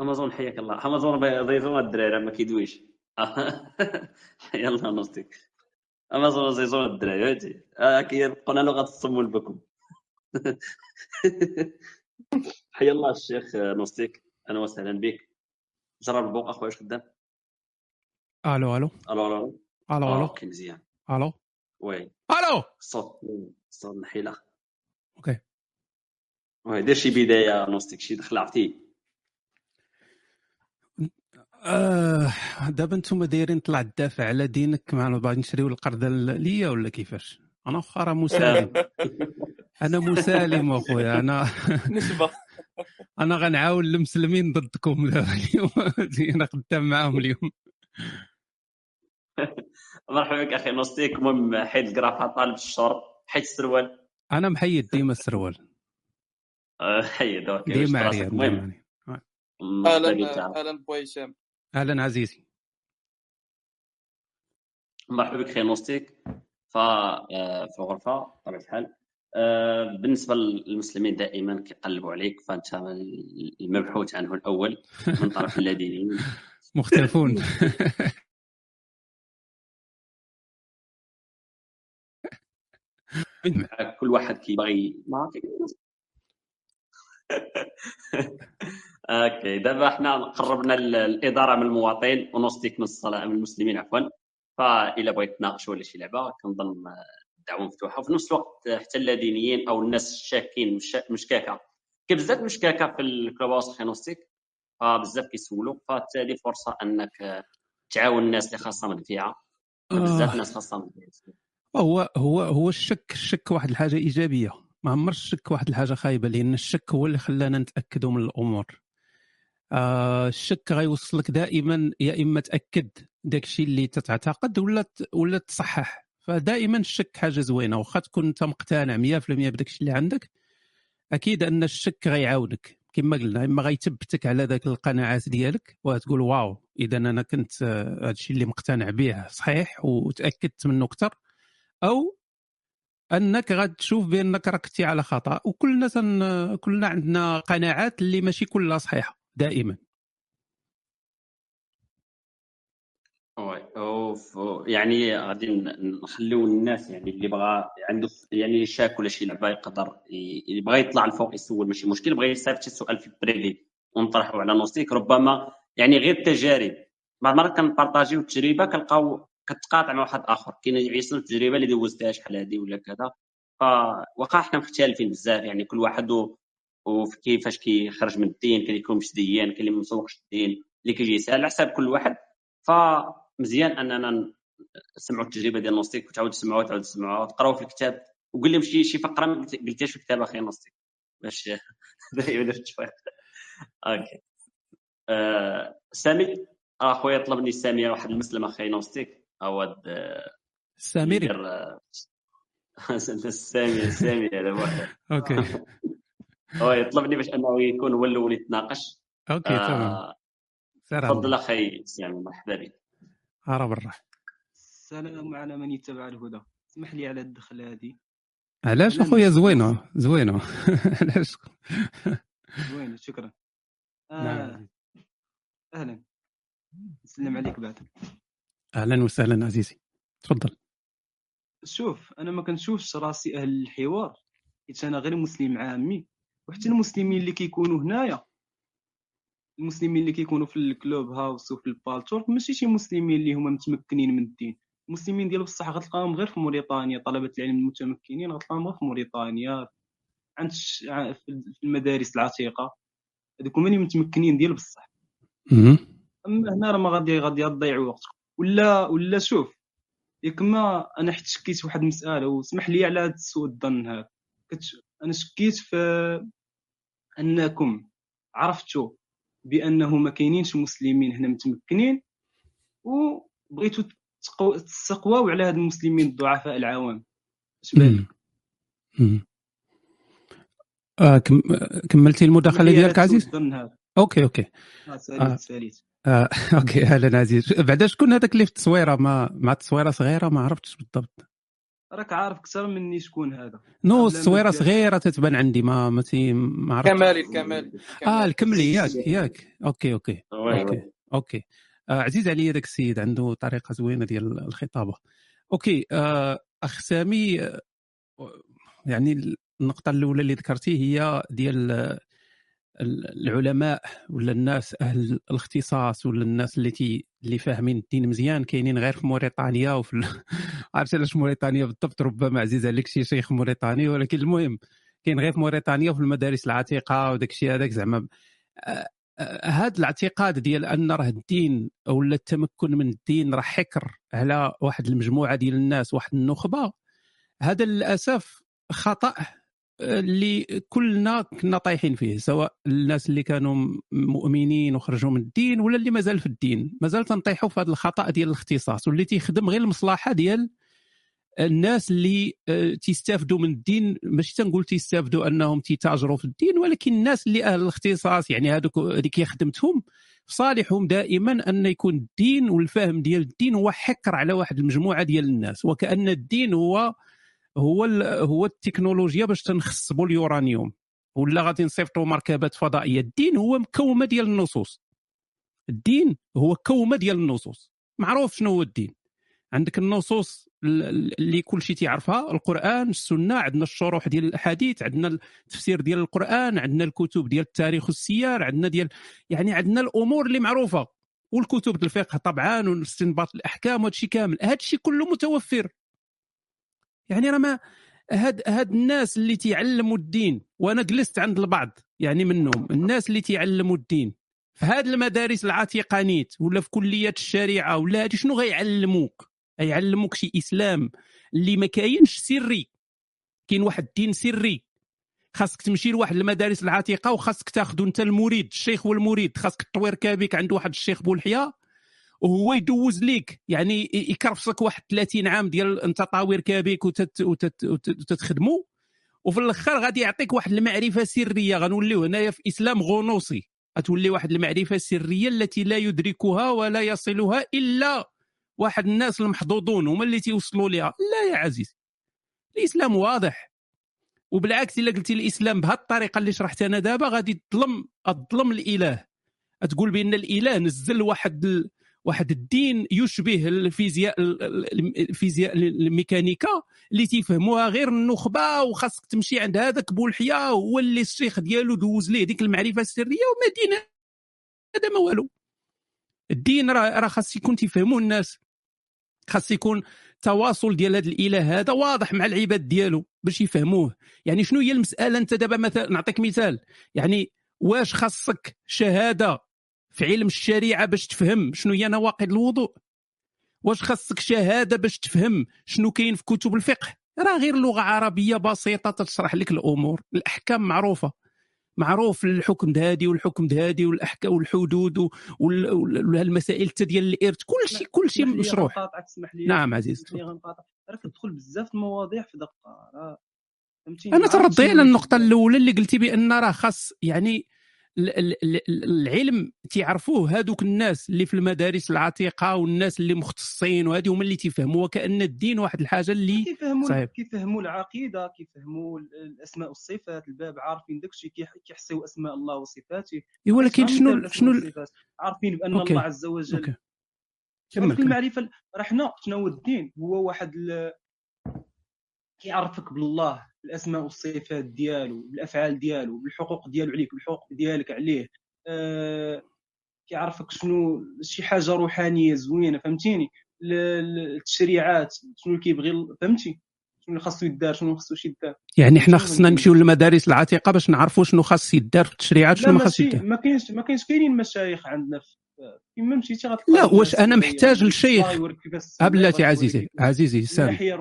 أمازون حياك الله. أمازون ضيفوا الدراري ما كيدويش. يلا نوستيك أمازون زيزون الدراري فهمتي آه، كيبقونا لغة الصم والبكم حيا الله الشيخ نوستيك. أهلا وسهلا بك جرب البوق اخويا واش خدام ألو ألو. ألو ألو ألو. آه، ألو. أوكي مزيان. ألو. وي ألو! الصوت الصوت نحيله أوكي. وي دير شي بداية نوستيك. شي دخل عرفتي آه دابا أنتم دايرين طلع الدافع على دينك معنا باغي نشريو القرده ليا ولا كيفاش؟ أنا واخا راه مسالم. أنا مسالم أخويا أنا نسبة. أنا غنعاون المسلمين ضدكم دابا اليوم. أنا خدام معاهم اليوم. مرحبا بك أخي نوستيك المهم حيد الكرافه طالب الشرب حيد السروال. أنا محيد ديما السروال. آه، حيد OK ديما عليا المهم. أهلا أهلا بو هشام أهلا عزيزي. مرحبا بك خير نوستيك ف آه، في الغرفة بطبيعه الحال. آه، بالنسبة للمسلمين دائما كيقلبوا عليك فأنت المبحوث عنه الأول من طرف اللادينيين مختلفون. كل واحد كيبغي ما OK. دابا حنا قربنا ال- الإدارة من المواطن ونوستيك من الصلاة من المسلمين عفوا. فإلا بغيت تناقشوا ولا شي لعبه كنظن الدعوة مفتوحة. وفي نفس الوقت حتى اللادينيين أو الناس الشاكين مش- مشكاكة. كاين بزاف مشكاكة في الكلوب هاوس نوستيك فبزاف كيسولوا فبالتالي فرصة أنك تعاون الناس اللي خاصة مدفعه بزاف آه. ناس خاصة مدفعه هو هو هو الشك الشك واحد الحاجة إيجابية. ما عمر الشك واحد الحاجة خايبة لأن الشك هو اللي خلانا نتأكدوا من الأمور. آه الشك غيوصلك دائما يا إما تأكد داك الشيء اللي تتعتقد ولا ولا تصحح. فدائما الشك حاجة زوينة واخا تكون أنت مقتنع 100% بداك الشيء اللي عندك أكيد أن الشك غيعاونك. كما قلنا إما غيثبتك على ذاك القناعات ديالك وتقول واو إذا أنا كنت آه، هذا الشيء اللي مقتنع به صحيح وتأكدت منه أكثر. أو أنك غتشوف بأنك راك على خطأ وكلنا. كلنا عندنا قناعات اللي ماشي كلها صحيحة. دائما. أوف. يعني غادي نخليو الناس يعني اللي بغى عنده يعني شاك ولا شي لعبه يقدر اللي بغى يطلع الفوق يسول ماشي مشكل بغى يصيفط شي سؤال في ال privé ونطرحه على نوستيك. ربما يعني غير التجارب. بعض المرات كنبارطاجيو التجربه كنلقاو كتقاطع مع واحد آخر. كاين يصل التجربة اللي دوزتها شحال هادي ولا كذا. فوقع حنا مختلفين بزاف يعني كل واحد و- وفي كيفاش كيخرج من الدين كاين اللي يكون مش ديان كاين اللي ما مسوقش الدين اللي كيجي يسأل على حساب كل واحد. فمزيان أننا نسمعوا التجربة ديال نوستيك وتعاود تسمعوها وتعاود تسمعوها وتقراو في الكتاب وقول لهم شي شي فقرة ما قلت- قلتيهاش في الكتاب أخي نوستيك؟ باش دائما شوية OK. آه، سامي؟ اخويا طلبني سامي واحد المسلم أخي نوستيك. عوض آه، آه، السامي السامي هذا واحد. أوكي. هو يطلبني باش أنه يكون هو الأول يتناقش. OK تمام. آه، سير تفضل عندك. أخي سامي مرحبا بك. هرا برا السلام على من يتبع الهدى. اسمح لي على الدخلة هذه. علاش أخويا. زوينة؟ زوينة. علاش؟ زوينة شكرا. نعم. آه أهلا. نسلم عليك بعد. أهلا وسهلا عزيزي. تفضل. شوف أنا ما كنشوفش راسي أهل الحوار حيت أنا غير مسلم عامي. وحتى المسلمين اللي كيكونوا هنايا. المسلمين اللي كيكونوا في الكلوب هاوس وفي البالتورك ماشي شي مسلمين اللي هما متمكنين من الدين. المسلمين ديال بصح غتلقاهم غير في موريتانيا طلبة العلم المتمكنين غتلقاهم غير في موريتانيا عند في المدارس العتيقة. هذوك هما اللي متمكنين ديال بصح. أما هنا راه ما غادي غادي تضيع وقتك ولا ولا شوف ياك ما أنا حيت شكيت واحد المسألة واسمح لي على هذا سوء الظن هذا. أنا شكيت في أنكم عرفتوا بأنه ما كاينينش مسلمين هنا متمكنين وبغيتوا تقو... تستقواو على هاد المسلمين الضعفاء العوام. اش. آه كم... كملتي المداخلة ديالك عزيز؟ OK OK. آه، آه. آه، OK أهلا عزيز بعدا شكون هذاك اللي في التصويرة؟ ما مع التصويره صغيرة ما عرفتش بالضبط. راك عارف أكثر مني شكون هذا. non التصويره. صغيرة تتبان عندي ما ما تي ما عرفت. كمالي الكمالي آه الكملي ياك ياك. OK OK. OK. OK آه عزيز عليا ذاك السيد عنده طريقة زوينة ديال الخطابة. أوكي آه أخ سامي آه، يعني النقطة الأولى اللي ذكرتي هي ديال العلماء ولا الناس أهل الاختصاص ولا الناس اللي اللي فاهمين الدين مزيان كاينين غير في موريتانيا وفي ال... عرفت علاش موريتانيا بالضبط؟ ربما عزيز عليك شي شيخ موريتاني ولكن المهم كاين غير في موريتانيا وفي المدارس العتيقة وداك الشيء هذاك زعما. هذا الاعتقاد ديال أن راه الدين ولا التمكن من الدين راه حكر على واحد المجموعة ديال الناس واحد النخبة هذا للأسف خطأ اللي كلنا كنا طايحين فيه سواء الناس اللي كانوا مؤمنين وخرجوا من الدين ولا اللي مازال في الدين. مازال تنطيحوا في هذا الخطأ ديال الاختصاص واللي تيخدم غير المصلحة ديال الناس اللي آه، تيستافدوا من الدين. ماشي تنقول تيستافدوا أنهم تيتاجروا في الدين ولكن الناس اللي أهل الاختصاص يعني هذوك هذيك خدمتهم صالحهم دائما أن يكون الدين والفهم ديال الدين هو حكر على واحد المجموعة ديال الناس وكأن الدين هو هو هو التكنولوجيا باش تنخصبوا اليورانيوم ولا غادي نصيفطوا مركبات فضائية. الدين هو كومه ديال النصوص. الدين هو كومة ديال النصوص. معروف شنو هو الدين؟ عندك النصوص اللي كل شيء تعرفها القرآن السنة عندنا الشروح ديال الأحاديث عندنا التفسير ديال القرآن عندنا الكتب ديال التاريخ والسير عندنا ديال يعني عندنا الأمور اللي معروفة. والكتب الفقه طبعا واستنباط الأحكام وهذا الشيء كامل. هذا الشيء كله متوفر. يعني راه ما هاد هاد الناس اللي تيعلموا الدين وأنا جلست عند البعض يعني منهم الناس اللي تيعلموا الدين. في هاد المدارس العتيقانيت ولا في كليات الشريعة ولا هادي شنو غيعلموك؟ غيعلموك شي إسلام اللي ما كاينش سري. كاين واحد الدين سري. خاصك تمشي لواحد المدارس العتيقة وخاصك تاخذ أنت المريد الشيخ والمريد. خاصك تطوير كابيك عند واحد الشيخ بولحية وهو يدوز ليك. يعني يكرفسك واحد 30 عام ديال انت طاوير كابيك وتت وتت وتتخدموا وفي الأخر غادي يعطيك واحد المعرفة سرية. غنوليو هنايا في إسلام غنوصي غتولي واحد المعرفة السريه التي لا يدركها ولا يصلها إلا واحد الناس المحظوظون. هما اللي تيوصلوا لها لا يا عزيز الإسلام واضح. وبالعكس إلا قلتي الإسلام بهذه الطريقة اللي شرحت أنا دابا غادي تظلم تظلم الإله. تقول بأن الإله نزل واحد. واحد الدين يشبه الفيزياء الفيزياء الميكانيكا اللي تيفهموها غير النخبة وخاصك تمشي عند هذاك بولحيه هو اللي الشيخ ديالو دوز ليه ديك المعرفة السرية وما دين هذا ما والو. الدين راه راه خاص يكون تيفهموا الناس. خاص يكون تواصل ديال هذا الإله هذا واضح مع العباد ديالو باش يفهموه. يعني شنو هي المسألة؟ أنت دابا مثلا نعطيك مثال. يعني واش خاصك شهادة في علم الشريعة باش تفهم شنو هي نواقض الوضوء. واش خاصك شهادة باش تفهم شنو كاين في كتب الفقه. راه غير لغة عربية بسيطة تشرح لك الأمور. الأحكام معروفة. معروف الحكم هادي والحكم هادي والأحكام والحدود والمسائل حتى ديال الإرث. كل شيء كل شيء مشروح. نعم عزيز راك تدخل بزاف المواضيع في دقة. أنا تردي على النقطة الأولى اللي قلتي بأن راه خاص يعني العلم تيعرفوه هذوك الناس اللي في المدارس العتيقة والناس اللي مختصين وهذه هما اللي تيفهموا وكأن الدين واحد الحاجة اللي كيفهموا. كيفهموا العقيدة كيفهموا الأسماء والصفات الباب عارفين داك الشيء كيحسوا أسماء الله وصفاته ولكن شنو شنو عارفين بأن OK. الله عز وجل OK. كمل المعرفة راه حنا شنو هو الدين هو واحد. كيعرفك بالله بالأسماء والصفات ديالو بالأفعال ديالو بالحقوق ديالو عليك بالحقوق ديالك عليه. أه كيعرفك شنو شي حاجة روحانية زوينة فهمتيني؟ التشريعات شنو اللي كيبغي فهمتي؟ شنو اللي خاصو يدار شنو خاصو شي يدار يعني حنا خصنا نمشيو للمدارس العتيقة باش نعرفوا شنو خاص يدار في التشريعات شنو ما خاص يدار. ما كاينش ما كاينش كاينين مشايخ عندنا في كيما مشيتي لا واش أنا محتاج للشيخ بلاتي عزيزي عزيزي سامي.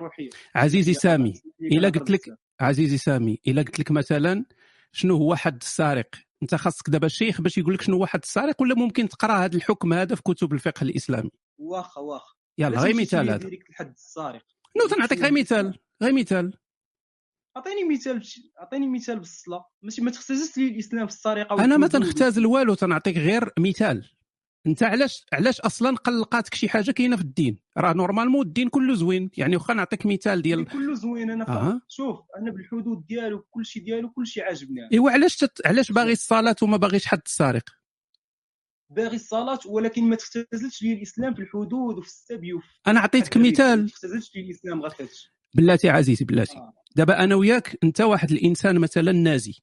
عزيزي سامي. إلا قلت لك عزيزي سامي إلا قلت لك مثلا شنو هو حد السارق؟ أنت خاصك دابا الشيخ باش يقول لك شنو هو حد السارق ولا ممكن تقرأ هذا الحكم هذا في كتب الفقه الإسلامي؟ واخا واخا. يلا غير مثال هذا. الحد السارق. نو تنعطيك غير مثال غير مثال. اعطيني مثال اعطيني مثال بالصلاة. ماشي ما تختزلش لي الإسلام في السرقه أنا ما تنختزل والو تنعطيك غير مثال. انت علاش علاش أصلا قلقاتك شي حاجة كاينة في الدين؟ راه normalement الدين كله زوين يعني واخا نعطيك مثال ديال كله زوين أنا أها. شوف أنا بالحدود ديالو كل شيء ديالو كل شيء عاجبني. إيوا علاش تت... علاش باغي الصلاة وما باغيش حد السارق؟ باغي الصلاة ولكن ما تختزلش لي الإسلام في الحدود وفي السبي وفي أنا عطيتك ما مثال. تختزلش لي الإسلام هادشي بلاتي عزيزي بلاتي. آه. دابا أنا وياك أنت واحد الإنسان مثلا نازي.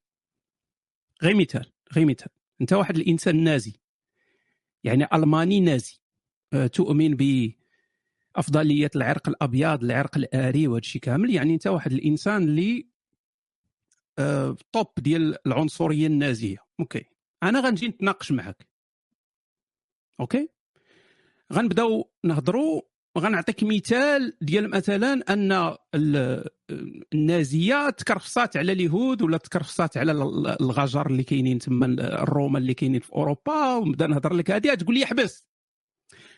غير مثال غير مثال. أنت واحد الإنسان نازي. يعني ألماني نازي. أه، تؤمن بافضليه العرق الأبيض العرق الآري وهذا الشيء كامل. يعني أنت واحد الإنسان اللي أه، توب ديال العنصرية النازية. okay. أنا غنجي نتناقش معك أوكي. غنبداو نهضروا غنعطيك مثال ديال مثلا أن ال- النازية تكرفصات على اليهود ولا تكرفصات على ال- الغجر اللي كاينين تما الروما اللي كاينين في أوروبا ونبدا نهضر لك هذه تقول لي حبس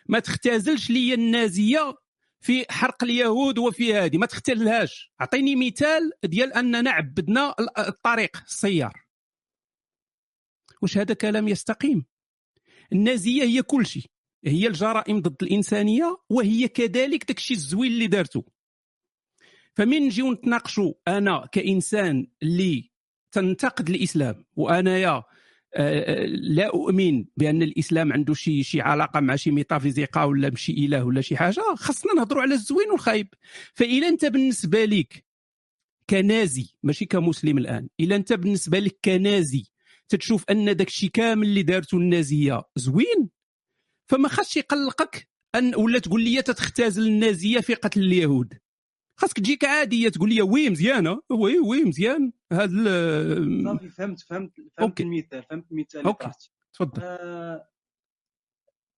ما تختزلش لي النازية في حرق اليهود وفي هذه ما تختلهاش. أعطيني مثال ديال اننا عبدنا ال- الطريق السيار. واش هذا كلام يستقيم؟ النازية هي كل شيء. هي الجرائم ضد الإنسانية وهي كذلك داك الشيء الزوين اللي دارته فمن نجيو نتناقشوا أنا كإنسان اللي تنتقد الإسلام وأنايا آه، لا أؤمن بأن الإسلام عنده شي شي علاقة مع شي ميتافيزيقا ولا بشي إله ولا شي حاجة خاصنا نهضروا على الزوين والخايب. فإلا أنت بالنسبة لك كنازي ماشي كمسلم الآن إلا أنت بالنسبة لك كنازي تتشوف أن داك الشيء كامل اللي دارته النازية زوين؟ فما خاصش يقلقك أن ولا تقول لي تتختزل النازيه في قتل اليهود خاصك تجيك عادية تقول لي oui مزيانة oui oui مزيان هذا فهمت فهمت فهمت okay. المثال فهمت المثال. طرحت. تفضل آه،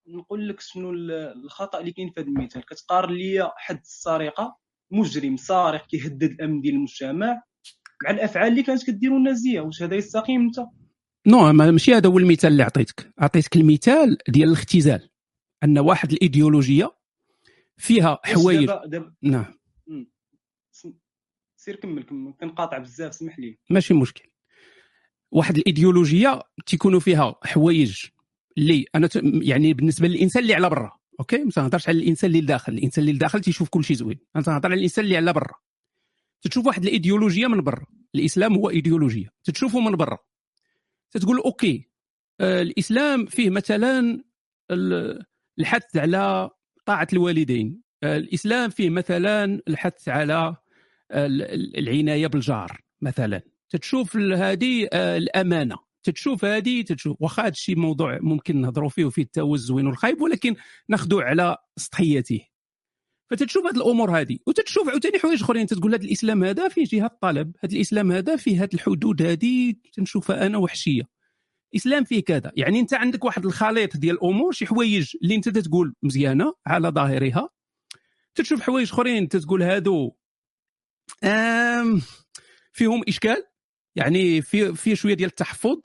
نقول لك شنو ال- الخطأ اللي كاين في هذا المثال كتقارن لي حد السرقة مجرم سارق كيهدد الأمن ديال المجتمع مع الأفعال اللي كانت كديروا النازية واش هذا يستقيم أنت نو ما- ماشي هذا هو المثال اللي عطيتك. عطيتك المثال ديال الاختزال. أن واحد الإيديولوجية فيها حوايج. نعم. سير كمل كمل. كنقاطع بزاف سمح لي. ماشي مشكل. واحد الإيديولوجية تيكونوا فيها حوايج اللي أنا ت... يعني بالنسبة للإنسان اللي على برا okay؟ ما تنهضرش على الإنسان اللي لداخل الإنسان اللي لداخل تيشوف كل شيء زوين. أنا تنهضر على الإنسان اللي على برا. تتشوف واحد الإيديولوجية من برا. الإسلام هو إيديولوجية. تتشوفه من برا. تتقول okay. آه الإسلام فيه مثلا ال- الحث على طاعة الوالدين. آه الإسلام فيه مثلا الحث على ال- ال- العناية بالجار مثلا. تتشوف هذه آه، الأمانة. تتشوف هذه تتشوف واخا هذا الشيء موضوع ممكن نهضروا فيه وفيه الزوين والخايب ولكن ناخذوه على سطحيته. فتتشوف هذه الأمور هذه وتتشوف عاوتاني حوايج أخرين تتقول هذا الإسلام هذا فيه جهة الطلب هذا الإسلام هذا فيه هذه الحدود هذه تنشوفها أنا وحشية. الاسلام فيه كذا يعني أنت عندك واحد الخليط ديال الأمور شي حوايج اللي أنت تتقول مزيانة على ظاهرها. تتشوف حوايج أخرين تتقول هادو آم فيهم إشكال يعني في في شوية ديال التحفظ.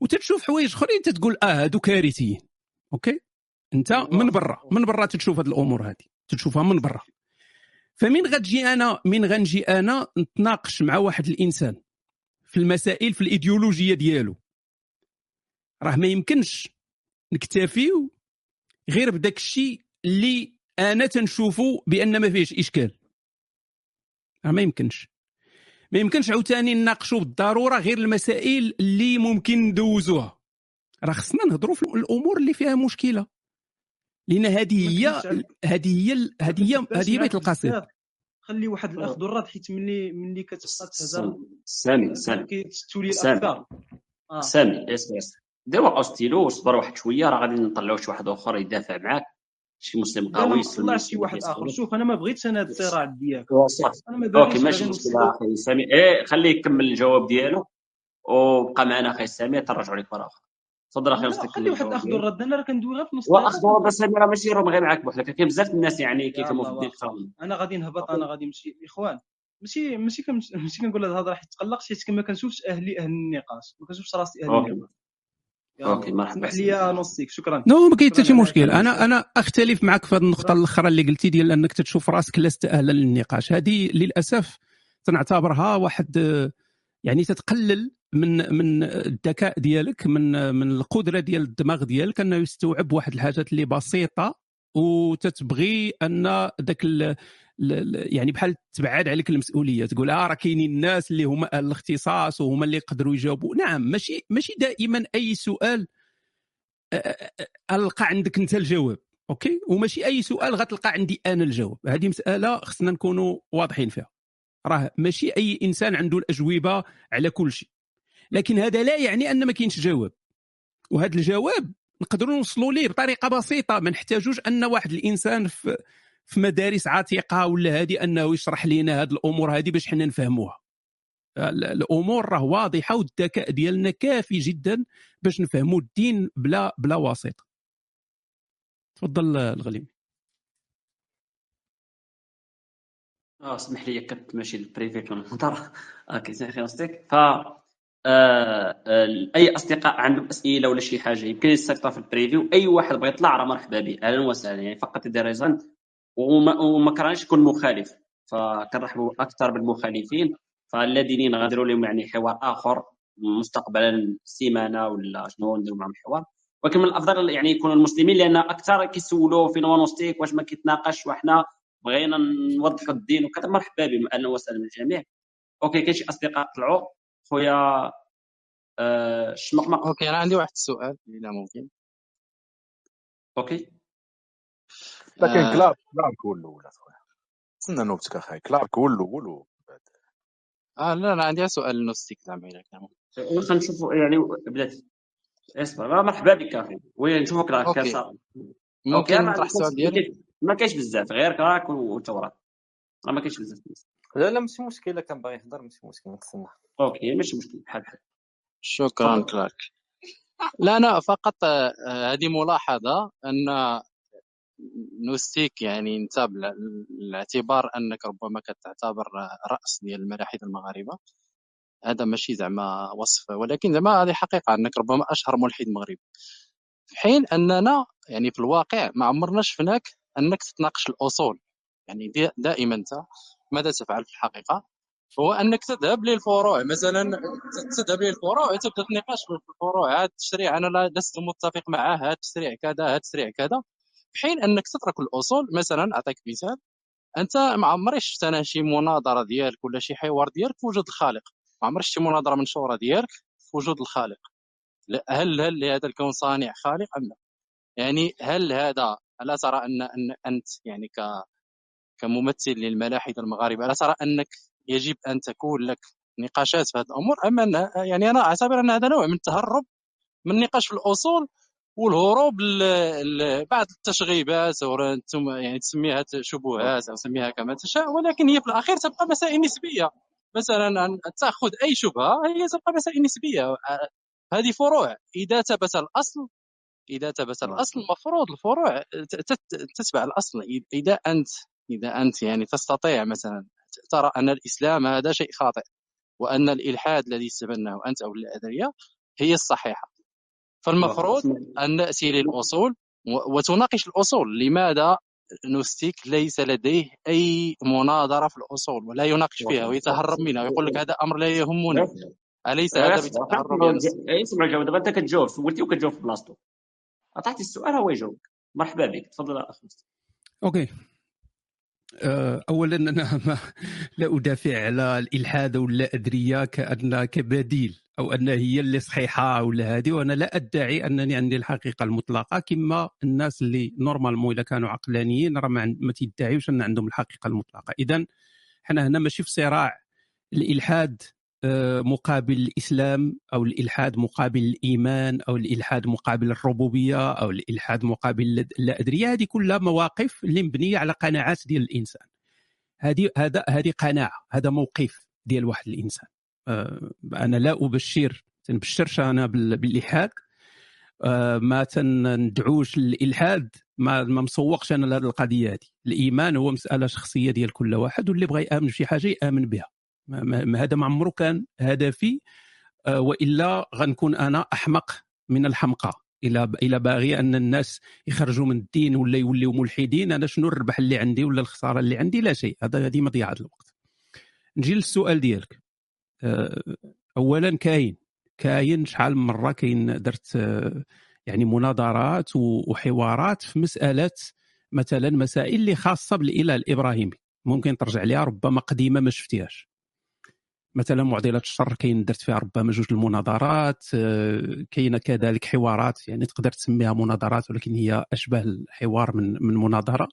وتتشوف حوايج أخرين تتقول آه هادو كارثيين. okay؟ أنت من برا من برا تتشوف هاد الأمور هذه تتشوفها من برا. فمن غتجي أنا من غنجي أنا نتناقش مع واحد الإنسان في المسائل في الإيديولوجية ديالو. راه ما يمكنش نكتفيو غير بداك الشيء اللي أنا تنشوفه بأن ما فيهش إشكال. راه ما يمكنش. ما يمكنش عاوتاني نناقشوا بالضرورة غير المسائل اللي ممكن ندوزوها. راه خصنا نهضروا في الأمور اللي فيها مشكلة. لأن هذه هي هذه هي هذه هي هذه هي بيت القصيد. خلي واحد الاخذ والرد حيت ملي ملي كتبقى تهضر. سامي سامي كتولي سامي. الافكار سامي اسمع اسمع دير وقع ستيلو وصبر واحد شوية راه غادي نطلعوا شي واحد آخر يدافع معاك. شي مسلم قوي ما طلعش شي واحد آخر. شوف أنا ما بغيتش أنا هذا الصراع ديالك. okay ماشي مشكلة نوصلوا- أخي سامي إيه خليه يكمل الجواب ديالو. وبقى معنا أخي سامي تنرجعوا لك مرة أخرى. تفضل أخي مستكمل خلي واحد اخذ. الرد أنا راه كندوي غير في نص واخذوا بس سامي راه ماشي ال room غير معاك بوحدك. كاين بزاف الناس يعني كيفهموا في الدين. أكثر أنا غادي نهبط أنا غادي نمشي. إخوان ماشي ماشي ماشي كنقول هذه الهضره حيت تقلقت حيت ما كنشوفش أهلي أهل النقاش. ما كنشوفش راسي أهل. النقاش. يلا، okay، مرحبا. اسمح لي نصيك شكرا. نو ما كاين حتى شي مشكل. أنا. أنا أختلف معك في هذه النقطة الأخرى اللي قلتي ديال أنك تشوف راسك لست أهلا للنقاش. هذه للأسف تنعتبرها واحد يعني تتقلل من من الذكاء ديالك من من القدرة ديال الدماغ ديالك أنه يستوعب واحد الحاجات اللي بسيطة وتتبغي أن ذاك يعني بحال تبعد عليك المسؤولية تقول آه راه كاينين الناس اللي هما أهل الاختصاص وهما اللي يقدروا يجاوبوا. نعم ماشي ماشي دائما أي سؤال ألقى عندك أنت الجواب okay؟ وماشي أي سؤال غتلقى عندي أنا الجواب. هذه مسألة خصنا نكونوا واضحين فيها. راه ماشي أي إنسان عنده الأجوبة على كل شيء. لكن هذا لا يعني أن ما كاينش جواب. وهذا الجواب نقدروا نوصلوا ليه بطريقة بسيطة. ما نحتاجوش أن واحد الإنسان في في مدارس عتيقة ولا هذه أنه يشرح لنا هذه الأمور هذه باش حنا نفهموها. الأمور راه واضحة والذكاء ديالنا كافي جدا باش نفهموا الدين بلا بلا واسطة. تفضل الغليمي آه اسمح لي كنت ماشي البريفي في المحاضره أوكي خلاصتك ف آه آه أي أصدقاء عندهم أسئلة ولا شي حاجة يمكن يستفطر في البريفيو أي واحد بغى يطلع راه مرحبا به أهلا وسهلا يعني فقط يدير ريزون وما, وما كرهناش يكون مخالف فكنرحبوا أكثر بالمخالفين فالذين غادروا لهم يعني حوار آخر مستقبلا سيمانة ولا شنو نديروا معهم الحوار ولكن من الأفضل يعني يكونوا المسلمين لأن أكثر كيسولوا في نونوستيك واش ما كيتناقش وحنا بغينا نوضحوا الدين وكذا مرحبا بهم أهلا وسهلا بالجميع أوكي كاين شي أصدقاء طلعوا. خويا آه شمقمق أوكي أنا عندي واحد السؤال إذا ممكن. أوكي. لكن آه. كلارك كلارك هو الأول اخويا استنى نوبتك اخاي كلارك هو الأول آه لا لا عندي سؤال نوستيك زعما اذا كان خلينا نشوفوا يعني بدأت. اصبر مرحبا بك أخي. وين نشوفك راك صار ممكن نطرح السؤال ديالي؟ ما كاينش بزاف غير كراك والتوراة ما كاينش بزاف. لا لا ماشي مشكل. كان باغي يهضر ماشي مشكل نتسنى okay ماشي مشكل بحال بحال. شكرا كلارك لا أنا فقط آه، هذه ملاحظة أن نوستيك يعني أنت بالاعتبار أنك ربما كتعتبر رأس ديال الملاحدة المغاربة هذا ماشي زعما وصف ولكن زعما هذه حقيقة أنك ربما أشهر ملحد مغربي. في حين أننا يعني في الواقع ما عمرنا شفناك أنك تتناقش الأصول. يعني دائما انت ماذا تفعل في الحقيقة؟ هو أنك تذهب للفروع. مثلا تذهب للفروع تبدا تناقش في الفروع. هذا التشريع أنا لست متفق معه. هذا التشريع كذا هذا التشريع كذا. في حين أنك تترك الأصول مثلا أعطيك مثال. أنت ما عمري شفت أنا شي مناظرة ديالك ولا شي حوار ديالك في وجود الخالق. ما عمري شي مناظرة منشوره ديالك في وجود الخالق. هل هل هذا الكون صانع خالق أم لا؟ يعني هل هذا ألا ترى ان ان أنت يعني ك كممثل للملاحدة المغاربة ألا ترى أنك يجب أن تكون لك نقاشات في هذه الأمور اما يعني أنا أعتبر أن هذا نوع من التهرب من النقاش في الأصول والهروب لبعض التشغيبات أو يعني تسميها شبهات أو تسميها كما تشاء ولكن هي في الأخير تبقى مسائل نسبية. مثلا أن تأخذ أي شبهة هي تبقى مسائل نسبية. هذه فروع. إذا ثبت الأصل إذا ثبت نعم. الأصل المفروض الفروع تتبع الأصل. إذا أنت إذا أنت يعني تستطيع مثلا ترى أن الإسلام هذا شيء خاطئ وأن الإلحاد الذي استبناه أنت أو الأدرية هي الصحيحة. فالمفروض أن نأتي للأصول وتناقش الأصول. لماذا نوستيك ليس لديه أي مناظرة في الأصول ولا يناقش فيها ويتهرب منها ويقول لك هذا أمر لا يهمني؟ أليس هذا بالتهرب أسمع جاوب دابا أنت كتجاوب. سولتي وكتجاوب في بلاصتو. عطيتي السؤال هو يجاوب مرحبا بك. تفضل اخ okay. اولا أنا ما لا أدافع على الإلحاد ولا ادريه كأن كبديل أو أن هي اللي صحيحة ولا هذه وأنا لا أدعي أنني عندي الحقيقة المطلقة كما الناس اللي normalement إذا كانوا عقلانيين راه ما تيدعيوش أن عندهم الحقيقة المطلقة. اذا حنا هنا ماشي في صراع الإلحاد آه، مقابل الإسلام أو الإلحاد مقابل الإيمان أو الإلحاد مقابل الربوبية أو الإلحاد مقابل الادريه هذه كلها مواقف اللي مبنيه على قناعات ديال الإنسان. هذه هذا هذه قناعة هذا موقف ديال واحد الإنسان. آه، أنا لا أبشر تنبشرش أنا بالإلحاد. آه، ما تندعوش للإلحاد ما ما مسوقش أنا لهذه القضية هذه. الإيمان هو مسألة شخصية ديال كل واحد واللي بغى يامن بشي حاجة يامن بها. ما هذا ما عمره كان هدفي. آه، وإلا غنكون أنا أحمق من الحمقى. إلى إلى باغي أن الناس يخرجوا من الدين ولا يوليوا ملحدين أنا شنو الربح اللي عندي ولا الخسارة اللي عندي؟ لا شيء. هذا هذه مضيعة الوقت. نجي للسؤال ديالك. آه، اولا كاين. كاين شحال من مرة كاين درت آه، يعني مناظرات وحوارات في مسألة مثلا مسائل اللي خاصة بالإله الإبراهيمي. ممكن ترجع لها ربما قديمة ما شفتيهاش. مثلا معضله الشر كاين درت فيها ربما جوج المناظرات آه، كاينة كذلك حوارات يعني تقدر تسميها مناظرات ولكن هي أشبه الحوار من من مناظرة.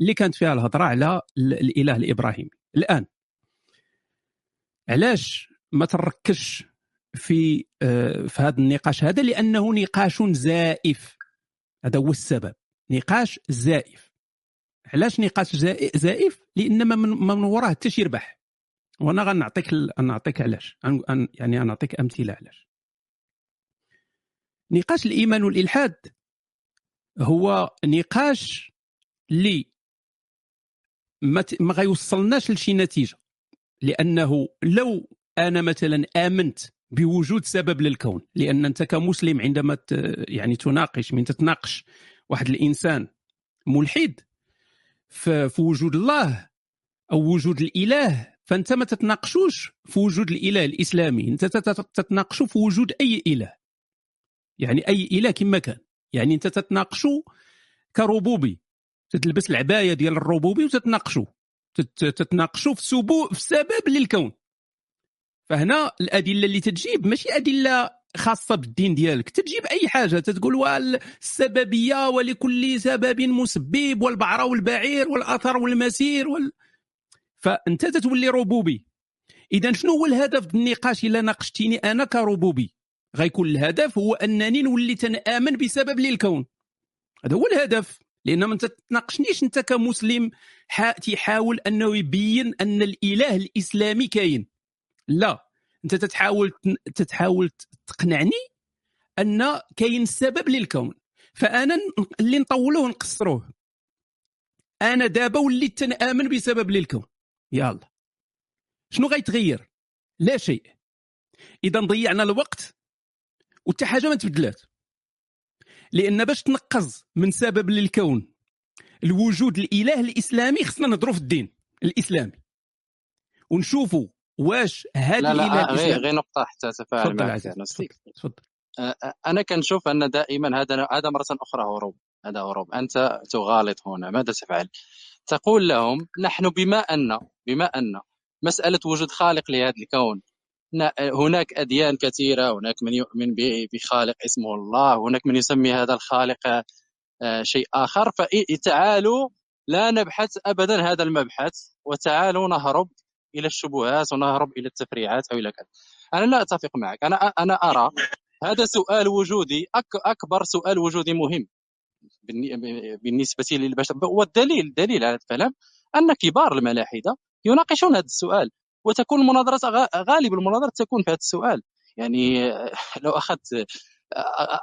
اللي كانت فيها الهضرة على الإله الإبراهيمي. الآن علاش ما تركزش في آه، في هذا النقاش هذا؟ لأنه نقاش زائف. هذا هو السبب. نقاش زائف. علاش نقاش زائف؟ لأن ما من, وراه حتى شي يربح وأنا غنعطيك نعطيك علاش. يعني نعطيك أمثلة علاش. نقاش الإيمان والإلحاد هو نقاش اللي ما, ما غيوصلناش لشي نتيجة. لأنه لو أنا مثلا آمنت بوجود سبب للكون لأن أنت كمسلم عندما يعني تناقش من تتناقش واحد الإنسان ملحد في وجود الله أو وجود الإله فأنت ما تتناقشوش في وجود الإله الإسلامي. أنت تتناقشوا في وجود أي إله. يعني أي إله كما كان. يعني أنت تتناقشوا كربوبي تتلبس العباية ديال الربوبي وتتناقشوا تتناقشوا في سبو في سبب للكون. فهنا الأدلة اللي تجيب ماشي أدلة خاصة بالدين ديالك. تجيب أي حاجة. تتقول والسببية ولكل سبب مسبب والبعره والبعير والأثر والمسير وال... فانت تتولي ربوبي. إذا شنو هو الهدف النقاش إلا ناقشتيني أنا كربوبي؟ غيكون الهدف هو أنني نولي تنآمن بسبب للكون هذا هو الهدف. لأن ما تتناقشنيش أنت كمسلم تيحاول أنه يبين أن الإله الإسلامي كاين. لا. أنت تتحاول تتحاول تقنعني أن كاين سبب للكون فأنا اللي نطولوه ونقصروه. أنا دابا وليت تنآمن بسبب للكون يلا. شنو غيتغير؟ لا شيء. إذا ضيعنا الوقت وحتى حاجة ما تبدلات. لأن باش تنقز من سبب للكون الوجود الإله الإسلامي خصنا نهضروا في الدين الإسلامي. ونشوفوا واش هذه لا لا غير, غير نقطة حتى تفاعل معك تفضل أنا كنشوف أن دائما هذا هذا مرة أخرى هروب هذا هروب. أنت تغالط هنا ماذا تفعل؟ تقول لهم نحن بما أن بما أن مسألة وجود خالق لهذا الكون هناك أديان كثيرة هناك من يؤمن بخالق اسمه الله هناك من يسمي هذا الخالق آه، شيء آخر. فتعالوا لا نبحث ابدا هذا المبحث وتعالوا نهرب إلى الشبهات ونهرب إلى التفريعات أو إلى كذا. أنا لا أتفق معك. أنا أنا أرى هذا سؤال وجودي أكبر سؤال وجودي مهم بالنسبة للبشر. والدليل دليل على الكلام أن كبار الملاحدة يناقشون هذا السؤال وتكون المناظرات غالب المناظرات تكون في هذا السؤال. يعني لو أخذت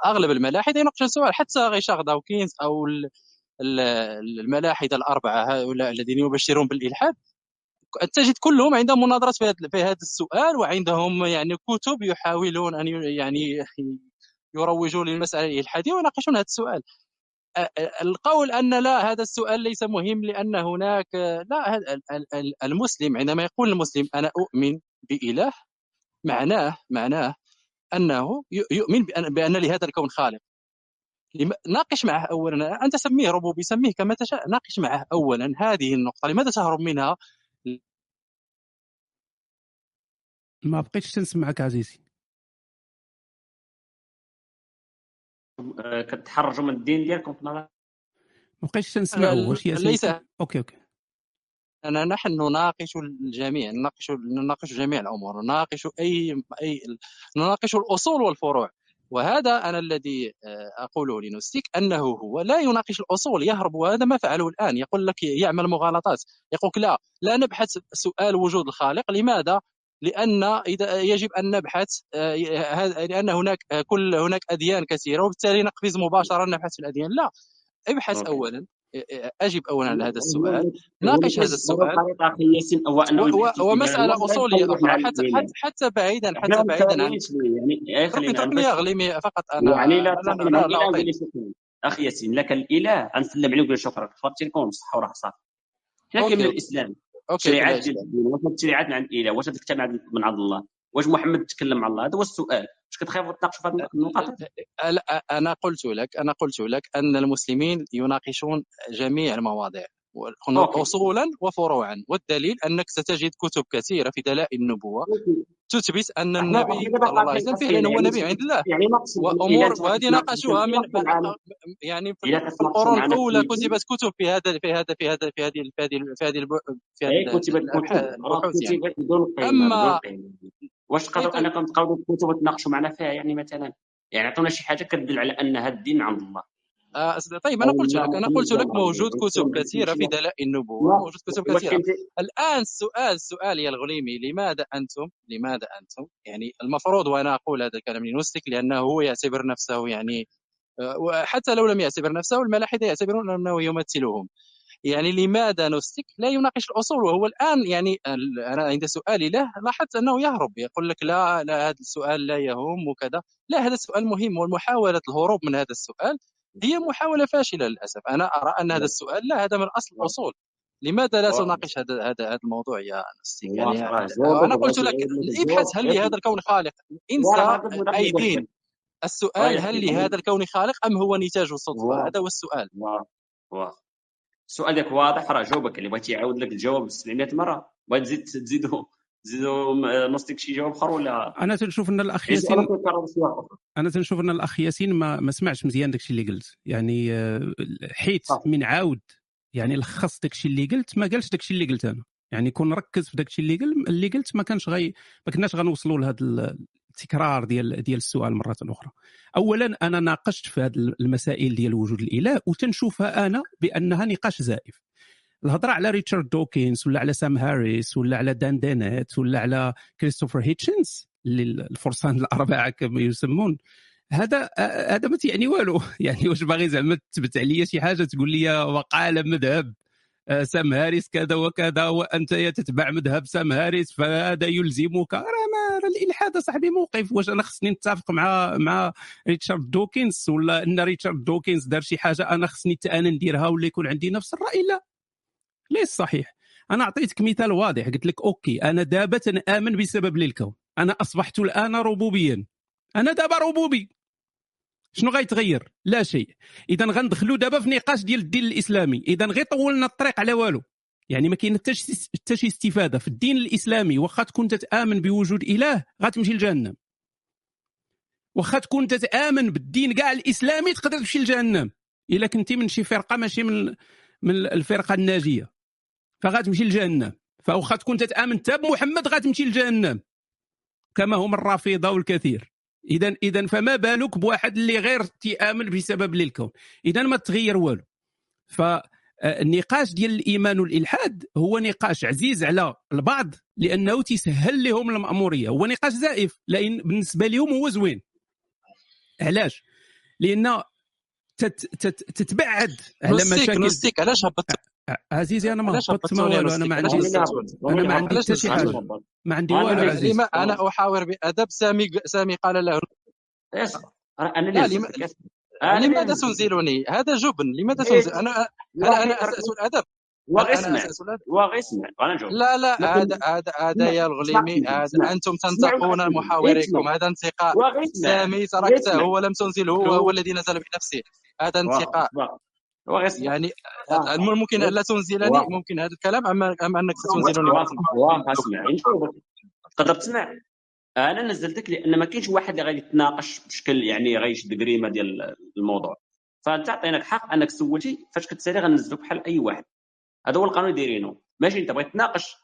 أغلب الملاحدة يناقشون السؤال حتى غيشاغ داوكينز أو الملاحدة الأربعة هؤلاء الذين يبشرون بالإلحاد تجد كلهم عندهم مناظرات في هذا السؤال وعندهم يعني كتب يحاولون أن يعني يروجوا للمسألة الإلحادية ويناقشون هذا السؤال. القول أن لا هذا السؤال ليس مهم لأن هناك لا المسلم عندما يقول المسلم أنا أؤمن بإله معناه معناه أنه يؤمن بان, لهذا الكون خالق. ناقش معه اولا أنت سميه ربوبي سميه كما تشاء ناقش معه اولا هذه النقطة لماذا تهرب منها؟ ما بقيتش تنسمعك عزيزي. كتحرجوا من الدين ديالكم في نظر؟ ما بقيتش تنسمعوا واش هي ليس. okay okay. أنا نحن نناقش الجميع نناقش نناقش جميع الأمور نناقش أي أي نناقش الأصول والفروع. وهذا أنا الذي آه، أقوله لنوستيك أنه هو لا يناقش الأصول يهرب وهذا ما فعله الآن. يقول لك يعمل مغالطات. يقول لك لا لا نبحث سؤال وجود الخالق. لماذا؟ لأن اذا يجب ان نبحث آه، لأن هناك آه، كل هناك اديان كثيره وبالتالي نقفز مباشره نبحث في الاديان لا ابحث أوكي. اولا اجب اولا على هذا السؤال ناقش هذا السؤال ومساله اصوليه أخرى حتى حتى حتى بعيدا حتى بعيدا عن يعني اتركني اغلي فقط أنا يعني لا أخي ياسين لك الاله غنسلم عليه ونقول شكرا خاطر لكم صح وراه صافي كاين من الاسلام okay شريعات الشريعات من عند الاله واش تكتب من عند الله. واش محمد تكلم مع الله؟ هذا هو السؤال. واش كتخافوا تناقشوا في هذه النقاط لا أنا قلت لك أنا قلت لك أن المسلمين يناقشون جميع المواضيع. okay. اصولا وفروعا. والدليل أنك ستجد كتب كثيرة في دلائل النبوة تثبت أن النبي صلى الله عليه وسلم فعلا هو يعني- نبي عند الله. يعني وأمور وهذه ناقشوها من يعني في القرون في- كتبت كتب في هذا في هذا في هذا في هذه في هذه في هذه في هذه كتبت كتب. البحوث يعني. بدون أما- واش تقدروا طيب. أنكم تقاودوا الكتب وتناقشوا معنا فيها يعني مثلا؟ يعني عطونا شي حاجة كتدل على أن هذا الدين عند الله. آه، طيب أنا قلت لك أنا قلت لك موجود كتب كثيرة في دلائل النبوة موجود كتب كثيرة. الآن السؤال السؤال يا الغليمي لماذا أنتم لماذا أنتم؟ يعني المفروض وأنا أقول هذا الكلام لنوستيك لأنه هو يعتبر نفسه يعني آه، وحتى لو لم يعتبر نفسه الملاحدة يعتبرون أنه يمثلهم. يعني لماذا نوستيك لا يناقش الأصول وهو الآن يعني أنا عند سؤالي له لاحظت أنه يهرب يقول لك لا لا هذا السؤال لا يهم وكذا لا هذا السؤال مهم ومحاوله الهروب من هذا السؤال هي محاولة فاشلة للأسف. أنا أرى أن هذا السؤال لا هذا من أصل الأصول. لماذا لا. تناقش هذا هذا هذا الموضوع يا واضح. يعني؟ أنا قلت لك ابحث هل. لهذا الكون خالق؟ انسى اي دين السؤال هل. لهذا الكون خالق أم هو نتاج الصدفه. هذا هو السؤال. واضح. ديالك واضح راه جاوبك اللي بغيتي يعاود لك الجواب 700 مرة. بغيت تزيد تزيدو تزيدو نصتك شي جواب آخر ولا؟ أنا تنشوف أن الأخ ياسين أنا تنشوف أن الأخ ياسين ما, ما سمعش مزيان داكشي اللي قلت. يعني آه، حيت آه. من عاود يعني لخص داكشي اللي قلت ما قالش داكشي اللي قلت أنا. يعني كون ركز في داكشي اللي قل اللي قلت ما كانش غي ما كناش غنوصلوا لهذا التكرار ديال ديال السؤال مرة أخرى. اولا أنا ناقشت في هذه المسائل ديال وجود الإله وتنشوفها أنا بأنها نقاش زائف. الهضرة على ريتشارد دوكنز ولا على سام هاريس ولا على دان دينيت ولا على كريستوفر هيتشنز اللي الفرسان الأربعة كما يسمون. هذا هذا ما تعني والو. يعني واش باغي زعما تثبت عليا شي حاجة تقول لي وقال مذهب. آه، سام هاريس كذا وكذا وأنت تتبع مذهب سام هاريس فهذا يلزمك. راه ما الإلحاد صاحبي موقف. واش أنا خصني نتفق مع مع ريتشارد دوكنز ولا إن ريتشارد دوكنز دار شي حاجة أنا خصني أنا نديرها ولا يكون عندي نفس الرأي؟ لا. ليس صحيح؟ أنا أعطيتك مثال واضح قلت لك okay أنا دابا تنامن بسبب للكون. أنا أصبحت الآن ربوبيا. أنا دابا ربوبي. شنو غيتغير؟ لا شيء. اذا غندخلوا دابا في نقاش ديال الدين الإسلامي. اذا غير طولنا الطريق على والو. يعني ما كاين حتى شي استفادة في الدين الإسلامي. واخا تكون تتآمن بوجود إله غتمشي لجهنم. واخا تكون تتآمن بالدين كاع الإسلامي تقدر تمشي لجهنم. إلا كنتي من شي فرقة ماشي من من الفرقة الناجية. فغتمشي لجهنم. فواخا تكون تتأمن حتى بمحمد غتمشي لجهنم. كما هم الرافضة والكثير. اذا اذا فما بالك بواحد اللي غير تيأمن بسبب للكون. اذا ما تغير والو. فالنقاش ديال الإيمان والإلحاد هو نقاش عزيز على البعض لأنه تيسهل لهم المأمورية. هو نقاش زائف لأن بالنسبة لهم هو زوين. علاش؟ لأن تت تت تتبعد على مشاكل علاش هبطت؟ عزيزي أنا ما هبطت ما والو أنا ما عندي؟ أنا ما عندي حتى شي حاجة ما عندي أنا والو عزيزي أنا أحاور بأدب سامي سامي قال له. أنا لا، اللي اللي لماذا. تنزلني هذا جبن. لماذا. تنزل أنا أنا أنا أساس الادب أنا نجاوب لا لا هذا هذا هذا يا الغليمي. هذا. أنتم تنتقون. محاوريكم. هذا انتقاء. سامي تركته. اسمع. هو لم تنزله. هو الذي نزل بنفسه. هذا انتقاء. يعني آه. ممكن الا تنزلني واضح. ممكن هذا الكلام ام ام أنك ستنزلني واغ اسمع. تقدر تسمع. أنا نزلتك لأن ما كاينش واحد اللي غادي يتناقش بشكل يعني غيشد قريمه ديال الموضوع. فأنت عطيناك حق أنك سولتي فاش كتسالي غنزلوك بحال أي واحد. هذا هو القانون دايرينه. ماشي أنت بغيت تناقش؟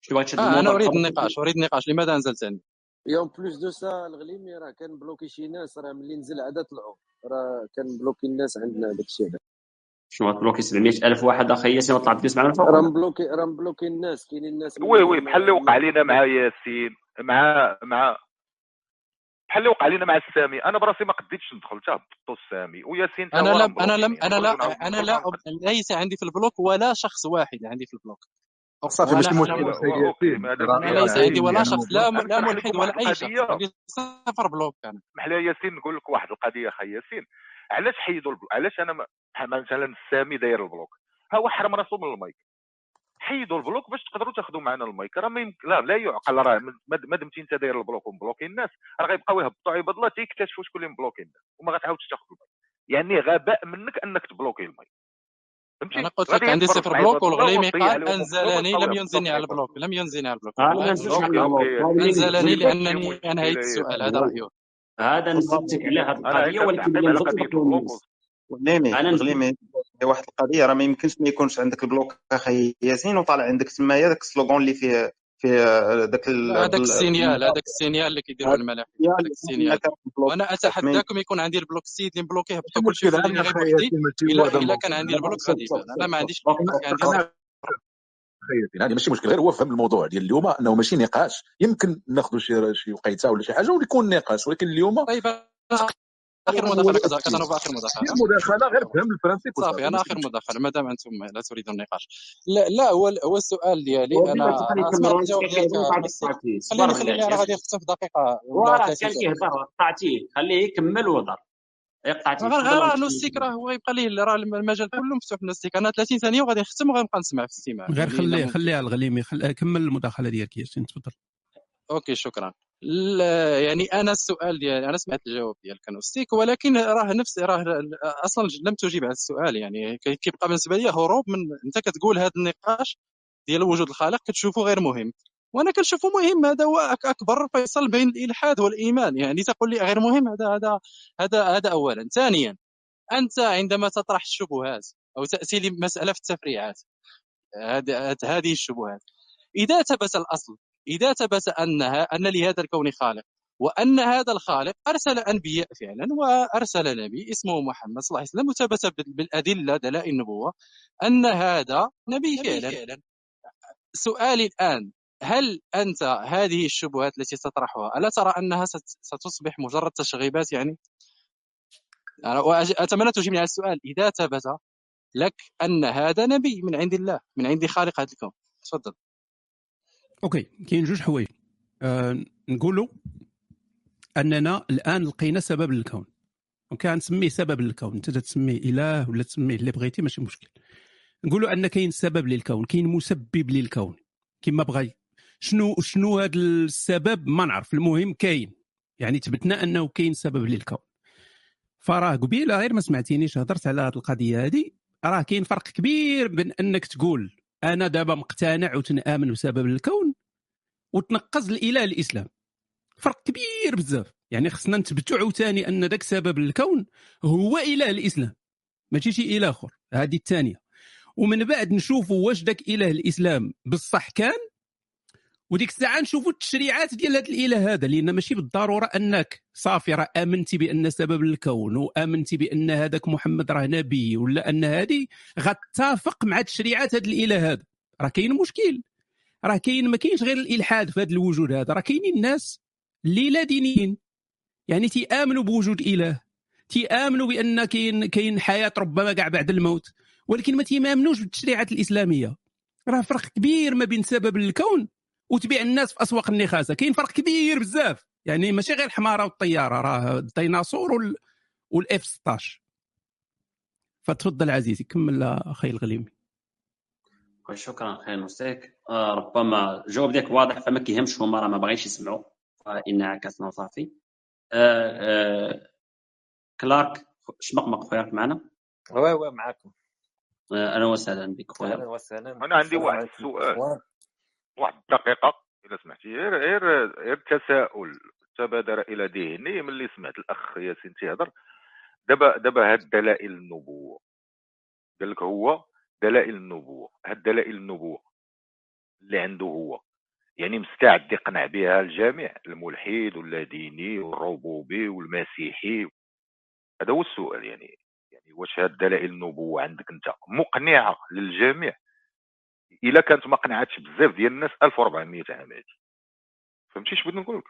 شنو بغيت تشد آه أنا أريد النقاش أريد النقاش لماذا انزلتني et en plus de ça الغليمي راه كان bloqué شي ناس راه ملي نزل عاد طلعوا راه كان bloqué الناس عندنا داكشي هذا. شنو غت bloquer 700 ألف واحد أخي ياسين وطلع تجلس معنا الفوق. راه م bloqué راه م bloqué الناس كاينين الناس oui oui بحال اللي وقع لنا مع ياسين مع مع بحال اللي وقع لنا مع السامي أنا براسي ما قديتش ندخل حتى هبطوا السامي وياسين أنا لم أنا لم. أنا لا أنا لا. ليس عندي في ال block ولا شخص واحد عندي في ال block. صافي ماشي مشكل أنا ليس عندي ولا يعني شخص لا لا ملحد ولا أي شخص. عندي صفر block أنا لي يا ياسين نقول لك واحد القضية أخي ياسين علاش حيدوا ال block؟ علاش أنا مثلا السامي داير ال block. ها هو حرم راسو من المايك. حيدوا ال block باش تقدروا تاخذوا معنا المايك. راه ما يمكن لا لا يعقل راه ما دمتي انت داير ال block وم bloqué الناس. راه غيبقاو يهبطوا. عباد الله تيكتشفوا شكون اللي م bloqué الناس. وما غتعاودش تاخذ المايك. يعني غباء منك أنك ت bloquer ال mic. أنا قلت لك عندي صفر block عباد الله والغليمي وتضيع قال عليهم انزلني لم ينزلني على ال block لم ينزلني على ال block. أنزلني لأنني انهيت يا السؤال هذا رايه هذا نزلتك على هذه القضية ولكن أنا غليمي واحد القضية راه ما يمكنش ما يكونش عندك البلوك أخي ياسين وطالع عندك تمايا داك السلوغون اللي فيه ال- لا هذاك السينيال هذاك السينيال اللي الملاحده السينيال هذاك السينيال. وأنا اتحداكم يكون عندي البلوك السيد اللي مبلوكي ماشي هبطوا كلشي مشكل وخليني أنا غير أخي بوحدي ياسين ماشي هو إلا كان عندي لا البلوك غادي أنا ما عنديش ياسين هذه ماشي مشكل. غير هو فهم الموضوع ديال اليوم أنه ماشي نقاش. يمكن ناخذوا شي شي وقيته ولا شي حاجة ويكون نقاش ولكن اليوم طيب. آخر مداخلة كتنوب آخر مداخلة. مداخلة غير فهم ال principe صافي أنا آخر مداخلة. ما دام أنتم لا تريدون النقاش. لا لا هو هو السؤال ديالي. أنا خليني خليني أنا غادي نختم في دقيقة. 30 كان كيهضر قطعتيه خليه يكمل وهضر غير وانت نوستيك راه هو يبقى ليه راه المجال كله مفتوح نوستيك أنا 30 ثانية وغادي نختم وغنبقى نسمع في الاستماع غير يعني خليه ممكن. خليها الغليمي. كمل المداخلة ديالك ياسين تفضل okay شكرا. لا يعني أنا السؤال ديالي أنا سمعت الجواب ديالك نوستيك ولكن راه نفس راه أصلا لم تجيب على السؤال يعني كي- كيبقى بالنسبة لي هروب من أنت كتقول هذا النقاش ديال وجود الخالق كتشوفه غير مهم. وأنا كنشوفه مهم هذا هو أكبر فيصل بين الإلحاد والإيمان يعني تقول لي غير مهم هذا هذا هذا هذا اولا. ثانيا أنت عندما تطرح الشبهات أو تأتي لمسألة في التفريعات هذه الشبهات إذا ثبت الأصل إذا ثبت انها أن لهذا الكون خالق وأن هذا الخالق أرسل أنبياء فعلا وأرسل نبي اسمه محمد صلى الله عليه وسلم وثبت بال- بالأدلة دلائل النبوة أن هذا نبي فعلا. سؤالي الآن هل أنت هذه الشبهات التي تطرحها ألا ترى أنها ست- ستصبح مجرد تشغيبات يعني؟ أنا أتمنى تجيبني على السؤال. إذا ثبت لك أن هذا نبي من عند الله من عند خالق هذا الكون. تفضل. okay كاين جوج حوايج. آه نقولوا أننا الآن لقينا سبب للكون. okay نسميه سبب للكون. أنت تسميه إله ولا تسميه اللي بغيتي ماشي مشكل. نقولوا أن كاين سبب للكون كاين مسبب للكون. كما بغى شنو شنو هذا السبب؟ ما نعرف. المهم كاين. يعني ثبتنا أنه كاين سبب للكون. فراه قبيلة غير ما سمعتينيش هضرت على هذه القضية هذه راه كاين فرق كبير بين أنك تقول أنا دابا مقتنع وتنآمن بسبب الكون وتنقز الإله الإسلام. فرق كبير بزاف. يعني خصنا نثبتوا عاوتاني أن ذاك سبب الكون هو إله الإسلام. ماشي شي إله آخر. هذه الثانية. ومن بعد نشوفوا واش ذاك إله الإسلام بصح كان وديك الساعة نشوفوا التشريعات ديال هذا الإله هذا لأن ماشي بالضرورة أنك صافي راه آمنتي بأن سبب الكون وآمنتي بأن هذاك محمد راه نبي ولا أن هذه غتتفق مع تشريعات هذا الإله هذا. راه كاين مشكل. راه كاين ما كاينش غير الإلحاد في هذا الوجود هذا راه كاينين الناس اللي لا دينيين. يعني تيامنوا بوجود إله تيامنوا بأن كاين كاين حياة ربما كاع بعد الموت ولكن ما تيامنوش بالتشريعات الإسلامية. راه فرق كبير ما بين سبب الكون وتبيع الناس في أسواق النخاسه كاين فرق كبير بزاف. يعني ماشي غير الحمارة والطيارة راه الديناصور وال... والإف 16 فتفضل عزيزي كمل أخي الغليمي شكرا أخي نوستيك آه ربما الجواب ديالك واضح فما كيهمش هما راه ما باغيش يسمعوا. فان عكسنا وصافي آه آه كلارك شمقمق خويا معنا؟ وي وي معاكم. آه أهلا وسهلا بك خويا. أهلا وسهلا. أنا عندي واحد السؤال واحد الدقيقه اذا سمحتي غير غير غير تساؤل تبادر إلى ذهني ملي سمعت الأخ ياسين تيهضر. دابا دابا هاد دلائل النبوة. قال لك هو دلائل النبوة. هاد دلائل النبوة اللي عنده هو. يعني مستعد يقنع بها الجميع الملحد واللاديني والربوبي والمسيحي. هذا هو السؤال يعني. يعني واش هاد دلائل النبوة عندك أنت؟ مقنعة للجميع. إلا كانت ما قنعتش بزاف ديال الناس 1400 عام هادي. فهمتي اش بغيت نقول لك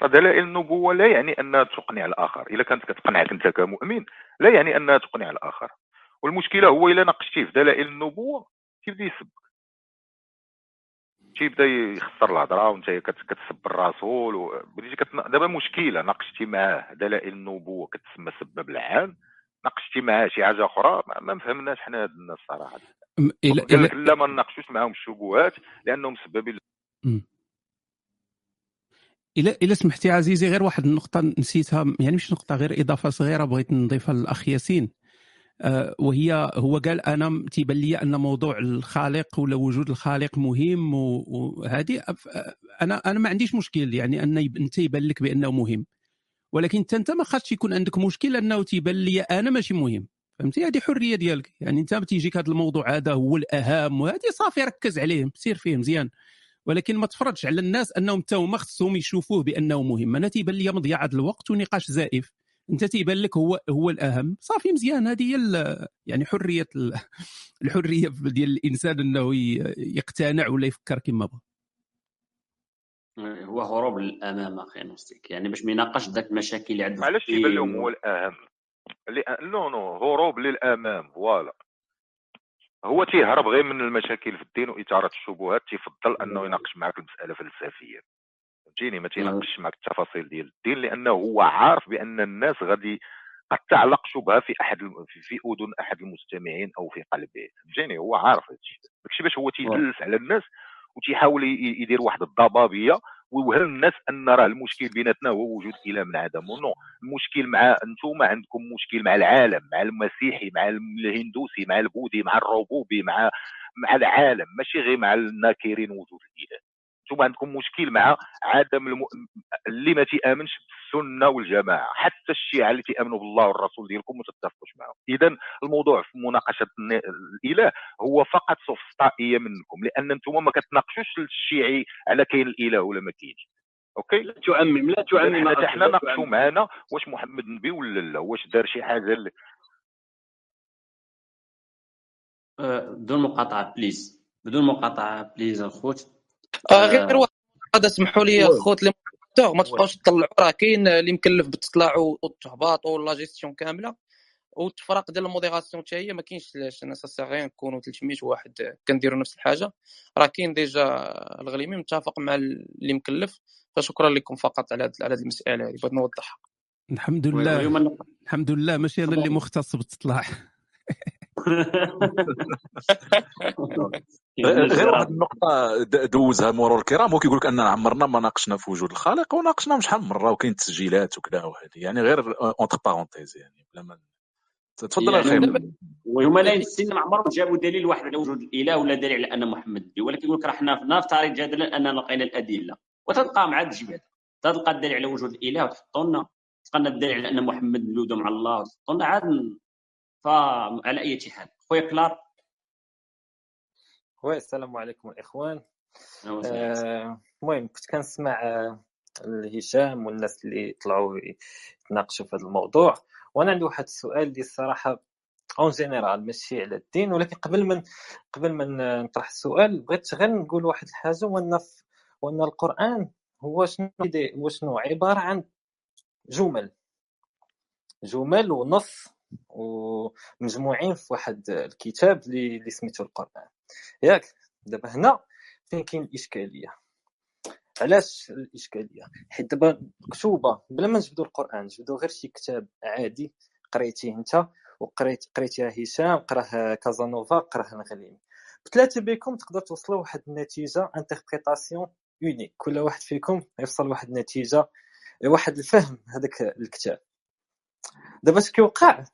فدلائل النبوة لا يعني انها تقنع الآخر. إلا كانت كتقنعك أنت كمؤمن لا يعني انها تقنع الآخر. والمشكلة هو إلا ناقشتيه في دلائل النبوة تيبدا يسبك. تيبدا يخسر الهضرة وأنت كت- كتسب الرسول و... دابا مشكلة ناقشتي معاه. دلائل النبوة كتسمى سباب العام. ناقشتي معاه شي حاجة أخرى ما, فهمناش حنا هاد الناس صراحة. إلى لك لا ما نناقشوش معاهم الشبهات لأنهم مسببين إلى إلى سمحتي عزيزي غير واحد النقطة نسيتها يعني مش نقطة غير إضافة صغيرة بغيت نضيفها للأخ ياسين. آه، وهي هو قال أنا تيبان لي أن موضوع الخالق ولا وجود الخالق مهم وهذه أنا أنا ما عنديش مشكل يعني أن أنت يبان لك بأنه مهم. ولكن انت انت ما خاصش يكون عندك مشكل انه تيبان لي أنا ماشي مهم. فهمتي؟ هذه حرية ديالك. يعني انت تيجيك هذا الموضوع هذا هو الأهم وهذه صافي ركز عليه سير فيه مزيان. ولكن ما تفرضش على الناس أنهم تا هما خصهم يشوفوه بأنه مهم. أنا تيبان لي مضيعه الوقت ونقاش زائف. انت تيبان لك هو هو الأهم. صافي مزيان. هذه هي يعني حرية ال- الحرية ديال الإنسان أنه يقتنع ولا يفكر كما بغى. هو هروب للأمام أخي نوستيك يعني باش ما يناقش ذاك المشاكل اللي عنده في علاش تيبان الدين لهم هو الأهم. non non هروب للأمام voilà. هو تيهرب غير من المشاكل في الدين وإثارة الشبهات تيفضل أنه يناقش معك المسألة فلسفيا فهمتيني؟ ما تيناقش معك التفاصيل ديال الدين لأنه هو عارف بأن الناس غادي قد تعلق شبهة في أحد في أذن أحد المستمعين أو في قلبه. فهمتيني؟ هو عارف هادشي. داكشي باش هو تيدلس على الناس وتيحاول يدير واحد الضبابية ويوهم الناس أن راه المشكل بيناتنا هو وجود اله من عدم نو المشكل مع أنتم عندكم مشكل مع العالم مع المسيحي مع الهندوسي مع البوذي مع الربوبي مع مع العالم ماشي غير مع الناكرين وجود الإله. أنتم عندكم مشكل مع عدم الم... اللي ما تيأمنش بالسنة والجماعة حتى الشيعة اللي تيأمنوا بالله والرسول ديالكم ما تتفقوش معهم اذا الموضوع في مناقشة الإله هو فقط سفسطائيه منكم لأن أنتم ما كتناقشوش الشيعي على كاين الإله ولا ما كاينش. OK؟ لا تعمم لا تعمم حنا أخي، حنا ناقشوا. معانا واش محمد نبي ولا لا واش دار شي حاجة اللي آه، بدون مقاطعة please بدون مقاطعة please الخوت. آه غير آه، واحد هذا اسمحوا لي الخوت اللي ما تبقاوش تطلعوا راه كاين اللي مكلف بالتطلع والتهباط ولا جيستيون كاملة والتفرق ديال ال modération حتى هي ما كاينش لاش أنا ساسيغيان نكونوا 300 واحد كنديروا نفس الحاجة. راه كاين déjà الغليمي متفق مع اللي مكلف فشكرا لكم فقط على على هاد المسألة هذه بغيت نوضحها. الحمد لله. الحمد لله ماشي أنا اللي مختص بالتطلع غير واحد النقطة دوزها مرور الكرام هو كيقول لك أننا عمرنا ما ناقشنا في وجود الخالق وناقشنا شحال من مره وكاين تسجيلات وكذا وهذه. يعني غير entre parenthèses يعني بلا ما تفضل أخي. يعني وهما لا ينسين ما عمرهم جابوا دليل واحد على وجود الإله ولا دليل على أن محمد نبي ولكن يقول لك راه حنا في نفترض جدلا أننا لقينا الأدلة. وتلقى مع هذا تلقى الدليل على وجود الإله وتحطوا لنا تلقى لنا الدليل على أن محمد مولود مع الله وتحطوا لنا عاد فعلى اي حال خويا كلار oui السلام عليكم الإخوان. آه، المهم كنت كنسمع آه، هشام والناس اللي طلعوا يتناقشوا في هذا الموضوع. وأنا عندي واحد السؤال اللي الصراحة en général ماشي على الدين ولكن قبل من قبل ما نطرح السؤال بغيت غير نقول واحد الحاجة وأن وأن القرآن هو شنو هو شنو عبارة عن جمل. جمل ونص. ومجموعين في واحد الكتاب اللي سميتو القرآن. ياك دابا هنا فين كاين الإشكالية؟ علاش الإشكالية؟ حيت دابا مكتوبة بلا ما نجبدوا القرآن نجبدوا غير شي كتاب عادي قريتيه انت وقريت قريتيها هشام قراه كازانوفا قراه الغليمي بثلاثة بكم تقدر توصلوا واحد النتيجة interprétation unique كل واحد فيكم يوصل واحد النتيجة واحد الفهم هذاك الكتاب. دابا اش كيوقع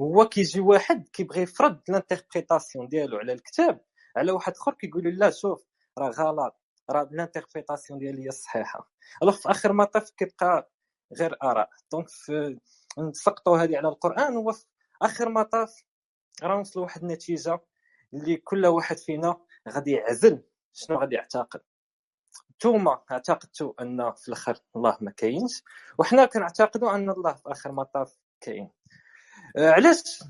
هو كيجي واحد كيبغي يفرض ال interprétation ديالو على الكتاب. على واحد آخر كيقول لا شوف راه غلط. راه ال interprétation ديالي هي الصحيحة. alors في آخر مطاف كيبقى غير آراء. donc نسقطوا هذه على القرآن هو في آخر مطاف راه نوصلوا واحد النتيجة اللي كل واحد فينا غادي يعزل. شنو غادي يعتقد؟ نتوما اعتقدتوا أن في الآخر الله ما كاينش. وحنا كنعتقدوا أن الله في آخر مطاف كاين. علاش؟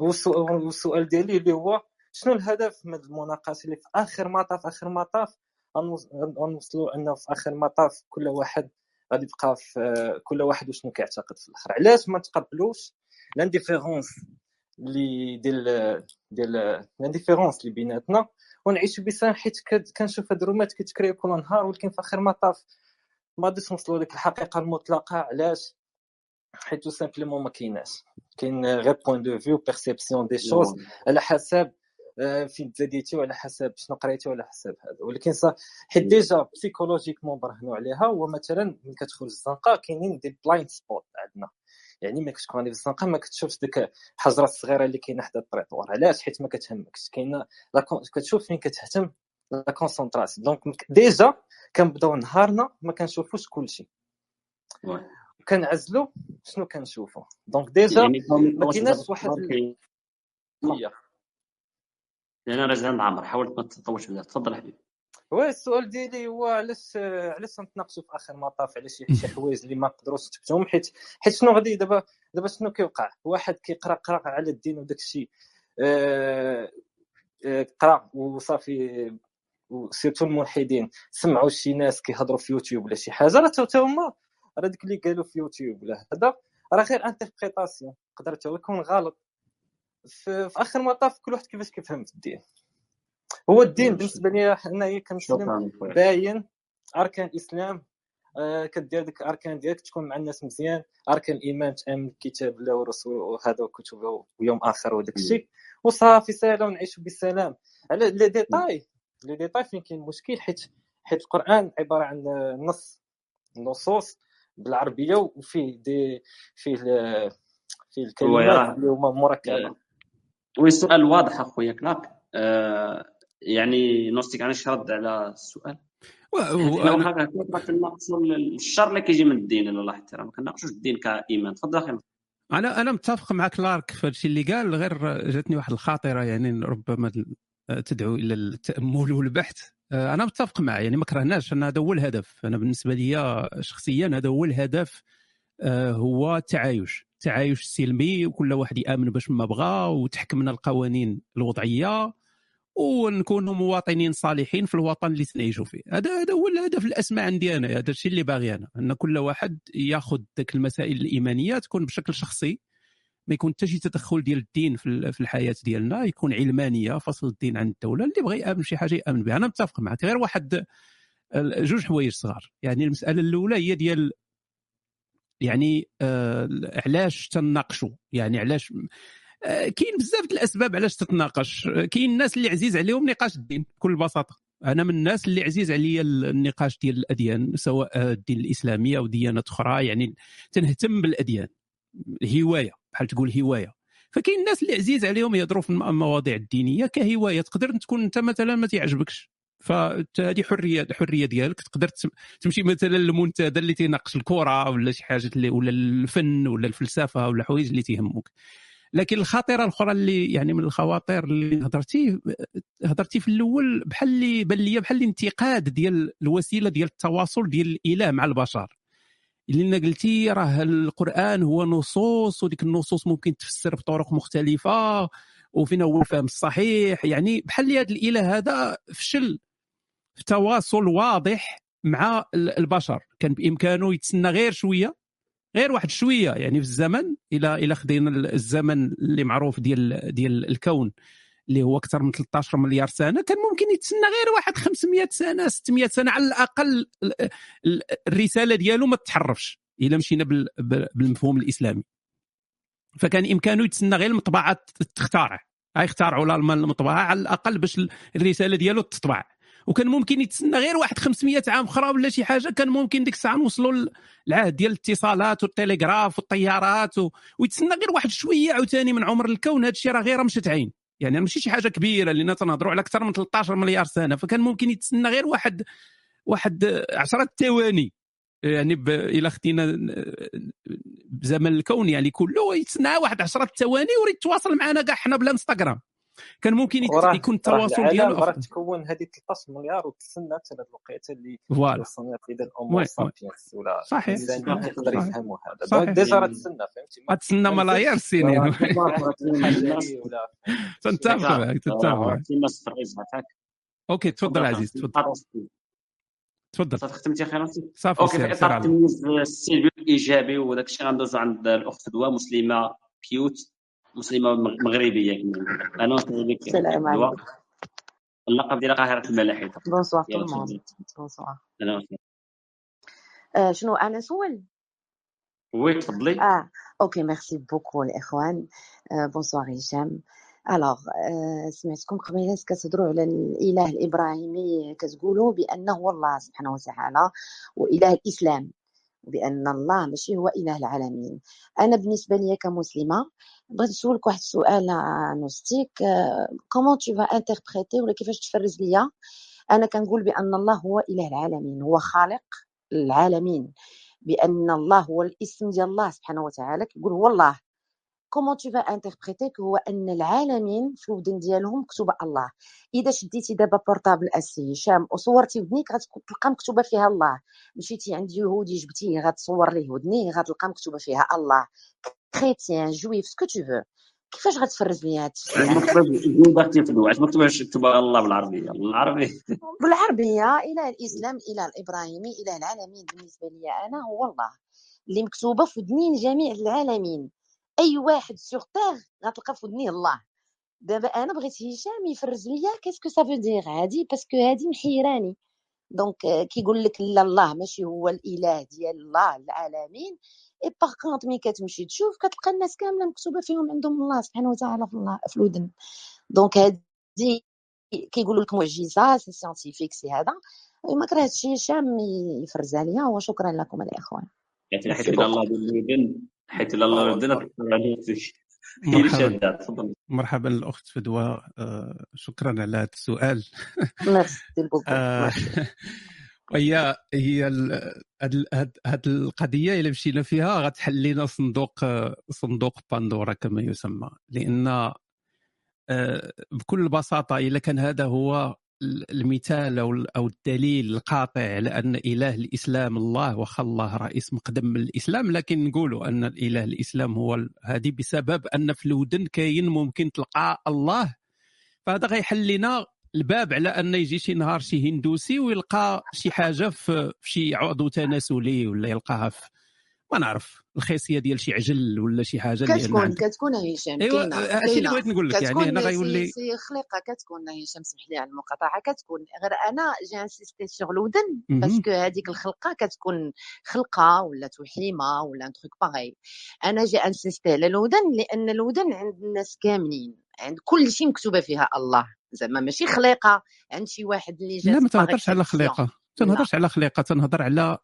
والسؤال ديالي اللي هو شنو الهدف من المناقشة اللي في آخر مطاف؟ آخر مطاف غنوص- غنوصلوا أنه في آخر مطاف كل واحد غادي يبقى في آه، كل واحد وشنو كيعتقد في الآخر. علاش ما نتقبلوش la différence اللي ديال ديال la différence اللي بيناتنا ونعيشوا بسلام حيت كنشوف هاد الرومات كيتكريو كل نهار ولكن في آخر مطاف ما غاديش نوصلوا لك الحقيقة المطلقة. علاش؟ حيت simplement ما كايناش. كاين غير point de vue perception des choses على حسب آه، فين تزاديتي وعلى حسب شنو قريتي وعلى حسب هذا. ولكن صا حيت déjà psychologiquement برهنوا عليها هو مثلا ملي كتخرج الزنقه كاينين des blind spots عندنا. يعني ملي كتكون في الزنقه ما كتشوفش ديك الحجرة الصغيرة اللي كاينة حدا الطريطوار علاش؟ حيت ما كتهمكش. كاينة كتشوف فين كتهتم la concentration donc déjà كنبداو نهارنا ما كنشوفوش كلشي. كنعزلوا شنو كنشوفوا donc déjà يعني ما كايناش واحد يعني أنا عند عمر حاول ما تطولش بزاف. تفضل حبيبي. oui السؤال ديالي هو علاش علاش نتناقشوا في آخر مطاف؟ على شي شي حوايج اللي ما نقدروش نثبتهم حيت حيت شنو غادي دابا دابا شنو كيوقع؟ واحد كيقرا قرأ على الدين وداك الشيء. آه، آه، قرأ وصافي وسيرتو الملحدين. سمعوا شي ناس كيهضروا في يوتيوب ولا شي حاجة. راه حتى هما راه داك اللي قالوا في يوتيوب ولا هذا راه غير interprétation. يقدر هو يكون غلط في, في آخر مطاف كل واحد كيفاش كيفهم في الدين. هو الدين بالنسبة لي انايا كمسلم باين. أركان الإسلام آه كدير ديك الاركان ديالك تكون مع الناس مزيان. أركان الإيمان تأمن بكتاب الله ورسوله وهذا وكتبه ويوم آخر وداك الشيء وصافي سهله ونعيشوا بالسلام على les détails les détails فين كاين مشكل؟ حيت حيت القرآن عبارة عن نص. نصوص. بالعربية وفيه des فيه فيه الكلمات اللي هما مركبة. oui السؤال واضح أخويا كلاك. آه يعني نوستيك علاش رد على السؤال؟ وأنا كنناقشوا الشر اللي كيجي من الدين الا الله يحترم ما كنناقشوش الدين كإيمان. تفضل أخي. أنا أنا متفق مع كلارك في الشيء اللي قال غير جاتني واحد الخاطرة يعني ربما تدعو إلى التأمل والبحث. آه، أنا متفق معه يعني ما كرهناش. أنا هذا هو الهدف. أنا بالنسبة لي شخصيا هذا هو الهدف آه، هو التعايش التعايش السلمي وكل واحد يأمن باش ما بغى وتحكمنا القوانين الوضعية ونكونوا مواطنين صالحين في الوطن اللي تنعيشوا فيه. هذا هذا هو الهدف الاسمى عندي أنا. هذا الشيء اللي باغي أنا. أن كل واحد ياخذ ذاك المسائل الإيمانية تكون بشكل شخصي ما يكون حتى شي تدخل ديال الدين في الحياة ديالنا يكون علمانية فصل الدين عن الدولة اللي بغى يامن شي حاجة يامن بها. أنا متفق معك غير واحد جوج حوايج صغار. يعني المسألة الأولى هي ديال يعني آه علاش تناقشوا؟ يعني علاش آه كاين بزاف الأسباب علاش تتناقش. كاين الناس اللي عزيز عليهم نقاش الدين بكل بساطة. أنا من الناس اللي عزيز عليا النقاش ديال الأديان سواء الدين الإسلامي أو ديانات أخرى. يعني تنهتم بالأديان. هواية. بحال تقول هواية. فكاين الناس اللي عزيز عليهم يهضروا في المواضيع الدينية كهواية. تقدر تكون أنت مثلا ما تعجبكش فهذه حرية حرية ديالك. تقدر تمشي مثلا للمنتدى اللي تيناقش الكرة ولا شي حاجة اللي ولا الفن ولا الفلسفة ولا حوايج اللي تيهموك لكن الخطيره الأخرى اللي يعني من الخواطر اللي هضرتي هضرتي في الأول بحال اللي بان لي بحال الانتقاد ديال الوسيلة ديال التواصل ديال الإله مع البشر. اللي قلتي راه القرآن هو نصوص وديك النصوص ممكن تفسر بطرق مختلفة وفين هو الفهم الصحيح. يعني بحال هذا الإله هذا فشل في تواصل واضح مع البشر. كان بإمكانه يتسنى غير شوية غير واحد شوية يعني في الزمن إلى إلى خدينا الزمن اللي معروف ديال ديال الكون. اللي هو أكثر من 13 مليار سنة كان ممكن يتسنى غير واحد 500 سنة 600 سنة على الأقل الرسالة ديالو ما تتحرفش إلا مشينا بالمفهوم الإسلامي. فكان إمكانه يتسنى غير المطبعة تخترع. اختارعوا الالمان المطبعة على الأقل باش الرسالة ديالو تطبع وكان ممكن يتسنى غير واحد 500 عام أخرى ولا شي حاجة كان ممكن ديك الساعة نوصلوا للعهد ديال الاتصالات والتليغراف والطيارات و... ويتسنى غير واحد شوية عاوتاني من عمر الكون هذا الشيء راه غير مشت عين. يعني ماشي شي حاجة كبيرة لأن تنهضروا على أكثر من 13 مليار سنة فكان ممكن يتسنى غير واحد واحد 10 ثواني. يعني ب... إلى خدينا بزمن الكون يعني كله يتسنى واحد 10 ثواني ويريد يتواصل معنا كاع حنا بلا إنستغرام. كان ممكن يكون التواصل ديالو راه تكون هذه 13 مليار وتسنى حتى هذه الوقيته اللي وصلنا في الأمور سابينس ولا صحيح. يقدر يفهموا هذا. ديجا راه تسنى فهمتي؟ تسنى ملايير السنين. تنتفق معك تنتفق OK تفضل عزيز تفضل. تفضل. صافي ختمتي خير صافي OK في إطار التمييز السلبي والإيجابي وداك الشيء غندوزو عند الأخت فدوى مسلمة cute. مسلمة مغربية أنا لك السلام عليكم. اللقب ديال قاهره الملاحدة. bonsoir tout le monde bonsoir. شنو أنا سول؟ oui تفضلي. آه OK merci beaucoup الإخوان. bonsoir هشام. alors سمعتكم قبيلة كتهضروا على الإله الإبراهيمي كتقولوا بأنه هو الله سبحانه وتعالى وإله الإسلام. بأن الله ماشي هو إله العالمين. أنا بالنسبة لي كمسلمة بغيت نسولك واحد السؤال نوستيك comment tu vas interpréter ولا كيفاش تفرز ليا؟ أنا كنقول بأن الله هو إله العالمين هو خالق العالمين. بأن الله هو الاسم ديال الله سبحانه وتعالى كيقول هو الله. comment tu interprètes هو أن العالمين في الودن ديالهم مكتوبة الله. إذا شديتي دابا portable أسي هشام وصورتي ودنيك غتلقى مكتوبة فيها الله. مشيتي عند يهودي جبتيه غتصور ليه ودنيه غتلقى مكتوبة فيها الله. chrétien juif ce que tu veux كيفاش غتفرز لي هاد الشيء؟ مكتوب أختي في واش مكتوب مكتوب الله بالعربية بالعربي بالعربية. اله الإسلام اله الإبراهيمي اله العالمين. بالنسبة لي أنا هو الله. اللي مكتوبة في ودنين جميع العالمين. أي واحد sur terre غتلقى في ودنيه الله. دابا أنا بغيت هشام يفرز ليا qu'est-ce que ça veut dire هادي؟ parce que هادي محيراني. donc كيقول لك لا الله ماشي هو الإله ديال الله العالمين. et par contre ملي كتمشي تشوف كتلقى الناس كاملة مكتوبة فيهم عندهم الله سبحانه وتعالى في الله في الودن. donc هادي كيقولوا لك معجزة c'est scientifique c'est هذا. ما كرهتش هشام يفرزها ليا وشكرا لكم الإخوان. إلى الله بالودن. حيت الله بالودن مرحبا. مرحبا الاخت فدوى. آه شكرا على هذا السؤال. هي هي هذه القضية إلا مشينا فيها غتحل لنا صندوق صندوق باندورا كما يسمى. لأن آه، بكل بساطة إلا كان هذا هو المثال أو أو الدليل القاطع على ان إله الإسلام الله واخا الله رئيس مقدم من الاسلام لكن نقولوا أن الاله الإسلام هو هذه بسبب أن في الودن كاين ممكن تلقى الله. فهذا غيحل لنا الباب على أن يجي شي نهار شي هندوسي ويلقى شي حاجة في شي عضو تناسلي ولا يلقاها في ما نعرف الخاصيه ديال شي عجل ولا شي حاجة كتكون كتكون هشام ايوا هادشي اللي بغيت نقول لك يعني هنا غيولي سي خليقة كتكون هشام سمح لي على المقاطعة. كتكون غير أنا j'ai insisté sur الودن parce que هذيك الخلقة كتكون خلقة ولا توحيمة ولا un truc pareil أنا j'ai insisté على الودن لأن الودن عند الناس كاملين عند كل شيء مكتوبة فيها الله. زعما ماشي خليقة عند شي واحد اللي جا لا ما تهضرش على خليقة. تنهضرش على خليقة تنهضر على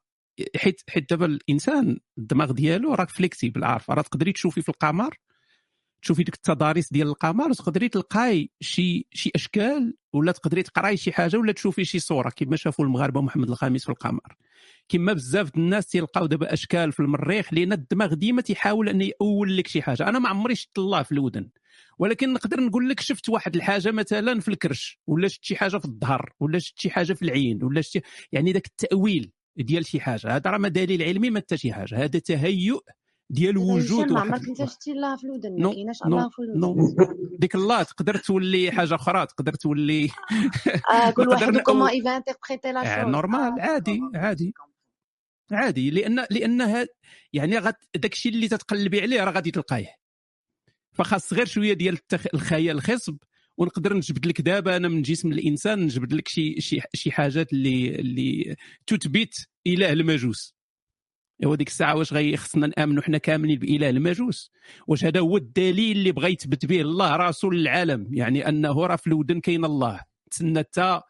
حيت حيت دابا الإنسان الدماغ ديالو راك flexible عارف؟ راه تقدري تشوفي في القمر تشوفي ديك التضاريس ديال القمر تقدري تلقاي شي شي أشكال ولا تقدري تقراي شي حاجة ولا تشوفي شي صورة كما شافوا المغاربة محمد الخامس في القمر. كما بزاف الناس تيلقاو دابا أشكال في المريخ لأن الدماغ ديما تيحاول أن يأول لك شي حاجة. أنا ما عمري شفت الله في الودن ولكن نقدر نقول لك شفت واحد الحاجة مثلا في الكرش ولا شفت شي حاجة في الظهر ولا شفت شي حاجة في العين ولا شفت يعني ذاك التأويل. ديال شي حاجة. هذا راه ما دليل علمي ما حتى شي حاجة. هذا تهيؤ ديال وجود واحد عمرك انت شفتي الله في الودن ما كايناش الله في الودن. ديك الله تقدر تولي حاجة أخرى تقدر تولي آه كل واحد كومون ايفا انتربريتي لا شوز نورمال عادي عادي عادي. لأن لأن يعني داك الشيء اللي تتقلبي عليه راه غادي تلقايه فخاص غير شوية ديال. الخيال الخصب. ونقدر نجبد لك دابا أنا من جسم الإنسان نجبد لك شي شي شي حاجات اللي اللي تثبت إله المجوس. ايوا ديك الساعة واش خصنا نآمنوا حنا كاملين بإله المجوس. واش هذا هو الدليل اللي بغى يثبت به الله راسه للعالم يعني أنه راه في الودن كاين الله. تسنى حتى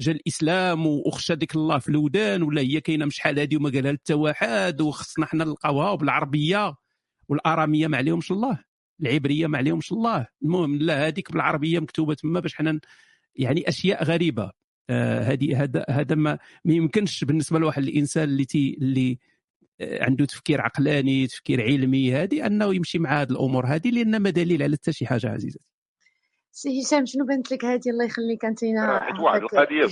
جا الإسلام وخشى ديك الله في الودان ولا هي كاينة شحال هذه وما قالها حتى واحد وخصنا حنا نلقاوها بالعربية والآرامية ما عليهمش الله. العبرية ما عليهمش الله. المهم لا هذيك بالعربية مكتوبة تما باش حنا يعني أشياء غريبة. هذه آه هذا هذا ما, ما يمكنش بالنسبة لواحد الإنسان اللي تي اللي آه، عنده تفكير عقلاني تفكير علمي هذه أنه يمشي مع هذه الأمور هذه لأن ما دليل على حتى شي حاجة عزيزتي سي هشام شنو بانت لك هذه؟ الله يخليك أنت واحد القضية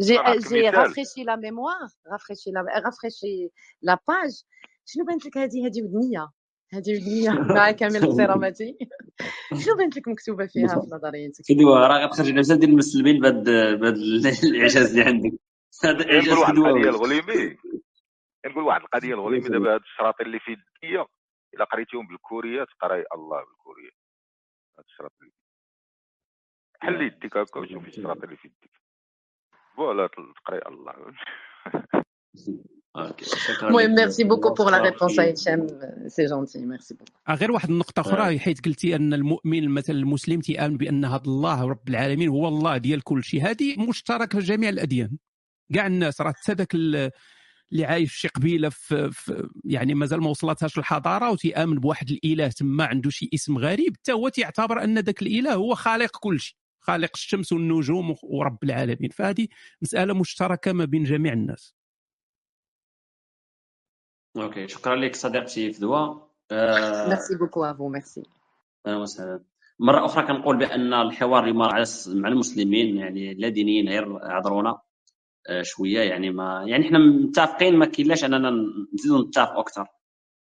جي جي رافريشي لا ميموار رافريشي لا رافريشي لا باج شنو بانت لك هذه؟ هذه ودنيه هذه الدنيا مع كامل احتراماتي شنو بانت لك مكتوبة فيها في نظريتك؟ فدوى راه غتخرج لنا ديال المسلمين بهذا بهذا الإعجاز اللي عندك. هذا إعجاز نقول واحد القضية الغليمي. نقول واحد القضية الغليمي. دابا هاد الشراطين اللي في يديا إلا قريتيهم بالكورية تقرأي الله بالكورية. هاد الشراط اللي حل يديك هكا وشوفي الشراط اللي في يديك voilà تقرأي الله. OK المهم merci beaucoup pour la. réponse هشام c'est gentil merci beaucoup غير واحد النقطة أخرى حيث قلتي أن المؤمن مثلا المسلم تيآمن بأن هذا الله رب العالمين هو الله ديال كل شيء. هذه مشتركة في جميع الأديان. كاع الناس راه حتى ذاك ال- اللي عايش في شي قبيلة في, في يعني مازال ما وصلتهاش الحضارة وتيأمن بواحد الإله تما عنده شي اسم غريب حتى هو تيعتبر أن ذاك الإله هو خالق كل شيء. خالق الشمس والنجوم ورب العالمين. فهذه مسألة مشتركة ما بين جميع الناس. OK شكرا لك صديقتي فدوى merci beaucoup à vous merci أهلا وسهلا مره أخرى كنقول بان الحوار على س- مع المسلمين يعني لا دينيين غير اعذرونا آه، شوية يعني ما يعني إحنا متفقين ما كاين لاش اننا نزيدوا نتفقوا أكثر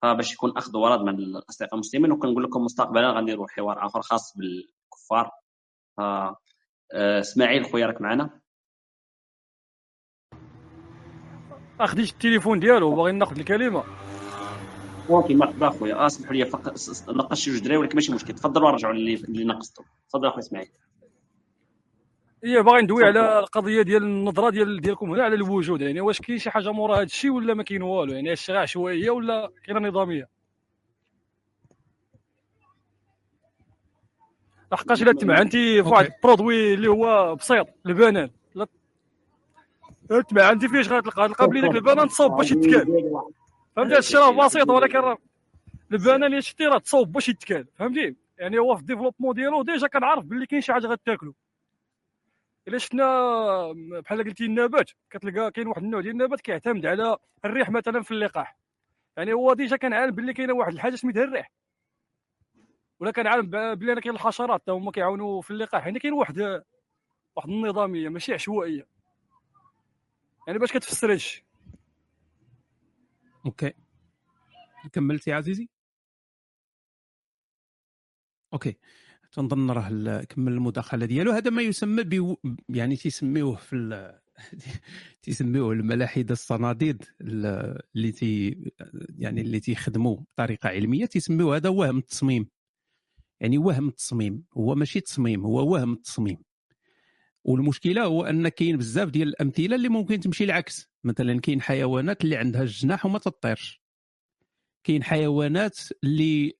فباش يكون اخذ ورد مع الاصدقاء المسلمين وكنقول لكم مستقبلا غنديروا حوار اخر خاص بالكفار ف اسماعيل خويا راك معنا اخديش التليفون ديالو وباغي ناخذ الكلمة. OK مرحبا خويا آه اسمحوا لي فقط نقصت شي جوج دراري ولكن ماشي مشكل. تفضلوا نرجعوا اللي اللي نقصتوا تفضل أخويا اسماعيل هي باغي ندوي على القضية ديال النظرة ديال ديالكم هنا على الوجود يعني واش كاين شي حاجة مورا هذا الشيء ولا ما كاين والو؟ يعني غير عشوائية ولا كاينة نظامية؟ لحقاش إلا تمعنتي في واحد. le produit اللي هو بسيط البنان. إلا تمعنتي فيه غتلقى تلقى بلي داك البنان تصاوب باش يتكال. فهمتي؟ هادشي راه بسيط ولكن راه البنان اللي شتي راه تصاوب باش يتكال. فهمتي؟ يعني هو في développement ديالو ديجا كنعرف باللي كاين شي حاجة غتاكلو. إلا شفنا بحال قلتي النبات كتلقى كاين واحد النوع ديال النبات كيعتمد على الريح مثلا في اللقاح. يعني هو ديجا كنعلم باللي كاينة واحد الحاجة سميتها الريح. ولا كنعلم باللي أنا كاين الحشرات حتى هما كيعاونوا في اللقاح. يعني كاين واحد واحد النظامية ماشي عشوائية. يعني باش كتفسر هادشي أوكي. كملتي عزيزي؟ أوكي. تنظن راه كمل المداخلة ديالو. هذا ما يسمى بو يعني تيسميوه في ال... تيسميوه الملاحدة الصناديد ال- اللي تي يعني اللي تيخدموا بطريقة علمية. تيسميوه هذا وهم التصميم. يعني وهم التصميم. هو ماشي تصميم هو وهم التصميم. والمشكلة هو أن كاين بزاف ديال الأمثلة اللي ممكن تمشي العكس. مثلا كاين حيوانات اللي عندها الجناح وما تطيرش. كاين حيوانات اللي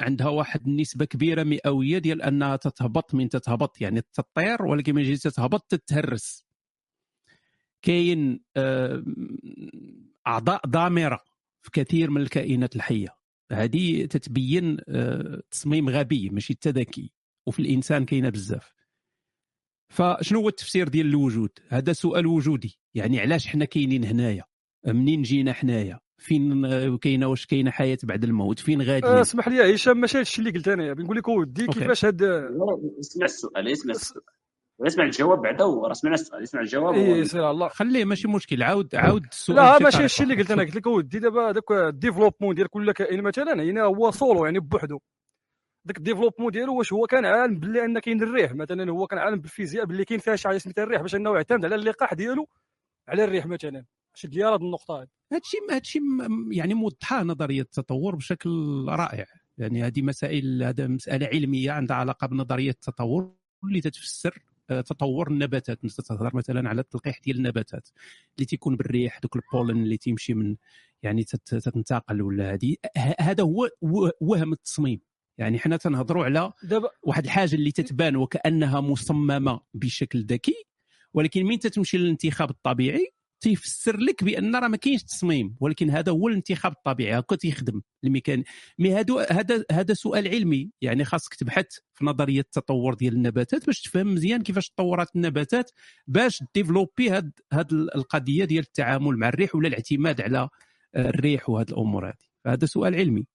عندها واحد النسبة كبيرة مئوية ديال أنها تتهبط من تتهبط يعني تطير ولكن من تتهبط تتهرس. كاين أعضاء ضامرة في كثير من الكائنات الحية. هذه تتبين آه، تصميم غبي ماشي التذكي وفي الإنسان كاينة بزاف. فشنو هو التفسير ديال الوجود؟ هذا سؤال وجودي. يعني علاش حنا كاينين هنايا؟ منين جينا حنايا؟ فين كاينة؟ واش كاينة حياة بعد الموت؟ فين غاديين آه، اسمح لي يا هشام ماشي هادشي اللي قلت انايا بنقول لك ودي. كيفاش هاد اسمع السؤال اسمع السؤال. اسمع الجواب بعدا وراه سمعنا السؤال اسمع الجواب اي سير الله. خليه ماشي مشكل. عاود عاود السؤال لا ماشي. هادشي اللي قلت أنا. قلت لك ودي دابا داك développement ديال كل كائن مثلا هنا هو سولو يعني بوحدو. داك développement ديالو واش هو كان عالم باللي أن كاين الريح. مثلا هو كان عالم بالفيزياء باللي كاين فيها شي حاجة سميتها الريح باش أنه يعتمد على اللقاح ديالو على الريح مثلا. شد لي هاد النقطة هادي هادشي هادشي يعني موضحة نظرية التطور بشكل رائع. يعني هذه مسائل هذا مسألة علمية عندها علاقة بنظرية التطور اللي تتفسر آه، تطور النباتات. انت تهضر مثلا على التلقيح ديال النباتات اللي تيكون بالريح دوك البولن اللي تيمشي من يعني تت- تتنتقل ولا هذه. هذا هو وهم التصميم. يعني حنا تنهضروا على دابا واحد الحاجة اللي تتبان وكأنها مصممة بشكل ذكي ولكن من تتمشي للانتخاب الطبيعي تيفسر لك بأن راه ما كاينش تصميم ولكن هذا هو الانتخاب الطبيعي هكا تيخدم الميكان. mais هادو هذا هذا سؤال علمي يعني خاصك تبحث في نظرية التطور ديال النباتات باش تفهم مزيان كيفاش تطورات النباتات باش développer هاد هاد القضية ديال التعامل مع الريح ولا الاعتماد على الريح وهاد الأمور هذه هذا سؤال علمي.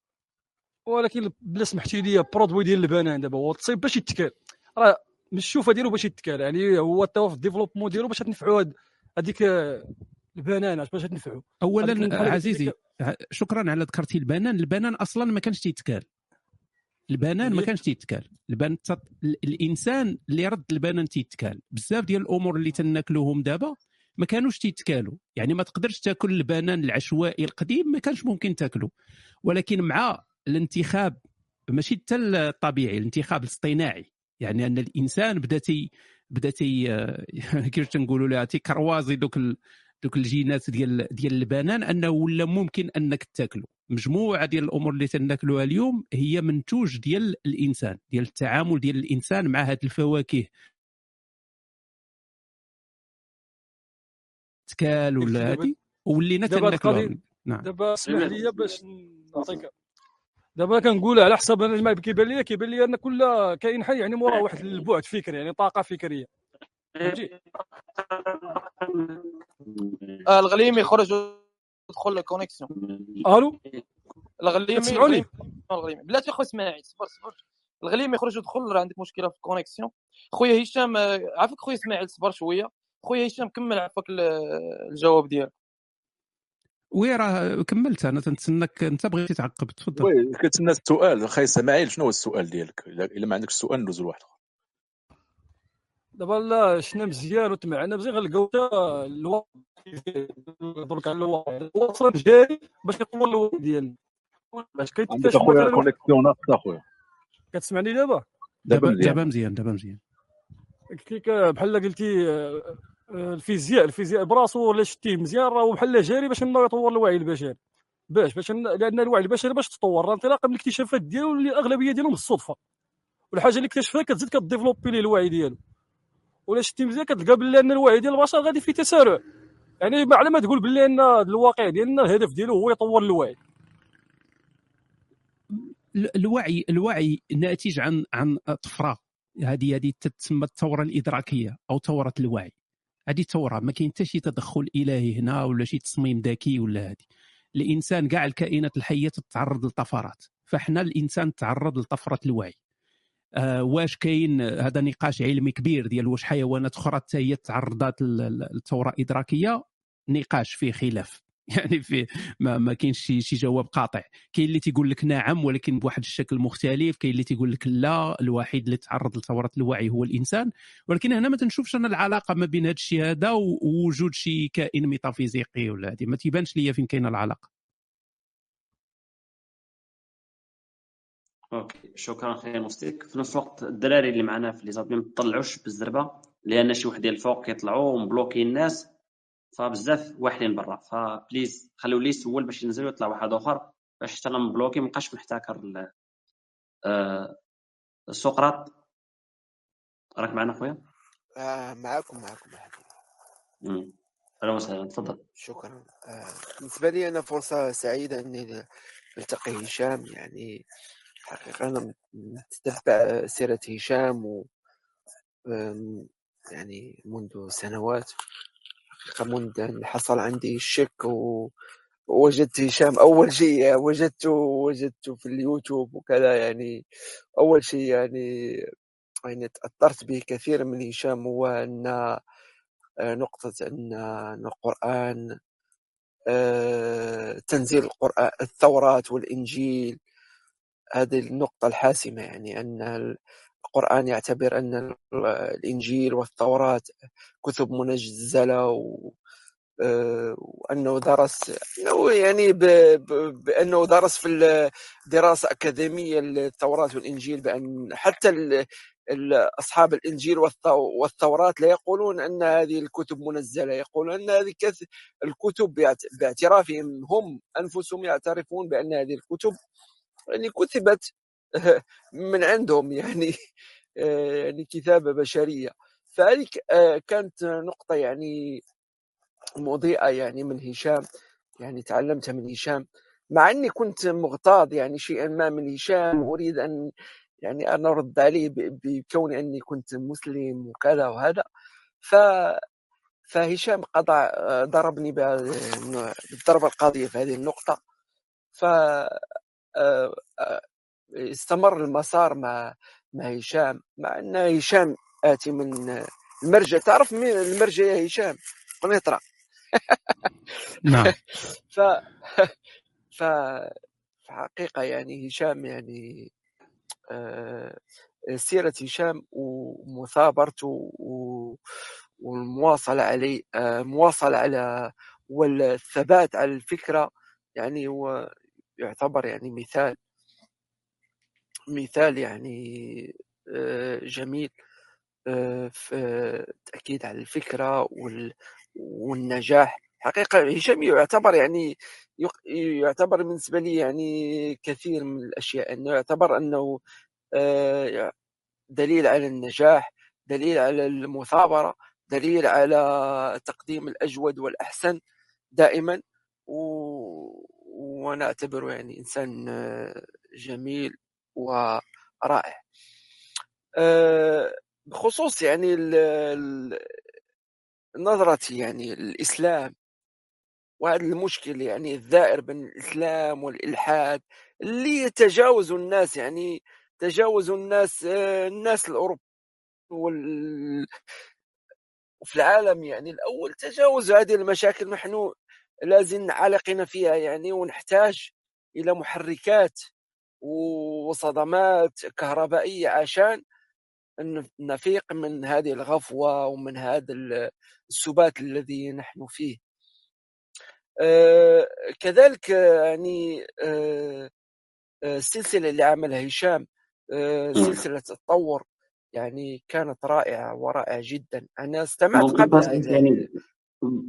ولكن بلا سمحتي لي produit ديال البنان دابا هو تصيب باش يتكال. راه مش الشوفة ديالو باش يتكال يعني هو تا في développement ديالو باش تنفعوا هذيك البنانات باش تنفعوا اولا عزيزي شكرا على ذكرتي البنان. البنان أصلا ما كانش تيتكال. البنان ما هي- كانش تيتكال. البن... تط... ال- الإنسان اللي رد البنان تيتكال. بزاف ديال الأمور اللي تناكلوهم دابا ما كانوش تيتكالوا يعني ما تقدرش تاكل البنان العشوائي القديم ما كانش ممكن تاكله ولكن مع الانتخاب ماشي حتى الطبيعي الانتخاب الاصطناعي. يعني أن الإنسان بدأ تي بدأ تي كيفاش تنقولوا لها تي croiser دوك ال... دوك الجينات ديال ديال البنان أنه ولا ممكن أنك تاكلو. مجموعة ديال الأمور اللي تناكلوها اليوم هي منتوج ديال الإنسان ديال التعامل ديال الإنسان مع هذه الفواكه. تكال ولا هذه ولينا تناكلوها. نعم. دابا اسمح لي باش نعطيك دابا كنقول على حسب أنا ما كيبان لي كيبان لي أن كل كائن حي يعني موراه واحد البعد فكري يعني طاقة فكرية. فهمتي؟ آه الغليمي خرج ودخل ال connexion allô؟ الغليمي كتسمعوني الغليمي. الغليمي بلاتي خويا اسماعيل صبر صبر. الغليمي يخرج ودخل راه عندك مشكلة في ال connexion خويا هشام عافاك خويا اسماعيل صبر شوية. خويا هشام كمل عافاك ال- الجواب ديالك. oui راه كملت. أنا تنتسناك أنت بغيتي تعقب. تفضل. oui كتسنى السؤال. أخي اسماعيل شنو هو السؤال ديالك؟ الا إلا ما عندكش السؤال ندوزو لواحد آخر. دابا لا شنا مزيان وتمعنا. مزيان غنلقاو حتى الوقت درك على الوقت أصلا جاي باش يطور الوقت ديالنا. باش كيتفاش أخويا مثلا كونيكسيون ناقصه أخويا. كتسمعني دابا؟ دابا دابا مزيان. دابا مزيان دابا مزيان. كي ك- بحال قلتي الفيزياء الفيزياء براسو ولا شتيه مزيان؟ راه بحال جاري باش إنه يطور الوعي البشري. باش باش لأن الوعي البشري باش تطور. انطلاقا من الاكتشافات ديالو اللي الأغلبية ديالهم بالصدفة. والحاجة اللي اكتشفها كتزيد كديفلوبي ليه الوعي ديالو. ولا شتي مزيان؟ كتلقى باللي أن الوعي ديال البشر غادي في تسارع. يعني ما على ما تقول باللي أن الواقع ديالنا الهدف ديالو هو يطور الوعي. ال- الوعي الوعي ناتج عن عن طفرة. هذه هذه تسمى الثورة الإدراكية أو ثورة الوعي. هذه ثوره ما كاين حتى شي تدخل إلهي هنا ولا شي تصميم ذكي ولا هذه الإنسان كاع الكائنات الحية تتعرض لطفرات فاحنا الإنسان تعرض لطفرة الوعي. آه واش كاين هذا نقاش علمي كبير ديال واش حيوانات أخرى حتى هي تعرضات للثوره الادراكيه نقاش فيه خلاف. يعني في ما, ما كاينش شي, شي جواب قاطع. كاين اللي تيقول لك نعم ولكن بواحد الشكل مختلف. كاين اللي تيقول لك لا الوحيد اللي تعرض لثورة الوعي هو الإنسان. ولكن هنا ما تنشوفش أنا العلاقة ما بين هذا الشيء هذا ووجود شي كائن ميتافيزيقي ولا هذه ما تيبانش ليا فين كاينة العلاقة. أوكي. شكرا أخي مستيك في نفس الوقت الدراري اللي معنا في les invités ما تطلعوش بالزربة لأن شي واحد ديال الفوق كيطلعوا و مبلوكي الناس. فبزاف واحدين برا. ف please خليو لي يسول باش ينزل ويطلع واحد آخر باش حتى أنا مبلوكي مابقاش محتكر آه، سقراط. راك معنا خويا؟ آه معاكم معاكم. أهلا وسهلا تفضل. شكرا. آه بالنسبة لي أنا فرصة سعيدة أني نلتقي هشام يعني حقيقة أنا متتبع سيرة هشام و يعني منذ سنوات. أن حصل عندي الشك و هشام أول شيء وجدته وجدته في اليوتيوب وكذا يعني. أول شيء يعني يعني تأثرت به كثيرا من هشام هو أن آه، نقطة أن القرآن آه، تنزيل القرآن التوراة والإنجيل. هذه النقطة الحاسمة يعني أن القرآن يعتبر أن ال- الإنجيل والتوراة كتب منزلة و آه، وأنه درس أنه يعني ب... ب... بأنه درس في ال- دراسة أكاديمية التوراة والإنجيل بأن حتى ال... ال- أصحاب الإنجيل والث- والتوراة لا يقولون أن هذه الكتب منزلة يقولون أن هذه كث- الكتب باعت- باعترافهم هم أنفسهم يعترفون بأن هذه الكتب يعني كتبت من عندهم يعني آه، يعني كتابة بشرية. فهذه آه، كانت نقطة يعني مضيئة يعني من هشام يعني تعلمتها من هشام. مع أني كنت مغتاظ يعني شيئا ما من هشام وأريد أن يعني أن أرد عليه بكون أني كنت مسلم وكذا وهذا. ف فهشام قضى ضربني بهذا- بالضربة القاضية في هذه النقطة. ف آه، آه، استمر المسار مع مع هشام مع إن هشام آتي من المرجع. تعرف مين المرجع يا هشام؟ قنيطره نعم. ف ف في حقيقه يعني هشام يعني آه، سيرة هشام ومثابرته و- والمواصلة عليه آه، مواصلة على والثبات على الفكرة يعني هو يعتبر يعني مثال مثال يعني آه، جميل. آه، في التأكيد على الفكرة وال- والنجاح. حقيقة هشام يعتبر يعني يعتبر بالنسبة لي يعني كثير من الأشياء أنه يعتبر أنه آه، دليل على النجاح دليل على المثابرة دليل على تقديم الأجود والأحسن دائما. و... وأنا أعتبره يعني إنسان آه، جميل. ورائع. آه، بخصوص يعني نظرتي يعني الإسلام وهذا المشكل يعني الدائر بين الإسلام والإلحاد اللي يتجاوزوا الناس يعني تجاوزوا الناس آه، الناس الأوروب وال... العالم يعني الأول تجاوزوا هذه المشاكل نحن لازم عالقين فيها يعني ونحتاج إلى محركات وصدمات كهربائية عشان نفيق من هذه الغفوة ومن هذا السبات الذي نحن فيه. آه، كذلك يعني آه، آه، السلسلة اللي عملها هشام سلسلة التطور يعني كانت رائعة ورائعة جدا. أنا استمعت قبلها يعني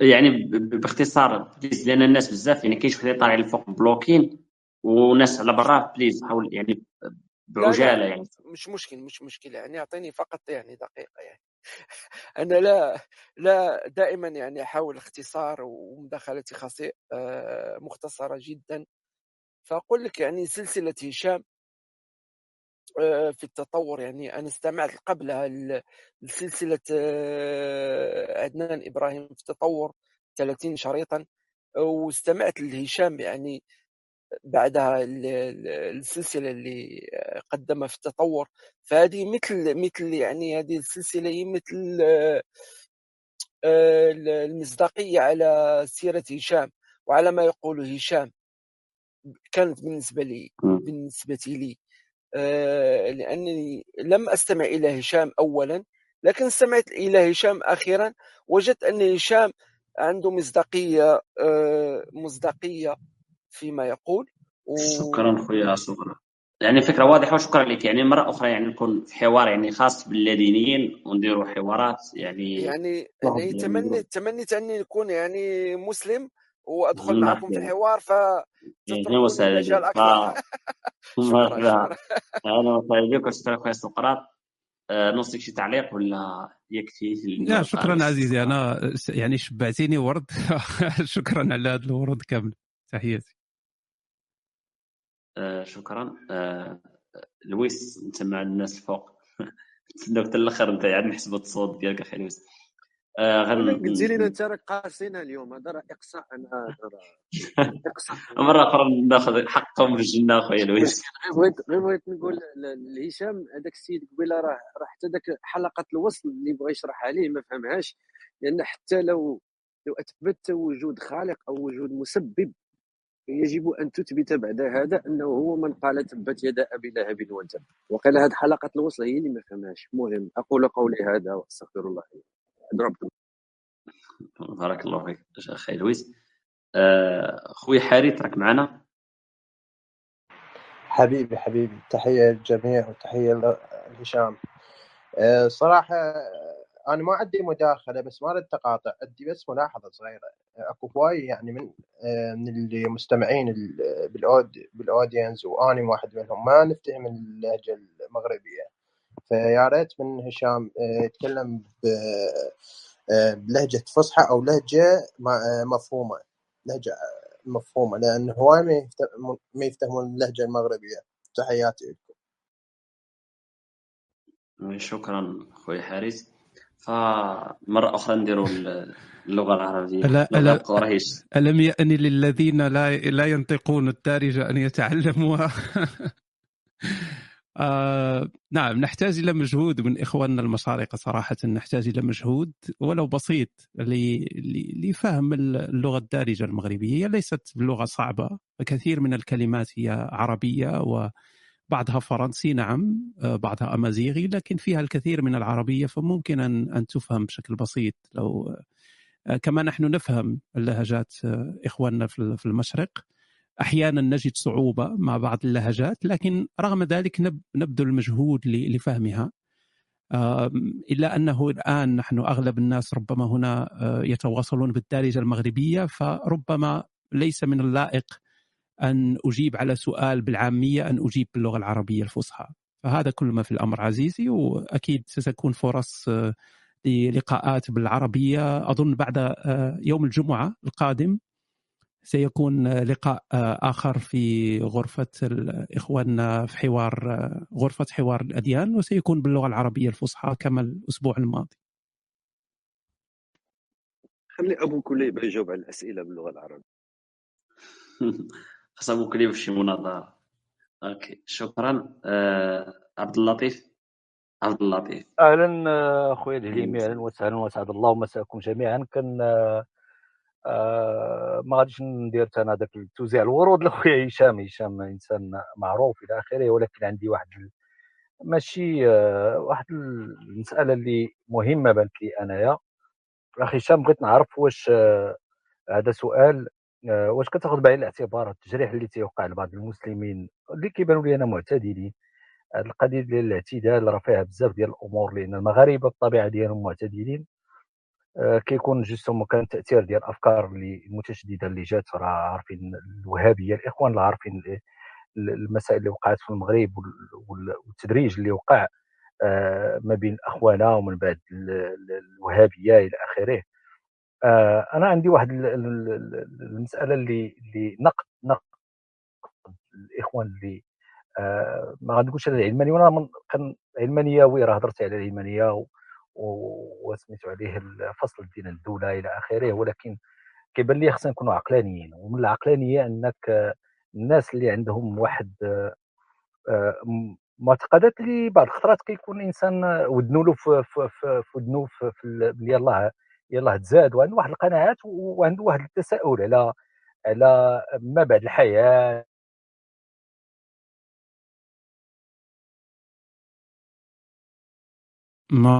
يعني باختصار لأن الناس بزاف يعني كاين شي طالع لفوق bloquer. وناس على برا please حاول يعني بعجالة يعني. مش مشكل مش مشكلة يعني أعطيني فقط يعني دقيقة يعني. أنا لا لا دائما يعني أحاول اختصار ومداخلتي خاصة آه، مختصرة جدا. فأقول لك يعني سلسلة هشام آه، في التطور يعني أنا استمعت قبلها لسلسلة آه، عدنان إبراهيم في التطور 30 شريطا واستمعت لهشام يعني بعدها السلسلة اللي قدمها في التطور. فهذه مثل مثل يعني هذه السلسلة هي مثل آه، المصداقية على سيرة هشام وعلى ما يقوله هشام. كانت بالنسبة لي بالنسبة لي آه، لأنني لم أستمع إلى هشام أولا لكن استمعت إلى هشام أخيرا وجدت أن هشام عنده مصداقية آه، مصداقية فيما يقول و... شكرا خويا شكرا يعني فكرة واضحة وشكرا لك. يعني مره أخرى يعني نكون في حوار يعني خاص باللادينيين ونديروا حوارات يعني يعني يعني تمني تمنيت اني نكون يعني مسلم وأدخل معكم في حوار ف يعني وسهلا أكثر. مرحبا أهلا وسهلا بك وشكرا خويا سقراط. آه، نوصيك شي تعليق ولا يكفي لا شكرا عزيزي. أنا يعني شبعتيني ورد. شكرا على هذا الورود كامل. تحياتي. شكرا. آه لويس انت مع الناس الفوق نتسناوك حتى الأخر أنت يعني نحسب الصوت ديالك أخي لويس. آه غن... قلتي لنا انت راك قاسينا اليوم هذا راه إقصاء أنا إقصاء. مرة أخرى ناخذ حقهم في الجنة أخويا لويس. غير بغيت نقول لهشام هذاك السيد قبيلة راه راه حتى ذاك حلقة الوصل اللي بغى يشرح عليه ما فهمهاش لأن حتى لو لو أثبت وجود خالق أو وجود مسبب يجب أن تثبت بعد هذا أنه هو من قال تبت يد أبي لهب وتب وقال هذه حلقة الوصل هي اللي ما فهمهاش. مهم. أقول قولي هذا وأستغفر الله ضربت بارك الله فيك أخي لويس. آه، خوي حارث راك معنا؟ حبيبي حبيبي. تحية للجميع وتحية لهشام. آه، صراحة أنا ما عندي مداخلة بس ما اريد تقاطع. عندي بس ملاحظة صغيرة. اكو هواي يعني من آه، من المستمعين بال aud- بال audience واني واحد منهم. ما نفتهم اللهجة المغربية. فيا ريت من هشام آه، يتكلم آه، بلهجة فصحى أو لهجة مفهومة. لهجة مفهومة. لأن هواي ما يفتهمون اللهجة المغربية. تحياتي لكم. شكرا أخوي حارس فمرة أخرى نديروا اللغة العربية. لا لا ألم يأن للذين لا لا ينطقون الدارجه أن يتعلموا آه نعم نحتاج إلى مجهود من إخواننا المشارقة صراحة. نحتاج إلى مجهود ولو بسيط لفهم اللغة الدارجة المغربية. هي ليست بلغة صعبة. كثير من الكلمات هي عربية و بعضها فرنسي نعم آه، بعضها أمازيغي لكن فيها الكثير من العربية فممكن أن أن تفهم بشكل بسيط. لو آه، كما نحن نفهم اللهجات آه، إخواننا في المشرق أحيانا نجد صعوبة مع بعض اللهجات لكن رغم ذلك نبذل المجهود لفهمها. إلا أنه الآن نحن أغلب الناس ربما هنا يتواصلون بالدارجة المغربية فربما ليس من اللائق أن أجيب على سؤال بالعامية أن أجيب باللغة العربية الفصحى. فهذا كل ما في الأمر عزيزي وأكيد ستكون فرص للقاءات بالعربية. أظن بعد يوم الجمعة القادم سيكون لقاء آخر في غرفة إخواننا في حوار غرفة حوار الأديان وسيكون باللغة العربية الفصحى كما الأسبوع الماضي. خلي أبو كليب يجاوب على الأسئلة باللغة العربية. أبو كليب في شي مناظرة أوكي. شكرا آه عبد اللطيف. عبد اللطيف. أهلا اخويا الهليمي أهلا وسهلا وسعد الله مساكم جميعا. كان آه ما غاديش ندير أنا داك توزيع الورود لخويا هشام. هشام إنسان معروف إلى آخره ولكن عندي واحد ماشي آه واحد المسألة اللي مهمة بانت لي أنايا. أخي هشام بغيت نعرف واش آه هذا سؤال آه واش كتاخذ بعين الاعتبار التجريح اللي تيوقع لبعض المسلمين اللي كيبانوا لي أنا معتدلين؟ هذه القضية ديال الاعتدال راه فيها بزاف ديال الأمور لأن المغاربة بالطبيعه ديالهم معتدلين. آه، كيكون جوستومون كان التاثير ديال الافكار اللي المتشدده اللي جات راه عارفين الوهابية الإخوان اللي عارفين المسائل اللي وقعت في المغرب والتدريج اللي وقع آه، ما بين اخوانا ومن بعد الوهابية إلى آخره. آه، أنا عندي واحد المسألة اللي اللي نقد نقد الإخوان اللي ما غنقولش على العلمانية وأنا كان علمانياوي راه هضرت على العلمانية وسميتو عليه الفصل ديال الدولة إلى آخره ولكن كيبان لي خصنا نكونوا عقلانيين. ومن العقلانية أنك الناس اللي عندهم واحد آه، معتقدات اللي بعض الخطرات كيكون إنسان ودنو له في في في, في ودنو في, في يلاه يلاه تزاد وعنده واحد القناعات وعنده واحد التساؤل على على ما بعد الحياة. ما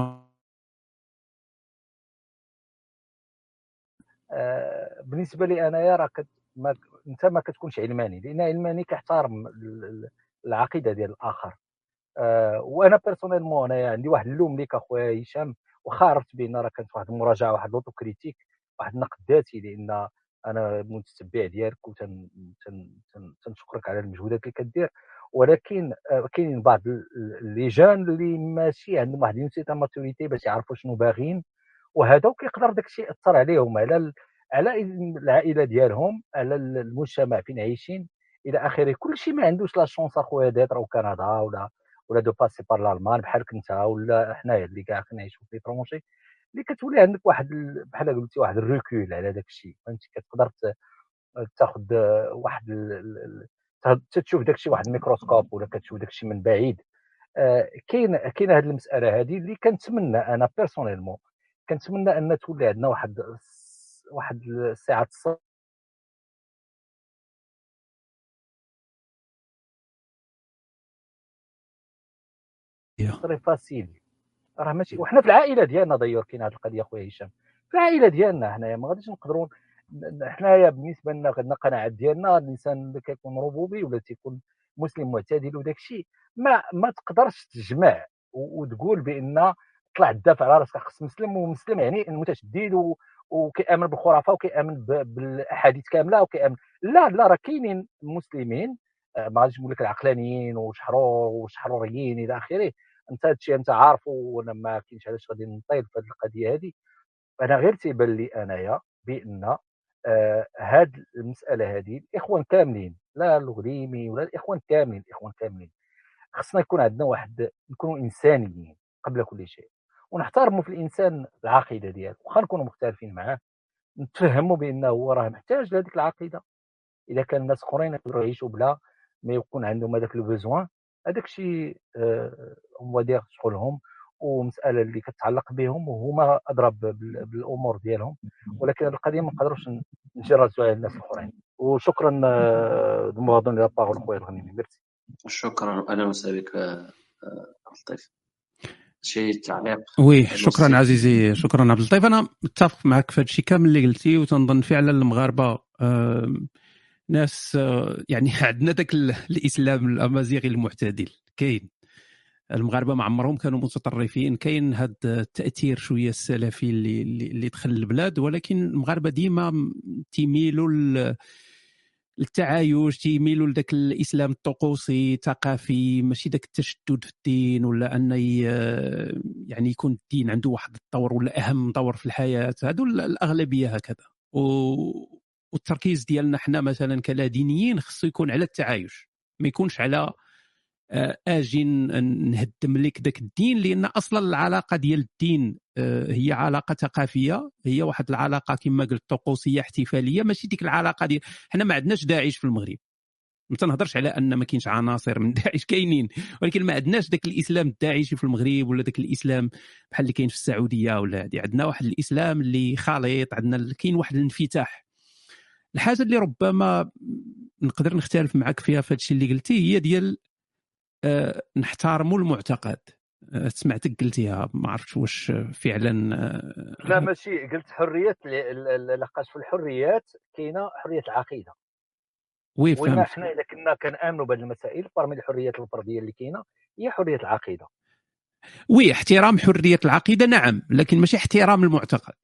آه، بالنسبة لي انايا راه ما أنت ما كتكونش علماني لأن علماني كيحترم العقيدة ديال الآخر. أه وأنا personnellement انايا عندي واحد اللوم ليك أخويا هشام واخا عرفت بان راه كانت واحد المراجعة واحد l'autocritique واحد النقد ذاتي لأن أنا متتبع ديالك وتنشكرك على المجهودات اللي كدير. ولكن آه، كاينين بعض اللجان اللي ماشي عندهم واحد une certaine maturité باش يعرفوا شنو باغيين وهذا وكيقدر داك الشيء يأثر عليهم على على العائلة ديالهم على المجتمع فين عايشين. إلى آخره كل شيء ما عندوش la chance أخويا d'être كندا ولا ولا de passer par l'Allemagne بحالك انت ولا حنايا اللي كاع كنعيشوا في l'étranger اللي كتولي عندك واحد بحال قلتي واحد ال recul على داك الشيء فهمتي؟ كتقدر تاخذ واحد تشوف داك الشيء واحد الميكروسكوب ولا كتشوف داك الشيء من بعيد. آه، كاين كاين هذه المسألة هذه اللي كنتمنى أنا personnellement كنتمنى أن تولي عندنا واحد واحد الساعة très facile راه ماشي وحنا في العائلة ديالنا d'ailleurs كاين هذه القضية خويا هشام. في العائلة ديالنا حنايا ما غاديش نقدروا حنايا بالنسبة لنا عندنا قناعات ديالنا الإنسان اللي كيكون ربوبي ولا تيكون مسلم معتدل وداك الشيء ما ما تقدرش تجمع وتقول بأن طلع الدافع على راسك خص مسلم ومسلم يعني المتشدد وكيأمن بالخرافة وكيأمن بالأحاديث كاملة وكيأمن. لا لا راه كاينين مسلمين آه، ما غاديش نقول لك العقلانيين وشحرور وشحروريين إلى آخره. أنت هادشي أنت عارفه وأنا ما كاينش علاش غادي نطيل في هذه القضية هذه أنا غير تيبان لي أنايا بأن آه هاد المسألة هذه الإخوان كاملين لا الغريمي ولا الإخوان كاملين الإخوان كاملين. خصنا يكون عندنا واحد نكونوا إنسانيين قبل كل شيء. ونحترموا في الإنسان العقيدة ديالو واخا نكونوا مختلفين معاه. نتفهموا بأنه هو راه محتاج لهذيك العقيدة. إذا كان الناس أخرين يقدروا يعيشوا بلا ما يكون عندهم هذاك le besoin هذاك الشيء هو دير شغلهم ومسألة اللي كتعلق بهم وهما أدرى بالأمور ديالهم ولكن هذه القضية ما نقدروش نجرزوها على الناس الأخرين. وشكرا de la parole خويا الغنيمي ميرسي. شكرا. أهلا وسهلا بك لطيف شي تعليق؟ oui شكرا عزيزي شكرا عبد اللطيف أنا متفق معك في هذا الشيء كامل اللي قلتي وتنظن فعلا المغاربة ناس يعني عندنا ذاك الإسلام الأمازيغي المعتدل. كاين. المغاربة ما عمرهم كانوا متطرفين. كاين هذا التأثير شوية السلفي اللي اللي دخل البلاد. ولكن المغاربة ديما تيميلوا للتعايش تيميلوا لذاك الإسلام الطقوسي الثقافي ماشي ذاك التشدد في الدين ولا أن يعني يكون الدين عنده واحد الطور ولا أهم طور في الحياة. هادو الأغلبية هكذا. والتركيز ديالنا حنا مثلا كلا دينيين خصو يكون على التعايش ما يكونش على آه، آجي نهدم لك ذاك الدين لأن أصلا العلاقة ديال الدين آه، هي علاقة ثقافية هي واحد العلاقة كما قلت طقوسية احتفالية ماشي ديك العلاقة ديال حنا ما عندناش داعش في المغرب. ما تنهضرش على أن ما كاينش عناصر من داعش كاينين ولكن ما عندناش ذاك الإسلام الداعشي في المغرب ولا ذاك الإسلام بحال اللي كاين في السعودية ولا هذه عندنا واحد الإسلام اللي خليط عندنا كاين واحد الانفتاح. الحاجة اللي ربما نقدر نختلف معك فيها في هذا الشيء اللي قلتي هي ديال أه نحترموا المعتقد. أه سمعتك قلتيها ما عرفتش واش فعلا أه لا ماشي قلت حرية لقاش في الحريات كاينة حرية العقيدة. وي فهمت. حنا اذا كنا كنامنوا بهذه المسائل فرمي الحريات الفردية اللي كاينة هي حرية العقيدة. وي احترام حرية العقيدة نعم لكن ماشي احترام المعتقد.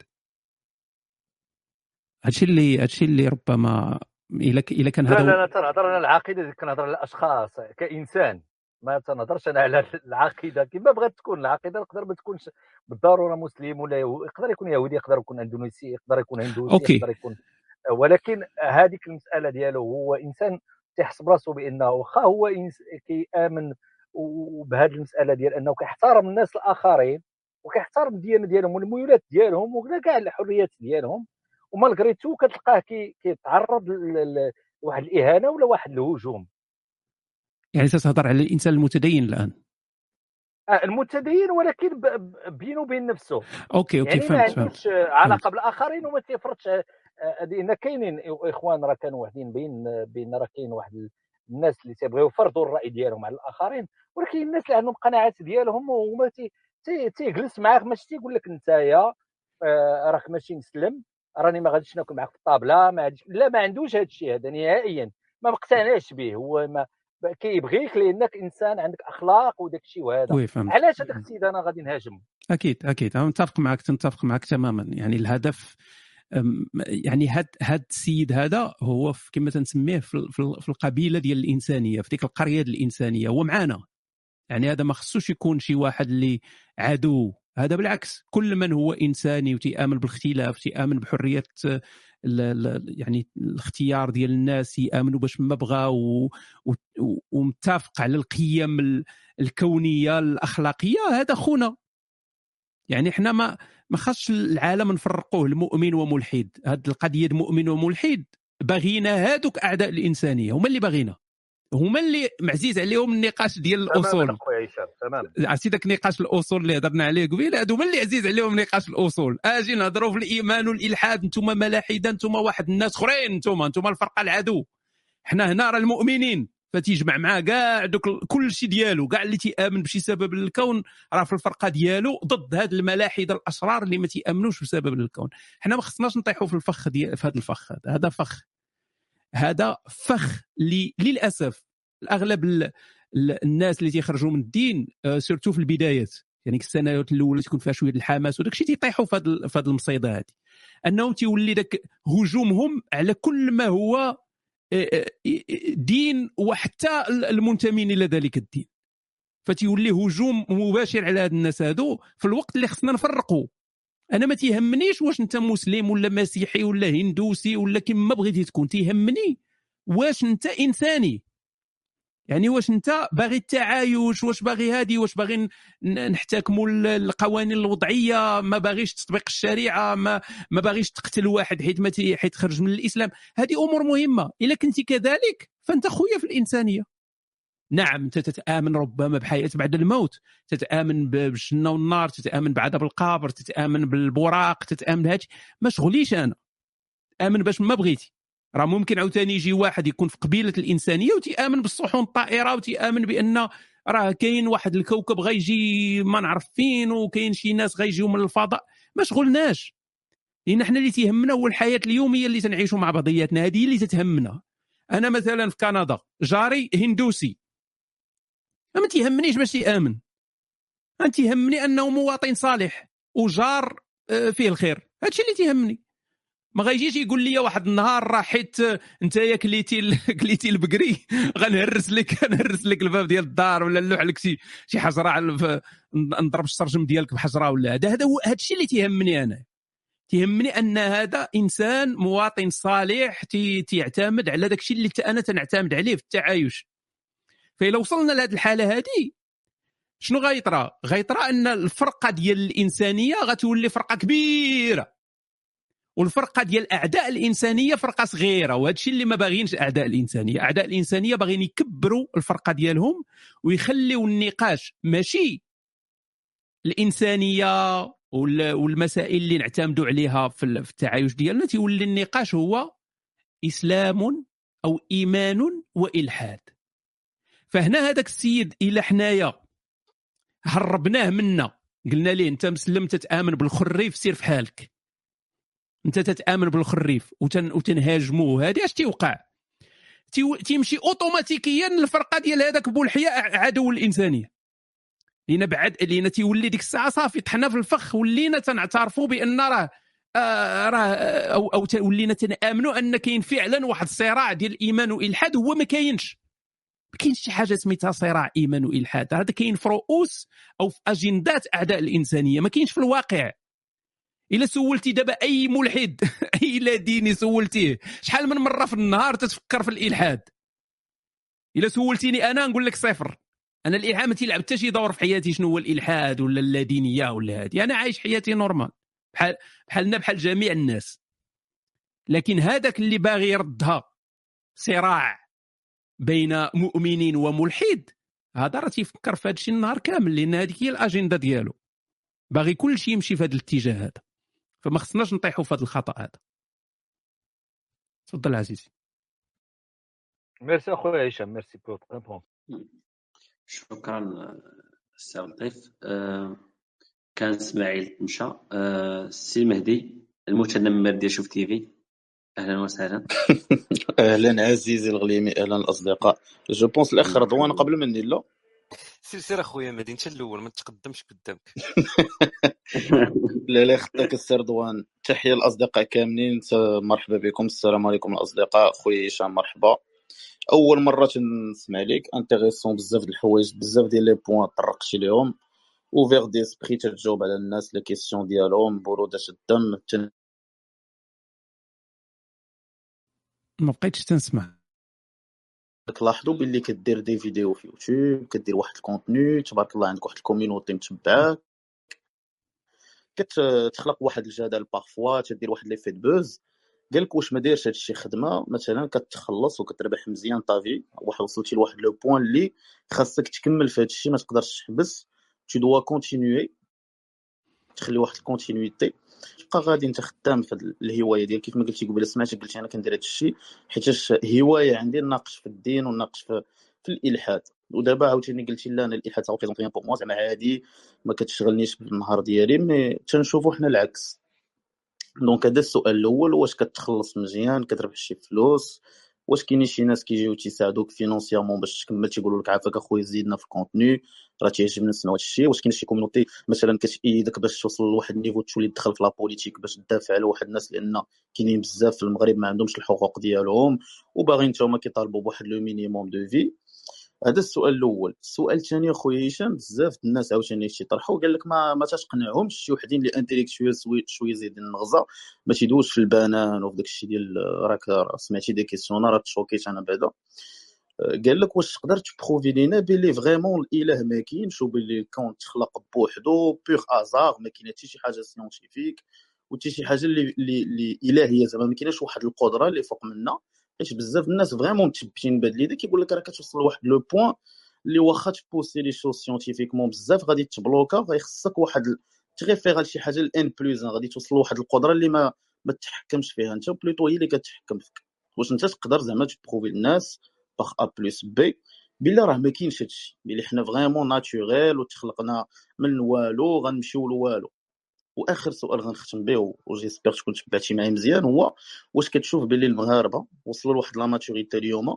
هادشي اللي هادشي اللي ربما الا الا كان هذا لا لا لا تنهضر على العقيدة كنهضر على الأشخاص كإنسان. ما تنهضرش أنا على العقيدة. كما بغات تكون العقيدة تقدر ما تكونش بالضروره مسلم ولا يقدر يكون يهودي يقدر يكون إندونيسي يقدر يكون هندوسي أوكي. يقدر يكون ولكن هذيك المسألة ديالو هو إنسان تيحس براسو بأنه واخا هو كيآمن بهذه المسألة ديال أنه كيحترم الناس الآخرين وكيحترم الديانة ديالهم والميولات ديالهم وكذا كاع الحريات ديالهم. و malgré tout كتلقاه كيتعرض لواحد الإهانة ولا واحد الهجوم. يعني تتهضر على الإنسان المتدين الآن. آه المتدين ولكن بينه وبين نفسه. OK OK يعني فهمت ما عندوش علاقة بالآخرين وما تيفرضش لأن كاينين إخوان راه كانوا واحدين بين بين راه كاين واحد الناس اللي تيبغيو يفرضوا الرأي ديالهم على الآخرين ولكن الناس اللي عندهم قناعات ديالهم وهما تيجلس معاك ماشي تيقول لك نتايا آه راك ماشي مسلم. راني ما غاديش ناكل معاك في الطابلة ما عادش لا ما عندوش هذا الشيء هذا نهائيا. ما مقتنعش به هو ما كيبغيك لأنك إنسان عندك أخلاق وداك الشيء وهذا. علاش هذاك السيد أنا غادي نهاجم أكيد أكيد. أنا متفق معك نتفق معك تماما. يعني الهدف يعني هاد هاد السيد هذا هو كما تنسميه في, في القبيلة ديال الإنسانية في ديك القرية ديال الإنسانية. هو معانا. يعني هذا ما خصوش يكون شي واحد اللي عدو. هذا بالعكس كل من هو إنساني وتيامن بالاختلاف تيامن بحرية يعني الاختيار ديال الناس يامنوا باش ما بغا ومتفق على القيم الكونية الأخلاقية هذا خونا. يعني إحنا ما ما خاصش العالم نفرقوه لمؤمن وملحد. هذه القضية مؤمن وملحد باغينا هادوك أعداء الإنسانية هما اللي باغينا هما اللي معزيز عليهم النقاش ديال الأصول. عرفتي ذاك نقاش الأصول اللي هضرنا عليه قبيل هادو هما اللي عزيز عليهم نقاش الأصول. آجي نهضروا في الإيمان والإلحاد أنتم ملاحدة أنتم واحد الناس أخرين أنتم أنتم الفرقة العدو. حنا هنا راه المؤمنين. فتيجمع معاه كاع دوك كل شيء ديالو كاع اللي تيآمن بشي سبب للكون راه في الفرقة ديالو ضد هاد الملاحدة الأشرار اللي ما تيآمنوش بسبب للكون. حنا ما خصناش نطيحوا في الفخ ديال في هذا الفخ هذا فخ. هذا فخ للأسف الأغلب الناس اللي تيخرجوا من الدين سيرتو في البدايات. يعني السنوات الأولى تكون فيها شوية الحماس وداك الشيء تيطيحوا في هذه المصيدة هذه أنهم تيولي داك هجومهم على كل ما هو دين وحتى المنتمين إلى ذلك الدين. فتيولي هجوم مباشر على هاد الناس هادو في الوقت اللي خصنا نفرقوا أنا ما تيهمنيش واش أنت مسلم ولا مسيحي ولا هندوسي ولا كما بغيتي تكون تيهمني. واش أنت إنساني؟ يعني واش أنت باغي التعايش واش باغي هادي واش باغي نحتكموا القوانين الوضعية ما باغيش تطبيق الشريعة ما ما باغيش تقتل واحد حيت ما حيت خرج من الإسلام. هذه أمور مهمة. إلا كنت كذلك فأنت خويا في الإنسانية. نعم انت تتآمن ربما بحياه بعد الموت تتآمن بالجنه والنار تتآمن بعذاب القبر تتآمن بالبراق تتآمن بهادشي ما شغليش أنا. امن باش ما بغيتي. راه ممكن عاوتاني يجي واحد يكون في قبيلة الإنسانية وتيآمن بالصحون الطائرة وتيآمن بأن راه كاين واحد الكوكب غيجي ما نعرف فين وكاين شي ناس غيجيو من الفضاء. ما شغلناش. لأن إحنا اللي تيهمنا هو الحياة اليومية اللي تنعيشوا مع بعضياتنا. هذه اللي تتهمنا. أنا مثلا في كندا جاري هندوسي. ما تيهمنيش باش يآمن؟ انت يهمني أنه مواطن صالح وجار آه، فيه الخير؟ هادشي اللي تيهمني ما غيجيش يقول لي واحد النهار راه حيت انت يا كليتي كليتي البقري غنهرس لك غنهرس لك الباب ديال الدار ولا نلوح لك شي شي حجرة على نضرب الشرجم ديالك بحجرة ولا هذا هذا الشيء اللي تيهمني أنا. تيهمني أن هذا إنسان مواطن صالح تي تيعتمد على داك الشيء اللي أنا تنعتمد عليه في التعايش. فإلا وصلنا لهذه الحالة هذه شنو غيطرى؟ غيطرى أن الفرقة ديال الإنسانية غتولي فرقة كبيرة. والفرقة ديال اعداء الإنسانية فرقة صغيرة وهذا الشيء اللي ما باغيينش أعداء الإنسانية. أعداء الإنسانية باغيين يكبروا الفرقة ديالهم ويخليوا النقاش ماشي الإنسانية وال- والمسائل اللي نعتمدوا عليها في التعايش ديالنا تيولي النقاش هو إسلام أو إيمان وإلحاد. فهنا هذاك السيد إلى حنايا هربناه منا. قلنا ليه أنت مسلم تتآمن بالخريف سير في حالك. أنت تتآمن بالخريف وتن وتنهاجموه. هذه اش تيوقع؟ تيو- تيمشي اوتوماتيكيا الفرقه ديال هذاك بولحيه عدو الإنسانية. لينا بعد لينا تيولي ديك الساعة صافي طحنا في الفخ ولينا تنعترفوا بأن راه آه راه آه، أو أو ولينا تنامنوا أن كاين فعلا واحد الصراع ديال الإيمان والإلحاد هو ما كاينش. ما كاينش شي حاجة سميتها صراع إيمان وإلحاد. هذا كاين في رؤوس أو في أجندات أعداء الإنسانية. ما كاينش في الواقع. إلا سولتي دابا أي ملحد أي لا ديني سولتيه شحال من مرة في النهار تتفكر في الإلحاد؟ إلا سولتيني أنا نقول لك صفر. أنا الإلحاد ما تيلعب حتى شي دور في حياتي شنو هو الإلحاد ولا اللادينيه ولا هذه أنا عايش حياتي normal بحال بحالنا بحال جميع الناس. لكن هذاك اللي باغي يردها صراع بين مؤمنين وملحد. هذا راه تيفكر في هذا الشيء النهار كامل لأن هذيك هي الأجندة ديالو. باغي كل شيء يمشي في هذا الاتجاه هذا. فما خصناش نطيحوا في هذا الخطأ هذا. تفضل عزيزي. ميرسي اخويا هشام merci pour réponse شكرا أستاذ لطيف. آه، كان إسماعيل مشى. آه، سي مهدي المتنمر ديال شوف تي في. أهلا وسهلا. أهلا عزيزي الغليمي أهلا الأصدقاء. je pense الاخ رضوان قبل مني لا؟ سير سير أخويا مهدي انت الأول ما تقدمش قدامك. لا لا خطاك السي رضوان تحية الاصدقاء كاملين. مرحبا بكم. السلام عليكم الأصدقاء. خويا هشام مرحبا. أول مرة تنسمع ليك. intéressant بزاف د الحوايج بزاف ديال les points طرقتي ليهم. ouvert d'esprit تتجاوب على الناس les questions ديالهم بروده الدم ما بقيتش تنسمع. تلاحظوا باللي كدير des vidéos في يوتيوب كدير واحد ال contenu تبارك الله عندك واحد ال community متبعاك كتخلق واحد الجدل parfois تدير واحد l'effet buzz قال لك واش ما دايرش هادشي خدمة مثلا كتخلص وكتربح مزيان طافي واحد وصلتي لواحد le point اللي خاصك تكمل في هادشي ما تقدرش تحبس tu dois continuer تخلي واحد ال continuité تبقى غادي أنت خدام في الهواية ديال كيف ما قلتي قبيلة سمعتك قلتي أنا كندير هاد الشيء حيتاش هواية عندي نناقش في الدين ونناقش في, في الإلحاد. ودابا عاوتاني قلتي لا أنا الإلحاد ça représente pour moi زعما عادي ما كتشغلنيش بالنهار ديالي mais تنشوفو حنا العكس. donc هذا السؤال الأول واش كتخلص مزيان كتربح شي فلوس؟ واش كاينين شي ناس كيجيو تيساعدوك financièrement باش تكمل تيقولوا لك عافاك اخويا زيدنا في ال contenu راه تيعجبنا نسمعوا هذا الشيء واش كاين شي community مثلا كتأيدك باش توصل لواحد ال niveau تولي تدخل في la politique باش تدافع على واحد الناس لأن كاينين بزاف في المغرب ما عندهمش الحقوق ديالهم وباغيين حتى هما كيطالبوا بواحد le minimum de vie هذا السؤال الأول. السؤال الثاني أخويا هشام بزاف الناس عاوتاني تيطرحوا قال لك ما ما تتقنعهمش شي وحدين اللي intellectuels شوية زايدين النغزة ما تيدوش في البنان وفي داك الشيء ديال راك سمعتي des questions راه تشوكيت أنا بعدا. قال لك واش تقدر ت prouver لينا بلي vraiment الإله ما كاينش وبلي الكون تخلق بوحدو par hasard ما كاين حتى شي حاجة scientifique وحتى شي حاجة اللي, اللي إلهية زعما ما كايناش واحد القدرة اللي فوق منا. حيت بزاف الناس vraiment متشبتين بهاد les idées كيقول لك راه كتوصل لواحد le point اللي واخا ت pousser les choses scientifiquement بزاف غادي تبلوكا غيخصك واحد تريفير لشي حاجة الان بلوز غادي توصل لواحد القدرة اللي ما ما تحكمش فيها. انت بلوتو هي اللي كتحكم فيك. واش انت تقدر زعما تبروفي للناس باغ ا بلس بي بلا راه ما كاينش هادشي. بلي حنا فريمون ناتوريل وتخلقنا من والو غنمشيو لوالو. واخر سؤال غنختم به وجيسبر تكون تبعتي معايا مزيان هو واش كتشوف بلي المغاربة وصلوا لواحد لا ماتوريتي اليوم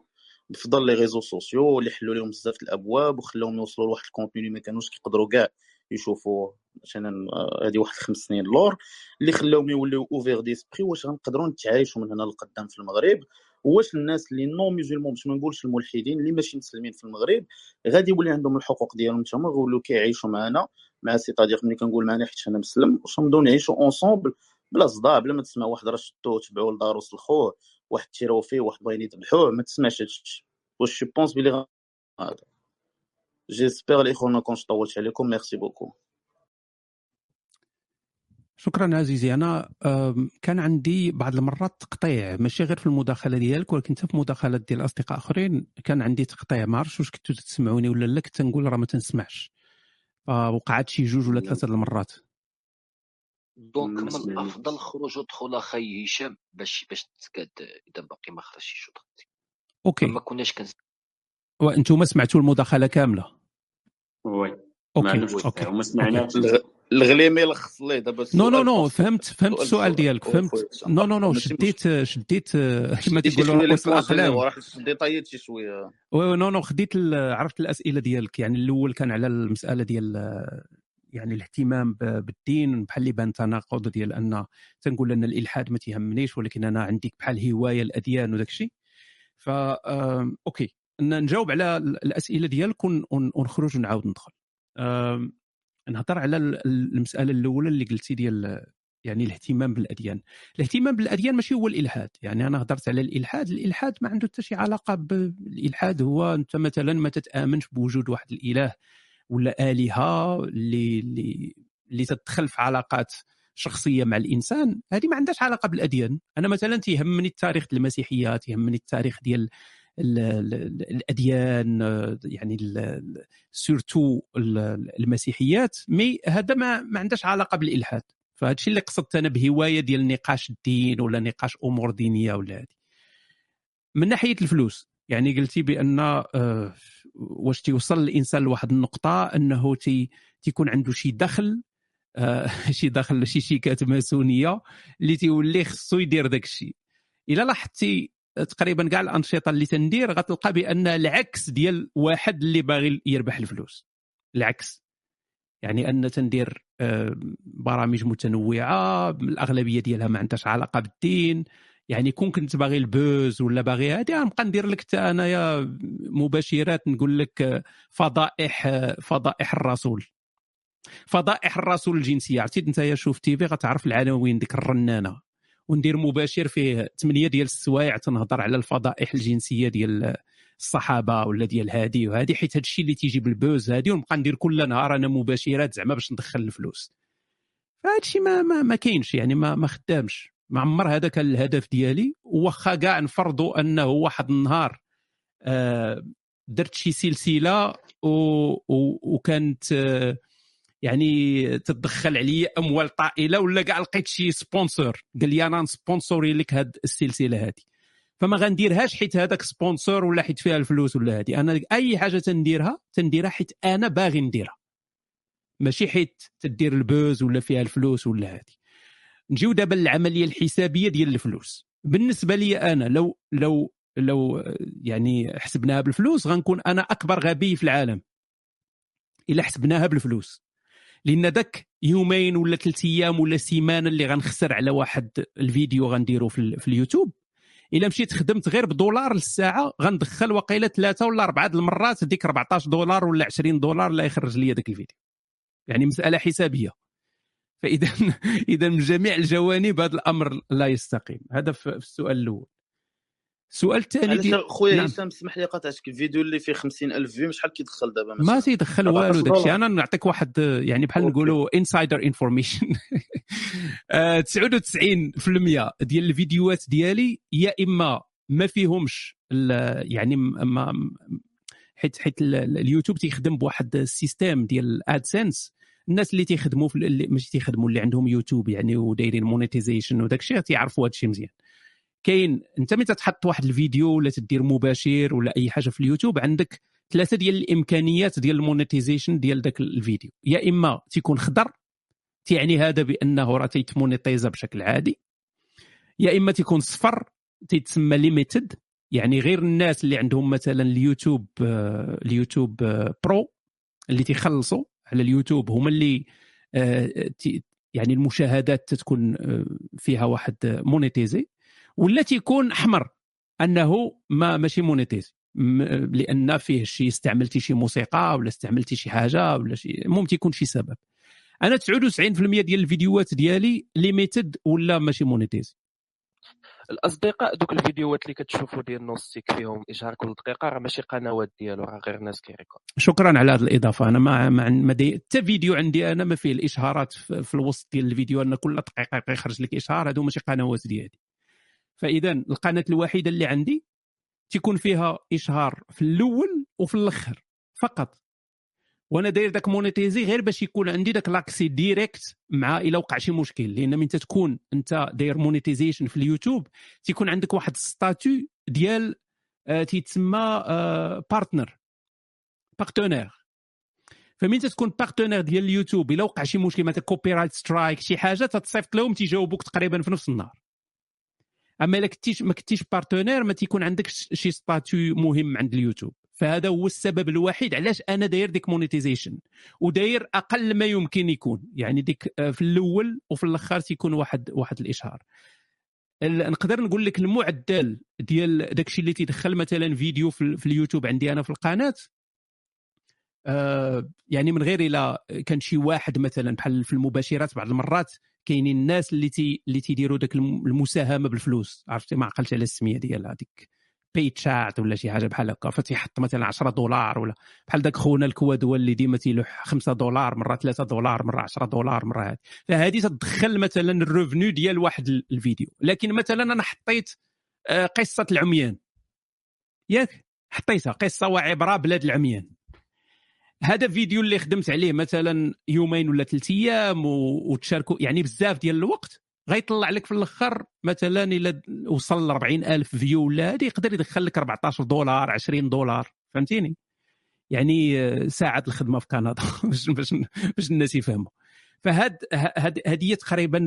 بفضل لي ريزو سوسيو اللي حلوا لهم بزاف الأبواب وخلاهم يوصلوا لواحد الكونتوني اللي ما كانوش كيقدروا كاع يشوفوا مثلا آه، هذه واحد خمس سنين لور اللي خلاوهم يوليو ouverts d'esprit واش غنقدروا نتعايشوا من هنا لقدام في المغرب؟ واش الناس اللي non-musulmans باش ما نقولش الملحدين اللي ماشي مسلمين في المغرب غادي يولي عندهم الحقوق ديالهم تما ويولوا كيعيشوا معنا مع c'est-à-dire ملي كنقول معنا حيت أنا مسلم واش نبداو نعيشوا ensemble بلا صداع بلا ما تسمع واحد راه شدوه تبعوه لدارو لخوه واحد تيراو فيه واحد باغيين يذبحوه ما تسمعش هادشي. واش پونس بلي هذا j'espère الاخوان ما كنتش طولت عليكم merci beaucoup شكرا عزيزي. أنا كان عندي بعض المرات تقطيع ماشي غير في المداخلة ديالك ولكن حتى في مداخلات ديال أصدقاء آخرين كان عندي تقطيع. ما عرفتش واش كنتو تسمعوني ولا لا كنت نقول راه ما تنسمعش. فوقعت شي جوج ولا ثلاثة د المرات. donc من الأفضل خروج ودخول أخي هشام باش باش تتكاد إذا باقي ما خرجش شي غادي OK. ما كناش كنس وأنتم سمعتوا المداخلة كاملة؟ oui. OK OK. وما سمعناش الغليمي لخص ليه؟ دابا non non non فهمت فهمت سؤال السؤال سؤال ديالك فهمت. نو نو نو شديت شديت كما تيقولوا الاقلام généreux راه ديطايتي شوية. oui oui non non خديت عرفت الأسئلة ديالك يعني الأول كان على المسألة ديال يعني الاهتمام بالدين بحال اللي بان تناقض ديال أن تنقول أن الإلحاد ما تيهمنيش ولكن أنا عندي بحال هواية الأديان وداك الشيء. ف أوكي. نجاوب على ال- الأسئلة ديالك ون- ون- ونخرج ونعاود ندخل. نهضر على ال- ال- المسألة الأولى اللي قلتي ديال يعني الاهتمام بالأديان. الاهتمام بالأديان ماشي هو الإلحاد. يعني أنا هضرت على الإلحاد. الإلحاد ما عنده حتى شي علاقة بالالحاد هو أنت مثلا ما تتآمنش بوجود واحد الإله ولا آلهة اللي اللي اللي تدخل في علاقات شخصية مع الإنسان. هذه ما عندهاش علاقة بالأديان. أنا مثلا تيهمني التاريخ المسيحيه تيهمني التاريخ ديال ال- ال- ال- الأديان يعني surtout ال- المسيحيات mais هذا ما ما عندهاش علاقة بالإلحاد. فهذا الشيء اللي قصدت أنا بهواية ديال نقاش الدين ولا نقاش أمور دينية ولا هذه من ناحية الفلوس يعني قلتي بأن آه، واش تيوصل الإنسان لواحد النقطة أنه تي تيكون عنده شي دخل آه، شي دخل شي شيكات ماسونية اللي تيولي خصو يدير داك الشيء إلا لاحظتي تقريبا كاع الأنشطة اللي تندير غتلقى بأن العكس ديال واحد اللي باغي يربح الفلوس. العكس. يعني أن تندير آه، برامج متنوعة الأغلبية ديالها ما عندهاش علاقة بالدين. يعني كون كنت باغي البوز ولا باغي هادي غنبقى ندير لك حتى أنايا مباشرات نقول لك آه، فضائح آه، فضائح الرسول. فضائح الرسول الجنسية. عرفتي أنت شوف تيفي غتعرف العناوين ديك الرنانة. وندير مباشر فيه ثمانية ديال السوايع تنهضر على الفضائح الجنسية ديال الصحابة ولا ديال هادي وهادي حيت هذا الشيء اللي تيجي بالبوز هادي ونبقى ندير كل نهار أنا مباشرات زعما باش ندخل الفلوس. فهذا الشيء ما ما, ما كاينش يعني ما ما خدامش. ما عمر هذا كان الهدف ديالي واخا كاع نفرضوا أنه واحد النهار آه، درت شي سلسلة و... و... وكانت آه، يعني تدخل عليا أموال طائلة ولا كاع لقيت شي sponsor؟ قال لي أنا ن sponsorer لك هاد السلسلة هذه فما غنديرهاش حيت هذاك sponsor ولا حيت فيها الفلوس ولا هذه أنا أي حاجة تنديرها تنديرها حيت أنا باغي نديرها. ماشي حيت تدير ال buzz ولا فيها الفلوس ولا هذه نجيو دابا للعملية الحسابية ديال الفلوس. بالنسبة لي أنا لو لو لو يعني حسبناها بالفلوس غنكون أنا أكبر غبي في العالم. إلا حسبناها بالفلوس. لأن داك يومين ولا ثلاث أيام ولا سيمانة اللي غنخسر على واحد الفيديو غنديرو في, في اليوتيوب. إلا مشيت خدمت غير بدولار للساعة غندخل وقيلة ثلاثة ولا أربعة المرات ديك 14 دولار ولا 20 دولار اللي يخرج لي داك الفيديو. يعني مسألة حسابية. فإذا إذا من جميع الجوانب هذا الأمر لا يستقيم. هذا في السؤال الأول. السؤال الثاني ديال خويا نعم. هشام اسمح لي قاطعتك الفيديو اللي فيه 50000 vues شحال كيدخل دابا ما تيدخل 14 والو داكشي. أنا نعطيك واحد يعني بحال. نقولوا insider information 99% ديال الفيديوهات ديالي يا إما ما فيهمش ال- يعني ما حيت حيت ال- ال- اليوتيوب تيخدم بواحد ال system ديال AdSense الناس اللي تيخدموا في اللي ماشي تيخدموا اللي عندهم يوتيوب يعني ودايرين monetization وداك الشيء تيعرفوا هذا الشيء مزيان كاين انت متى تحط واحد الفيديو ولا تدير مباشر ولا أي حاجة في اليوتيوب عندك ثلاثة ديال الإمكانيات ديال ال monetization ديال ذاك الفيديو. يا إما تيكون خضر تعني هذا بأنه راه تيتمونيتيزا بشكل عادي. يا إما تيكون صفر تيتسمى limited يعني غير الناس اللي عندهم مثلا اليوتيوب آه، اليوتيوب آه، pro اللي تيخلصوا على اليوتيوب هما اللي آه، يعني المشاهدات تكون آه، فيها واحد monétisé ولا تيكون أحمر أنه ما ماشي monétisé م- لأن فيه شي استعملتي شي موسيقى ولا استعملتي شي حاجة ولا شي المهم تيكون شي سبب. أنا 99% ديال الفيديوهات ديالي limited ولا ماشي مونيتيزي الأصدقاء دوك الفيديوهات اللي كتشوفوا ديال نوستيك فيهم اشهار كل دقيقة راه ماشي قنوات ديالو راه غير ناس كيريكورد شكرا على هذه الإضافة. أنا ما ما. حتى فيديو عندي أنا ما فيه الإشهارات في, في الوسط ديال الفيديو ان كل دقيقة كيخرج لك إشهار هادو ماشي قنوات ديالي. فإذا القناة الوحيدة اللي عندي تيكون فيها إشهار في الأول وفي الأخر فقط. وأنا داير داك monétisé غير باش يكون عندي داك l'accès direct مع إلا وقع شي مشكل. لأن من تكون أنت داير monetization في اليوتيوب تيكون عندك واحد statut ديال تيتسمى partner partenaire فمين تكون partenaire ديال اليوتيوب إلا وقع شي مشكل مثلا copyright strike شي حاجة تتصيفط لهم تيجاوبوك تقريبا في نفس النهار. أما إلا كنتيش ما كنتيش partenaire ما تيكون عندك شي statut مهم عند اليوتيوب. فهذا هو السبب الوحيد علاش أنا داير ديك monetization وداير أقل ما يمكن يكون. يعني ديك آه، في الأول وفي الأخر تيكون واحد واحد الإشهار. ال- نقدر نقول لك المعدل ديال داكشي اللي تيدخل مثلا فيديو في, في اليوتيوب عندي أنا في القناة آه يعني من غير الا كان شي واحد مثلا بحال في المباشرات بعض المرات كاينين الناس اللي تي اللي تيديروا داك الم- المساهمة بالفلوس. عرفتي؟ ما عقلتش على السمية ديالها ديك باي تشات ولا شي حاجة بحال هكا. فتيحط مثلا 10 دولار ولا بحال داك خونا الكوادوا اللي ديما تيلوح 5 دولار مرة 3 دولار مرة 10 دولار مرة هذه فهذه تدخل مثلا ال revenue ديال واحد ال- الفيديو. لكن مثلا أنا حطيت آه، قصة العميان. ياك؟ حطيتها. قصة وعبرة بلاد العميان. هذا فيديو اللي خدمت عليه مثلا يومين ولا ثلاث أيام وتشاركوا يعني بزاف ديال الوقت غيطلع لك في الأخر مثلا إلى وصل ل 40 ألف view ولا هذه يقدر يدخل لك 14 دولار 20 دولار فهمتيني؟ يعني آه، ساعه الخدمة في كندا باش باش باش الناس يفهموا. فهاد هاد هي تقريبا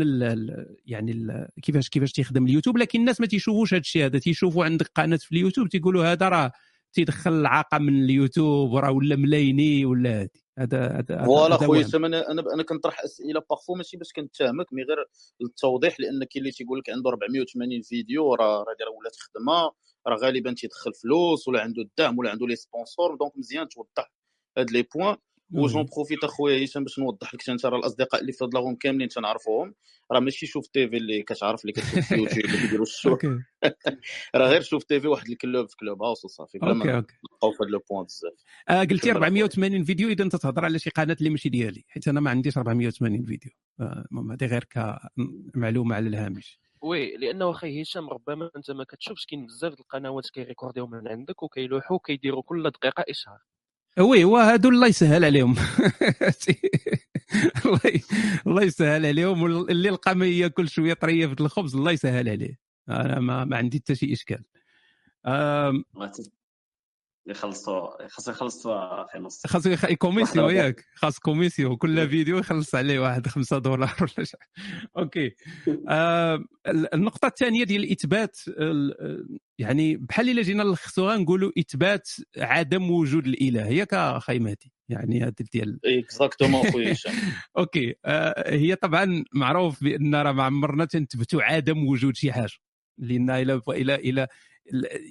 يعني كيفاش كيفاش تيخدم اليوتيوب لكن الناس ما تيشوفوش هذا الشيء هذا. تيشوفوا عندك قناة في اليوتيوب تيقولوا هذا راه تيدخل العاقه من اليوتيوب وراه ولا ملايني ولا هادي. هذا هذا voilà خويا أنا أنا أنا كنطرح أسئلة parfois ماشي باش كنتهمك mais غير للتوضيح لأن كاين اللي تيقول لك عنده 480 فيديو راه راه ولات خدمة راه غالبا تيدخل فلوس ولا عنده الدعم ولا عنده les sponsors donc مزيان توضح هاد لي بوين وجون. بروفيت اخويا هشام باش نوضح لك انت راه الاصدقاء اللي فضلهم كاملين تنعرفوهم. راه ماشي شوف تيفي اللي كتعرف اللي كتشوف في يوتيوب اللي كيديروا الشو. أوكي. راه غير شوف تيفي واحد الكلوب في كلوب هاوس وصافي بلا أوكي ما نبقاو في هاد لو بوين بزاف. آه قلتي كمل اخويا 480 فيديو إذا أنت تهضر على شي قناة اللي ماشي ديالي حيت أنا ما عنديش 480 فيديو. آه، المهم هذه غير كمعلومه على الهامش. وي لأنه أخي هشام ربما أنت ما كتشوفش كاين بزاف د القنوات كيريكورديو من عندك وكيلوحوا وكيديروا كل دقيقة إشهار. oui وهادو الله يسهل عليهم. الله يسهل عليهم واللي لقى ياكل شوية طرية في الخبز الله يسهل عليه. أنا ما, ما عندي حتى شي إشكال. يخلصوا خاصو يخلصوا أخي نص خاصو يخ... commission ياك. خاص commission. كل فيديو يخلص عليه واحد خمسة دولار ولا شي. okay. آه النقطة الثانية ديال الإثبات ال- يعني بحال إلا جينا نلخصوها نقولوا إثبات عدم وجود الإله. ياك أخي مهدي. يعني هذا ديال exactement خويا هشام. okay. آه هي طبعا معروف بأن راه ما عمرنا تنثبتوا عدم وجود شي حاجة. لأن إلى إلى إلى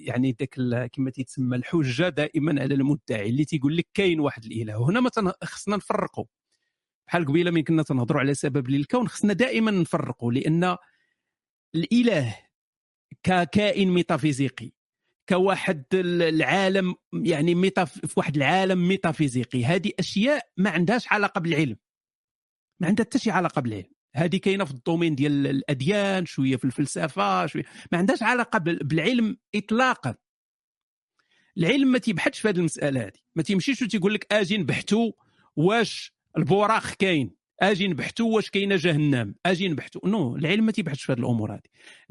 يعني ال- كما تيتسمى الحجه دائما على المدعي اللي تيقول لك كاين واحد الإله. وهنا ما خصنا نفرقوا. بحال قبيلة من كنا تنهضروا على سبب للكون خصنا دائما نفرقوا لأن الإله ككائن ميتافيزيقي كواحد ال- العالم يعني ميتا في واحد العالم ميتافيزيقي. هذه أشياء ما عندهاش علاقة بالعلم. ما عندها حتى شي علاقة بالعلم. هذه كاينة في ال domaine ديال الأديان شوية في الفلسفة شوية. ما عندهاش علاقة بال- بالعلم اطلاقا. العلم ما تيبحثش في هذه المسألة هذه. ما تيمشيش وتيقول لك أجي نبحثوا واش البوراق كاين. أجي نبحثوا واش كاينة جهنم. أجي نبحثوا non العلم ما تيبحثش في هذه الأمور هذه.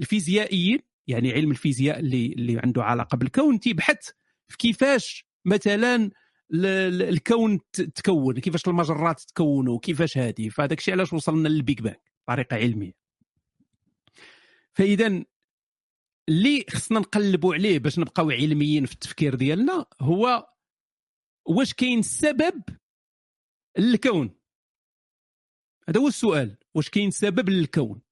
الفيزيائيين يعني علم الفيزياء اللي اللي عنده علاقة بالكون تيبحث في كيفاش مثلا الكون تكون كيفاش المجرات تكونوا كيفاش هذه فهذاك الشيء علاش وصلنا للبيج بانج بطريقة علمية. فاذا اللي خصنا نقلبوا عليه باش نبقاو علميين في التفكير ديالنا هو واش كاين سبب الكون هذا هو السؤال. واش كاين سبب للكون؟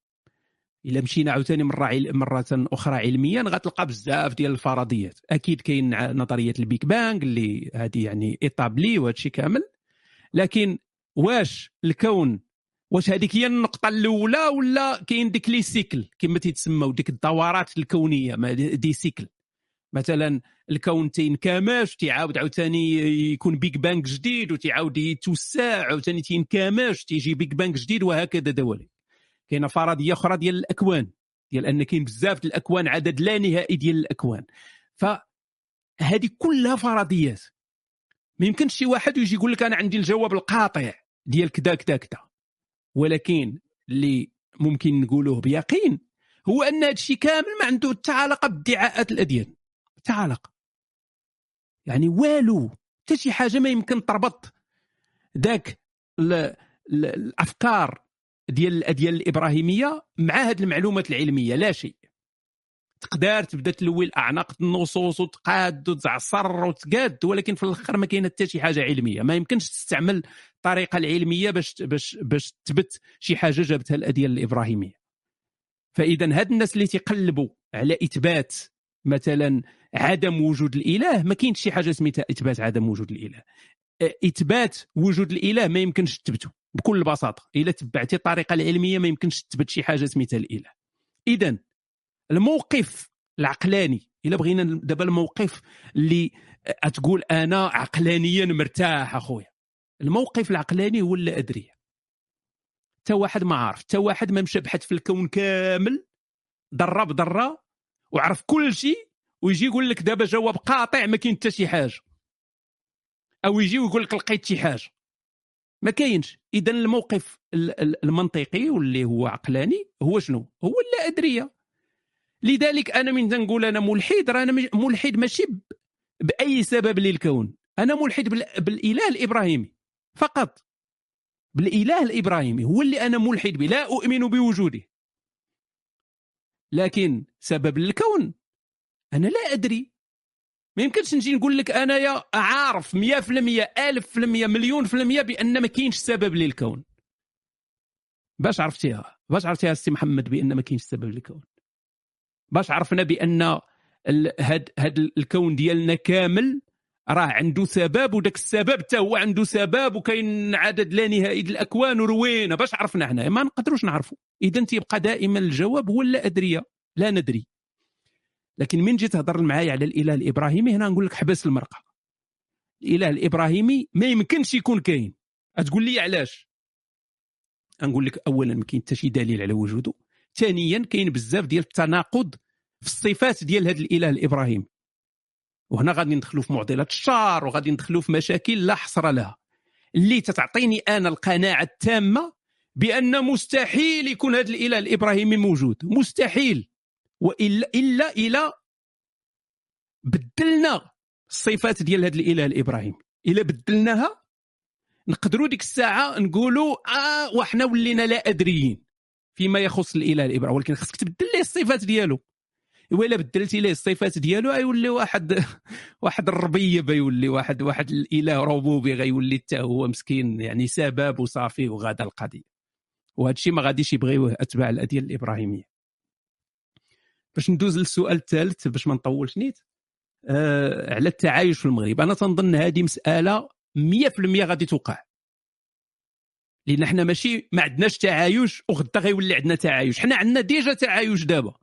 إلا مشينا عاوتاني مرة. مرة أخرى علميا غتلقى بزاف ديال الفرضيات. أكيد كاين نظريه ال Big Bang اللي هذه يعني établie وهذا الشيء كامل. لكن واش الكون واش هذيك هي النقطة الأولى ولا كاين ديك les cycles؟ كما تيتسموا ديك الدورات الكونية des cycles. مثلا الكون تينكمش تيعاود عاوتاني يكون Big Bang جديد وتيعاود يتوسع عاوتاني تينكمش تيجي Big Bang جديد وهكذا دواليك. كاينة فرضيه أخرى ديال الأكوان ديال أن كاين بزاف ديال الأكوان عدد لا نهائي ديال الأكوان. فهذه كلها فرضيات. ما يمكنش شي واحد يجي يقول لك أنا عندي الجواب القاطع ديال كذا كذا كذا ولكن اللي ممكن نقولوه بيقين هو أن هذا الشيء كامل ما عنده حتى علاقه بادعاءات الأديان. حتى علاقه يعني والو حتى شي حاجة ما يمكن تربط ذاك الأفكار ديال الاديان الإبراهيمية مع هذه المعلومات العلمية لا شيء. تقدر تبدأ تلوي الأعناق النصوص وتقاد وتعصر وتقاد ولكن في الآخر ما كاين حتى شي حاجة علمية. ما يمكنش تستعمل الطريقة العلمية باش باش باش تثبت شي حاجة جابتها الاديان الإبراهيمية. فإذا هاد الناس اللي تيقلبوا على إثبات مثلا عدم وجود الإله ما كاينش شي حاجة سميتها إثبات عدم وجود الإله. إثبات وجود الإله ما يمكنش تثبته بكل بساطة. إلا تبعتي الطريقة العلمية ما يمكنش تثبت شي حاجة سميتها الإله. اذا الموقف العقلاني إلا بغينا دابا الموقف اللي تقول أنا عقلانيا مرتاح أخويا. الموقف العقلاني هو لا ادري حتى واحد ما عارف حتى واحد ما مشى بحث في الكون كامل ذره بذره وعرف كل شيء ويجي يقول لك دابا جواب قاطع ما كاين حتى شي حاجة. أو يجي ويقول لك لقيت شي حاجة. ما كاينش. اذا الموقف المنطقي واللي هو عقلاني هو شنو؟ هو اللا ادريه لذلك أنا من نقول أنا ملحد راه أنا ملحد ماشي بأي سبب للكون. أنا ملحد بالإله الإبراهيمي. فقط. بالإله الإبراهيمي هو اللي أنا ملحد به. لا أؤمن بوجوده. لكن سبب الكون أنا لا أدري. ما يمكنش نجي نقول لك أنايا عارف 100% 1000% مليون في المية بأن ما كاينش سبب للكون. باش عرفتيها؟ باش عرفتيها السي محمد بأن ما كاينش سبب للكون؟ باش عرفنا بأن هاد هاد الكون ديالنا كامل راه عنده سبب وداك السبب حتى هو عنده سبب وكاين عدد لا نهائي الأكوان وروينا باش عرفنا حنا ما نقدروش نعرفوا اذا تيبقى دائما الجواب هو لا أدري لا ندري. لكن من جيت تهضر معايا على الإله الإبراهيمي هنا نقول لك حبس المرقة. الإله الإبراهيمي ما يمكنش يكون كاين. تقول لي علاش؟ نقول لك اولا ما كاين حتى شي دليل على وجوده. ثانيا كاين بزاف ديال التناقض في الصفات ديال هذا الإله الإبراهيمي. وهنا غادي ندخلوا في معضله الشار وغادي ندخلوا في مشاكل لا حصر لها. اللي تتعطيني أنا القناعة التامة بأن مستحيل يكون هذا الإله الإبراهيمي موجود. مستحيل. والا إلا إلى بدلنا الصفات ديال هذا الإله الابراهيمي إلا بدلناها نقدروا ديك الساعة نقولوا آه وحنا ولينا لا أدريين فيما يخص الإله الابراهيمي ولكن خصك تبدل ليه الصفات ديالو. ولا بدلتي ليه الصفات ديالو غيولي واحد واحد الربيب يولي واحد واحد الإله ربوبي غيولي حتى هو مسكين يعني سباب وصافي وغادا القضية. وهذا الشيء ما غاديش يبغيوه أتباع الاديان الإبراهيمية. باش ندوز للسؤال الثالث باش ما نطولش نيت. آه على التعايش في المغرب. أنا تنظن هذه مسألة 100% غادي توقع. لأن حنا ماشي ما عندناش تعايش وغدا غيولي عندنا تعايش. حنا عندنا déjà تعايش دابا.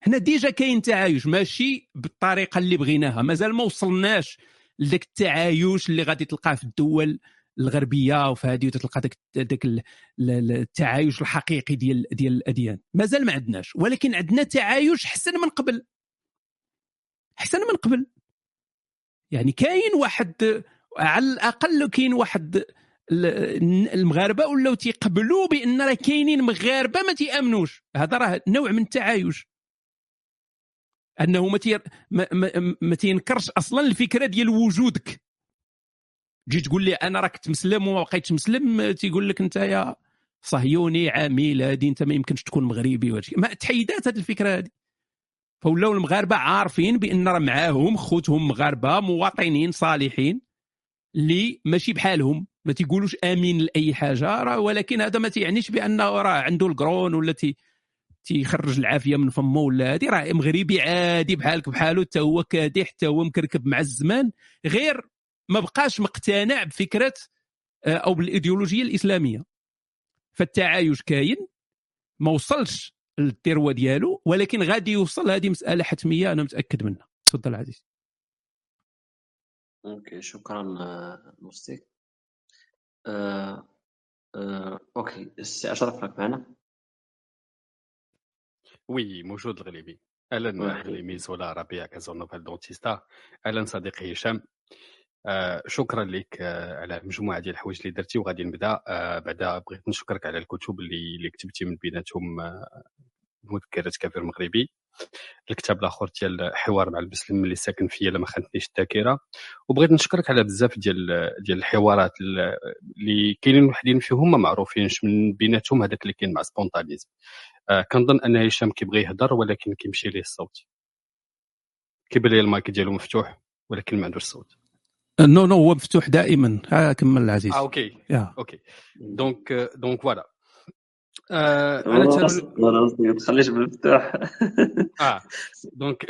حنا déjà كاين تعايش ماشي بالطريقة اللي بغيناها. مازال ما وصلناش لذاك التعايش اللي غادي تلقاه في الدول الغربية وفي هذه وتلقى داك داك التعايش الحقيقي ديال ديال الأديان. مازال ما عندناش ولكن عندنا تعايش حسن من قبل. حسن من قبل. يعني كاين واحد على الأقل كاين واحد المغاربة ولاو تيقبلوا بأن راه كاينين مغاربة ما تيأمنوش. هذا راه نوع من التعايش. أنه ما. ما, ما, ما تينكرش أصلا الفكرة ديال وجودك. تجي تقول لي أنا راك تمسلم وما بقيتش مسلم تيقول لك انت يا صهيوني عميل هادي انت ما يمكنش تكون مغربي وهادشي. ما تحيدات هذه الفكرة هذه فولاو المغاربة عارفين بأن راه معاهم خوتهم مغاربة مواطنين صالحين اللي ماشي بحالهم. ما تيقولوش آمين لأي حاجة راه ولكن هذا ما تيعنيش بانه راه عنده القرون ولا تي تيخرج العافية من فمه ولا هذه راه مغربي عادي بحالك بحالو حتى هو كادح حتى هو مكركب مع الزمان. غير ما بقاش مقتنع بفكرة آه، أو بالإيديولوجية الإسلامية. فالتعايش كاين ما وصلش للثروة ديالو ولكن غادي يوصل هذه مسألة حتمية أنا متأكد منها. تفضل عزيز. أوكي شكرا آه، مستيك آه آه أوكي السي أشرف راك معنا؟ وي موجود الغليبي. أهلا غليميز ولا ربيع كازونوفال دونتيستا. أهلا صديقي هشام. آه شكرا لك آه على مجموعة ديال الحوايج اللي درتي وغادي نبدأ. آه بعدا بغيت نشكرك على الكتب اللي اللي كتبتي من بيناتهم مذكره كافر مغربي الكتاب الآخر ديال حوار مع المسلم اللي ساكن فيا إلا ما خانتنيش الذاكرة. وبغيت نشكرك على بزاف ديال ديال الحوارات اللي كاينين وحدين فيهم ما معروفينش من بيناتهم هذاك اللي كاين مع سبونتانيزم. كنظن أن هشام كيبغي يهضر ولكن كيمشي ليه الصوت. كيبان لي المايك ديالو مفتوح ولكن ما عندوش صوت. non non هو مفتوح دائما. ها كمل العزيز آه okay. يا. okay. donc donc voilà آه أنا. ما تخليش مفتوح آه donc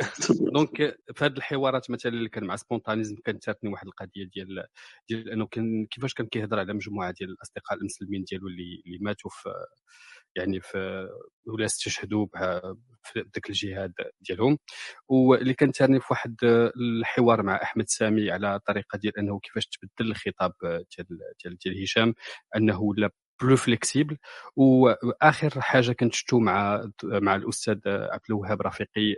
donc في هذه الحوارات مثلا اللي كان مع سبونتانيزم كانت تاتني واحد القضية ديال ديال إنه كان كيفاش كان كيهضر على مجموعة ديال الأصدقاء المسلمين ديالو اللي اللي ماتوا في يعني في ولا استشهدوا بها- في ذاك الجهاد ديالهم. واللي كان تاني في واحد الحوار مع أحمد سامي على طريقة ديال أنه كيفاش تبدل الخطاب ديال ديال ديال هشام أنه ولا plus flexible واخر حاجة كنت شفتو مع مع الاستاذ عبد الوهاب رفيقي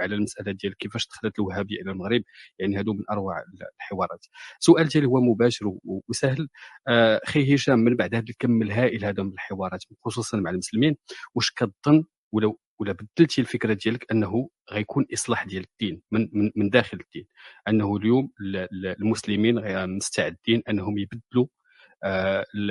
على المساله ديال كيفاش دخلت الوهابيه إلى المغرب يعني هادو من اروع الحوارات السؤال ديالي هو مباشر وسهل أخي هشام من بعد هذا الكم الهائل هذا من الحوارات خصوصا مع المسلمين واش كتظن ولو ولا بدلتي الفكرة ديالك انه غيكون اصلاح ديال الدين من من, من داخل الدين انه اليوم ال- ال- المسلمين مستعدين انهم يبدلوا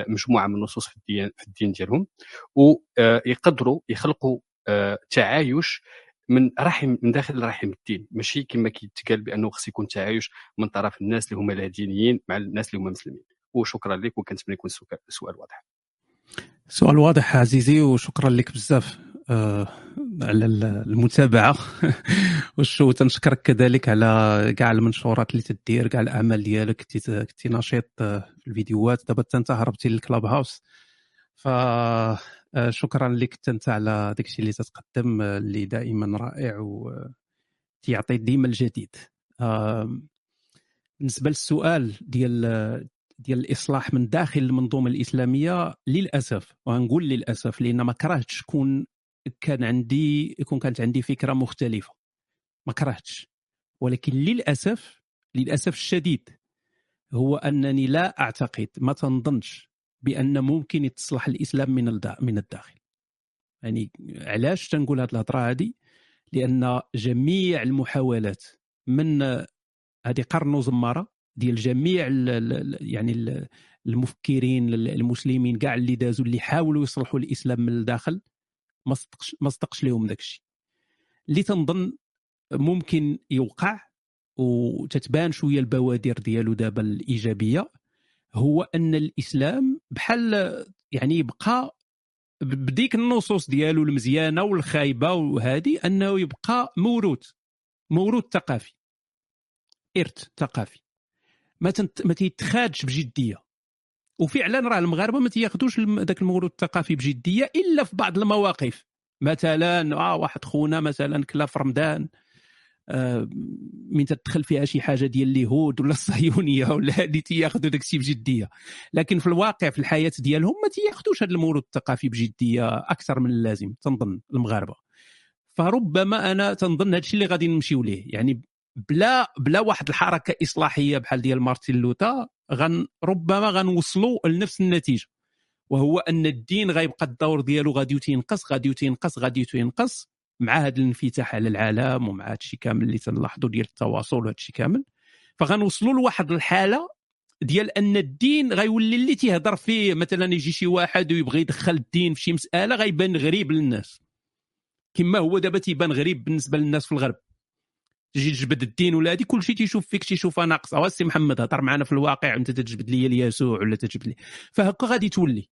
مجموعة من النصوص في الدين في الدين ديالهم ويقدروا يخلقوا آه، تعايش من رحم من داخل رحم الدين. ماشي كما كيتقال بأنه خص يكون تعايش من طرف الناس اللي هما لا دينيين مع الناس اللي هما مسلمين. وشكرا لك وكنتمنى يكون السؤال- واضح. سؤال واضح عزيزي وشكرا لك بزاف آه، على المتابعة. وشو تنشكرك كذلك على كاع المنشورات اللي تدير كاع الأعمال ديالك كنتي نشيط آه، في الفيديوهات. دابا حتى انت هربتي للكلاب هاوس. ف آه، شكرا لك انت على داك الشيء اللي تتقدم آه، اللي دائما رائع وتعطي ديما الجديد. آه، بالنسبة للسؤال ديال ديال الإصلاح من داخل المنظومة الإسلامية للأسف وغنقول للأسف لأن ما كرهتش كون كان عندي يكون كانت عندي فكرة مختلفة. ما كرهتش. ولكن للأسف للأسف الشديد هو أنني لا أعتقد ما تنظنش بأن ممكن يتصلح الإسلام من من الداخل. يعني علاش تنقول هذه الهضرة هذه لأن جميع المحاولات من هذه قرن وزمارة ديال جميع ال- ال- يعني ال- المفكرين المسلمين كاع اللي دازوا اللي حاولوا يصلحوا الإسلام من الداخل ما صدقش ما صدقش لهم داك الشيء اللي تنظن ممكن يوقع وتتبان شوية البوادر ديالو دابا الإيجابية هو أن الإسلام بحال يعني بقى بديك النصوص ديالو المزيانة والخايبة وهذه أنه يبقى موروث موروث ثقافي إرث ثقافي. ما تنت... ما تيتخادش بجدية. وفعلا راه المغاربة ما تياخذوش ذاك الموروث الثقافي بجدية إلا في بعض المواقف. مثلا آه واحد خونا مثلا كلا في رمضان آه، من تدخل فيها شي حاجة ديال اليهود ولا الصهيونية ولا هذه تياخذوا داك الشيء بجدية. لكن في الواقع في الحياة ديالهم ما تياخذوش هذا الموروث الثقافي بجدية أكثر من اللازم تنظن المغاربة. فربما أنا تنظن هذا الشيء اللي غادي نمشيو ليه. يعني بلا بلا واحد الحركة إصلاحية بحال ديال مارتن لوثر غن ربما غنوصلوا لنفس النتيجة. وهو أن الدين غيبقى الدور ديالو غادي تينقص غادي تينقص غادي تينقص مع هذا الانفتاح على العالم ومع هذا الشيء كامل اللي تنلاحظوا ديال التواصل وهذا الشيء كامل. فغنوصلوا لواحد الحالة ديال أن الدين غيولي اللي تيهضر فيه مثلا يجي شي واحد ويبغي يدخل الدين في شي مسألة غيبان غريب للناس. كما هو دابا تيبان غريب بالنسبة للناس في الغرب. تجي تجبد الدين ولا هذه كل شيء تيشوف فيك تيشوفها ناقصه السي محمد هضر معنا في الواقع أنت تجبد لي اليسوع ولا تجبد لي. فهكا غادي تولي.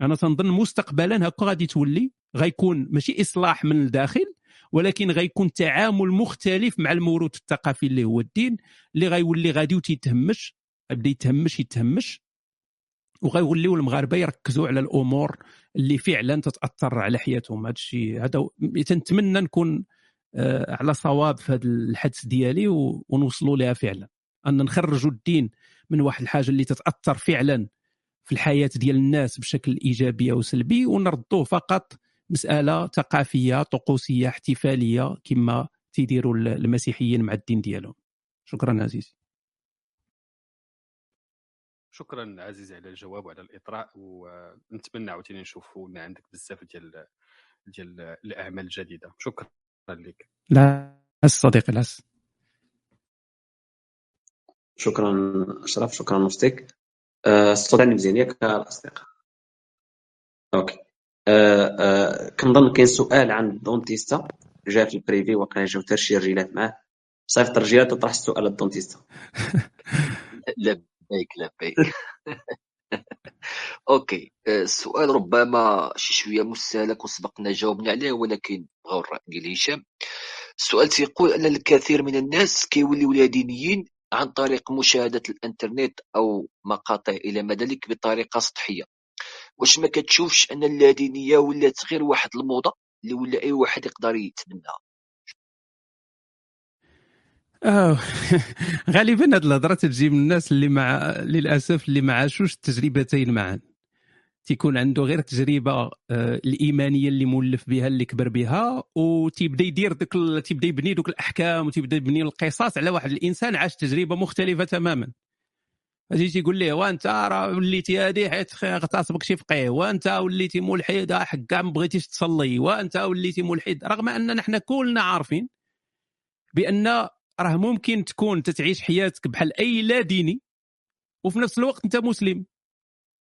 أنا تنظن مستقبلا هكا غادي تولي. غيكون ماشي إصلاح من الداخل ولكن غيكون تعامل مختلف مع الموروث الثقافي اللي هو الدين اللي غيولي غادي وتيتهمش. بدا يتهمش يتهمش. وغيوليو المغاربة يركزوا على الأمور اللي فعلا تتأثر على حياتهم. هذا الشيء هذا تنتمنى نكون على صواب في هذا الحدث ديالي ونوصلوا لها فعلا. أن نخرجوا الدين من واحد الحاجة اللي تتأثر فعلا في الحياة ديال الناس بشكل إيجابي أو سلبي ونردوه فقط مسألة ثقافية طقوسية احتفالية كما تيديروا المسيحيين مع الدين ديالهم. شكرا عزيزي. شكرا عزيزي على الجواب وعلى الإطراء ونتمنى عاوتاني نشوفوا عندك بزاف ديال ديال الأعمال الجديدة. شكرا. لك لا صديقي لا شكرا أشرف شكرا آه، الصوت عندي مزيان ياك الأصدقاء. okay. أه أه كنظن كاين سؤال عن الدونتيست آ. جا في privé ال وقيلا جاو حتى شي رجيلات معاه. صيفط الرجيلات تطرح السؤال للدونتيست آ. لبيك لبيك. okay. آه، السؤال ربما شي شوية مستهلك وسبقنا جاوبنا عليه ولكن بغاو الراي ديال هشام السؤال تيقول أن الكثير من الناس كيوليو دينيين عن طريق مشاهدة الإنترنت أو مقاطع إلى ما ذلك بطريقة سطحية. واش ما كتشوفش أن اللادينية ولات غير واحد الموضة اللي ولا أي واحد يقدر يتبناها غالبا هاد الهضرة تجي من الناس اللي مع للأسف اللي ما عاشوش التجربتين معا. تيكون عنده غير التجربه آه الإيمانية اللي مولف بها اللي كبر بها وتيبدا يدير ديك تيبدأ يبني دوك الأحكام وتيبدأ يبني القصص على واحد الإنسان عاش تجربة مختلفة تماما. أجي تيقول ليه وأنت راه وليتي هادي حيت اغتصبك شي فقيه وأنت وليتي ملحد حق كاع ما بغيتيش تصلي وأنت وليتي ملحد رغم أننا حنا كلنا عارفين بأن راه ممكن تكون تتعيش حياتك بحال أي لا ديني وفي نفس الوقت أنت مسلم.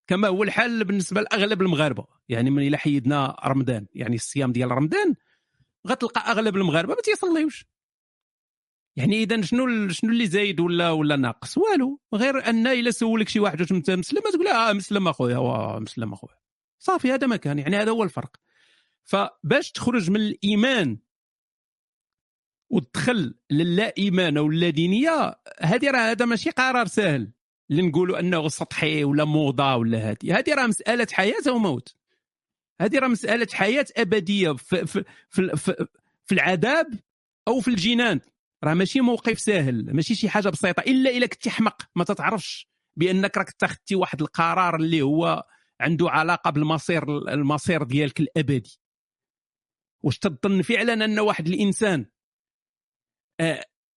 كما هو الحال بالنسبة لأغلب المغاربة. يعني من إلى حيدنا رمضان يعني الصيام ديال رمضان غتلقى أغلب المغاربة ما تيصليوش. يعني إذا شنو شنو اللي زايد ولا ولا ناقص؟ والو غير أن إلا سولك شي واحد واش انت مسلم تقول آه مسلم أخويا مسلم أخويا. صافي هذا ما كان يعني هذا هو الفرق. فباش تخرج من الإيمان وتدخل للا ايمان أو لا دينيه هذه راه هذا ماشي قرار سهل. اللي نقولوا أنه سطحي ولا موضة ولا هذه هذه راه مسألة حياة وموت هذه راه مسألة حياة أبدية في في في, في, في العذاب أو في الجنان. راه ماشي موقف ساهل ماشي شي حاجة بسيطة. إلا إلا كنتي حمق ما تتعرفش بأنك راك اتخذتي واحد القرار اللي هو عنده علاقة بالمصير المصير ديالك الأبدي. واش تظن فعلا أن واحد الإنسان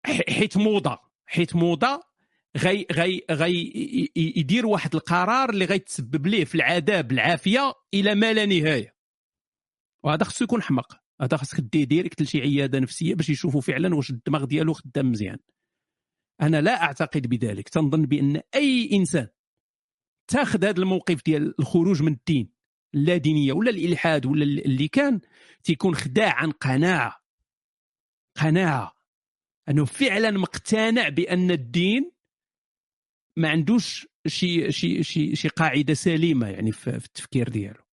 حيت موضة حيت موضة غي غي غي يدير واحد القرار اللي غيتسبب ليه في العذاب العافية إلى ما لا نهاية. وهذا خصو يكون حمق هذا خاصك دي ديريكت لشي عيادة نفسية باش يشوفوا فعلا واش الدماغ ديالو خدام مزيان. أنا لا أعتقد بذلك. تنظن بأن أي إنسان تاخذ هذا الموقف ديال الخروج من الدين لا دينية ولا الإلحاد ولا اللي كان تيكون خداع عن قناعة. قناعة. أنه فعلا مقتنع بأن الدين ما عندوش شي شي شي شي قاعدة سليمة يعني في التفكير ديالو.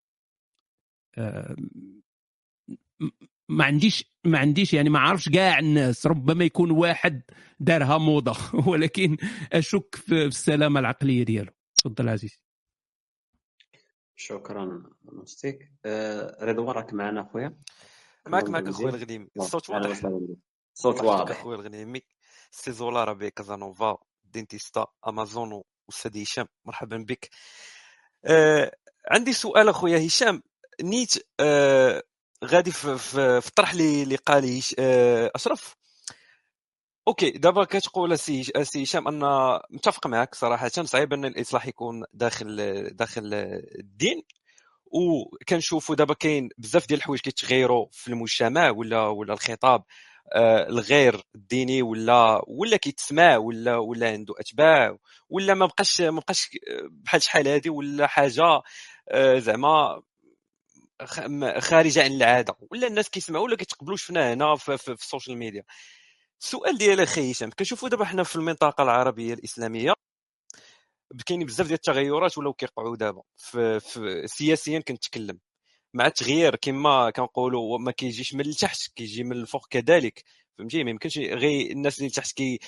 ما عنديش ما عنديش يعني ما عارفش كاع الناس ربما يكون واحد دارها موضة ولكن أشك في السلامة العقلية ديالو. تفضل عزيزي. شكرا مستيك آه رضوان راك معنا أخويا. معك معك أخويا الغنيمي الصوت واضح. الصوت واضح اخويا الغنيمي سي زولارا بي كازانوفا دينتيستا امازون أستاذ هشام مرحبا بك آه عندي سؤال أخويا هشام. نيت آه غادي في, الطرح اللي قال آه، أشرف. أوكي دابا كتقول سي سي هشام أن متفق معك صراحة صعيب أن الإصلاح يكون داخل داخل الدين. وكنشوفوا دابا كاين بزاف ديال الحوايج كيتغيروا في المجتمع ولا ولا الخطاب. الغير ديني ولا ولا كيتسمع ولا ولا عنده أتباع ولا ما بقاش ما بقاش بحال شحال هذه ولا حاجة آه، زعما خارجة عن العادة. ولا الناس كيسمعوا ولا كيتقبلوش فينا هنا في, في, في ال social media. السؤال ديالي أخي هشام كنشوفوا دابا حنا في المنطقة العربية الإسلامية كاينين بزاف ديال التغيرات ولاو كيوقعوا دابا سياسيا كنتكلم. مع التغيير كما كنقولوا ما كيجيش من التحت كيجي من الفوق كذلك. فهمتي؟ ما يمكنش غير الناس اللي تحت كي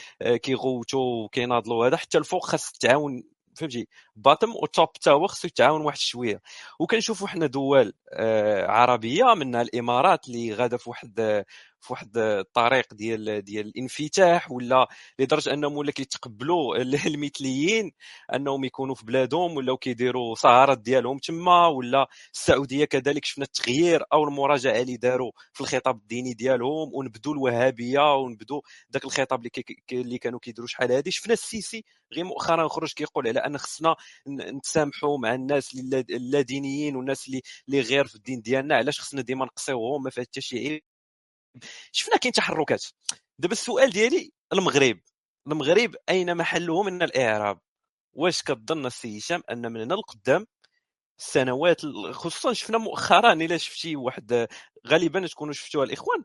كيغوتوا وكيناضلوا. هذا حتى الفوق خاص التعاون فهمتي؟ باتم وتوب حتى هو خصو يتعاون واحد شوية. وكنشوفوا حنا دول آه، عربية منها الإمارات اللي غادة في واحد في واحد الطريق ديال ديال الانفتاح ولا لدرجة انهم ولا كيتقبلوا المثليين أنهم يكونوا في بلادهم ولاو كيديروا سهرات ديالهم تما ولا السعودية كذلك شفنا التغيير أو المراجعة اللي داروا في الخطاب الديني ديالهم ونبدوا الوهابية ونبدوا ذاك الخطاب اللي كي اللي كانوا كيديروا شحال هذه شفنا السيسي غير مؤخرا خرج كيقول على أن خصنا نتسامحوا مع الناس اللادينيين والناس اللي غير في الدين ديالنا علاش خصنا ديما نقصيوهم؟ ما فيها حتى شي شفنا كاين تحركات. دابا السؤال ديالي المغرب. المغرب أين محله من الإعراب؟ واش كظن السي هشام أن من هنا لقدام السنوات خصوصا شفنا مؤخرا إلا شفتي واحد غالبا تكونوا شفتوها الإخوان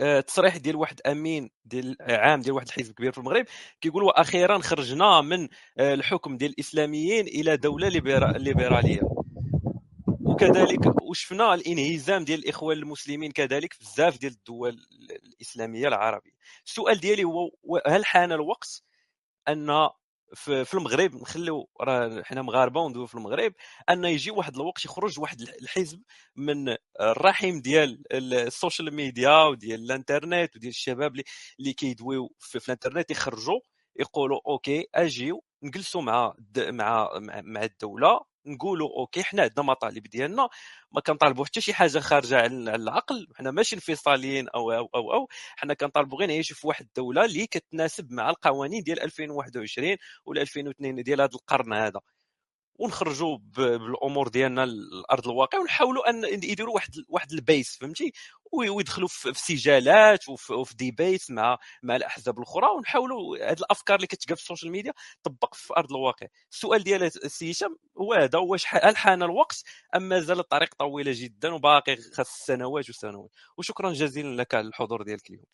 آه، تصريح ديال واحد أمين ديال عام ديال واحد الحزب كبير في المغرب كيقول وأخيرا خرجنا من آه، الحكم ديال الإسلاميين إلى دولة ليبرالية. وكذلك وشفنا الإنهزام ديال الإخوان المسلمين كذلك بزاف ديال الدول الإسلامية العربية. السؤال ديالي هو هل حان الوقت أن في المغرب نخليو راه حنا مغاربة وندويو في المغرب أن يجي واحد الوقت يخرج واحد الحزب من الرحم ديال ال social media وديال الإنترنت وديال الشباب اللي كيدويو في, في الإنترنت يخرجوا يقولوا okay أجيو نجلسوا مع مع مع الدولة نقولوا okay حنا عندنا مطالب ديالنا ما كنطالبوا حتى شي حاجة خارجة على العقل حنا ماشي انفصاليين أو أو أو, أو. حنا كنطالبوا غير نعيشوا في واحد الدولة اللي كتناسب مع القوانين ديال 2021 ولا 2002 ديال هذا القرن هذا ونخرجوا بالأمور ديالنا لأرض الواقع ونحاولوا أن يديروا واحد واحد ال pièce فهمتي؟ ويدخلوا في سجالات وفي débat مع مع الأحزاب الأخرى ونحاولوا هذه الأفكار اللي كتلقى في ال social media تطبق في أرض الواقع. السؤال ديال السي هشام هو هذا واش هل حان الوقت أم مازال الطريق طويلة جدا وباقي خاص سنوات وسنوات؟ وشكرا جزيلا لك على الحضور ديالك اليوم.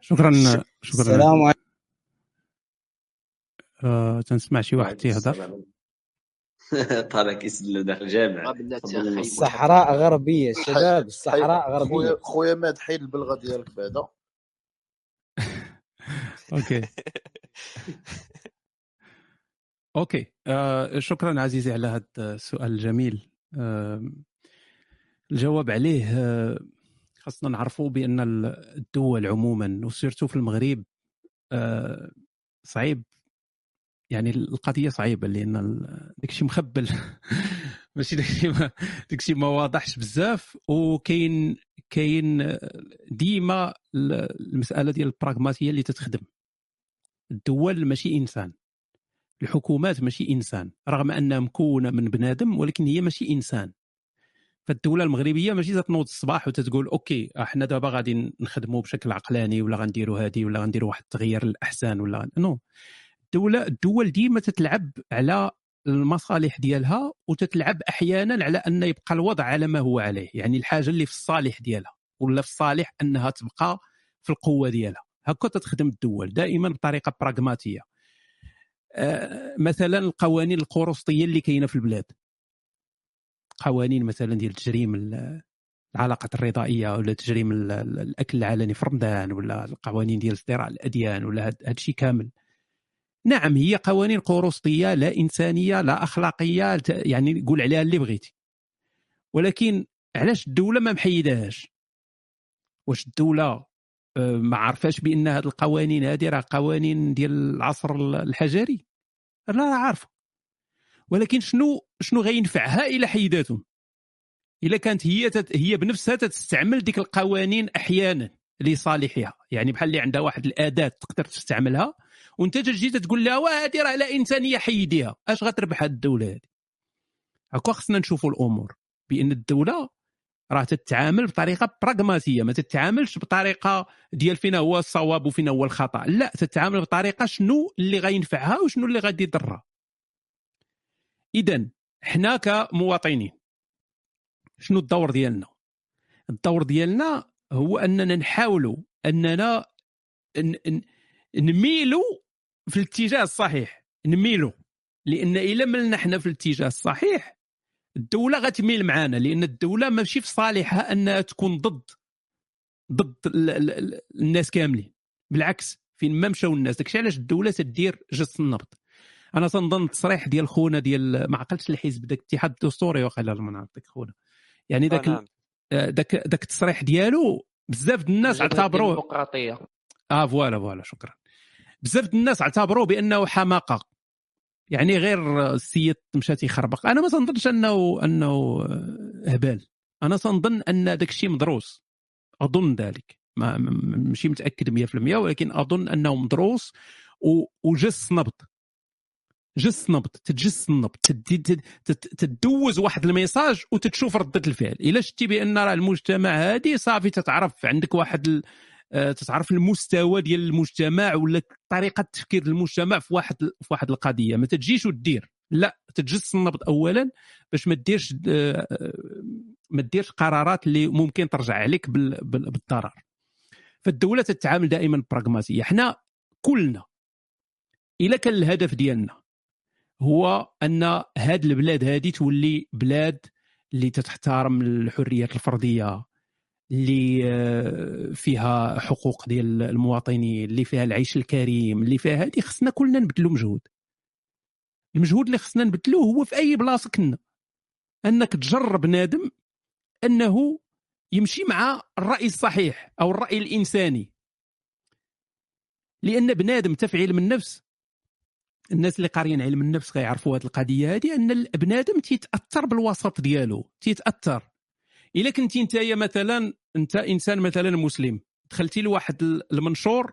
شكرا شكرا. السلام عليكم. آه تنسمع شي واحد تيهضر؟ طالع كيسلم داخل الجامع الصحراء غربية الشباب الصحراء غربية. خويا خويا ماد حيد البلغة ديالك بعدا. okay. okay. آه شكرا عزيزي على هذا السؤال الجميل. آه الجواب عليه آه خاصنا نعرفوا بأن الدول عموما و surtout في المغرب آه صعيب يعني القضية صعيبة لأن داكشي مخبل. ماشي داكشي ما داكشي ما واضحش بزاف وكاين كاين ديما المسألة ديال البراغماتية اللي تتخدم. الدول ماشي إنسان الحكومات ماشي إنسان رغم أنها مكونة من بنادم ولكن هي ماشي إنسان. فالدولة المغربية ماشي تنوض الصباح وتتقول okay أحنا دابا غادي نخدموا بشكل عقلاني ولا غنديروا هذه ولا غنديروا واحد التغيير للأحسن ولا non الدولة الدول ديما تتلعب على المصالح ديالها وتتلعب أحيانا على أن يبقى الوضع على ما هو عليه يعني الحاجة اللي في الصالح ديالها ولا في الصالح أنها تبقى في القوة ديالها. هكا تخدم الدول دائما بطريقة براغماتيه مثلا القوانين القرصطيه اللي كاينة في البلاد. قوانين مثلا ديال تجريم العلاقات الرضائية ولا تجريم الأكل العلني في رمضان ولا القوانين ديال ازدراء الأديان ولا هذا الشيء كامل. نعم هي قوانين قرصطيه لا إنسانية لا أخلاقية يعني قول عليها اللي بغيتي. ولكن علاش الدولة ما محيداهاش واش الدولة آه، ما عارفاش بأن هذه القوانين هذه راه قوانين ديال العصر الحجري؟ لا عارفة. ولكن شنو شنو غينفعها إلى حيداتهم؟ الا كانت هي تت هي بنفسها تستعمل ديك القوانين أحيانا لصالحها. يعني بحال اللي عندها واحد الأداة تقدر تستعملها وانت تجي تقول لها وهذه راه لا إنسانية حيديها. أش غتربح هذه الدولة هذه هكا خصنا نشوفوا الأمور. بأن الدولة راه تتعامل بطريقة براغماتيه ما تتعاملش بطريقة ديال فينا هو الصواب وفينا هو الخطأ. لا تتعامل بطريقة شنو اللي غينفعها وشنو اللي غادي يضرها. اذا حنا كمواطنين شنو الدور ديالنا؟ الدور ديالنا هو أننا نحاولوا أننا نميلوا في الاتجاه الصحيح نميلوا لأن إلا ملنا إحنا في الاتجاه الصحيح الدولة غتميل معنا لأن الدولة ماشي في صالحها أنها تكون ضد ضد ال- ال- ال- الناس كاملين. بالعكس فين ما مشاو الناس. داكشي علاش الدولة تدير جس النبض. أنا تنظن التصريح ديال خونا ديال ما عقلتش الحزب داك الاتحاد الدستوري وقيلا ما نعرف داك خونا. يعني آه، داك نعم. ال- داك داك التصريح ديالو بزاف د الناس اعتبروه الديمقراطية. آه voilà voilà شكرا. بزاف الناس اعتبروه بأنه حماقة. يعني غير السيد مشى تيخربق أنا ما تنظنش انه أنه هبال. أنا تنظن أن داك الشيء مدروس. أظن ذلك. ما ماشي متأكد 100% ولكن أظن أنه مدروس وجس نبض. جس نبض. تتجس النبض. تدوز واحد ال message وتتشوف ردة الفعل. إلا شتي بأن راه المجتمع هادي صافي تتعرف عندك واحد. آه، تتعرف المستوى ديال المجتمع ولا طريقة تفكير المجتمع في واحد في واحد القضية. ما تجيش ودير لا تتجس النبض اولا باش ما ديرش آه، آه، ما ديرش قرارات اللي ممكن ترجع عليك بال- بال- بالضرر. فالدولة تتعامل دائما براغماتيه حنا كلنا إلا كان الهدف ديالنا هو أن هاد البلاد هادي تولي بلاد اللي تتحترم الحريات الفرديه اللي آه، فيها حقوق ديال المواطنين اللي فيها العيش الكريم اللي فيها هادي خصنا كلنا نبذلوا مجهود. المجهود اللي خصنا نبذلوه هو في أي بلاصة كنا. أنك تجرب بنادم أنه يمشي مع الرأي الصحيح أو الرأي الإنساني. لأن بنادم حتى في علم النفس. الناس اللي قاريين علم النفس غيعرفوا هذه القضية هذه أن البنادم تيتأثر بالوسط ديالو تيتأثر. إلا كنتي أنت مثلا أنت إنسان مثلا مسلم دخلتي لواحد المنشور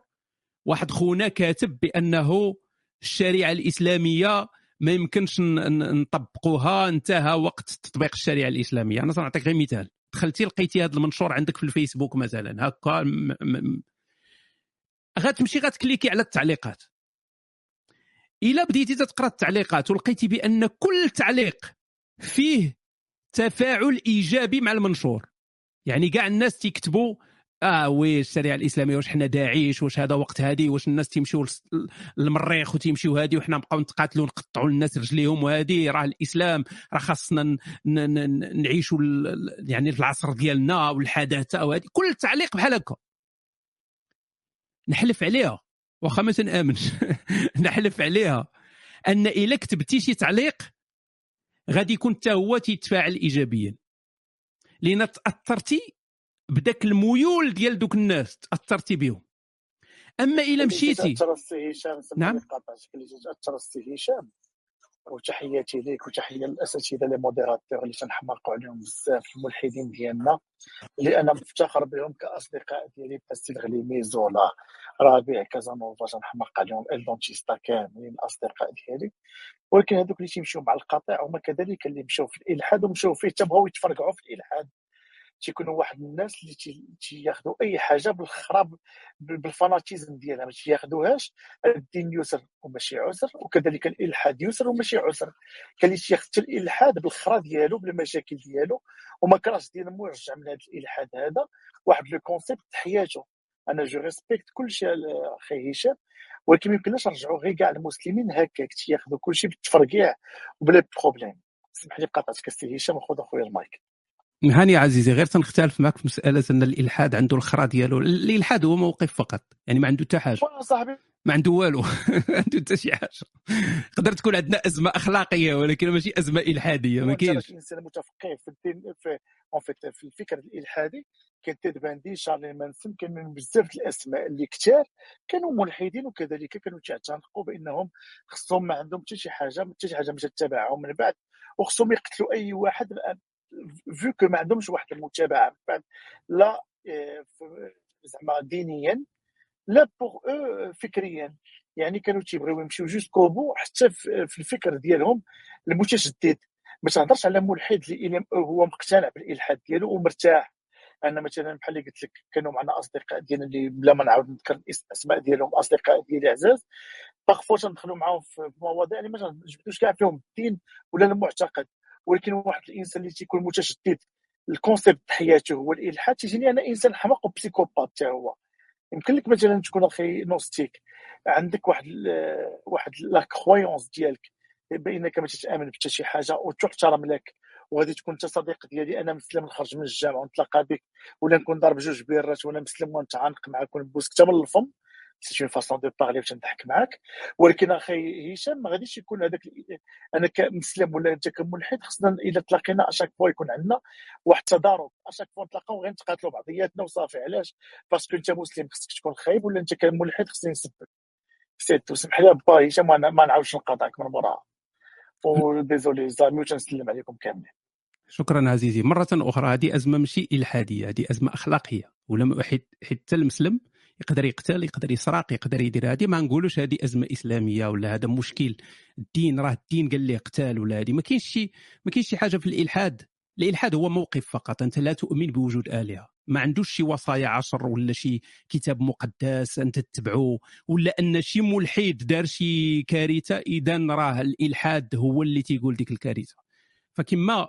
واحد خونا كاتب بأنه الشريعة الإسلامية ما يمكنش نطبقوها انتهى وقت تطبيق الشريعة الإسلامية. أنا سنعطيك غير مثال. دخلتي لقيتي هذا المنشور عندك في الفيسبوك مثلا هكا م- م- غتمشي غتكليكي على التعليقات. إلا بديتي تقرأ التعليقات ولقيتي بأن كل تعليق فيه تفاعل إيجابي مع المنشور. يعني كاع الناس تيكتبوا آه وي الشريعة الإسلامية واش حنا داعش واش هذا وقت هادي واش الناس تيمشيو للمريخ وتيمشيو هادي وحنا نبقاو نتقاتلوا نقطعوا الناس رجليهم وهادي راه الإسلام راه خاصنا نعيشوا يعني في العصر ديالنا والحداثة وهادي. كل تعليق بحال هكا. نحلف عليها. واخا ما تنأمنش. نحلف عليها. أن إلا كتبتي شي تعليق غادي يكون حتى هو تيتفاعل ايجابيا. لأن تأثرتي بداك الميول ديال دوك الناس تأثرتي بهم. أما إلا اللي مشيتي تأثر السي هشام نعم؟ لي قاطعتك اللي تأثر السي هشام. وتحياتي ليك وتحية للأساتذة les modérateurs اللي تنحماقوا عليهم بزاف الملحدين ديالنا. اللي أنا مفتخر بهم كأصدقاء ديالي باستيل، غليمي زولا. ربيع كازانوفا تنحماق عليهم الدونتيستا كاملين الاصدقاء ديالي. ولكن هذوك اللي تيمشيو مع القطيع هما كذلك اللي مشاو في الإلحاد ومشاو فيه تبغوا يتفرقعوا في الإلحاد. تيكونوا واحد الناس اللي تي- تياخذوا أي حاجة بالخراب بال fanatisme ديالها. ما تياخذوهاش الدين يسر وماشي عسر وكذلك الإلحاد يسر وماشي عسر. كان اللي تياخذ الإلحاد بالخرا ديالو بالمشاكل ديالو وما كرهش ديال مرجع من هذا الإلحاد هذا. واحد le concept حياته. أنا je respecte كل شيء أخي هشام ولكن ما يمكنناش نرجعوا غير كاع المسلمين هكاك. تياخذوا كل شيء بالتفرقيع وبلا problème سمح لي قاطعتك السي هشام. وخذ أخويا المايك. هاني عزيزي غير تنختلف معك في مسألة أن الإلحاد عنده الخرا ديالو. الإلحاد هو موقف فقط يعني ما عنده حتى حاجة. صاحبي. ما عنده والو. عنده حتى شي حاجة. تقدر تكون عندنا أزمة أخلاقية ولكن ماشي أزمة إلحادية ما كاينش. انسان متفقه في الدين في في الفكر الإلحادي كان Ted Bundy Charlie Manson كان من بزاف الأسماء اللي كتار كانوا ملحدين وكذلك كانوا تعتنقوا بأنهم خصهم ما عندهم حتى شي حاجة حتى شي حاجة مش تتبعهم من بعد وخصهم يقتلوا أي واحد. vu que ما عندهمش واحد المتابعه لا زعما دينيا لا bon أو فكريا يعني كانوا تيبغيو يمشيو jusqu'au bout حتى في الفكر ديالهم المتشدد ما تهضرش على ملحد اللي هو مقتنع بالالحاد ديالو ومرتاح أنا مثلا بحال اللي قلت لك كانوا معنا أصدقاء ديالنا اللي بلا ما نعاود نذكر الأسماء ديالهم أصدقاء ديالي عزاز. باغفوا تندخلوا معاهم في مواضيع اللي ما تنجبدوش كاع فيهم الدين ولا المعتقد. ولكن واحد الإنسان اللي تيكون متشدد الكونسيبت حياته هو الإلحاد تيجيني أنا إنسان حماق وبسيكوبات حتى هو. يمكن لك مثلا تكون أخي نوستيك عندك واحد ال- واحد la croyance ديالك بأنك ما تتأمن بحتى شي حاجة وتحترم لك وغادي تكون انت صديق ديالي أنا مسلم نخرج من الجامعة ونتلاقى بك ولا نكون ضارب جوج بيرات وأنا مسلم ونتعانق معاك ونبوسك حتى من الفم. c'est une façon de parler باش نضحك معاك ولكن أخي هشام ما غاديش يكون هذاك أنا كمسلم ولا انت كملحد خصنا اذا تلاقينا à chaque fois يكون عندنا واحد التضارب à chaque fois نتلاقاو غير نتقاتلوا بعضياتنا وصافي علاش parce que انت مسلم خصك تكون خايب ولا انت كملحد خصني نسبك c'est tout وسمح لي با هشام ما نعاودش نقاطعك من موراها و désolé les amis وتنسلم عليكم كاملين شكرا عزيزي. مرة أخرى هذه أزمة ماشي إلحادية هذه أزمة أخلاقية. حيت حيت حتى المسلم يقدر يقتل يقدر يسرق يقدر يدير. هذه ما نقولوش هذه أزمة إسلامية ولا هذا مشكل. الدين راه الدين قال لي قتال ولا هذه ما كاينش شي ما كاينش شي حاجة في الإلحاد. الإلحاد هو موقف فقط. أنت لا تؤمن بوجود آلهة. ما عندوش شي وصايا عشر ولا شي كتاب مقدس أنت تتبعه ولا أن شي ملحد دار شي كارثة. إذا راه الإلحاد هو اللي تيقول ديك الكارثة. فكما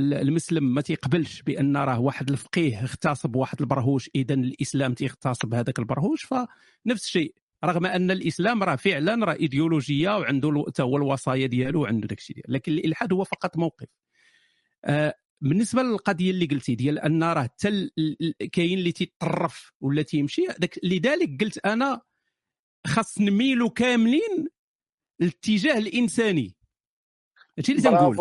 المسلم ما تيقبلش بأن راه واحد الفقيه اغتصب واحد البرهوش اذا الإسلام تيغتصب هذاك البرهوش فنفس الشيء. رغم أن الإسلام راه فعلا راه إيديولوجية وعنده حتى هو الوصايا ديالو وعنده داك الشيء لكن الإلحاد هو فقط موقف. آه، بالنسبة للقضية اللي قلتي ديال أن راه حتى كاين اللي تيتطرف ولا تيمشي لذلك قلت أنا خاص نميلوا كاملين الاتجاه الإنساني. هادشي اللي تنقول.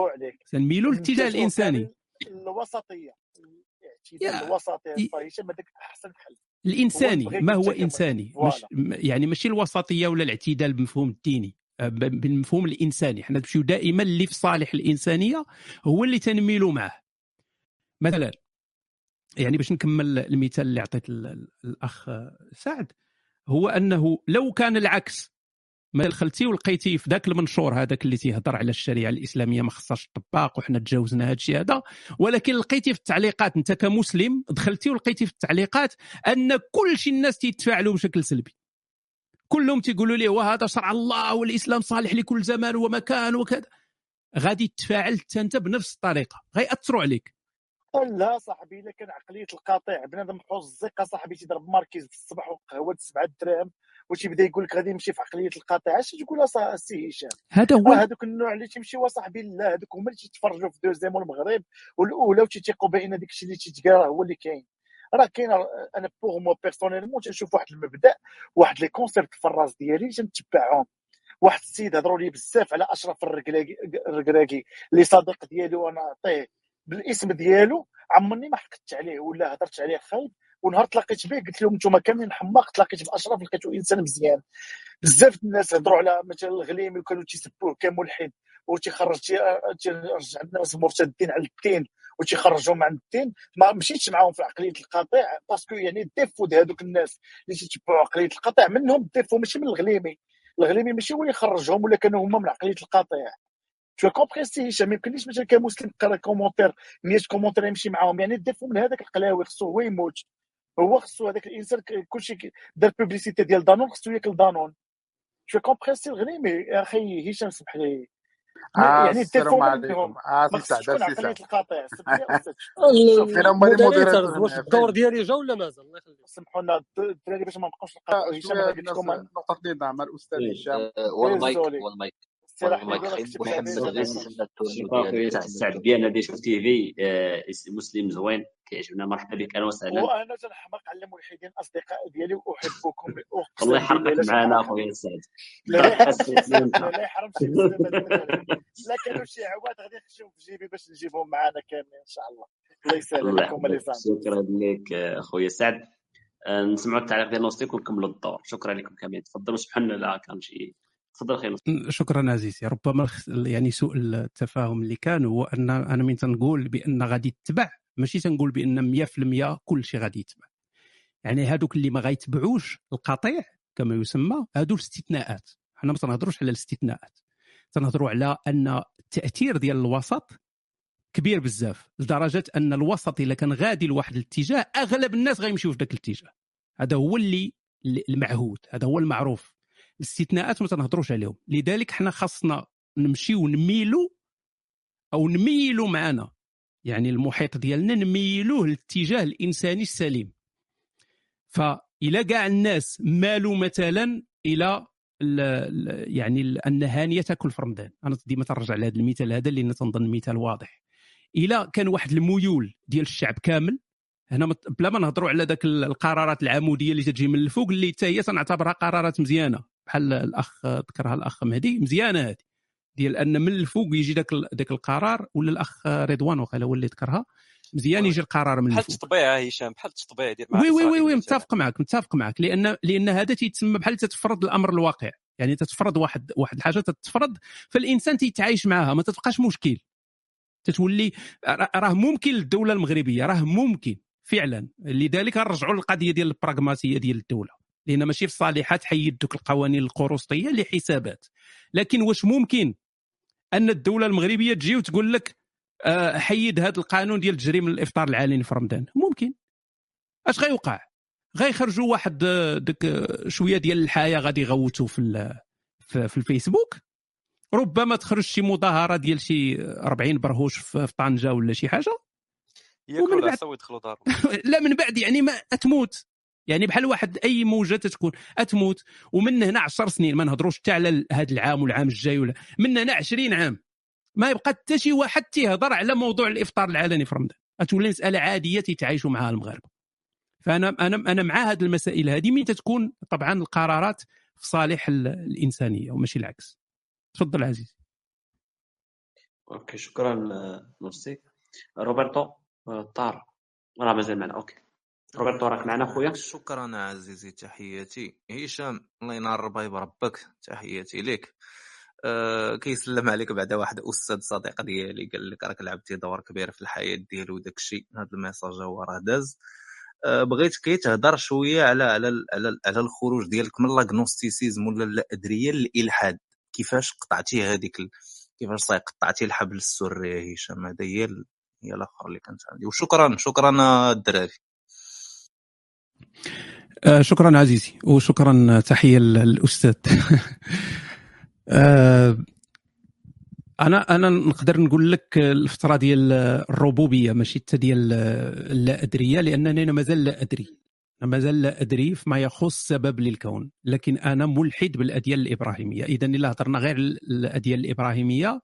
تنميلوا للاتجاه الإنساني. الوسطية. الاعتدال يا- الوسطي ي- با هشام هذاك أحسن حل. الإنساني ما هو إنساني؟ مش يعني ماشي الوسطية ولا الاعتدال بمفهوم الديني آه، بالمفهوم الإنساني. حنا نمشيو دائما اللي في صالح الإنسانية هو اللي تنميلوا معه مثلا يعني باش نكمل المثال اللي عطيت ال- ال- الأخ سعد هو أنه لو كان العكس ما دخلتي ولقيتي في ذاك المنشور هذاك اللي تيهضر على الشريعة الإسلامية ما خصهاش تطبق وحنا تجاوزنا هذا الشيء هذا. ولكن لقيتي في التعليقات أنت كمسلم دخلتي ولقيتي في التعليقات أن كل شيء الناس تيتفاعلوا بشكل سلبي. كلهم تيقولوا لي وهذا شرع الله والإسلام صالح لكل زمان ومكان وكذا. غادي تتفاعل أنت بنفس الطريقة. غيأثروا عليك. لا صاحبي إلا كان عقلية القطيع. بنادم حزق صاحبي تيضرب ماركيز في الصباح وقهوة بسبعة دراهم وتيبدا يقول لك غادي نمشي في عقلية القطيع اش تقول السي هشام؟ هذا هو راه هذوك النوع اللي تيمشيو صاحبي لا هذوك هما اللي تيتفرجوا في deuxième والمغرب والأولى وتيثيقوا بأن داك الشيء اللي تيتقال راه هو اللي كاين. راه كاين أنا pour moi personnellement تنشوف واحد المبدأ واحد les concepts في الراس ديالي تنتبعهم. واحد السيد هضروا لي بزاف على أشرف الركراكي الركراكي اللي صديق ديالي وأنا نعطيه بالاسم ديالو عمرني ما حقدت عليه ولا هضرت عليه خايب. ونهار تلاقيت به قلت لهم أنتم كاملين حماق تلاقيت بأشرف لقيته إنسان مزيان. بزاف الناس هضروا على مثلا الغليمي وكانوا تيسبوه كملحد وتيخرج تي- تيرجع الناس مرتدين على الدين وتيخرجهم عن الدين. ما مشيتش معاهم في عقلية القطيع parce que يعني ال défaut د هذوك الناس اللي تيتبعوا عقلية القطيع. منهم ال défaut ماشي من الغليمي الغليمي ماشي هو اللي خرجهم ولا كانوا هما من عقلية القطيع. tu comprends سي هشام ما يمكنليش مثلا كمسلم نقرا commentaire 100 commentaire يمشي معاهم يعني ال défaut من هذاك القلاوي خصو هو يموت هو خصو هذاك الإنسان كلشي دار publicité ديال دانون خصو ياكل دانون. tu comprends سي الغليمي يا أخي هشام سمح لي. آه يعني السلام عليكم. آه خصش سعد سعد. شوف هما modérateur واش الدور ديالي جا ولا مازال الله يخليك. سمحوا لنا الدراري باش ما نبقاوش نقاطعوا هشام نقطة جديده مع الأستاذ هشام. آه، والمايك والمايك محمد غير المدير سعد ديالنا ديال شوف تي في آه، مسلم زوين. كيعجبنا مرحبا بك أهلا وسهلا. وأنا تنحماق على الملحدين اصدقاء ديالي واحبكم الله يحرقك معنا أخويا سعد لا لا يحرم حس شي مسلم مسلم لا كانوا شي عواد غادي نخشيهم في جيبي باش نجيبهم معنا كاملين إن شاء الله. الله الله زامي شكرا لك آه، خويا سعد آه، نسمعوا التعليق ديال نوستيك ونكملوا الدور. شكرا لكم كاملين. تفضلوا سمحوا لنا لا كان شي تفضل نوستيك. شكرا عزيزي ربما يعني سوء التفاهم اللي كان هو أن أنا من تنقول بأن غادي تتبع ماشي تنقول بأن 100% كل شيء غادي يتبع. يعني هادوك اللي ما غيتبعوش القطيع كما يسمى هادو الاستثناءات. حنا ما تنهضروش على الاستثناءات. تنهضروا على أن التأثير ديال الوسط كبير بزاف لدرجة أن الوسط إلا كان غادي لواحد الاتجاه أغلب الناس غيمشيو في ذاك الاتجاه. هذا هو اللي اللي- المعهود هذا هو المعروف. الاستثناءات ما تنهضروش عليهم. لذلك حنا خاصنا نمشيو نميلوا أو نميلوا معنا. يعني المحيط ديالنا نميلوه للاتجاه الإنساني السليم. فإلى كاع الناس مالوا مثلا إلى ال- ال- يعني ال- ان هانيه تأكل في رمضان أنا ديما ترجع لهذا المثال هذا لأن تنظن مثال واضح. إلى كان واحد الميول ديال الشعب كامل هنا بلا ما نهضروا على ذاك القرارات العمودية اللي تجي من الفوق اللي حتى هي تنعتبرها قرارات مزيانة. بحال الأخ ذكرها الأخ مهدي مزيانة هذه. ديال أن من الفوق يجي ذاك ذاك القرار ولا الأخ رضوان وقيلا هو اللي ذكرها. مزيان يجي القرار من بحال التطبيع هشام بحال التطبيع ديال oui oui oui oui. متفق معك متفق معك. لأن لأن هذا تيتسمى بحال تتفرض الأمر الواقع. يعني تتفرض واحد واحد الحاجة تتفرض فالإنسان تيتعايش معها ما تتبقاش مشكل. تتولي راه ممكن للدولة المغربية راه ممكن فعلا. لذلك نرجعوا للقضية ديال البراغماتيه ديال الدولة. لأن ماشي في صالحها تحيد دوك القوانين القروسطيه لحسابات. لكن واش ممكن؟ أن الدولة المغربية تجي وتقول لك آه، حيد هذا القانون ديال تجريم الإفطار العلني في رمضان. ممكن. أش غيوقع؟ غيخرجوا واحد آه، ديك آه، شوية ديال الحياة غادي يغوتوا في في في الفيسبوك. ربما تخرج شي مظاهرة ديال شي 40 برهوش في طنجة ولا شي حاجة. ياكلوا ومن بعد العصا ويدخلوا دارهم. لا من بعد يعني ما اتموت يعني بحال واحد أي موجة تتكون أتموت ومن هنا 10 سنين ما نهضروش حتى على هذا العام والعام الجاي ولا من هنا 20 عام ما يبقى حتى شي واحد تيهضر على موضوع الإفطار العلني في رمضان. غتولي مسألة عادية تيتعايشوا معها المغاربة. فأنا أنا أنا مع هذه المسائل هذه من تتكون طبعا القرارات في صالح ال- الإنسانية وماشي العكس. تفضل عزيز أوكي شكرا آه، ميرسي روبرتو آه، طار. راه مازال معنا. أوكي. روبرتو راك معنا خويا. شكرا عزيزي تحياتي. هشام الله ينار البايب ربك تحياتي لك. أه كيسلم عليك بعدا واحد أستاذ صديق ديالي قال لك راك لعبتي دور كبير في الحياة ديالو وداك الشيء. هذا الميساج هو راه داز. أه بغيت كي تهضر شوية على على على, على الخروج ديالك من لاغنوستيسيزم ولا الادريه للإلحاد. كيفاش قطعتي هذيك ال... كيفاش صاي قطعتي الحبل السري هشام؟ هذا هي. هي الآخر اللي كانت عندي. وشكرا شكرا الدراري. آه، شكرا عزيزي وشكرا تحية للاستاذ آه، أنا أنا نقدر نقول لك الفترة ديال الربوبية ماشي حتى ديال اللا ادريه لأنني أنا مازال لا أدري. أنا مازال لا أدري فيما يخص سبب للكون لكن أنا ملحد بالاديان الإبراهيمية. اذا إلا هضرنا غير الاديان الإبراهيمية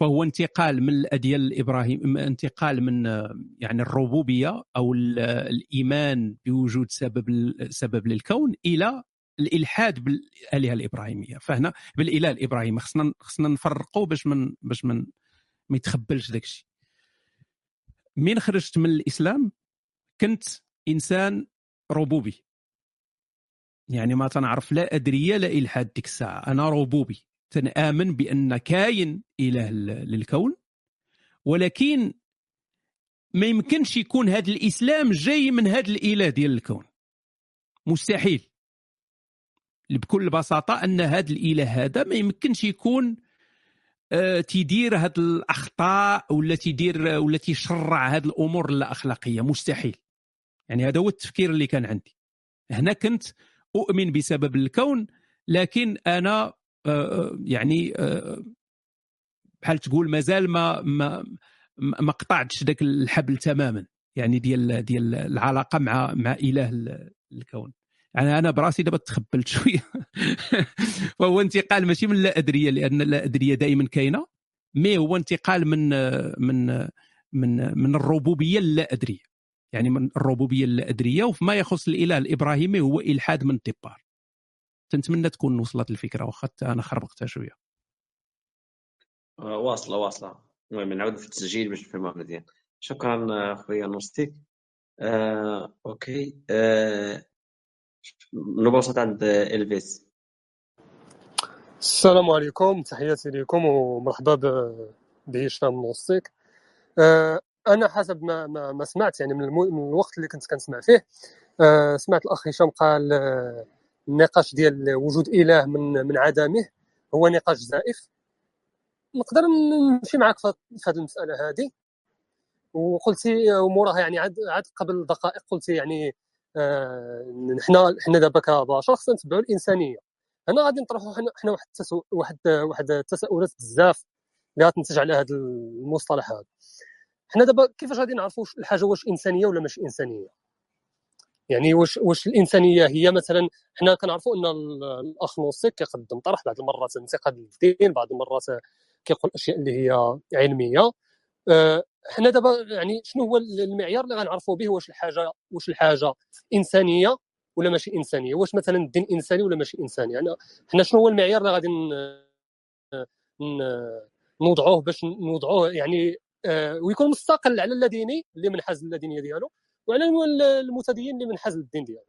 فهو انتقال من الاديان الابراهيم انتقال من آه، يعني الربوبية أو ال- الإيمان بوجود سبب سبب للكون إلى الإلحاد بالآلهة الإبراهيمية. فهنا بالإله الإبراهيمي خصنا خصنا نفرقوا باش من باش من ما يتخبلش داك الشيء. من خرجت من الإسلام كنت إنسان ربوبي. يعني ما تنعرف لا ادريه لا إلحاد ديك الساعة. أنا ربوبي. تنآمن بأن كاين إله ل- للكون ولكن ما يمكنش يكون هذا الإسلام جاي من هذا الإله ديال الكون. مستحيل. بكل بساطة أن هذا الإله هذا ما يمكنش يكون آه، تيدير هاد الأخطاء ولا تيدير ولا تيشرع هاد الأمور اللا اخلاقيه مستحيل. يعني هذا هو التفكير اللي كان عندي. هنا كنت أؤمن بسبب الكون لكن أنا يعني آه، بحال تقول مازال ما ما ما قطعتش ذاك الحبل تماما يعني ديال ديال العلاقة مع مع إله ال- الكون؟ يعني أنا براسي دابا تخبلت شوية. وهو انتقال ماشي من لا أدرية لأن لا ادريه دائما كاينة mais هو انتقال من من من من الربوبية للا أدرية. يعني من الربوبية اللا أدرية وفيما يخص الإله الإبراهيمي هو إلحاد من ال départ تنتمنى تكون وصلت الفكرة واخا أنا خربقتها شوية. آه، واصلة واصلة. المهم نعاود في التسجيل باش نفهمها مزيان. شكرا خويا Gnostic آه، okay. آه، نبسط عند إلفيس. السلام عليكم. تحياتي لكم ومرحبا بهشام نوستيك آه، أنا حسب ما ما, ما سمعت يعني من, المو... من الوقت اللي كنت كنسمع فيه آه، سمعت الأخ هشام قال آه، النقاش ديال وجود إله من من عدمه هو نقاش زائف. نقدر نمشي معك في هذه المسألة هذه وقلتي وموراها يعني عاد عاد قبل دقائق قلتي يعني آه، حنا حنا دابا كبشر خصنا نتبعوا الإنسانية. هنا غادي نطرحوا حنا واحد. واحد واحد التساؤلات بزاف اللي غتنتج على هذا المصطلح هذا. حنا دابا كيفاش غادي نعرفوا الحاجة واش إنسانية ولا ماشي إنسانية؟ يعني واش واش الإنسانية هي؟ مثلا حنا كنعرفوا إن الأخ نوصيك كيقدم طرح بعض المرات انتقاد للدين بعض المرات كيقول أشياء اللي هي علمية. آه، حنا دابا يعني شنو هو المعيار اللي غنعرفوا به؟ واش الحاجة واش الحاجة إنسانية ولا ماشي إنسانية؟ واش مثلا الدين إنساني ولا ماشي إنساني؟ يعني حنا شنو هو المعيار اللي غادي نوضعوه باش نوضعوه يعني آه، ويكون مستقل على اللاديني اللي منحاز للادينية ديالو؟ وعلى المتدين اللي منحاز للدين ديالو.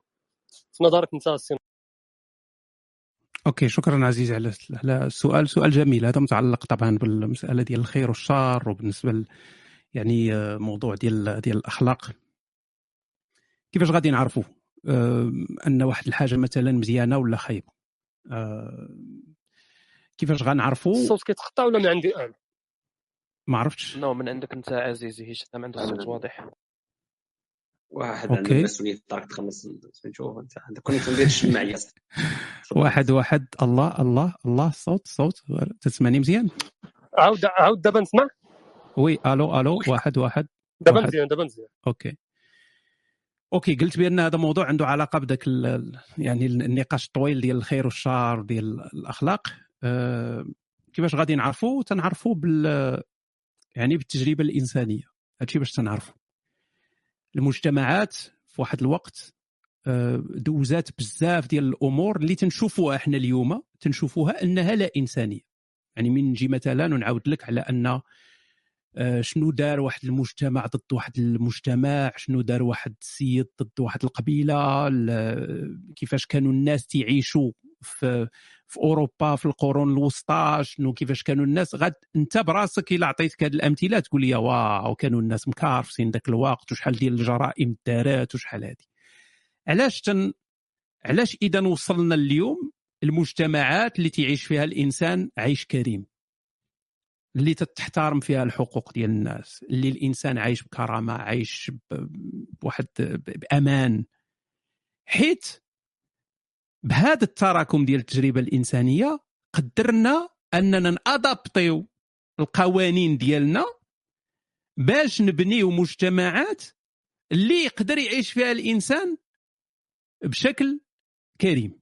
في نظرك أنت السي okay شكرا عزيزي على على السؤال. سؤال جميل. هذا متعلق طبعا بالمسألة ديال الخير والشر وبالنسبة ل... يعني آه، موضوع ديال ديال الأخلاق. كيفاش غادي نعرفوا آه، أن واحد الحاجة مثلا مزيانة ولا خايبة؟ آه، كيفاش غنعرفوا؟ الصوت كيتقطع ولا من عندي أنا؟ ما عرفتش. non من عندك أنت عزيزي هشام عنده الصوت واضح. واحد عنده مسؤولية الدار تخلص سميتو انت عندك connexion ديال الشماعية. واحد واحد. الله الله الله. صوت صوت. تسمعني مزيان؟ عاود عاود دابا نسمع؟ oui ألو ألو. واحد واحد. دابا مزيان دابا مزيان. okay. okay قلت بأن هذا موضوع عنده علاقة بداك يعني النقاش الطويل ديال الخير والشر ديال الأخلاق. أه كيفاش غادي نعرفوا تنعرفوا بال يعني بالتجربة الإنسانية. هادشي باش تنعرفوا المجتمعات في واحد الوقت آه، دوزات بزاف ديال الأمور اللي تنشوفوها إحنا اليوم تنشوفوها أنها لا إنسانية. يعني من نجي مثلا ونعاود لك على أن آه، شنو دار واحد المجتمع ضد واحد المجتمع شنو دار واحد السيد ضد واحد القبيلة كيفاش كانوا الناس تعيشوا في في أوروبا في القرون الوسطى شنو كيفاش كانوا الناس؟ غاد أنت براسك إلا عطيتك هذه الأمثلة تقول لي واو كانوا الناس مكارفسين ذاك الوقت وشحال ديال الجرائم دارات وشحال هذه علاش تن علاش إذا وصلنا اليوم المجتمعات اللي تعيش فيها الإنسان عيش كريم؟ اللي تحترم فيها الحقوق ديال الناس اللي الإنسان عايش بكرامة عايش بواحد بأمان. حيت بهذا التراكم ديال التجربة الإنسانية قدرنا أننا نادابطيو القوانين ديالنا باش نبنيو مجتمعات اللي يقدر يعيش فيها الإنسان بشكل كريم.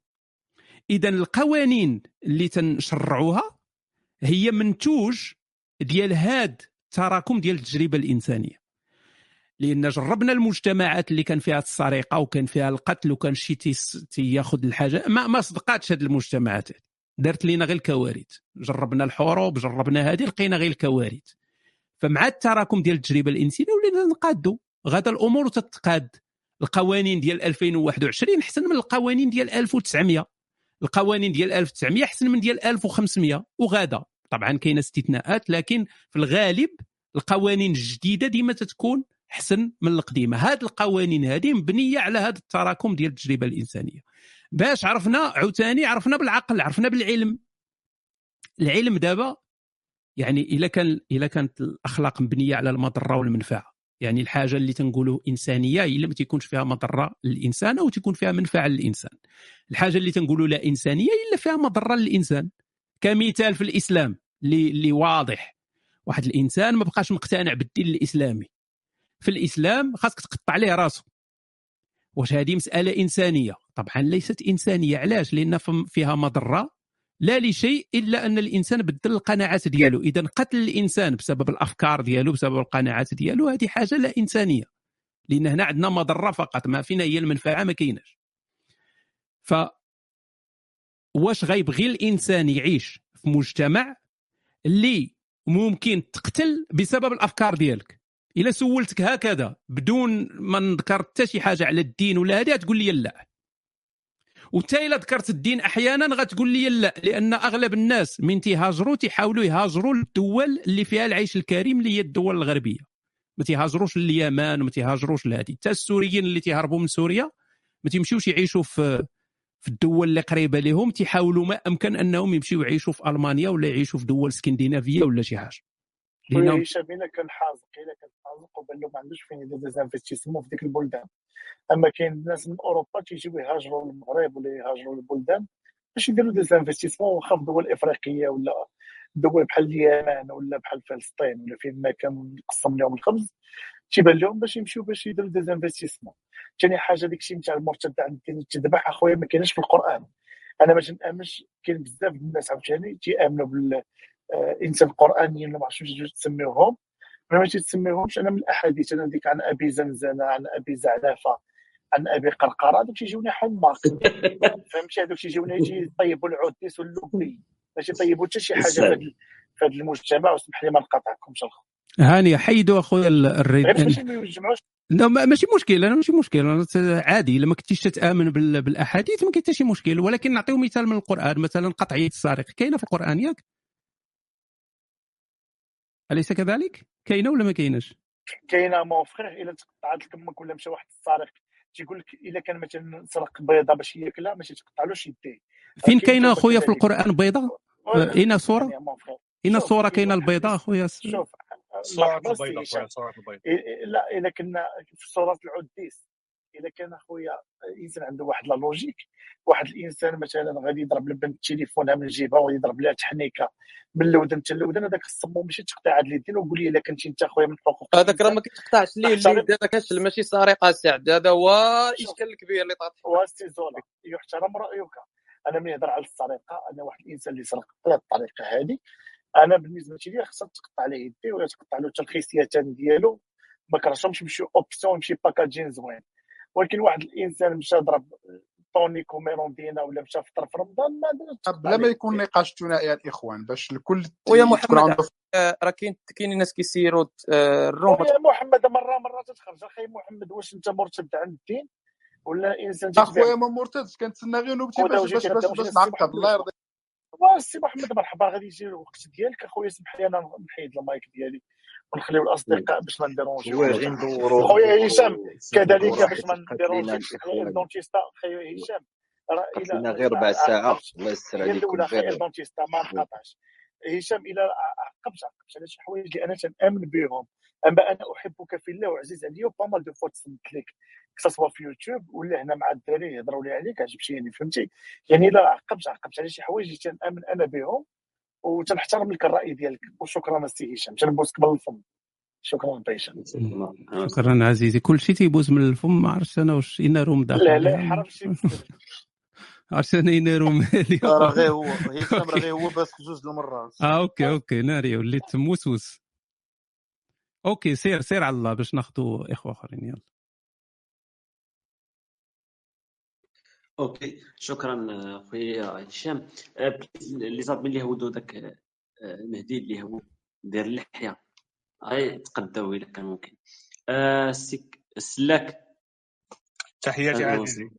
اذا القوانين اللي تنشرعوها هي منتوج ديال هاد التراكم ديال التجربة الإنسانية. لأن جربنا المجتمعات اللي كان فيها السرقة وكان فيها القتل وكان شي تياخذ الحاجة. ما ما صدقاتش هذه المجتمعات دارت لينا غير الكوارث. جربنا الحروب جربنا هذه لقينا غير الكوارث. فمع التراكم ديال التجربة الانسانيه ولينا نقادوا غدا الأمور تتقاد. القوانين ديال 2021 أحسن من القوانين ديال 1900 القوانين ديال 1900 أحسن من ديال 1500 وغادا طبعا كاينة استثناءات لكن في الغالب القوانين الجديدة ديما تتكون احسن من القديمة. هذه القوانين هذه مبنية على هذا التراكم ديال التجربة الإنسانية. باش عرفنا عاوتاني عرفنا بالعقل عرفنا بالعلم. العلم دابا يعني إلا كان إلا كانت الأخلاق مبنية على المضرة والمنفعة. يعني الحاجة اللي تنقولوا إنسانية إلا ما تيكونش فيها مضرة للإنسان أو تكون فيها منفعة للإنسان. الحاجة اللي تنقولوا لا إنسانية إلا فيها مضرة للإنسان. كمثال في الإسلام اللي اللي واضح. واحد الإنسان ما بقاش مقتنع بالدين الإسلامي. في الإسلام خاصك تقطع عليه راسه واش هذه مسألة إنسانية؟ طبعا ليست إنسانية. علاش؟ لأن فيها مضرة. لا لشيء إلا أن الإنسان بدل القناعات ديالو. اذا قتل الإنسان بسبب الأفكار ديالو بسبب القناعات ديالو هذه حاجة لا إنسانية. لأن هنا عندنا مضرة فقط. ما فينا هي المنفعة ما كايناش. ف واش غيبغي الإنسان يعيش في مجتمع اللي ممكن تقتل بسبب الأفكار ديالك؟ الا سولتك هكذا بدون ما نذكر حتى شي حاجة على الدين ولا هذه تقول لي لا. وانت إلا ذكرت الدين أحيانا غتقول لي لا لأن أغلب الناس من تيهاجروا تيحاولوا يهاجروا للدول اللي فيها العيش الكريم اللي هي الدول الغربية. ما تيهاجروش لليمن وما تيهاجروش لهذه حتى السوريين اللي تيهربوا من سوريا ما تيمشيوش يعيشوا في في الدول اللي قريبة لهم تيحاولوا ما أمكن أنهم يمشيو يعيشوا في ألمانيا ولا يعيشوا في دول اسكندنافيه ولا شي حاجة. هشام إلا كان حازق إلا كان حازق وبان له ما عندوش فين des investissements في ديك البلدان. أما كاين الناس من أوروبا تيجيو يهاجروا للمغرب ولا يهاجروا للبلدان باش يديروا des investissements واخا في دول افريقيه ولا دول بحال اليمن ولا بحال فلسطين ولا فين ما كان مقسم لهم الخبز تيبان لهم باش يمشيو باش يديروا des investissements ثاني حاجة داكشي نتاع المرتد عند الدين تذبح أخويا ما كاينش في القرآن. أنا ما تنامنش كاين بزاف الناس عاوتاني تيآمنوا بالانسان القرانيين اللي ما عرفتش تسميوهم. أنا ما تسميهمش. أنا من الأحاديث أنا ديك عن أبي زنزنه عن أبي زعلفة عن أبي قرقرة هذوك تيجيوني حماق. فهمتي؟ هذوك تيجيوني يجي يطيبوا العديس واللوبي ماشي يطيبوا حتى شي حاجة في هذا المجتمع. واسمح لي ما نقاطعكمش الخو هاني حيدوا اخويا الريد ما يجمعوش. لا ما- ماشي مشكل أنا ماشي مشكل. أنا عادي إلا ما كنتيش تتآمن بال- بالأحاديث ما كاين حتى شي مشكل. ولكن نعطيو مثال من القرآن مثلا قطعيه السارق. كاينة في القرآن ياك؟ أليس كذلك؟ كاينة ولا ما كايناش؟ كاينة مون فخير إلا تقطعت لك أمك ولا مشى واحد السارق تيقول لك إلا كان مثلا سرق بيضة باش ياكلها ماشي تقطعلوش يديه فين كاين كاينة أخويا في. القرآن بيضاء ولا- اين صورة؟ فخير اين كاين كاينة البيضاء أخويا؟ شوف صورة إيه- لا الا كنا في صورة العديس. الا كان اخويا انسان عنده واحد لا لوجيك واحد الانسان مثلا غادي يضرب لبنت تليفونها من جيبها وغادي يضرب لها تحنيكة من اللودن حتى اللودن هذاك الصمو ماشي تقطع هاد اليدين وقول لي إلا كنتي أنت أخويا من حقوق هذاك راه ما الانسان كيتقطعش. ليه اللي هذاك كاشل ماشي سرقة سعد. هذا هو الاشكال الكبير اللي واسي زولا. يحترم رأيك أنا ملي نهضر على السرقة أنا واحد الإنسان اللي سرق بهذه الطريقة هذه. أنا بالنسبة لي خصها تقطع عليه يديه ولا تقطع له الخصيتان ديالو. ما كرهتهمش يمشيو اوبسيون يمشي باكاجين زوين. ولكن واحد الإنسان مشى ضرب طونيك وميروندينا ولا مشى فطر في رمضان ما بلا ما يكون نقاش ثنائي الإخوان باش الكل ويا تكون محمد آه، راه كاين كاينين ناس كيسيروا آه، ال room. خويا محمد مرة مرة تتخرج. أخي محمد واش أنت مرتد عن الدين ولا إنسان اخويا ما مرتد كنتسنى غير نوبتي باش باش باش, باش نعقب محمد الله يرضيك السي محمد مرحبا. غادي يجي الوقت ديالك أخويا سمح لي أنا نحيد المايك ديالي. ونخليو الأصدقاء باش ما نديرونجيو خويا هشام كذلك باش ما نديرونجيوش الدونتيستا خويا هشام. راه غير ربع عقبت الله يستر عليكم خير غير الدونتيستا ما نقاطعش. هشام إلى عقبت عقبت على شي حوايج اللي أنا تنأمن بهم أما أنا أحبك في الله وعزيز عليا و pas mal de fois تصنت لك سواء في يوتيوب ولا هنا مع الدراري يهضروا لي عليك عجبتيني فهمتي يعني الا عقبت عقبت على شي حوايج اللي تنأمن أنا بهم وتنحترم لك الرأي ديالك. وشكرا السي هشام. تنبوسك بالفم شكرا هشام شكرا عزيزي. كل شيء تيبوز من الفم ما عرفتش أنا واش اين room داخل لا لا حرام شي عرفت أنا اين روم راه غير هو. هشام راه غير هو بس جوج المرات آه أوكي أوكي. ناري وليت موسوس أوكي سير سير على الله باش ناخذوا إخوة آخرين. يلا. أوكي. شكرا خويا هشام. بليز اللي صاب اللي هودو داك آه، مهدي اللي هو دير اللحية. هاي تقداو الا كان ممكن. آه، سيك سلاك. تحياتي عزيزي.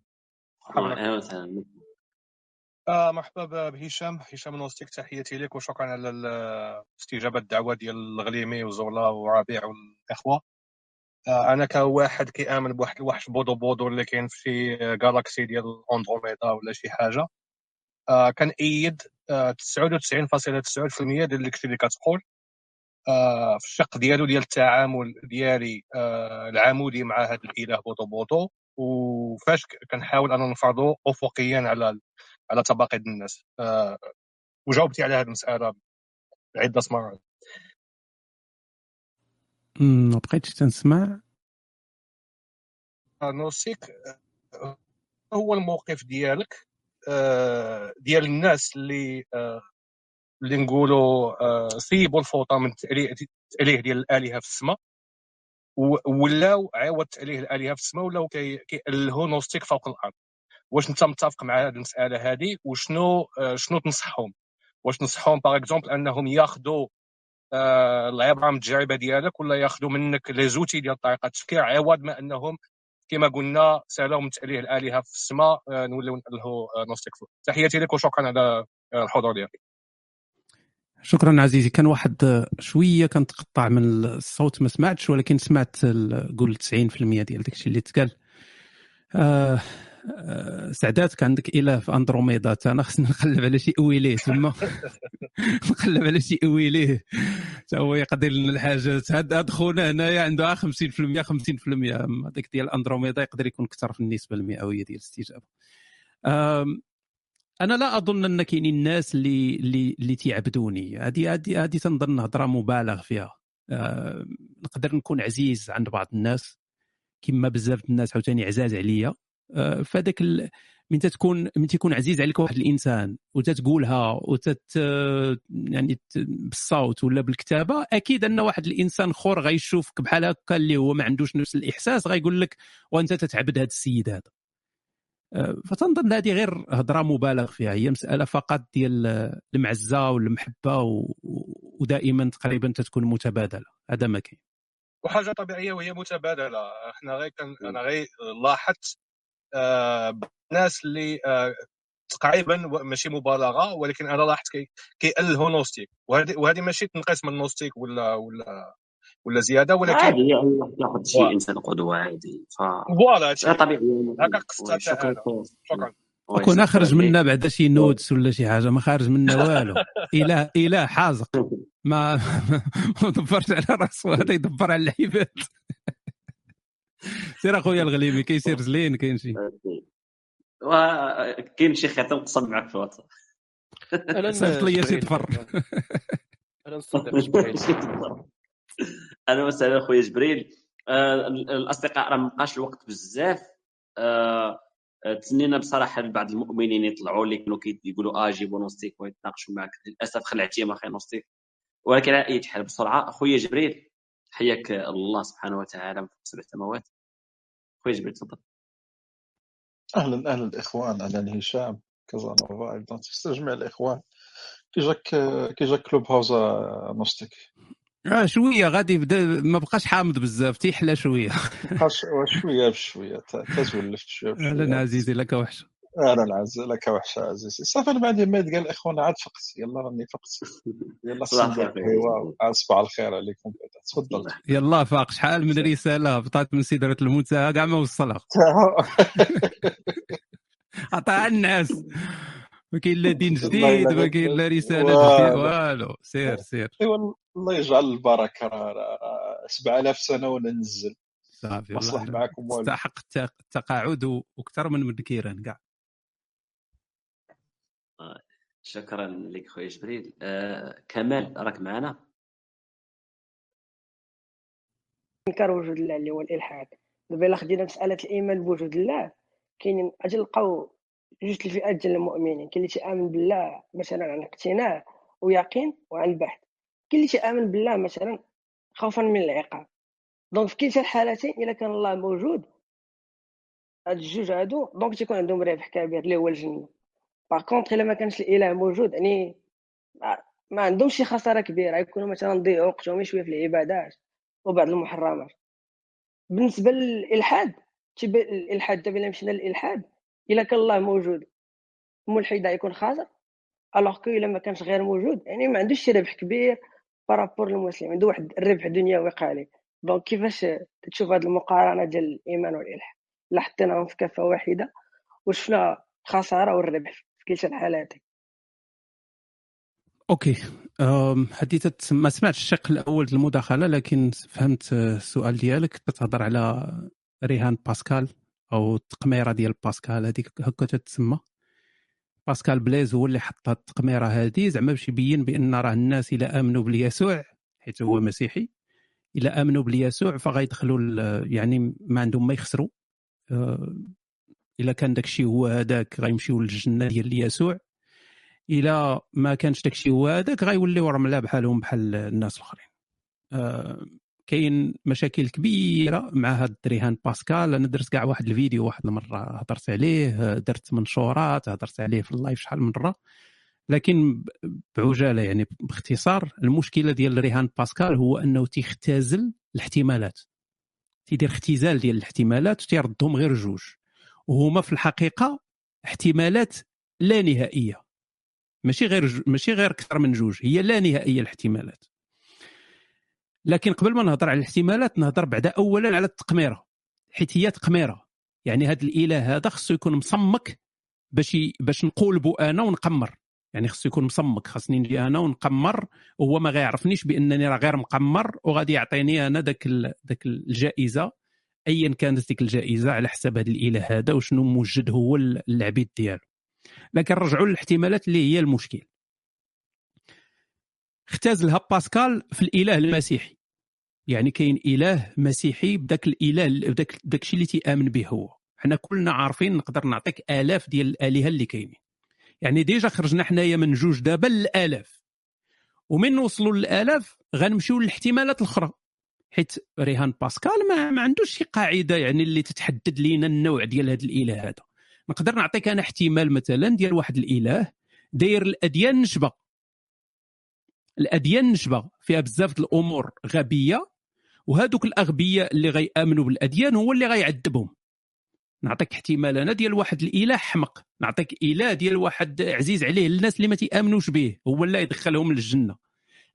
آه مرحبا بهشام. هشام نوستيك تحياتي لك وشكرا على ال- استجابة الدعوة ديال الغليمي وزولا وربيع والإخوة. آه أنا كواحد كيآمن بواحد الوحش بودو بودو اللي كاين في شي galaxie ديال أندروميدا ولا شي حاجة. آه كنأيد آه 99.9% ديال داكشي اللي كتقول. آه في الشق ديالو ديال التعامل ديالي آه العمودي مع هذا الإله بودو بودو وفاش كنحاول أنا نفرضو افقيا على على طبقه الناس. آه وجاوبتي على هذه المسألة عدة مرات. ما بقيتش تنسمع. آه، نوصيك آه، هو الموقف ديالك؟ آه، ديال الناس اللي آه، اللي نقولوا آه، سيبوا الفوطة من التأليه ديال الآلهة في السماء ولاو عاود تأليه الآلهة في السماء ولاو كي- كيألهوا نوستيك فوق الأرض. واش انت متفق مع هذه المسألة هذه وشنو آه، شنو تنصحهم؟ واش تنصحهم par exemple أنهم ياخذوا العبره من التجربه ديالك ولا ياخذوا منك les outils ديال طريقة التفكير عوض ما أنهم كما قلنا سالوا من تأليه الآلهة في السماء آه، نوليو نألهوا آه، نوستيك تحياتي لك وشكرا على آه، الحضور ديالك. شكرا عزيزي. كان واحد شوية كنتقطع من الصوت ما سمعتش ولكن سمعت قول 90% ديال داكشي اللي تقال. آه آه، سعدات عندك اله في أندروميدا. أنا خصني نقلب على شي أويليه تما. نقلب على شي أويليه. تا هو يقدر لنا الحاجات. هاد خونا هنايا عنده 50% 50% أما هذاك ديال أندروميدا يقدر يكون أكثر في النسبة المئوية ديال الاستجابة. أنا لا أظن أن كاينين الناس اللي اللي اللي تيعبدوني. هذه هذه هذه تنظن هضره مبالغ فيها. نقدر نكون عزيز عند بعض الناس. كما بزاف الناس عاوتاني عزاز عليا. فهذاك ال... من تكون من تكون عزيز عليك واحد الإنسان وتتقولها وتت يعني بالصوت ولا بالكتابة أكيد أن واحد الإنسان اخر غيشوفك بحال هكا اللي هو ما عندوش نفس الإحساس غيقول لك وأنت تتعبد هذا السيد هذا. آه، فتنظن هذه غير هضرة مبالغ فيها هي مسألة فقط ديال المعزة والمحبة و... ودائما تقريبا تتكون متبادلة هذا ما كاين. وحاجة طبيعية وهي متبادلة إحنا غير كان أنا غير لاحظت آه ناس اللي آه تقريبا ماشي مبالغة ولكن أنا لاحظت كي كيألهوا نوستيك وهذه وهذه ماشي تنقص من نوستيك ولا ولا ولا زيادة ولكن عادي ياخذ شي إنسان قدوة عادي. ف فوالا طبيعي هكا قصتها وي، حتى شكرا. كون خرج منا بعدا شي نودس ولا شي حاجة ما خارج منا والو. إله إله حازق. ما ما دبرش على راسو هذا يدبر على العباد. سير أخويا الغليمي كيسير زلين كاين شي. وكاين شي خيط نقسم معك في الواتساب. صيفط لي شي جبريل. تفر أهلا وسهلا أخويا جبريل. آه، الأصدقاء راه مابقاش الوقت بزاف. آه، آه، تسنينا بصراحة بعض المؤمنين يطلعوا اللي كانوا كيقولوا آه جيبوا نوستيك ويتناقشوا معك للأسف خلعتيهم أخي نوستيك. ولكن على اي حال بسرعة. أخويا جبريل حياك الله سبحانه وتعالى من سبع سماوات. اخويا جبريل تفضل أهلا أهلا الإخوان أهلا هشام كازانوفا أيضا تستجمع الإخوان. كي جاك كي جاك كلوب هاوس آه، نوستيك آه شوية غادي بدا ما بقاش حامض بزاف. تيحلى شوية. شوية بشوية. تزولفت شوية بشوية. أهلا عزيزي لك وحشه أهلا عز لك وحشة عزيزي. صافي أنا ما يتقال الاخوان عاد فقت يلا راني فقت يلا صباح الخير. عليكم. تفضل. يلا فاق شحال من رساله بطات من سيدرة المنتهى كاع ما وصلها. عطاها الناس. ما كاين لا دين جديد ما كاين لا رساله والو سير سير. أيوا الله يجعل البركة. راه راه 7000 سنة وننزل صافي مصلح والله معاكم والو. تستحق الت- التقاعد و- وأكثر من مدكيران كاع شكرا لك خويا جبريل. آه، كمال راك معنا؟ إنكار وجود الله اللي هو الإلحاد. دابا إلا خدينا مسألة الإيمان بوجود الله كاينين أجي نلقاو جوج الفئات ديال المؤمنين. كاين اللي تيآمن بالله مثلا عن اقتناع ويقين وعن بحث. كاين اللي تيآمن بالله مثلا خوفا من العقاب. donc في كلتا الحالتين إلا كان الله موجود هاد الجوج هادو donc تيكون عندهم ربح كبير اللي هو الجنة. par contre إلا ما كانش الإله موجود يعني ما, عندهمش شي خسارة كبيرة يكونوا مثلا ضيعوا وقتهم شوية في العبادات وبعض المحرمات. بالنسبة للإلحاد تيبان الإلحاد دابا الا مشينا للإلحاد إلا كان الله موجود الملحد يكون خاسر alors que إلا ما كانش غير موجود يعني ما عندوش شي ربح كبير par rapport للمسلم عنده واحد الربح دنيوي قليل donc كيفاش تشوف هذه المقارنة ديال الإيمان والإلحاد؟ لا حطيناهم في كفة واحدة وشفنا الخساره والربح. كلتا الحالات OK. حديثة ما سمعتش الشق الأول المداخلة لكن فهمت آه، السؤال ديالك. تتهضر على رهان باسكال أو التقميره ديال باسكال. هذيك هكا تتسمى. باسكال بليز هو اللي حط التقميرة هذه زعما باش يبين بأن راه الناس إلى آمنوا باليسوع حيت هو مسيحي إلى آمنوا باليسوع فغيدخلوا يعني ما عندهم ما يخسروا. آه، إلا كان داكشي هو هذاك غيمشيو للجنة ديال يسوع إلا ما كانش داكشي هو هذاك غيوليو رملة بحالهم بحال الناس الآخرين. آه، كاين مشاكل كبيرة مع هاد رهان باسكال. أنا درت كاع واحد الفيديو واحد المرة هضرت عليه درت منشورات هضرت عليه في اللايف شحال من مرة. لكن بعجالة يعني باختصار المشكلة ديال رهان باسكال هو أنه تيختزل الاحتمالات. تيدير اختزال ديال الاحتمالات وتيردهم غير جوج. وهما في الحقيقة احتمالات لا نهائية. ماشي غير ماشي غير أكثر من جوج هي لا نهائية الاحتمالات. لكن قبل ما نهضر على الاحتمالات نهضر بعدا اولا على التقميرة حيت هي تقميرة. يعني هذا الإله هذا خصو يكون مصمك باش باش نقولبوا أنا ونقمر. يعني خصو يكون مصمك خاصني نجي أنا ونقمر وهو ما غيعرفنيش بأنني راه غير مقمر وغادي يعطيني أنا داك ال- داك الجائزة. ايا كانت ديك الجائزة على حساب هذا الإله هذا وشنو موجد هو العبيد ديالو. لكن رجعوا للاحتمالات اللي هي المشكل. اختزلها باسكال في الإله المسيحي. يعني كاين إله مسيحي بداك الإله بداك داكشي اللي تيآمن به هو. حنا كلنا عارفين نقدر نعطيك آلاف ديال الآلهة اللي كاينين. يعني déjà خرجنا حنايا من جوج دابا للآلاف. ومن نوصلوا للآلاف غنمشيو للاحتمالات الأخرى. حيت ريهان باسكال ما, ما عندوش شي قاعدة يعني اللي تتحدد لينا النوع ديال هذا الإله هذا نقدر نعطيك أنا احتمال مثلا ديال واحد الإله داير الأديان نشبه الأديان نشبه فيها بزاف الأمور غبية وهذوك الأغبياء اللي غيآمنوا بالأديان هو اللي غيعذبهم. نعطيك احتمال أنا ديال واحد الإله حمق. نعطيك إله ديال واحد عزيز عليه الناس اللي ما تيآمنوش به هو اللي يدخلهم للجنة.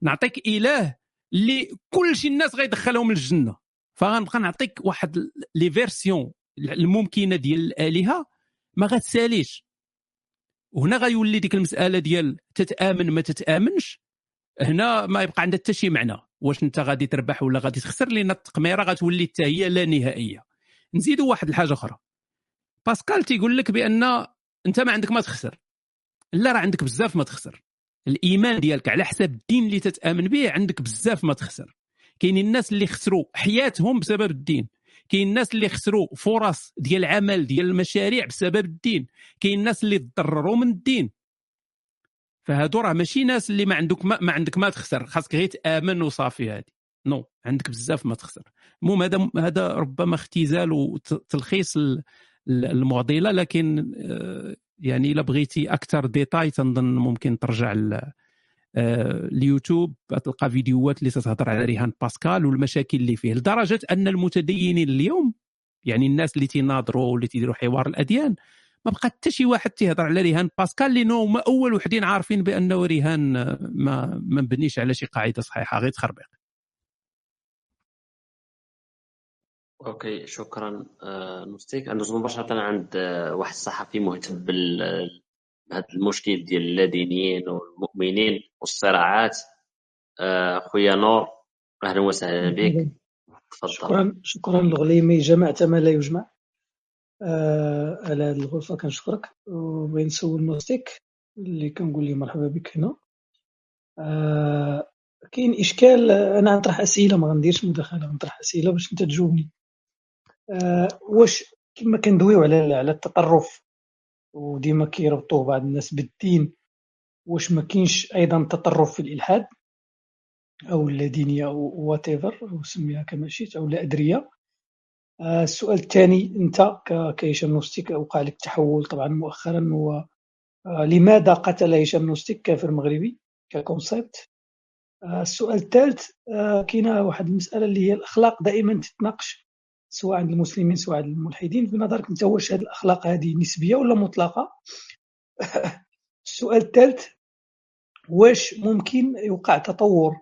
نعطيك إله اللي كل شي الناس غيدخلهم للجنة. فغنبقى نعطيك واحد لي فيرسيون الممكنة ديال الآلهة ما غتساليش. وهنا غيولي ديك المسألة ديال تتآمن ما تتآمنش. هنا ما يبقى عندها حتى شي معنى. واش أنت غادي تربح ولا غادي تخسر لأن التقميرة غتولي حتى هي لا نهائية. نزيدوا واحد الحاجة أخرى. باسكال تيقول لك بأن أنت ما عندك ما تخسر. لا راه عندك بزاف ما تخسر. الإيمان ديالك على حساب الدين اللي تتأمن به عندك بزاف ما تخسر. كاينين الناس اللي خسروا حياتهم بسبب الدين. كاين الناس اللي خسروا فرص ديال العمل ديال المشاريع بسبب الدين. كاين الناس اللي تضرروا من الدين. فهادو راه ماشي ناس اللي ما عندك ما, ما عندك ما تخسر. خاصك غير تأمن وصافي هادي. نو عندك بزاف ما تخسر. المهم هذا هذا ربما اختزال وتلخيص المعضلة لكن آه، يعني إلا بغيتي أكثر ديتاي تنظن ممكن ترجع اليوتيوب آه، تلقى فيديوهات اللي تتهضر على رهان باسكال والمشاكل اللي فيه لدرجة أن المتدينين اليوم يعني الناس اللي تيناظروا واللي تيديروا حوار الأديان ما بقى حتى شي واحد تيهضر على رهان باسكال لأنه هما أول وحدين عارفين بأنه رهان ما ما مبنيش على شي قاعدة صحيحة غير تخربيق. OK شكرا آه، نوستيك ندوز مباشرة عند آه، واحد الصحفي مهتم بهذا المشكل ديال اللادينيين والمؤمنين والصراعات. آه، خويا نور أهلا وسهلا بك. تفضل. شكرا شكرا لغليمي. جمعت ما لا يجمع. آه على هذه الغرفة كنشكرك. وبغي نسول نوستيك اللي كنقول ليه مرحبا بك هنا. آه كاين إشكال أنا غنطرح أسئلة ما غنديرش مداخلة غنطرح أسئلة باش أنت تجاوبني. آه واش كما كندويو على على التطرف وديما كيربطوه بعض الناس بالدين واش ما كاينش أيضا تطرف في الإلحاد أو اللادينيه أو whatever أو سميها كما شئت أو لا أدرية. آه، السؤال الثاني أنت كهشام نوستيك وقع لك تحول طبعا مؤخرا هو آه، لماذا قتل هشام نوستيك كافر مغربي ككونسيبت آه، السؤال الثالث كاينة واحد المسألة اللي هي الأخلاق دائما تتناقش سواء عند المسلمين سواء عند الملحدين في نظرك أنت واش هذه الأخلاق هذه نسبية ولا مطلقة؟ السؤال الثالث واش ممكن يوقع تطور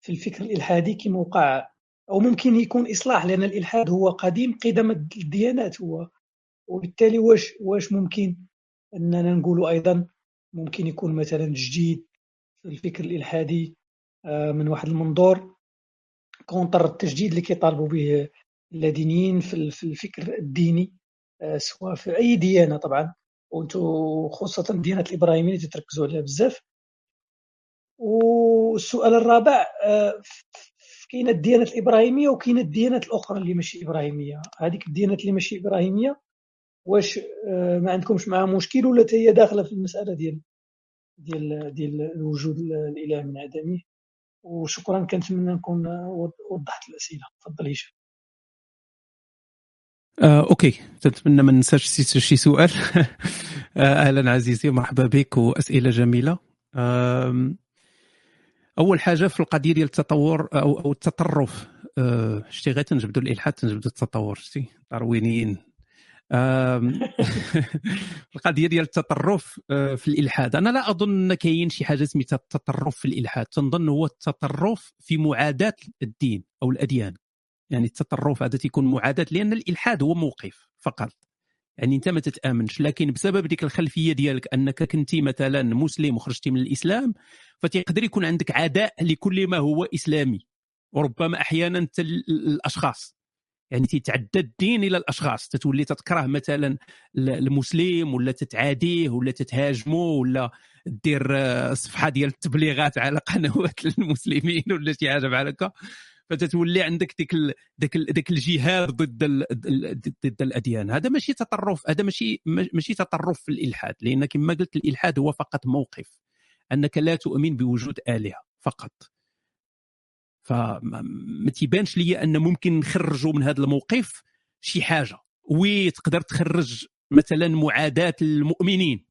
في الفكر الإلحادي كما وقع؟ أو ممكن يكون إصلاح لأن الإلحاد هو قديم قدم الديانات هو. وبالتالي واش واش ممكن أننا نقولوا أيضا ممكن يكون مثلا جديد في الفكر الإلحادي آه، من واحد المنظور كونتر التجديد اللي كيطالبوا به اللادينيين في الفكر الديني آه، سواء في أي ديانة طبعا. وأنتم خاصة الديانات الابراهيميه تتركزوا عليها بزاف. والسؤال الرابع آه، كاينة الديانات الإبراهيمية وكاينة الديانات الأخرى اللي ماشي إبراهيمية. هذيك الديانات اللي ماشي إبراهيمية واش آه، ما عندكمش معها مشكل ولا هي داخلة في المسألة ديال ديال ديال وجود الإله من عدمه؟ وشكرا كنتمنى نكون وضحت الأسئلة. تفضل هشام. آه، أوكي. نتمنى ما ننساش شي سؤال. آه، أهلا عزيزي مرحبا بك وأسئلة جميلة. آه، أول حاجة في القضية ديال التطور أو أو التطرف. أه شتي غير تنجبدوا الإلحاد تنجبدوا التطور شتي داروينيين القضية ديال التطرف آه، في الإلحاد. أنا لا أظن أن كاين شي حاجة سميتها التطرف في الإلحاد. تنظن هو التطرف في معاداة الدين أو الأديان. يعني التطرف هذا تيكون معاداة لأن الإلحاد هو موقف فقط. يعني أنت ما تتأمنش لكن بسبب ديك الخلفية ديالك أنك كنتي مثلا مسلم وخرجتي من الإسلام فتيقدر يكون عندك عداء لكل ما هو إسلامي. وربما أحيانا الأشخاص. يعني تيتعدى الدين إلى الأشخاص. تتولي تتكره مثلا المسلم ولا تتعاديه ولا تتهاجمه ولا دير آه، صفحة ديال التبليغات على قنوات المسلمين ولا شي حاجة بحال هكا. فتتولي عندك ديك ال... ديك ال... ديك الجهاد ضد ال... ضد الأديان. هذا ماشي تطرف هذا ماشي ماشي تطرف في الإلحاد لأن كما قلت الإلحاد هو فقط موقف. أنك لا تؤمن بوجود آلهة فقط. فما تيبانش لي أن ممكن نخرجوا من هذا الموقف شي حاجة. وي تقدر تخرج مثلا معاداة المؤمنين.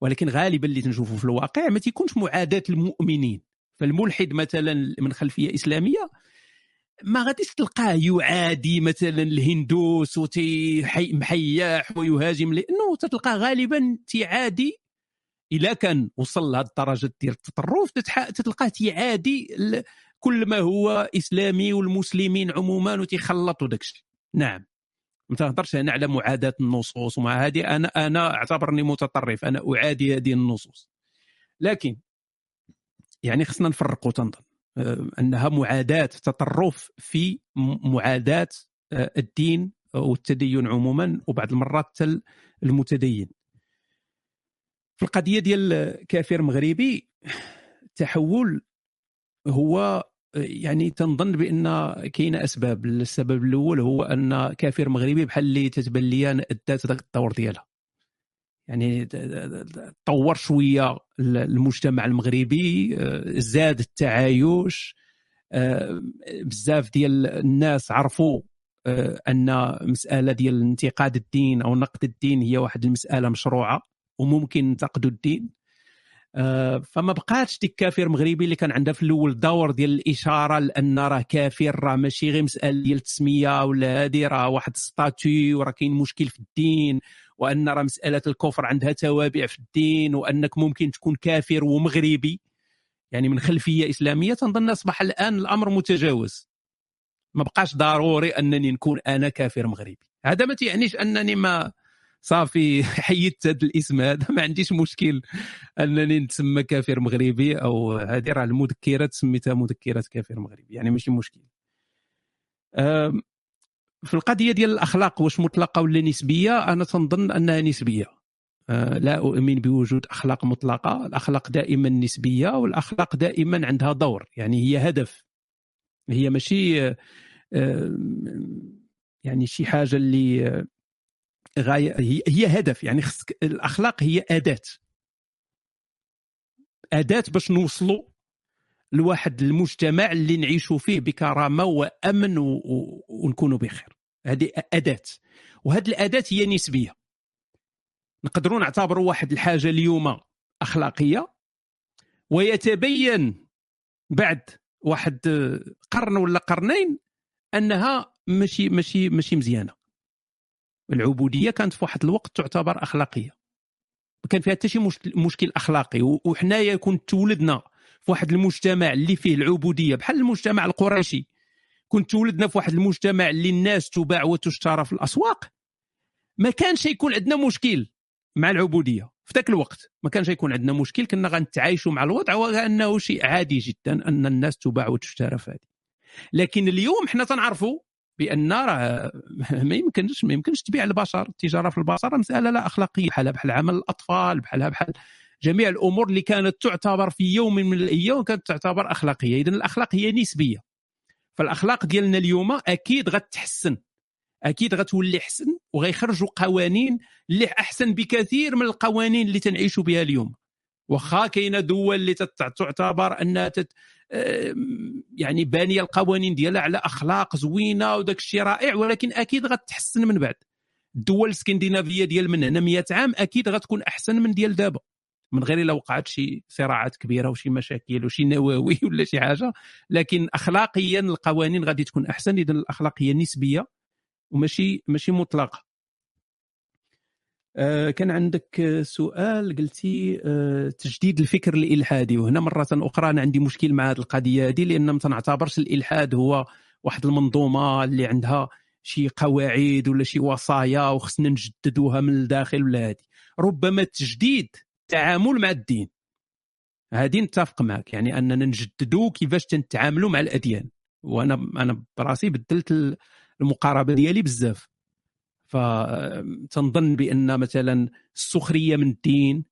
ولكن غالبا اللي تنشوفه في الواقع ما تيكونش معاداة المؤمنين. فالملحد مثلا من خلفية إسلامية ما غاديش تلقاه يعادي مثلا الهندوس ومحياح ويهاجم لأنه تتلقاه غالبا تيعادي اذا كان وصل لهذه الدرجة ديال التطرف تتلقاه تيعادي كل ما هو إسلامي والمسلمين عموما وتيخلطوا داك نعم. ما تهضرش هنا على معاداة النصوص ومع هذه أنا أنا أعتبرني متطرف أنا أعادي هذه النصوص. لكن يعني خصنا نفرقوا تنظن آه، أنها معاداة تطرف في معاداة آه، الدين والتدين عموما وبعض المرات المتدين. في القضية ديال كافر مغربي تحول هو يعني تنظن بأن كاين أسباب. السبب الأول هو أن كافر مغربي بحال اللي تتبان لي أدات ذاك الدور ديالها. يعني طور شوية المجتمع المغربي زاد التعايش. بزاف ديال الناس عرفوا أن مسألة ديال انتقاد الدين أو نقد الدين هي واحد المسألة مشروعة وممكن ننتقدوا الدين. آه، فما بقاتش ديك كافر مغربي اللي كان عندها في الأول دور ديال الإشارة لأن راه كافر راه ماشي غير مسألة ديال التسميه ولا هذه راه واحد ستاتي وراه كاين مشكل في الدين. وأن راه مسألة الكفر عندها توابع في الدين وأنك ممكن تكون كافر ومغربي. يعني من خلفية إسلامية تنظن أصبح الآن الأمر متجاوز. ما بقاش ضروري أنني نكون أنا كافر مغربي. هذا ما تعنيش أنني ما صافي حيدت هذا الاسم هذا ما عنديش مشكل أنني نتسمى كافر مغربي أو هذه راه المذكرات سميتها مذكرات كافر مغربي يعني ماشي مشكل. في القضية ديال الأخلاق واش مطلقة ولا نسبية؟ أنا تنظن أنها نسبية. أه، لا أؤمن بوجود أخلاق مطلقة. الأخلاق دائما نسبية والأخلاق دائما عندها دور. يعني هي هدف. هي ماشي يعني شي حاجة اللي غايه هي, هي هدف. يعني خصك الأخلاق هي أداة. أداة باش نوصلوا لواحد المجتمع اللي نعيشوا فيه بكرامة وأمن و... و... ونكونوا بخير. هذه أداة. وهذه الأداة هي نسبية. نقدروا نعتبروا واحد الحاجة اليوم أخلاقية ويتبين بعد واحد قرن ولا قرنين أنها ماشي ماشي ماشي مزيانة. العبودية كانت في واحد الوقت تعتبر أخلاقية. ما كان فيها حتى شي مشكل أخلاقي وحنايا كنت تولدنا واحد المجتمع اللي فيه العبودية بحال المجتمع القريشي. كنت تولدنا في واحد المجتمع اللي الناس تباع وتشترى في الأسواق. ما كانش يكون عندنا مشكل مع العبودية. في ذاك الوقت ما كانش يكون عندنا مشكل كنا غنتعايشوا مع الوضع وكأنه شيء عادي جدا أن الناس تباع وتشترى في هذه. لكن اليوم حنا تنعرفوا بأن راه ما يمكنش ما يمكنش تبيع البشر التجارة في البشر مسألة لا أخلاقية بحالها بحال عمل الأطفال بحالها بحال جميع الأمور اللي كانت تعتبر في يوم من الأيام كانت تعتبر أخلاقية. اذا الاخلاق هي نسبية. فالأخلاق ديالنا اليوم أكيد غتحسن. أكيد غتولي احسن وغيخرجوا قوانين اللي أحسن بكثير من القوانين اللي تنعيشوا بها اليوم. واخا كاينة دول اللي تعتبر انها تت يعني بانية القوانين ديالها على أخلاق زوينة وداك الشيء رائع ولكن أكيد غتحسن من بعد. الدول الإسكندنافية ديال من هنا 100 عام أكيد غتكون أحسن من ديال دابا. من غير إلا وقعت شي صراعات كبيرة وشي مشاكل وشي نواوي ولا شي حاجة. لكن اخلاقيا القوانين غادي تكون أحسن اذا الاخلاق هي نسبية وماشي ماشي مطلقة. آه، كان عندك سؤال قلتي آه، تجديد الفكر الإلحادي وهنا مرة أخرى أنا عندي مشكل مع هذه القضية هذه لأن ما تنعتبرش الإلحاد هو واحد المنظومة اللي عندها شي قواعد ولا شي وصايا وخصنا نجددوها من الداخل ولا هذه. ربما التجديد تعامل مع الدين. هذه نتفق معك يعني أننا نجددوا كيفاش تنتعاملوا مع الأديان. وأنا أنا براسي بدلت المقاربة ديالي بزاف. فتنظن بأن مثلا السخرية من الدين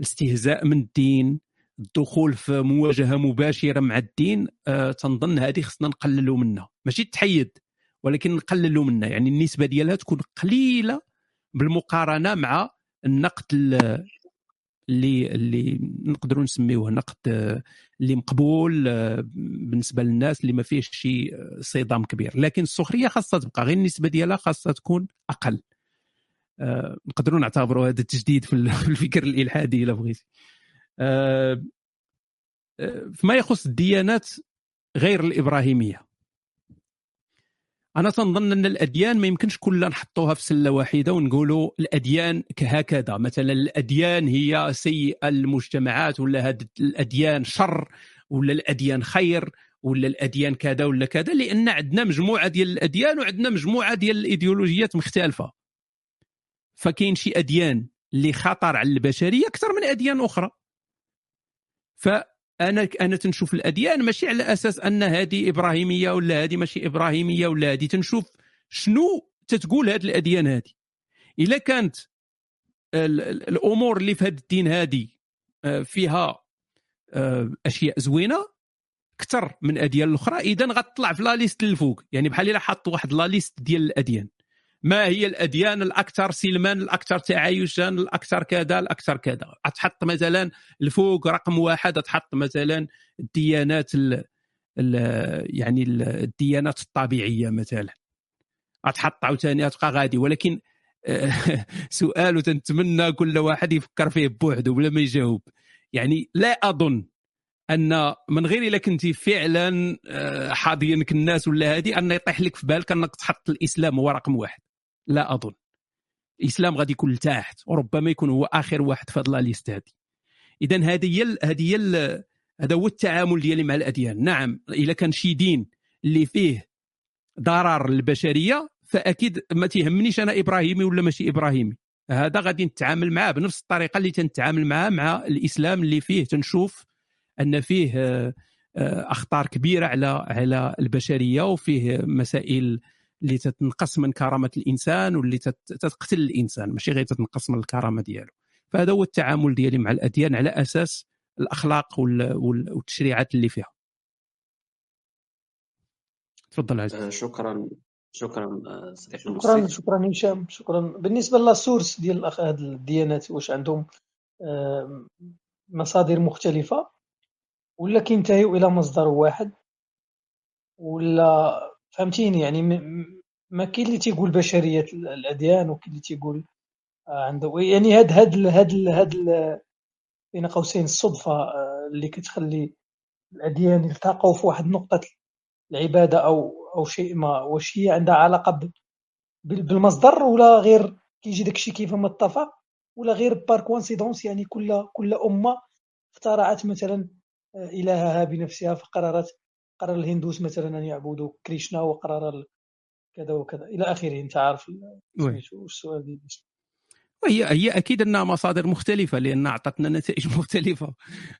الاستهزاء من الدين الدخول في مواجهة مباشرة مع الدين آه، تنظن هذه خصنا نقللوا منها. ماشي تحيد ولكن نقللوا منها. يعني النسبة ديالها تكون قليلة بالمقارنة مع النقد اللي اللي نقدروا نسميوه نقد آه، اللي مقبول آه، بالنسبة للناس اللي ما فيهش شي صدام كبير. لكن السخرية خاصها تبقى غير النسبة ديالها خاصها تكون أقل. نقدروا نعتبروا هذا تجديد في الفكر الإلحادي إلا بغيتي. فيما يخص الديانات غير الإبراهيمية. أنا تنظن أن الأديان ما يمكنش كلها نحطوها في سلة واحدة ونقولوا الأديان هكذا مثلا الأديان هي سيئه للمجتمعات ولا هاد الأديان شر ولا الأديان خير ولا الأديان كذا ولا كذا لأن عندنا مجموعة ديال الأديان وعندنا مجموعة ديال الإيديولوجيات مختلفة. فكاين شي أديان اللي خطر على البشرية أكثر من أديان أخرى. ف أنا أنا تنشوف الاديان ماشي على أساس أن هذه إبراهيمية ولا هذه ماشي إبراهيمية ولا هذه. تنشوف شنو تتقول هذه الاديان هذه إلا كانت الأمور اللي في هذا الدين هذه آه، فيها آه، أشياء زوينة أكثر من اديان الأخرى اذا غتطلع في لا ليست الفوق يعني بحال إلا حط واحد لا ليست ديال الأديان. ما هي الأديان الأكثر سلما الأكثر تعايشا الأكثر كذا الأكثر كذا. تحط مثلا الفوق رقم واحد تحط مثلا الديانات ال ال يعني الديانات الطبيعية مثلا. تحط عاوتاني تبقى غادي. ولكن سؤال وتنتمنى كل واحد يفكر فيه بوحده بلا ما يجاوب. يعني لا أظن أن من غير إلا كنتي فعلا آه، حاضينك الناس ولا هذه أن يطيح لك في بالك أنك تحط الإسلام هو رقم واحد. لا أظن. الإسلام غادي يكون لتحت وربما يكون هو آخر واحد في هذه ليست هذه اذا هذه هي هذه هي هذا هو التعامل ديالي مع الأديان. نعم اذا كان شي دين اللي فيه ضرر للبشرية فأكيد ما تيهمنيش أنا إبراهيمي ولا ماشي إبراهيمي. هذا غادي نتعامل معاه بنفس الطريقة اللي تنتعامل معاه مع الإسلام اللي فيه. تنشوف أن فيه آه، آه، أخطار كبيرة على على البشرية وفيه مسائل اللي تتنقص من كرامة الإنسان واللي تقتل الإنسان ماشي غير تتنقص من الكرامة ديالو. فهذا هو التعامل ديالي مع الأديان على أساس الأخلاق والتشريعات اللي فيها. تفضل عزيز آه، شكرا شكرا آه، صديقي شكرا شكرا هشام شكرا. بالنسبة للسورس ديال هذه الديانات واش عندهم مصادر مختلفة ولا كينتهيوا إلى مصدر واحد ولا فهمتيني؟ يعني ما كاين اللي تيقول بشرية الأديان وكاين اللي تيقول آه، عنده يعني هاد هاد هاد هاد بين قوسين الصدفة آه، اللي كتخلي الأديان يلتقوا في واحد نقطة العبادة أو أو شيء ما واش هي عندها علاقة بالمصدر ولا غير كيجي داكشي كيف ما اتفق ولا غير par coïncidence يعني كل كل أمة اخترعت مثلا آه، إلهها بنفسها فقررت قرر الهندوس مثلا أن يعبدوا كريشنا وقرر كذا وكذا. إلى آخره أنت عارف السؤال دي. هي هي أكيد أنها مصادر مختلفة لأن أعطتنا نتائج مختلفة.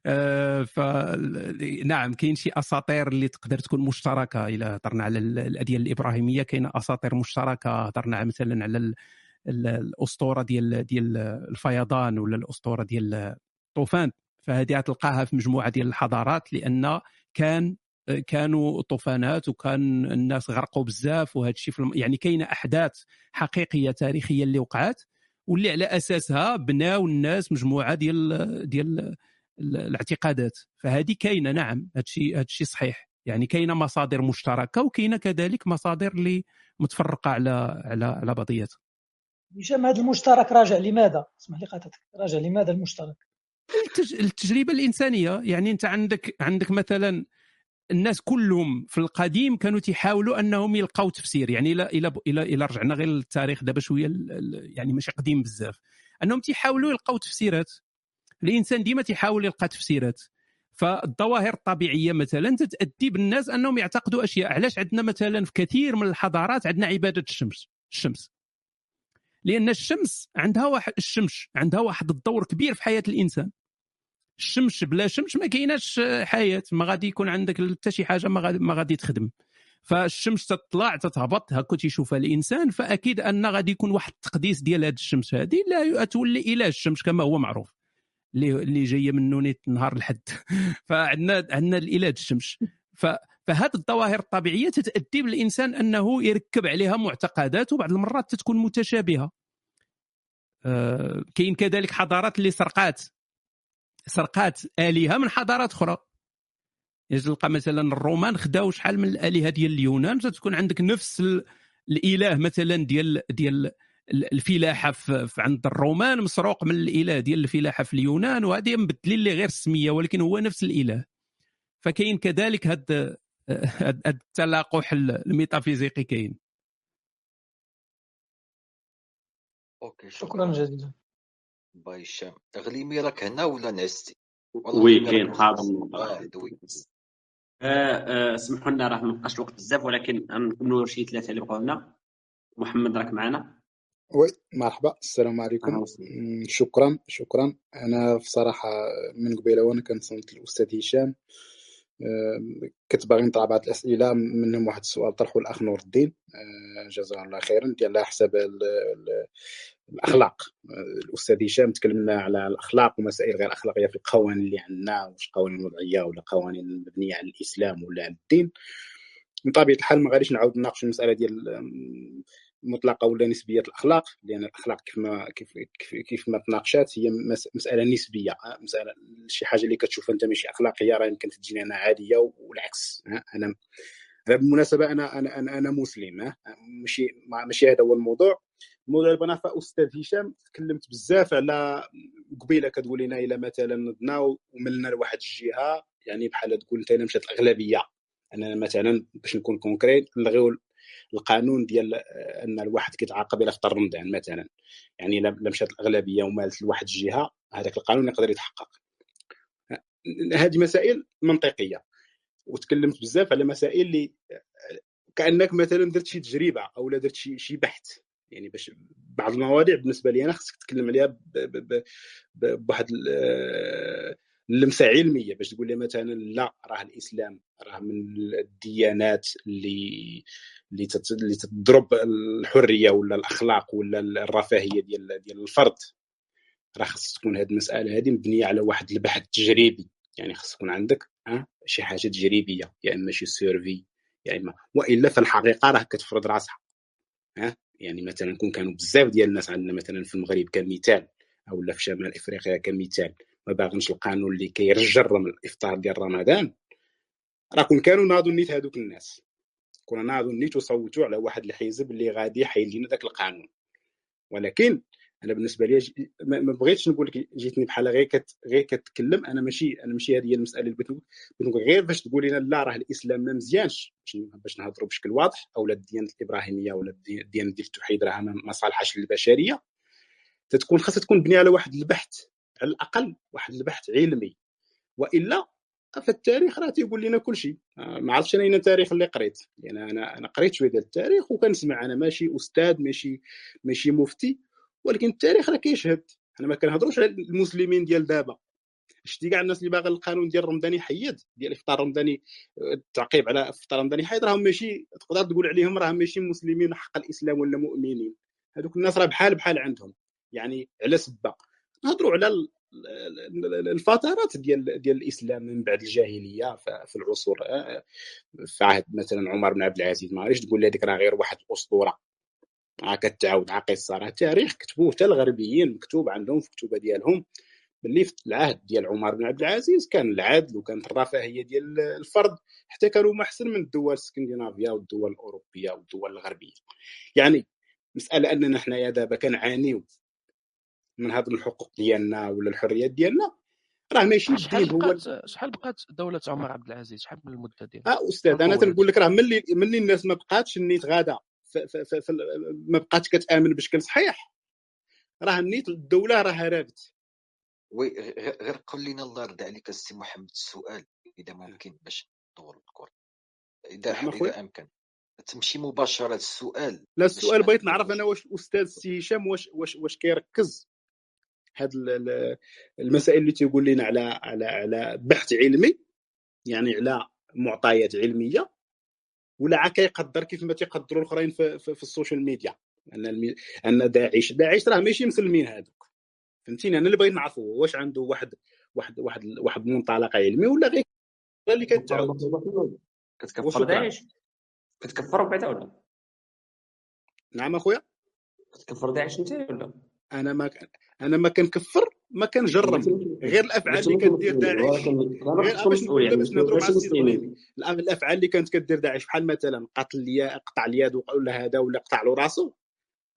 آه فنعم كاين شي أساطير اللي تقدر تكون مشتركة. إلى هضرنا على الاديان الإبراهيمية كاين أساطير مشتركة. هضرنا مثلا على الأسطورة ديال ديال الفيضان ولا الأسطورة ديال الطوفان. فهذه تلقاها في مجموعة ديال الحضارات لأن كان كانوا طوفانات وكان الناس غرقوا بزاف وهذا الشيء. يعني كاينة أحداث حقيقية تاريخية اللي وقعت واللي على أساسها بناو الناس مجموعة ديال ديال الاعتقادات فهذه كاينة نعم هذا الشيء هذا الشيء صحيح يعني كاينة مصادر مشتركة وكاينة كذلك مصادر اللي متفرقة على على على بعضياتها هشام هذا المشترك راجع لماذا؟ اسمح لي قاطعتك راجع لماذا المشترك؟ التجربة الإنسانية يعني أنت عندك عندك مثلا الناس كلهم في القديم كانوا تيحاولوا أنهم يلقاو تفسير. يعني إلى إلى إلى, إلى رجعنا غير للتاريخ دابا شوية يعني ماشي قديم بزاف. أنهم تيحاولوا يلقاو تفسيرات. الإنسان ديما تيحاول يلقى تفسيرات. فالظواهر الطبيعية مثلا تتأدي بالناس أنهم يعتقدوا أشياء. علاش عندنا مثلا في كثير من الحضارات عندنا عبادة الشمس؟ الشمس. لأن الشمس عندها واحد الشمس عندها واحد الدور كبير في حياة الإنسان. الشمس بلا شمس ما كايناش حياة. ما غادي يكون عندك حتى شي حاجة ما غادي ما غادي تخدم. فالشمس تطلع تتهبط هكا تيشوفها الإنسان. فأكيد أن غادي يكون واحد التقديس ديال هذه الشمس هذه لا تولي اله الشمس كما هو معروف. اللي اللي جاية من نونيت نهار الحد. فعندنا عندنا الاله الشمس. ف فهذه الظواهر الطبيعية تتأدي بالإنسان أنه يركب عليها معتقدات وبعض المرات تتكون متشابهة. آه كاين كذلك حضارات اللي سرقات. سرقات آلهة من حضارات أخرى. تلقى مثلا الرومان خداو شحال من الآلهة ديال اليونان تكون عندك نفس الإله مثلا ديال ديال الفلاحة في عند الرومان مسروق من الإله ديال الفلاحة في اليونان وهذه مبدلين لي غير السميه ولكن هو نفس الإله. فكاين كذلك هذا التلاقح الميتافيزيقي كاين. okay شكرا جزيلا. bye هشام غليمي راك هنا ولا نعستي؟ وي كاين حاضر. آه، آه، سمحوا لنا راه ما بقاش الوقت بزاف ولكن نكملوا شي ثلاثة اللي بقاو لنا. محمد راك معنا. وي مرحبا. السلام عليكم. شكرا شكرا. أنا بصراحة من قبيلة وأنا كنصنت الأستاذ هشام. كنت باغي نطرح بعض الأسئلة منهم واحد السؤال طرحه الأخ نور الدين. جزاه الله خيرا. ديال على حساب الأخلاق. الأستاذ هشام تكلمنا على الأخلاق ومسائل غير أخلاقية في القوانين اللي عندنا واش قوانين وضعيه ولا قوانين مبنية على الإسلام ولا على الدين. من طبيعة الحال ما غاديش نعاود نناقش المسألة ديال مطلقه ولا نسبية الأخلاق لأن الأخلاق كيف ما كيف كيف, كيف ما تناقشات هي مسألة نسبية مسألة شي حاجة اللي كتشوف أنت ماشي أخلاقية راه يمكن تجيني أنا عادية والعكس. أنا بالمناسبة أنا أنا أنا, أنا مسلم ماشي ماشي هذا هو الموضوع. اللي بغينا أستاذ هشام تكلمت بزاف على قبيلة كتقول لنا إلا مثلا نضنا وملنا لواحد الجهة يعني بحال تقول انت مشات الأغلبية. أنا مثلا باش نكون كونكريت نلغيو القانون ديال آه، أن الواحد كيتعاقب إلى فطر رمضان مثلا. يعني الا مشات الأغلبية ومالت لواحد الجهة هذاك القانون يقدر يتحقق. هذه مسائل منطقية. وتكلمت بزاف على مسائل اللي آه، كأنك مثلا درت شي تجربة أو درت شي بحث. يعني باش بعض المواضيع بالنسبة لي أنا خصك تتكلم عليها بواحد آه، اللمسه علمية باش تقول لي مثلا لا راه الإسلام راه من الديانات اللي اللي تضرب الحرية ولا الأخلاق ولا الرفاهية ديال ديال الفرد راه خص تكون هذه المسألة هذه مبنية على واحد البحث تجريبي يعني خص يكون عندك أه؟ شي حاجة تجريبية يا إما شي survey يا إما وإلا في الحقيقة راه كتفرض راسها أه؟ يعني مثلا كون كانوا بزاف ديال الناس عندنا مثلا في المغرب كمثال أو في شمال إفريقيا كمثال. ما باغينش القانون اللي كيزجر من الإفطار ديال رمضان. راه كون كانوا ناضوا نيت هذوك الناس. كنا ناضوا نيت وصوتوا على واحد الحزب اللي غادي يحيد لنا ذاك القانون. ولكن أنا بالنسبة لي ما بغيتش نقول لك جيتني بحال غير كت غير كتكلم. أنا ماشي أنا ماشي هذه هي المسألة اللي بغيت نقول غير باش تقول لنا لا راه الإسلام ما مزيانش. باش نهضروا بشكل واضح. أو الديانة الإبراهيمية ولا الديانة ديال التوحيد راه ما صالحاش للبشرية. تتكون خاصها تكون مبنيه على واحد البحث على الأقل واحد البحث علمي. وإلا فالتاريخ راه تيقول لنا كل شيء. آه، ما عرفتش أنا التاريخ اللي قريت. يعني أنا أنا قريت شوية ديال التاريخ وكنسمع. أنا ماشي أستاذ ماشي ماشي مفتي. ولكن التاريخ راه كيشهد. أنا ما كنهضروش على المسلمين ديال دابا. شتي كاع الناس اللي باغا القانون ديال الرمضاني حيد ديال الافطار الرمضاني التعقيب على الافطار الرمضاني حيد راهم ماشي تقدر تقول عليهم راهم ماشي مسلمين حق الإسلام ولا مؤمنين. هذوك الناس راه بحال بحال عندهم. يعني على سبه نهضروا على الفترات ديال ديال الإسلام من بعد الجاهلية في العصور آه، في عهد مثلا عمر بن عبد العزيز ما تقول هذيك راه غير واحد الأسطورة. راه كتعاود قصه راه تاريخ كتبوه حتى الغربيين مكتوب عندهم في الكتب ديالهم. باللي في العهد ديال عمر بن عبد العزيز كان العدل وكانت الرفاهية ديال الفرد. حتى كانوا أحسن من الدول الإسكندنافية والدول الأوروبية والدول الغربية. يعني مسألة أننا حنايا دابا كنعانيو من هذه الحقوق ديالنا ولا الحريات ديالنا. راه ماشي شحال بقات شحال بقات دولة عمر عبد العزيز؟ شحال من المدة ديالها؟ آه أستاذ أنا تنقول لك راه ملي ملي الناس ما بقاتش نيت غادا. ما بقاتش كتأمن بشكل صحيح. راه نيت الدولة راه هربت oui غير قول لنا الله يرضى عليك السي محمد السؤال إذا ممكن باش نطور الكره إذا نعم إذا أمكن. تمشي مباشرة السؤال لا السؤال بغيت نعرف أنا واش الاستاذ سي هشام واش واش واش كيركز هاد المسائل اللي تيقول لنا على على على بحث علمي يعني على معطيات علمية. ولا عا كيقدر كيف ما تيقدروا الأخرين في, في, في ال social media. أن المي... أن داعش داعش راه ماشي مسلمين هذوك فهمتيني؟ أنا اللي بغيت نعرفو واش عنده واحد واحد واحد واحد المنطلق علمي ولا غير اللي كتعاود كتكفر داعش. كتكفر بعدا ولا؟ نعم أخويا. كتكفر داعش أنت ولا؟ أنا ما أنا ما كنكفر ما كنجرم غير الأفعال اللي كدير داعش. غير باش نهضروا مع السيد الأفعال اللي كانت كدير داعش بحال مثلا قتل اليا قطع اليد ولا هذا ولا قطع له راسو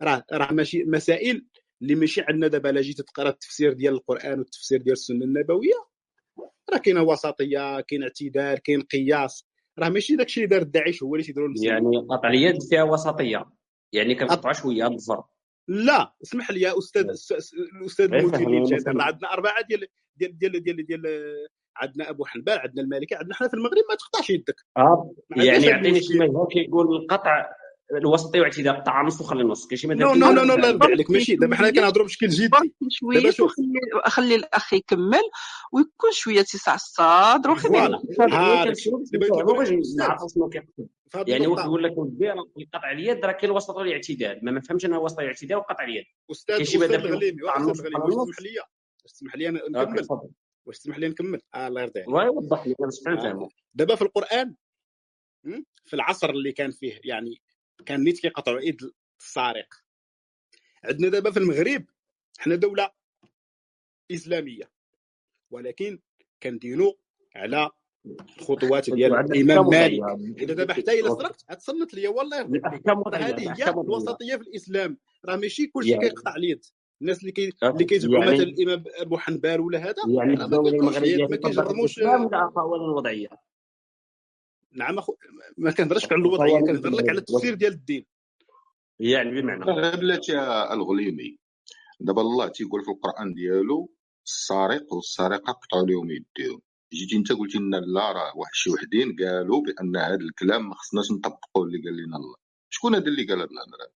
راه راه ماشي مسائل اللي ماشي عندنا دابا. لا جيت تقرا التفسير ديال القرآن والتفسير ديال السنة النبوية راه كاينة وسطيه كاين اعتدال كاين قياس. راه ماشي داكشي اللي دار داعش هو اللي تيديروا يعني قطع اليد فيها وسطيه يعني كنقطعوا شوية بالظبط لا اسمح لي يا أستاذ الأستاذ راه عندنا أربعة ديال ديال ديال ديال, ديال عندنا أبو حنبال عندنا المالكي عندنا حنا في المغرب ما تقطعش يدك. عندناش يعني يعطيني شي مذهب كيقول القطع الوسطي واعتداء قطع نص وخلي نص كاين شي مذهب no no no no الله لا عليك ماشي دابا حنا كنهضروا بشكل جدي. شوية وخلي خلي الأخ يكمل ويكون شوية تيسع الصدر الشيء دابا يعني واحد يقول لك القطع اليد راه كاين الوسط والاعتدال ما فهمش أنا وسط الاعتدال وقطع اليد. أستاذ أستاذ قطع النص أستاذ النص تسمح لي؟ واش تسمح لي أنا نكمل؟ واش تسمح لي نكمل؟ آه الله يرضي عليك. والله وضح لي أنا آه. نفهموا دابا في القرآن? في العصر اللي كان فيه يعني كان نيت كيقطعوا إيد السارق. عندنا دابا في المغرب حنا دولة إسلامية. ولكن كندينوا على الخطوات ديال الامام مالك. إذا دابا حتى الا سرقت غتصنت ليا والله الاحكام هذه هي الوسطيه في الإسلام. راه ماشي كلشي يعني كيقطع اليد. الناس اللي كي اللي كيتبعوا يعني مثلا الإمام أبو حنبال ولا هذا يعني الدولة المغربية ما كيجرموش. الإسلام ولا قوانين وضعيه نعم أخو ما كنهضرش على الوضعية كنهضر لك على التفسير ديال الدين. يعني بمعنى غير بلاتي يا الغليمي. دابا الله تيقول في القرآن ديالو السارق والسارقة قطعوا لهم يديهم. جيتي انت قلتي لنا لا راه واحد شي وحدين قالوا بأن هذا الكلام ما خصناش نطبقوه اللي قال لنا الله. شكون هذا اللي قال هاد الهضره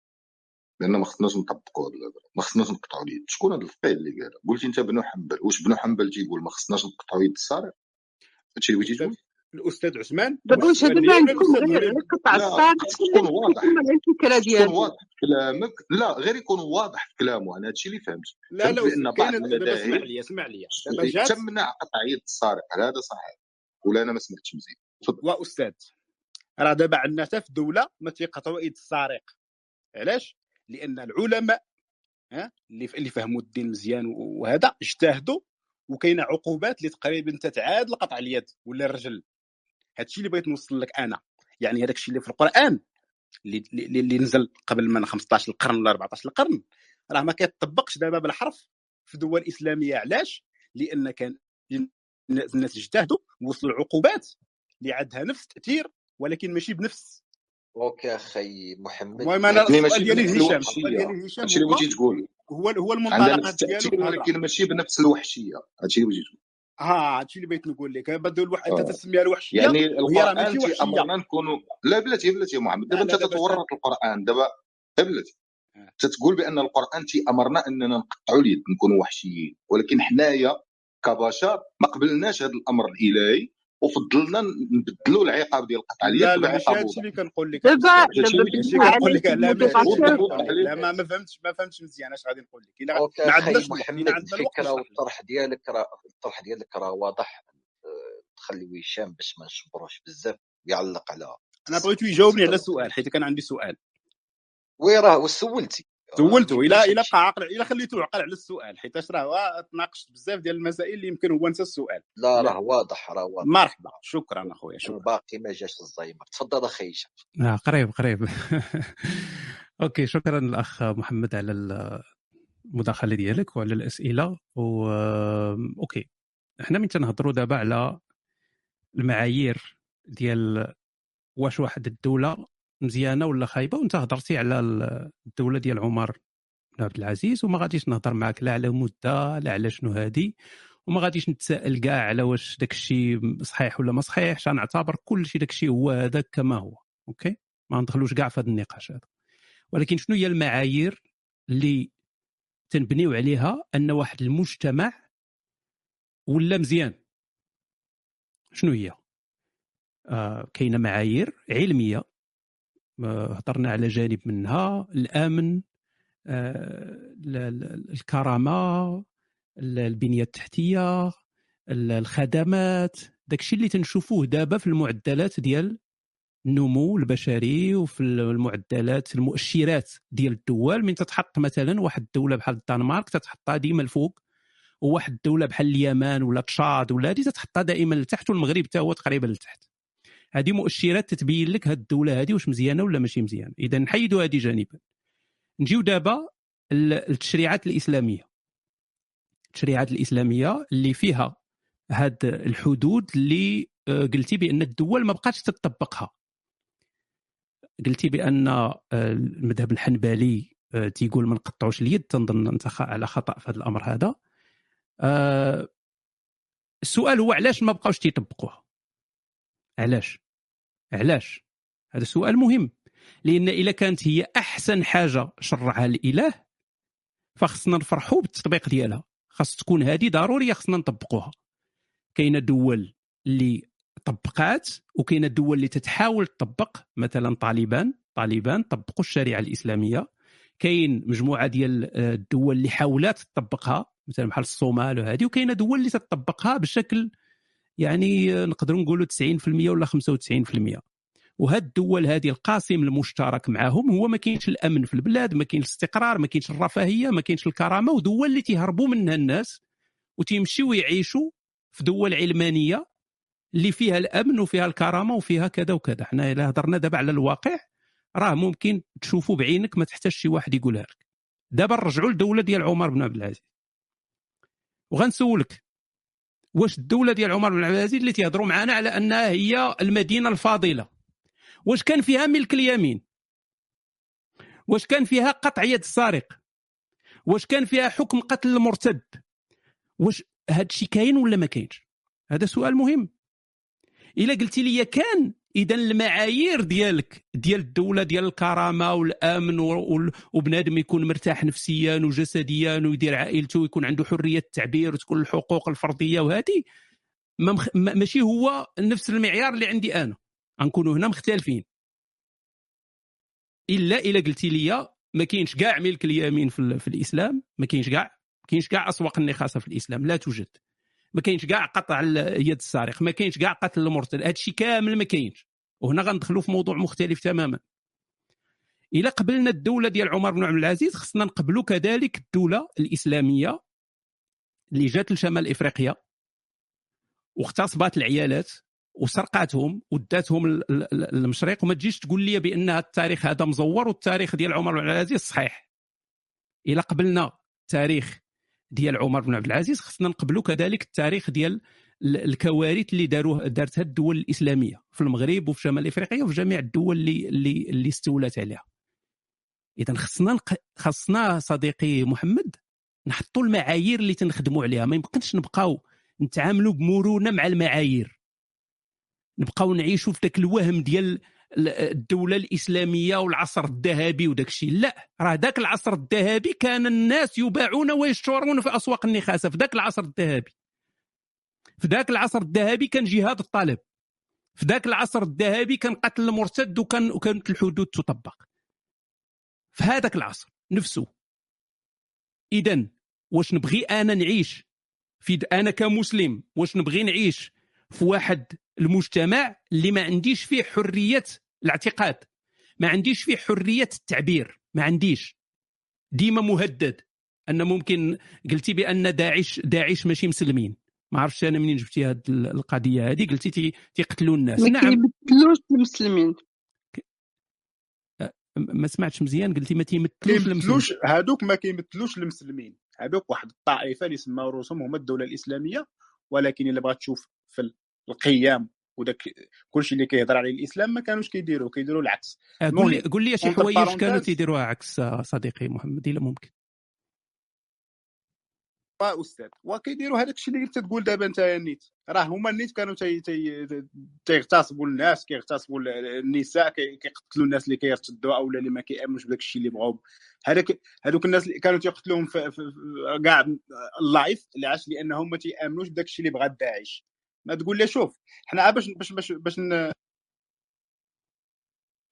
لأن ما خصناش نطبقوا هاد الهضره ما خصناش نقطعوا اليد. شكون هذا الفقيه اللي قال؟ قلتي انت بنو حنبل واش بنو حنبل تيقول ما خصناش نقطعوا يد السارق هادشي اللي بغيتي تقول؟ الأستاذ عثمان. واش هذا ما عندكم غير قطع لا الساق تكون واضح. الفكرة ديالك واضح في كلامك. لا غير يكون واضح في كلامه. أنا هادشي اللي فهمت. لا لا بأن بعض اسمع لي اسمع لي. تمنع قطع يد السارق هذا صحيح. ولا أنا ما سمعتش مزيان. تفضل. واستاذ راه دابا عندنا حتى في الدولة ما تيقطعوا ايد السارق علاش؟ لأن العلماء ها اللي اللي فهموا الدين مزيان وهذا اجتهدوا وكاينة عقوبات اللي تقريبا تتعادل قطع اليد ولا الرجل. هادشي اللي بغيت نوصل لك أنا. يعني هذاك الشيء اللي في القرآن اللي اللي, اللي نزل قبل من 15 القرن ولا 14 القرن راه ما كيطبقش دابا بالحرف في دول إسلامية. علاش؟ لأن كان الناس اجتهدوا ووصلوا العقوبات اللي عندها نفس التأثير ولكن ماشي بنفس. okay أخي محمد. المهم أنا السؤال ديالي هشام السؤال ديالي هشام هادشي اللي هو بغيتي تقول. هو المنطلقات ديالو ولكن ماشي بنفس الوحشية. هادشي اللي بغيتي تقول. ها هادشي اللي بغيت نقول لك. بدل الواحد أنت آه. تسميها الوحشية يعني القرآن تيامرنا نكونوا لا بلاتي بلاتي يا محمد. دابا أنت تتورط القرآن. دابا بلاتي. تتقول بأن القرآن تيامرنا أننا نقطعوا اليد نكونوا وحشيين. ولكن حنايا كبشر ما قبلناش هذا الأمر الإلهي. وفضلنا نبدلوا العقاب ديال قطع اليد لا لا ماشي هادشي اللي كنقول لك. دابا كنقول لك لا ما ما فهمتش ما فهمتش مزيان اش غادي نقول لك؟ إلا ما عندناش محمد الفكرة والطرح ديالك راه الطرح ديالك راه واضح. تخلي هشام باش ما نشبروش بزاف. يعلق على أنا بغيتو يجاوبني على السؤال حيت كان عندي سؤال. oui راه واش سولتي سولته الا الا هادشي بقى عاقل الا خليته عقل على السؤال حيت راه تناقشت بزاف ديال المسائل اللي يمكن هو نسى السؤال. لا راه واضح راه واضح. مرحبا شكرا أخويا شكرا. الباقي ما جاش الزايمر تفضل أخي هشام آه قريب قريب. okay شكرا الأخ محمد على المداخلة ديالك وعلى الأسئلة. و okay إحنا من تنهضروا دابا على المعايير ديال واش واحد الدولة مزيانة ولا خايبة وأنت هضرتي على الدولة ديال عمر بن عبد العزيز وما غاديش نهضر معك لا على مدة لا على شنو هادي وما غاديش نتسائل كاع على واش داك الشيء صحيح ولا ما صحيحش. غنعتبر كل شيء داك الشيء هو هذاك كما هو okay؟ ما ندخلوش كاع في هذا النقاش هذا. ولكن شنو هي المعايير اللي تنبنيو عليها أن واحد المجتمع ولا مزيان؟ شنو هي؟ آه كاينة معايير علمية هضرنا على جانب منها الآمن آه، الكرامة البنية التحتية الخدمات داكشي اللي تنشوفوه دابا في المعدلات ديال النمو البشري وفي المعدلات المؤشرات ديال الدول. من تتحط مثلا واحد الدولة بحال الدنمارك تتحطها ديما الفوق وواحد الدولة بحال اليمن ولا تشاد ولا هذه تتحطها دائما لتحت والمغرب حتى هو تقريبا لتحت. هذه مؤشرات تتبين لك هذه الدولة هذه واش مزيانة ولا ماشي مزيانة. إذا نحيدوا هذه جانبا. نجيو دابا التشريعات الإسلامية. التشريعات الإسلامية اللي فيها هاد الحدود اللي آه، قلتي بأن الدول ما بقاتش تطبقها قلتي بأن آه، المذهب الحنبلي آه، تيقول ما نقطعوش اليد تنظن أنت على خطأ في هذا الأمر هذا. السؤال هو علاش ما بقاوش تيطبقوها؟ علاش؟ علاش؟ هذا سؤال مهم. لأن اذا كانت هي أحسن حاجة شرعها الإله فخصنا نفرحوا بالتطبيق ديالها. خاص تكون هذه ضرورية خصنا نطبقوها. كاينة دول اللي طبقات وكاينه الدول اللي تتحاول تطبق. مثلا طالبان طالبان طبقوا الشريعة الإسلامية. كاين مجموعة ديال آه، الدول اللي حاولات تطبقها مثلا بحال الصومال وهذه وكاينه دول اللي تطبقها بشكل يعني نقدروا نقولوا 90% ولا 95% وهاد الدول هذه القاسم المشترك معهم هو ما كاينش الأمن في البلاد ما كاينش الاستقرار ما كاينش الرفاهية ما كاينش الكرامة ودول اللي تيهربوا منها الناس وتيمشيو يعيشوا في دول علمانية اللي فيها الأمن وفيها الكرامة وفيها كذا وكذا. حنا إلا هضرنا دابا على الواقع راه ممكن تشوفوا بعينك ما تحتاج شي واحد يقولها لك. دابا نرجعوا للدوله ديال عمر بن عبد العزيز. وغنسولك واش الدولة ديال عمر بن عبد العزيز اللي تيهضروا معنا على انها هي المدينة الفاضلة؟ واش كان فيها ملك اليمين؟ واش كان فيها قطع يد السارق؟ واش كان فيها حكم قتل المرتد؟ واش هذا الشيء كاين ولا ما كاينش؟ هذا سؤال مهم. إلا قلتي لي كان اذا المعايير ديالك ديال الدولة ديال الكرامة والأمن وبنادم يكون مرتاح نفسيا وجسديا ويدير عائلته ويكون عنده حرية التعبير وتكون الحقوق الفردية وهذه ماشي هو نفس المعيار اللي عندي أنا. غنكونوا هنا مختلفين. إلا إلا قلتي لي ما كاينش كاع ملك اليمين في, في الإسلام ما كاينش كاع ما كاينش كاع أسواق النخاسة في الإسلام لا توجد. ما كاينش كاع قطع يد السارق ما كاينش كاع قتل المرتد هذا الشيء كامل ما كاينش. وهنا غندخلوا في موضوع مختلف تماما. إلى قبلنا الدولة ديال عمر بن عبد العزيز خصنا نقبلوا كذلك الدولة الإسلامية اللي جات لشمال إفريقيا واغتصبت العيالات وسرقاتهم وداتهم المشرق وما تجيش تقول لي بأن التاريخ هذا مزور والتاريخ ديال عمر بن عبد العزيز صحيح. إلى قبلنا التاريخ ديال عمر بن عبد العزيز خصنا نقبلوا كذلك التاريخ ديال الكوارث اللي داروه دارتها الدول الإسلامية في المغرب وفي شمال إفريقيا وفي جميع الدول اللي اللي اللي استولت عليها. اذا خصنا خصنا صديقي محمد نحطوا المعايير اللي تنخدموا عليها. ما يمكنش نبقاو نتعاملوا بمرونة مع المعايير. نبقاو نعيشوا في ذاك الوهم ديال الدولة الإسلامية والعصر الذهبي وداك الشيء. لا راه ذاك العصر الذهبي كان الناس يباعون ويشترون في أسواق النخاسة في ذاك العصر الذهبي. في ذاك العصر الذهبي كان جهاد الطالب. في ذاك العصر الذهبي كان قتل المرتد وكان وكانت الحدود تطبق. في هذاك العصر نفسه. إذا واش نبغي أنا نعيش؟ في أنا كمسلم واش نبغي نعيش؟ في واحد المجتمع اللي ما عنديش فيه حرية الاعتقاد. ما عنديش فيه حرية التعبير. ما عنديش. ديما مهدد. أن ممكن قلتي بأن داعش داعش ماشي مسلمين. ما عرفتش أنا منين جبتي هذه القضية. هذه قلتي تيقتلوا الناس. ما نعم. كيمثلوش المسلمين. ما سمعتش مزيان. قلتي ما تيمثلوش المسلمين. هادوك ما كيمثلوش المسلمين. هادوك واحد الطائفة اللي سماو رؤوسهم هما الدولة الإسلامية ولكن إلا بغات تشوف في القيام وداك كلشي اللي كيهضر عليه الإسلام ما كانوش كيديروا كيديروا العكس. آه، قول لي قول لي شي حوايج كانوا تيديروها عكس صديقي محمد إلا ممكن. أستاذ وكيديروا هذاك الشيء اللي انت تقول دابا انت نيت راه هما النيت كانوا تي تي تيغتصبوا الناس كيغتصبوا النساء كيقتلوا الناس اللي كيرتدوا أو اللي ما كيامنوش بداك الشيء اللي بغاو هذاك هذوك الناس اللي كانوا تيقتلوهم كاع اللايف اللي عاش لانهم ما تيامنوش بداك الشيء اللي بغا داعش. ما تقول لي شوف حنا باش باش باش باش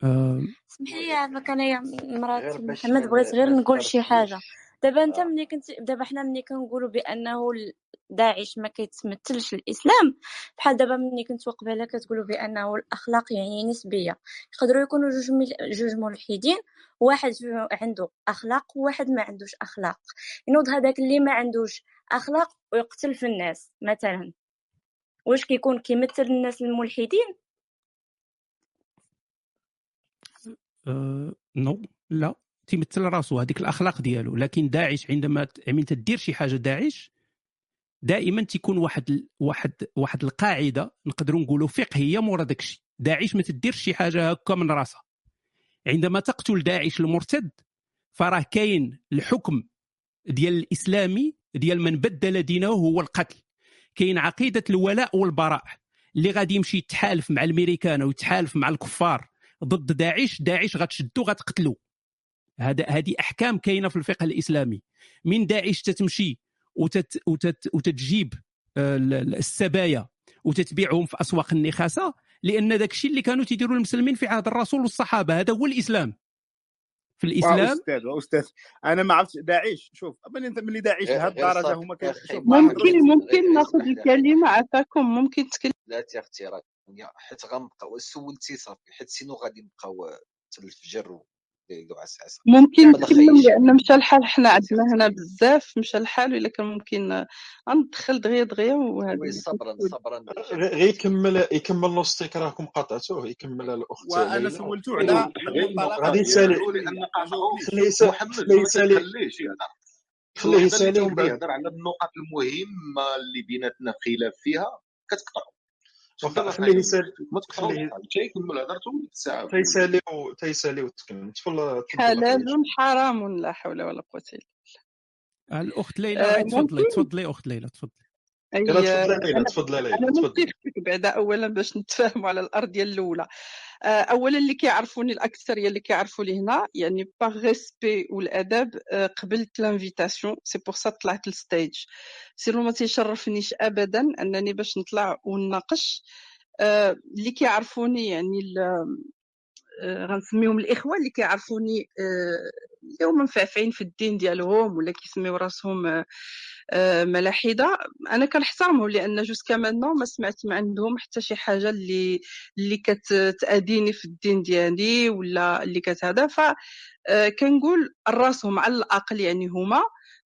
آه، اسمح لي عافاك انايا مرات محمد بغيت غير نقول شي حاجة. دابا انت آه. ملي كنت دابا حنا ملي كنقولوا بأنه داعش ما كيتمثلش الإسلام بحال دابا ملي كنتو قبيله كتقولوا بأنه الأخلاق يعني نسبية. يقدروا يكونوا جوج مل... جوج ملحدين واحد عنده أخلاق وواحد ما عندوش أخلاق. ينوض هذاك اللي ما عندوش أخلاق ويقتل في الناس مثلا. واش كيكون؟ كيمثل الناس الملحدين؟ آه، نو لا. تيمثل راسو هذيك الأخلاق ديالو. لكن داعش عندما ت- عندما تدير شي حاجة داعش دائما تيكون واحد واحد واحد القاعدة نقدروا نقولوا فقهيه مورا داك الشيء داعش ما تديرش شي حاجة هكا من راسها. عندما تقتل داعش المرتد فراه كاين الحكم ديال الإسلامي ديال من بدل دينه هو القتل. كاين عقيدة الولاء والبراء اللي غادي يمشي يتحالف مع الامريكان ويتحالف مع الكفار ضد داعش. داعش غتشدو غتقتلو. هذا هذه أحكام كاينة في الفقه الإسلامي. من داعش تتمشي وتت وتت وتتجيب آه، ال- ال- السبايا وتتبيعهم في أسواق النخاسة لأن داك الشيء اللي كانوا تيديروا المسلمين في عهد الرسول والصحابة هذا هو الإسلام. في الإسلام واستاذ واستاذ أنا ما عرفتش داعش شوف ملي أنت ملي داعش غير لهذه غير الدرجة صافي هما ممكن ممكن ناخذ الكلمة عفاكم ممكن تكلم لا تي أختي راه حيت غنبقاو سولتي صافي حيت سينو غادي نبقاو حتى الفجر ممكن هشام لأن مشى الحال حنا عندنا هنا بزاف مشى الحال إلا كان ممكن غندخل دغيا دغيا وهذا صبرا صبرا. غير يكمل يكمل نوستيك راكم قطعتوه يكمل الأخت وأنا سولته على غادي يسالي خليه يسالي محمد خليه يسالي ومن بعد يهضر على النقط المهمة اللي بيناتنا خلاف فيها كتقطعو. تفضل واخا أخي خليه يسالي ما تقطعوش حتى يكمل هضرته وتساعد تيسالي و- تيسالي وتكمل تفضل حلال حرام لا حول ولا قوة إلا الأخت ليلى بالله آه، تفضلي تفضلي أخت ليلى تفضلي. أي أنا نصيفطك بعدا اولا باش نتفاهموا على الارضيه الأولى. آه، اولا اللي كيعرفوني الاكثريه اللي كيعرفوني هنا يعني par respect والادب قبلت l'invitation c'est pour ça طلعت لل stage sinon ما تيشرفنيش ابدا أنني باش نطلع ونناقش. آه، اللي كيعرفوني يعني آه، غنسميهم الإخوة اللي كيعرفوني اللي هما مفعفعين في الدين ديالهم ولا كيسميو راسهم آه، آه، ملاحدة. أنا كنحترمهم لأن jusqu'à maintenant ما سمعت من عندهم حتى شي حاجة اللي اللي كتاديني في الدين ديالي ولا اللي كتهذا ف آه، كنقول راسهم على الأقل يعني هما.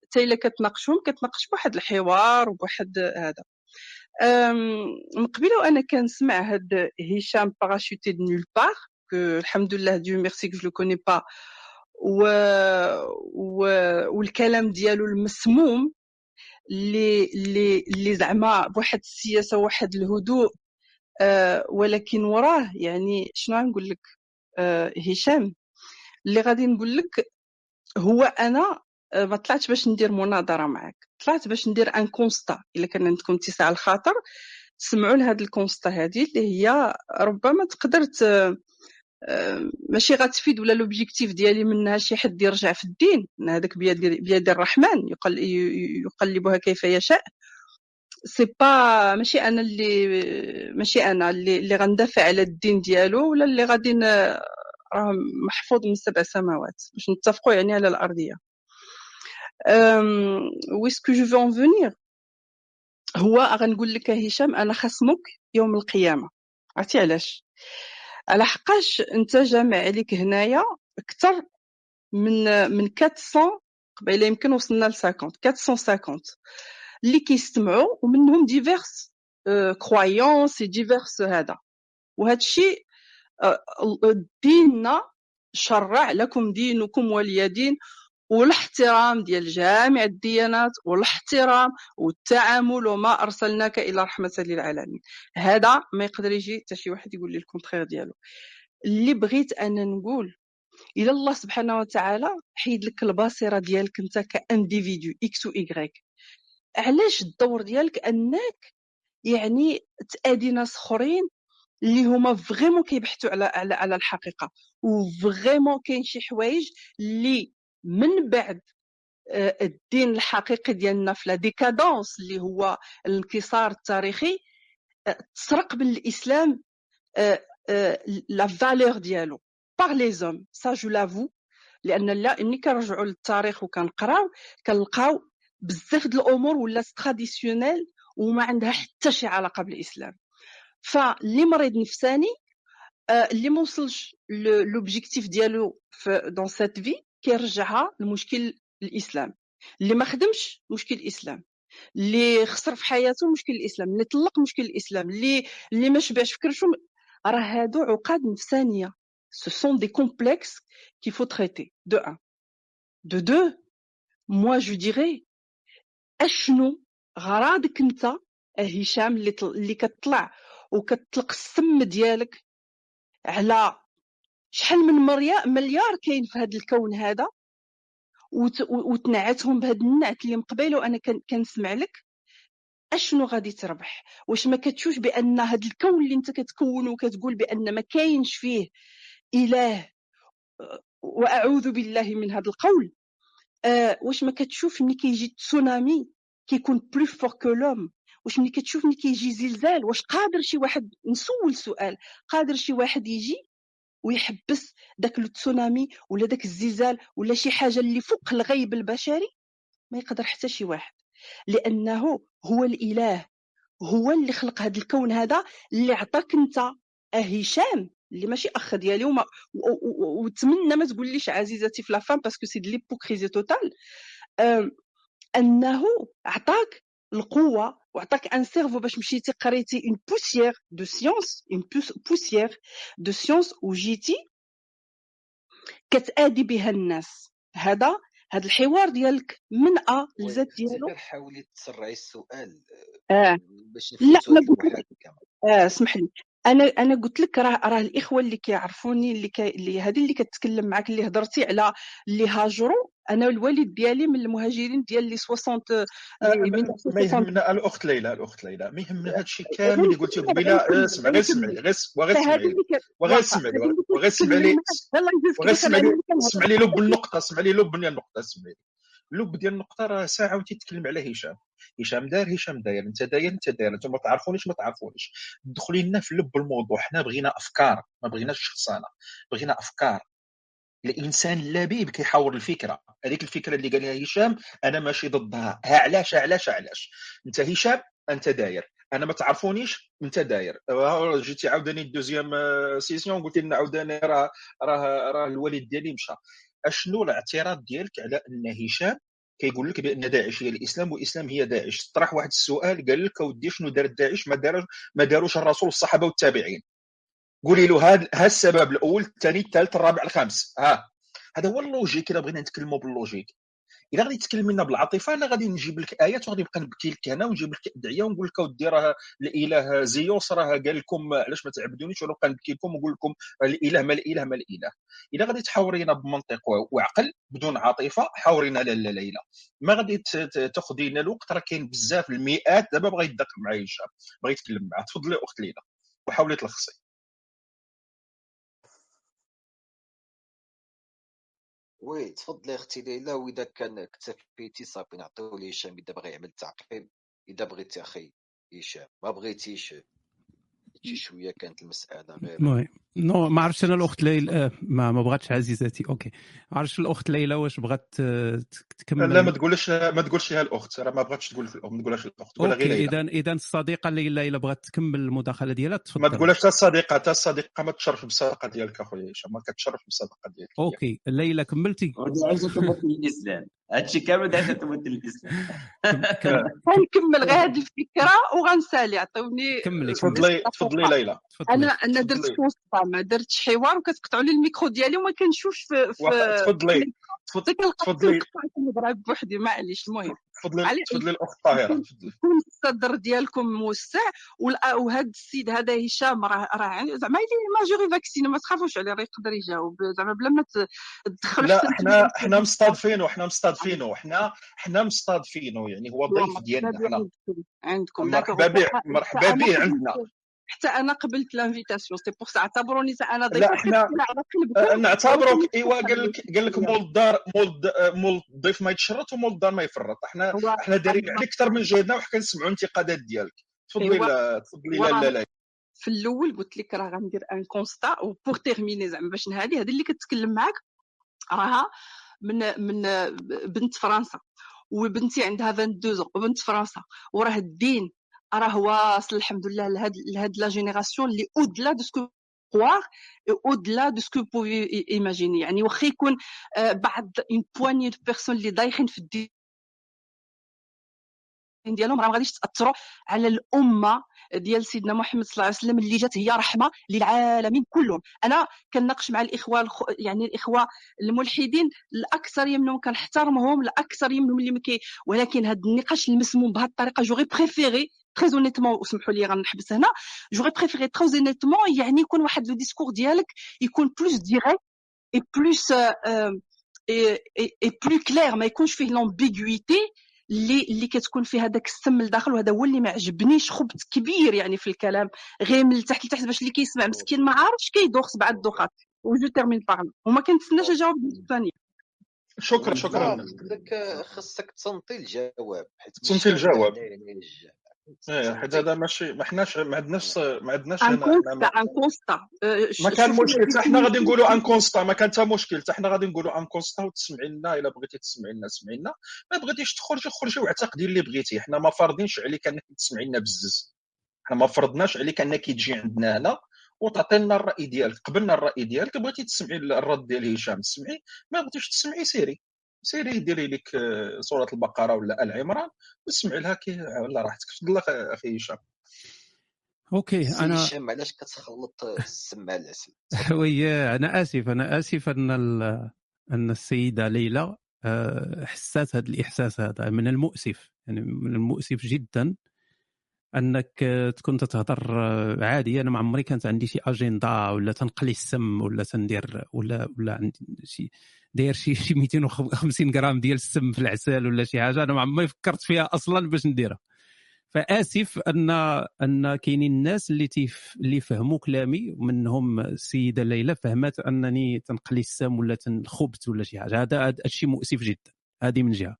حتى إلا كتناقشهم كتناقش بواحد الحوار وبواحد هذا. من قبيله وأنا كنسمع هاد هشام parachuté de nulle part الحمد لله Dieu merci que je le connais pas و... و... والكلام ديالو المسموم اللي اللي اللي زعما بواحد السياسة وواحد الهدوء آه ولكن وراه يعني شنو غنقول لك آه هشام. اللي غادي نقول لك هو أنا آه، ما طلعتش باش ندير مناظرة معك طلعت باش ندير un constat إلا كان عندكم اتساع الخاطر تسمعوا لهاد ال constat هذه اللي هي ربما تقدر ماشي غتفيد ولا l'objectif ديالي منها شي حد يرجع في الدين؟ هذاك بيد بيد الرحمن يقل- يقلبها كيف يشاء. c'est pas ماشي أنا اللي ماشي أنا اللي اللي غندافع على الدين ديالو ولا اللي غادي راه محفوظ من سبع سماوات. باش نتفقوا يعني على الأرضية. où est-ce que je veux en venir هو غنقول لك هشام أنا خصمك يوم القيامة. عرفتي علاش؟ على حقاش انت جامع عليك هنايا أكثر من من 400 قبيلة يمكن وصلنا ل 50 450 اللي كيستمعوا ومنهم diverses croyances diverses هذا. وهذا الشيء ديننا شرع لكم دينكم ولي دين والاحترام ديال جامع الديانات والاحترام والتعامل وما أرسلناك إلا رحمة للعالمين. هذا ما يقدر يجي حتى شي واحد يقول لي ال contraire ديالو. اللي بغيت أنا نقول إلى الله سبحانه وتعالى حيد لك البصيرة ديالك أنت ك individu X ou Y علاش الدور ديالك أنك يعني تادي ناس اخرين اللي هما vraiment كيبحثوا على على على الحقيقة؟ و vraiment كاين شي حوايج اللي من بعد آه، الدين الحقيقي ديالنا في la décadence اللي هو الانكسار التاريخي آه، تسرق من الاسلام la valeur ديالو par les hommes. Ça je l'avoue لأن لا ملي كنرجعوا للتاريخ وكنقراو كنلقاو بزاف د الأمور ولات traditionnelles وما عندها حتى شي علاقة بالإسلام. فاللي مريض نفساني آه، اللي ما وصلش l'objectif ديالو dans cette vie كيرجعها لمشكل الإسلام. اللي ما خدمش مشكل الإسلام. اللي خسر في حياته مشكل الإسلام. اللي طلق مشكل الإسلام. اللي اللي ما شبعش في كرشو راه هادو عقاد نفسانية. Ce sont des complexes qu'il faut traiter. De un. De deux moi je dirais أشنو غرادك انت هشام اللي. اللي كتطلع وكتطلق السم ديالك على شحال من مريا مليار كاين في هذا الكون هذا. وت... وتنعتهم بهذا النعت اللي مقبل وأنا كن... كنسمع لك أشنو غادي تربح. واش ما كتشوفش بأن هذا الكون اللي أنت كتكون وكتقول بأن ما كاينش فيه إله وأعوذ بالله من هذا القول آه واش ما كتشوف ملي كيجي تسونامي كيكون plus fort que l'homme واش ملي كتشوف ملي كيجي زلزال؟ واش قادر شي واحد نسول سؤال قادر شي واحد يجي ويحبس داك التسونامي ولا داك الزلزال ولا شي حاجة اللي فوق الغيب البشري ما يقدر حتى شي واحد. لأنه هو الإله هو اللي خلق هذا الكون هذا اللي عطاك أنت هشام اللي ماشي أخ ديالي وما وتمنى ما تقوليش عزيزتي في la femme parce que c'est de l'hypocrisie totale أنه عطاك القوة وعطاك un cerveau باش مشيتي قريتي une poussière de science une poussière de science وجيتي كتآدي بها الناس. هذا هذا الحوار ديالك من أ لزد ديالو. حاولي تسرعي السؤال آه باش لا ما قلت آه اسمح لي. أنا أنا قلت لك راه راه الإخوة اللي كيعرفوني اللي كي اللي هذه اللي كتكلم معك اللي هضرتي على اللي هاجروا أنا الوالد ديالي من المهاجرين ديال لي 60 آه، من ما يهمنا الأخت ليلى الأخت ليلى. ما يهمنا هذا الشيء كامل اللي قلتيه قبيلة. آه، اسمع غير اسمع لي غير اسمع. وغير واخا اسمع لي هذه اللي وغير اسمع كتكلم لي. معك الله يجازيك وغير بخير اسمع أنا لي اللي كنهضر اسمع لي لب النقطة اسمع لي لب النقطة اسمع لي. اللب ديال النقطة راه ساعة وانت تتكلم على هشام. هشام دار هشام داير. انت داير انت داير. أنتم ما تعرفونيش ما تعرفونيش. دخلي لنا في لب الموضوع. حنا بغينا أفكار ما بغيناش شخصانة. بغينا أفكار. الإنسان اللبيب كيحاور الفكرة. هذيك الفكرة اللي قالها هشام أنا ماشي ضدها. ها علاش علاش علاش؟ أنت هشام أنت داير. أنا ما تعرفونيش أنت داير. آه، جيتي عاوداني ال deuxième آه، session قلت لنا عاوداني راه راه راه الوالد ديالي مشى. أشنو الاعتراض ديالك على أن هشام كيقول لك بأن داعش هي الإسلام والاسلام هي داعش؟ طرح واحد السؤال قال لك اودي شنو دار داعش ما دار ما داروش الرسول والصحابة والتابعين. قولي له هذا ها السبب الأول الثاني الثالث الرابع الخامس. ها. هذا هو ال logique الا بغينا نتكلموا بال logique. الا غادي تكلم لنا بالعاطفة أنا غادي نجيب لك ايات وغادي نبقى نبكي لك هنا ونجيب لك أدعية ونقول لك أودي راه الاله زيوس راه قال لكم علاش ما تعبدونيش؟ ونبقى نبكي لكم ونقول لكم الإله ما الإله ما الإله. الا غادي تحاورينا بمنطق وعقل بدون عاطفة حاورينا لاله ليلى ما غادي تاخذي لنا الوقت راه كاين بزاف المئات دابا بغا يدق معايا هشام بغا يتكلم معاه تفضلي أخت ليلى. وحاولي تلخصي. وي تفضلي أختي ليلى وإذا كان اكتفيتي صافي نعطيو لهشام إذا بغى يعمل تعقيب إذا بغيتي أخي هشام. ما بغيتيش شي شوية كانت المسألة غير المهم. non ما عرفتش أنا الأخت ليلى آه، ما ما بغاتش عزيزتي. OK. ما عرفتش الأخت ليلى واش بغات آه، تكمل. لا ما تقولش ما تقولش لها الأخت. راه ما بغاتش تقول ما تقولهاش الأخت قولها غير اذا اذا الصديقة ليلى الا بغات تكمل المداخلة ديالها ما تفضل. تقولهاش حتى الصديقة حتى الصديقة ما تشرف بالصدقة ديالك أخويا هشام ما كتشرف بالصدقة ديالك. OK. ليلى كملتي؟ ودي عايزة تمثل الإسلام. هادشي كامل عايزة تمثل الإسلام. غنكمل غير هذه الفكرة وغنسالي عطيوني كملي تفضلي تفضلي ليلى. أنا أنا درت تفضلي. ما درتش حوار وكتقطعوا لي الميكرو ديالي وما كنشوفش في تفضلي تفضلي. نضرب بوحدي معليش المهم. تفضلي تفضلي الأخت طاهرة تفضلي. الصدر ديالكم موسع وهذا السيد هذا هشام راه راه عن- زعما il est majeur et vacciné ما تخافوش عليه راه يقدر يجاوب. زعما بلا ما ت- تدخلوا لا حنا حنا مستضيفينه حنا مستضيفينه حنا حنا مستضيفينه يعني هو ضيف ديالنا حنا. عندكم. مرحبا به مرحبا به عندنا. حتى أنا قبلت l'invitation c'est pour ça اعتبروني أنا لا ضيفه حنا كنت على آه، قلبكم نعتبروك إيوا قال لك قال لك مول الدار مول مول الضيف ما يتشرط ومول الدار ما يفرط. إحنا إحنا دايرين عليك أكثر من جهدنا وحنا كنسمعوا الانتقادات ديالك. تفضلي. لا تفضلي لا لا لا. في الأول قلت لك راه غندير un constat و pour terminer زعما باش نهادي هذه اللي كتكلم معاك راها من من بنت فرنسا. وبنتي عندها 22 وبنت فرنسا. وراه الدين راه واصل الحمد لله لهاد لهاد la génération اللي au-delà de ce que croire ce que vous pouvez imaginer يعني واخا يكون بعض une poignée de personnes اللي دايخين في الدين ديالهم راه ما غاديش تأثروا على الأمة ديال سيدنا محمد صلى الله عليه وسلم اللي جات هي رحمة للعالمين كلهم. أنا كنناقش مع الإخوة الخ... يعني الإخوة الملحدين الأكثر منهم كنحترمهم الأكثر منهم اللي مكي ولكن هذا النقاش المسموم بهذه الطريقة j'aurais préféré très honnêtement اسمحوا لي غنحبس هنا j'aurais préféré très honnêtement يعني يكون واحد le discours ديالك يكون plus direct et plus et plus clair ما يكونش فيه l'ambiguïté اللي اللي كتكون فيه هذاك السم لداخل وهذا هو اللي ما عجبنيش خبط كبير يعني في الكلام غير من التحت لتحت باش اللي كيسمع مسكين ما عارفش كيدوخ سبعه الدوخات و je termine par là وما كنتسناش اجاوب الثانية شكرا شكرا خصك خصك تصنتي الجواب حيت تصنتي الجواب إيه حيت هذا ماشي. ما حناش ما عندناش ما عندناش un constat un constat. ما كان مشكل حتى حنا غادي نقولوا un constat. ما كان حتى مشكل حتى حنا غادي نقولوا un constat وتسمعي لنا إلا بغيتي تسمعي لنا سمعي لنا ما بغيتيش تخرجي خرجي واعتقدي اللي بغيتي. حنا ما فارضينش عليك أنك تسمعي لنا بزز. حنا ما فرضناش عليك أنك تجي عندنا هنا وتعطي لنا الرأي ديالك. قبلنا الرأي ديالك بغيتي تسمعي الرد ديال هشام. تسمعي؟ ما بغيتيش تسمعي سيري. سيري ديري لك سوره البقرة ولا آل عمران وسمعي لها كي على راحتك تفضل أخي هشام. OK أنا هشام علاش كتخلط السم العسل oui أنا آسف أنا آسف أن أن السيدة ليلى حسات هذا الإحساس هذا من المؤسف يعني من المؤسف جدا. أنك تكون تتهضر عادي. أنا ما عمري كانت عندي شي اجندا ولا تنقلي السم ولا تندير ولا ولا عندي شي داير شي شي 250 غرام ديال السم في العسل ولا شي حاجة. أنا ما عمري فكرت فيها أصلا باش نديرها. فآسف أن أن كاينين الناس اللي تيف اللي فهموا كلامي. ومنهم السيدة ليلى فهمت أنني تنقلي السم ولا تنخبت ولا شي حاجة. هذا الشيء مؤسف جدا. هذه من جهة.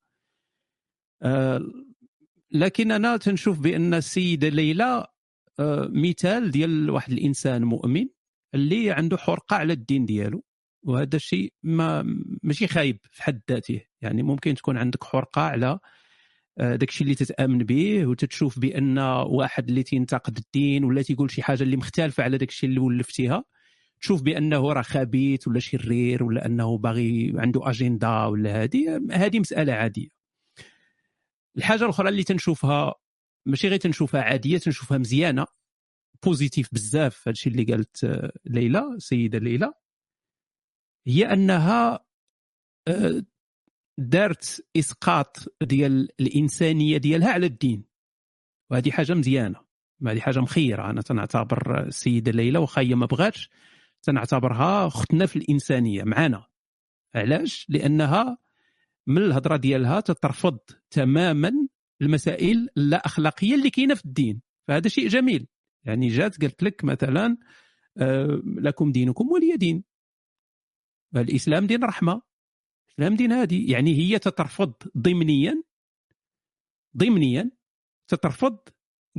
لكن أنا تنشوف بأن السيده ليلى أه مثال ديال واحد الإنسان مؤمن اللي عنده حرقة على الدين ديالو وهذا الشيء ما ماشي خايب في حد ذاته. يعني ممكن تكون عندك حرقة على داك الشيء اللي تتأمن به وتتشوف بأن واحد اللي تينتقد الدين ولا تيقول شي حاجة اللي مختلفة على داك الشيء اللي ولفتيها تشوف بأنه راه خبيث ولا شرير ولا أنه باغي عنده اجندا ولا هذه هذه مسألة عادية. الحاجة الأخرى اللي تنشوفها ماشي غير تنشوفها عادية تنشوفها مزيانة بوزيتيف بزاف هادشي اللي قالت ليلى السيدة ليلى. هي أنها دارت إسقاط ديال الإنسانية ديالها على الدين. وهذه حاجة مزيانة. هذه حاجة مخيرة. أنا تنعتبر السيدة ليلى واخا هي ما بغاتش تنعتبرها اختنا في الإنسانية معنا علاش؟ لأنها من الهضرة ديالها تترفض تماما المسائل اللا اخلاقيه اللي كاينة في الدين. فهذا شيء جميل. يعني جات قالت لك مثلا لكم دينكم ولي دين. الاسلام دين رحمة. الإسلام دين هادي. يعني هي تترفض ضمنيا ضمنيا تترفض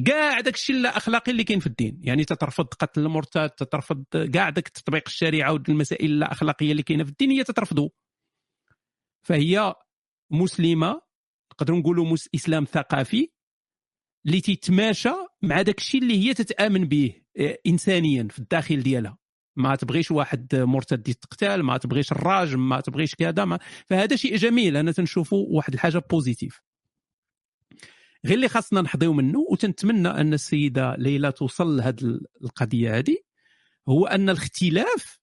كاع داك الشيء اللا اخلاقي اللي كاين في الدين. يعني تترفض قتل المرتد تترفض كاع داك تطبيق الشريعة والمسائل اللا اخلاقيه اللي كاينة في الدين هي تترفضه فهي مسلمة نقدروا نقولوا إسلام ثقافي اللي تيتماشى مع داك الشيء اللي هي تتآمن به انسانيا في الداخل ديالها. ما تبغيش واحد مرتد يتقتل ما تبغيش الراجم ما تبغيش كذا ما فهذا شيء جميل. أنا تنشوفه واحد الحاجة بوزيتيف غير اللي خاصنا نحظيو منه وتنتمنى أن السيدة ليلى توصل لهذه القضية هذه هو أن الاختلاف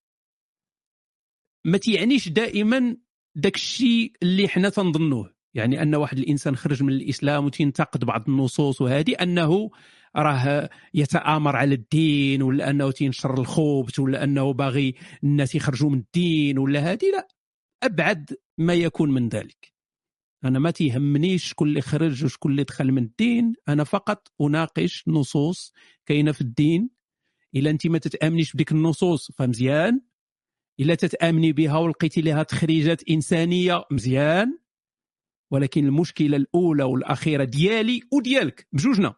ما تيعنيش دائما داك الشيء اللي حنا تنظنوه. يعني أن واحد الإنسان خرج من الإسلام وتنتقد بعض النصوص وهذه أنه راه يتآمر على الدين ولا أنه تينشر الخبث ولا أنه باغي الناس يخرجوا من الدين ولا هذه لا. أبعد ما يكون من ذلك. أنا ما تيهمنيش شكون اللي خرج وشكون اللي دخل من الدين. أنا فقط أناقش نصوص كاينة في الدين. إلا انت ما تتآمنيش بديك النصوص فمزيان إلا تتأمني بها ولقيتي لها تخريجات إنسانية مزيان. ولكن المشكلة الأولى والأخيرة ديالي وديالك بجوجنا.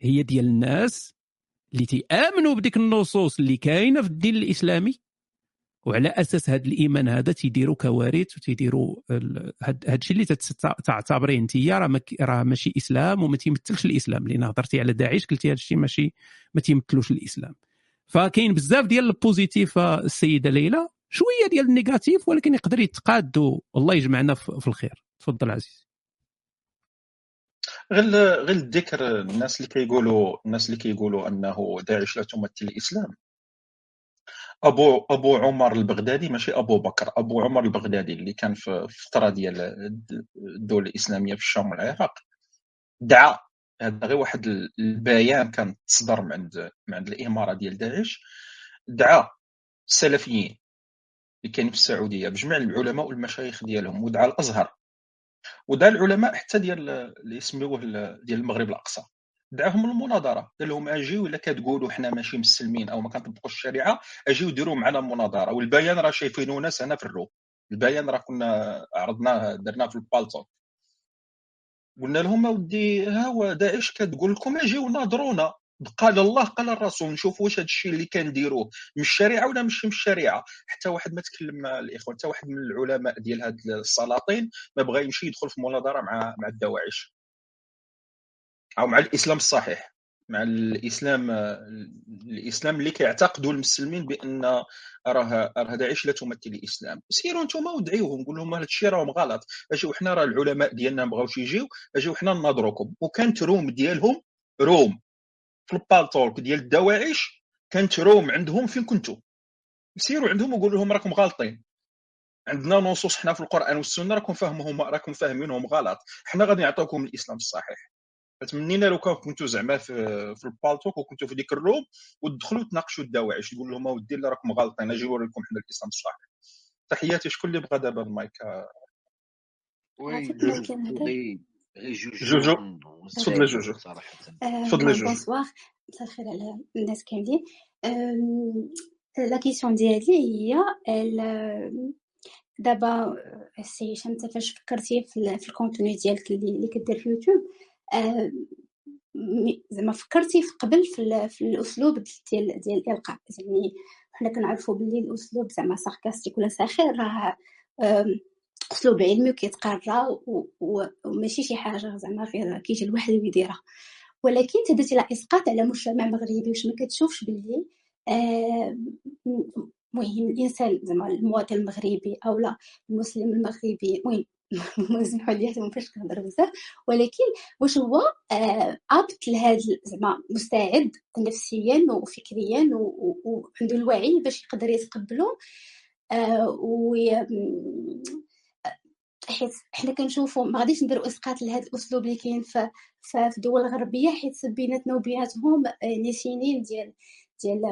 هي ديال الناس اللي تيآمنوا بديك النصوص اللي كاينة في الدين الإسلامي. وعلى أساس هذا الإيمان هذا تيديروا كوارث وتيديروا هذا الشيء اللي تعتبريه انت راه راه ماشي إسلام وما تيمثلش الإسلام. لأن هضرتي على داعش قلتي هذا الشيء ماشي ما تيمثلوش الإسلام. فكاين بزاف ديال ال positif السيدة ليلى شوية ديال ال négatif ولكن يقدر يتقاد والله يجمعنا في الخير. تفضل عزيز غير غير الذكر الناس اللي كيقولوا الناس اللي كيقولوا أنه داعش لا تمثل الإسلام. أبو أبو عمر البغدادي ماشي أبو بكر أبو عمر البغدادي اللي كان في الفترة ديال الدولة الإسلامية في الشام والعراق دعا هذا غير واحد البيان كان تصدر من عند من عند الإمارة ديال داعش. دعا السلفيين اللي كاينين في السعودية بجميع العلماء والمشايخ ديالهم ودعا الأزهر. ودعا العلماء حتى ديال اللي يسميوه ديال المغرب الأقصى. دعاهم للمناظره قال لهم أجيو إلا كتقولوا حنا ماشي مسلمين أو ما كنطبقوش الشريعة أجيو ديروا معنا مناظره والبيان راه شايفينه ناس هنا في الروم. البيان راه كنا عرضناه درناه في البالتون. قلنا لهم أودي ها هو داعش كتقول لكم؟ اجيو ناظرونا. قال الله قال الرسول نشوف واش هذا الشيء اللي كنديروه من الشريعة ولا ماشي من الشريعة؟ حتى واحد ما تكلم الاخوان حتى واحد من العلماء ديال هاد السلاطين ما بغى يمشي يدخل في مناظرة مع مع الدواعش أو مع الإسلام الصحيح. مع الإسلام الإسلام اللي كيعتقدوا المسلمين بأن راه راه داعش لا تمثل الإسلام. سيروا أنتم ودعيوهم قول لهم هذا الشيء راهم غلط. اجيو حنا راه العلماء ديالنا ما بغاوش يجيو اجيو حنا نناظروكم. وكانت room ديالهم room في ال Paltalk ديال الدواعش كانت room عندهم فين كنتو. سيروا عندهم وقولوا لهم راكم غالطين. عندنا نصوص حنا في القرآن والسنة راكم فاهمهم راكم فاهمينهم غلط. حنا غادي نعطيكم الإسلام الصحيح. تمنينا لو كان كنتو زعما في, في ال Paltalk وكنتو في ديك ال room ودخلوا تناقشوا الدواعش تقول لهم اودي راكم غالطين أجي نوريكم حنا الإسلام الصحيح. تحياتي شكون اللي بغى دابا ال mic؟ oui جوجو تفضلي جوجو. تفضلي جوجو. bonsoir. مساء الخير على الناس كاملين. la question ديالي هي دابا السي هشام انت فاش فكرتي في ال contenu ديالك اللي كدير في يوتيوب زعما فكرتي في قبل في, في الأسلوب ديال ديال الإلقاء. يعني حنا كنعرفوا باللي الأسلوب زعما ساركاستيك ولا ساخر راه أسلوب علمي وكيتقرا وماشي شي حاجة زعما غير كيجي الواحد ويديرها ولكن تدرتي لا اسقاط على مجتمع مغربي واش ما كتشوفش باللي المهم الإنسان زعما المواطن المغربي أو لا المسلم المغربي المهم سمحوا لي حتى فاش كنهضر بزاف. ولكن واش هو؟ أبت لهذا زعما مستعد نفسيا وفكريا وعنده الوعي باش يقدر يتقبلو. و حيت حنا كنشوفوا ما غاديش نديروا إسقاط لهذا الأسلوب اللي كاين في في الدول الغربيه حيت بيناتنا وبيناتهم يعني سنين ديال ديال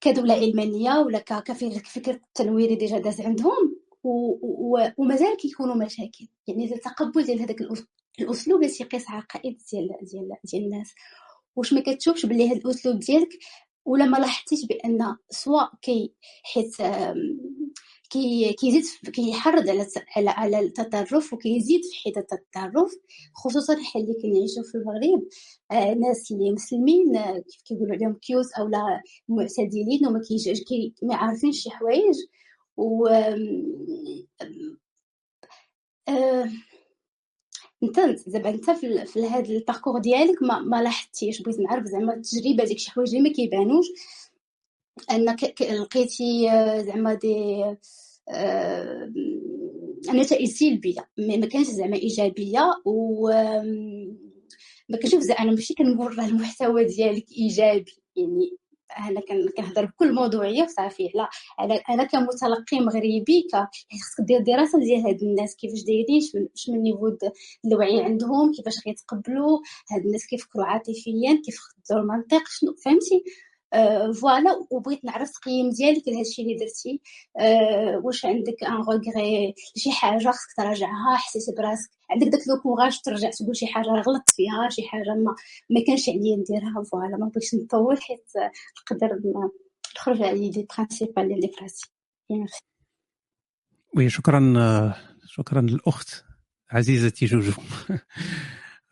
كدولة علمانية ولا كفكر التنويري ديجا داز عندهم. ومازال كيكونوا مشاكل. يعني التقبل ديال هذاك الأسلوب اللي تيقيس عقائد ديال ديال ديال الناس. واش ما كتشوفش باللي هذا الأسلوب ديالك ولا ما لاحظتيش بأن سواء كي حيت كي كيزيد كيحرض على على على التطرف وكيزيد في حده التطرف خصوصا حنا اللي كنعيشوا في المغرب آه ناس اللي مسلمين آه كيف كيقولوا عليهم cute أو لا معتدلين وما كي ما شي حوايج. و آه أنت زعما أنت في, في هذا الباركور ديالك ما, ما لاحظتيش بغيت نعرف زعما التجربة ديك شي حوايج اللي ما كيبانوش؟ انك لقيتي زعما دي نتائج سلبية ما كانش زعما إيجابية و ما كنشوف زعما ماشي كنمر المحتوى ديالك إيجابي يعني أنا كنهضر بكل موضوعية صافي على أنا كمتلقي مغربي خاصك دير دراسة ديال هاد الناس كيفاش دايرين شنو ال niveau الوعي عندهم كيفاش غيتقبلوا هاد الناس كيفكروا عاطفيا كيف يخدموا المنطق شنو فهمتي؟ voilà وبغيت نعرف التقييم ديالك لهذا الشيء اللي درتي. آه واش عندك un regret شي حاجة خصك تراجعها حسيتي براسك. عندك داك le courage ترجع تقول شي حاجة غلطت فيها شي حاجة ما ما كانش عليا نديرها voilà ما بغيتش نطول حيت نقدر نخرج على les principales اللي في راسي oui شكرا شكرا للأخت عزيزتي جوجو.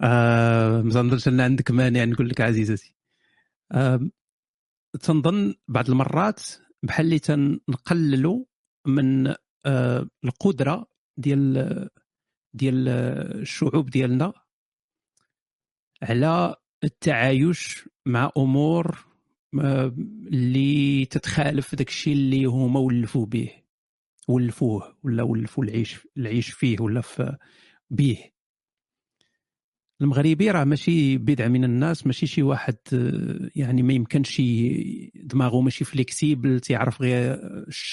آه ما ظنيتش إن عندك مانع نقول لك عزيزتي. تنظن بعض المرات بحال اللي تنقللوا من آه، القدرة ديال ديال الشعوب ديالنا على التعايش مع أمور آه، اللي تتخالف داك الشيء اللي هما ولفوا به ولفوه ولا ولفوا العيش العيش فيه ولا في به المغربي راه ماشي بدعه من الناس ماشي شي واحد آه، يعني ما يمكنش دماغه ماشي فليكسيبل تيعرف غير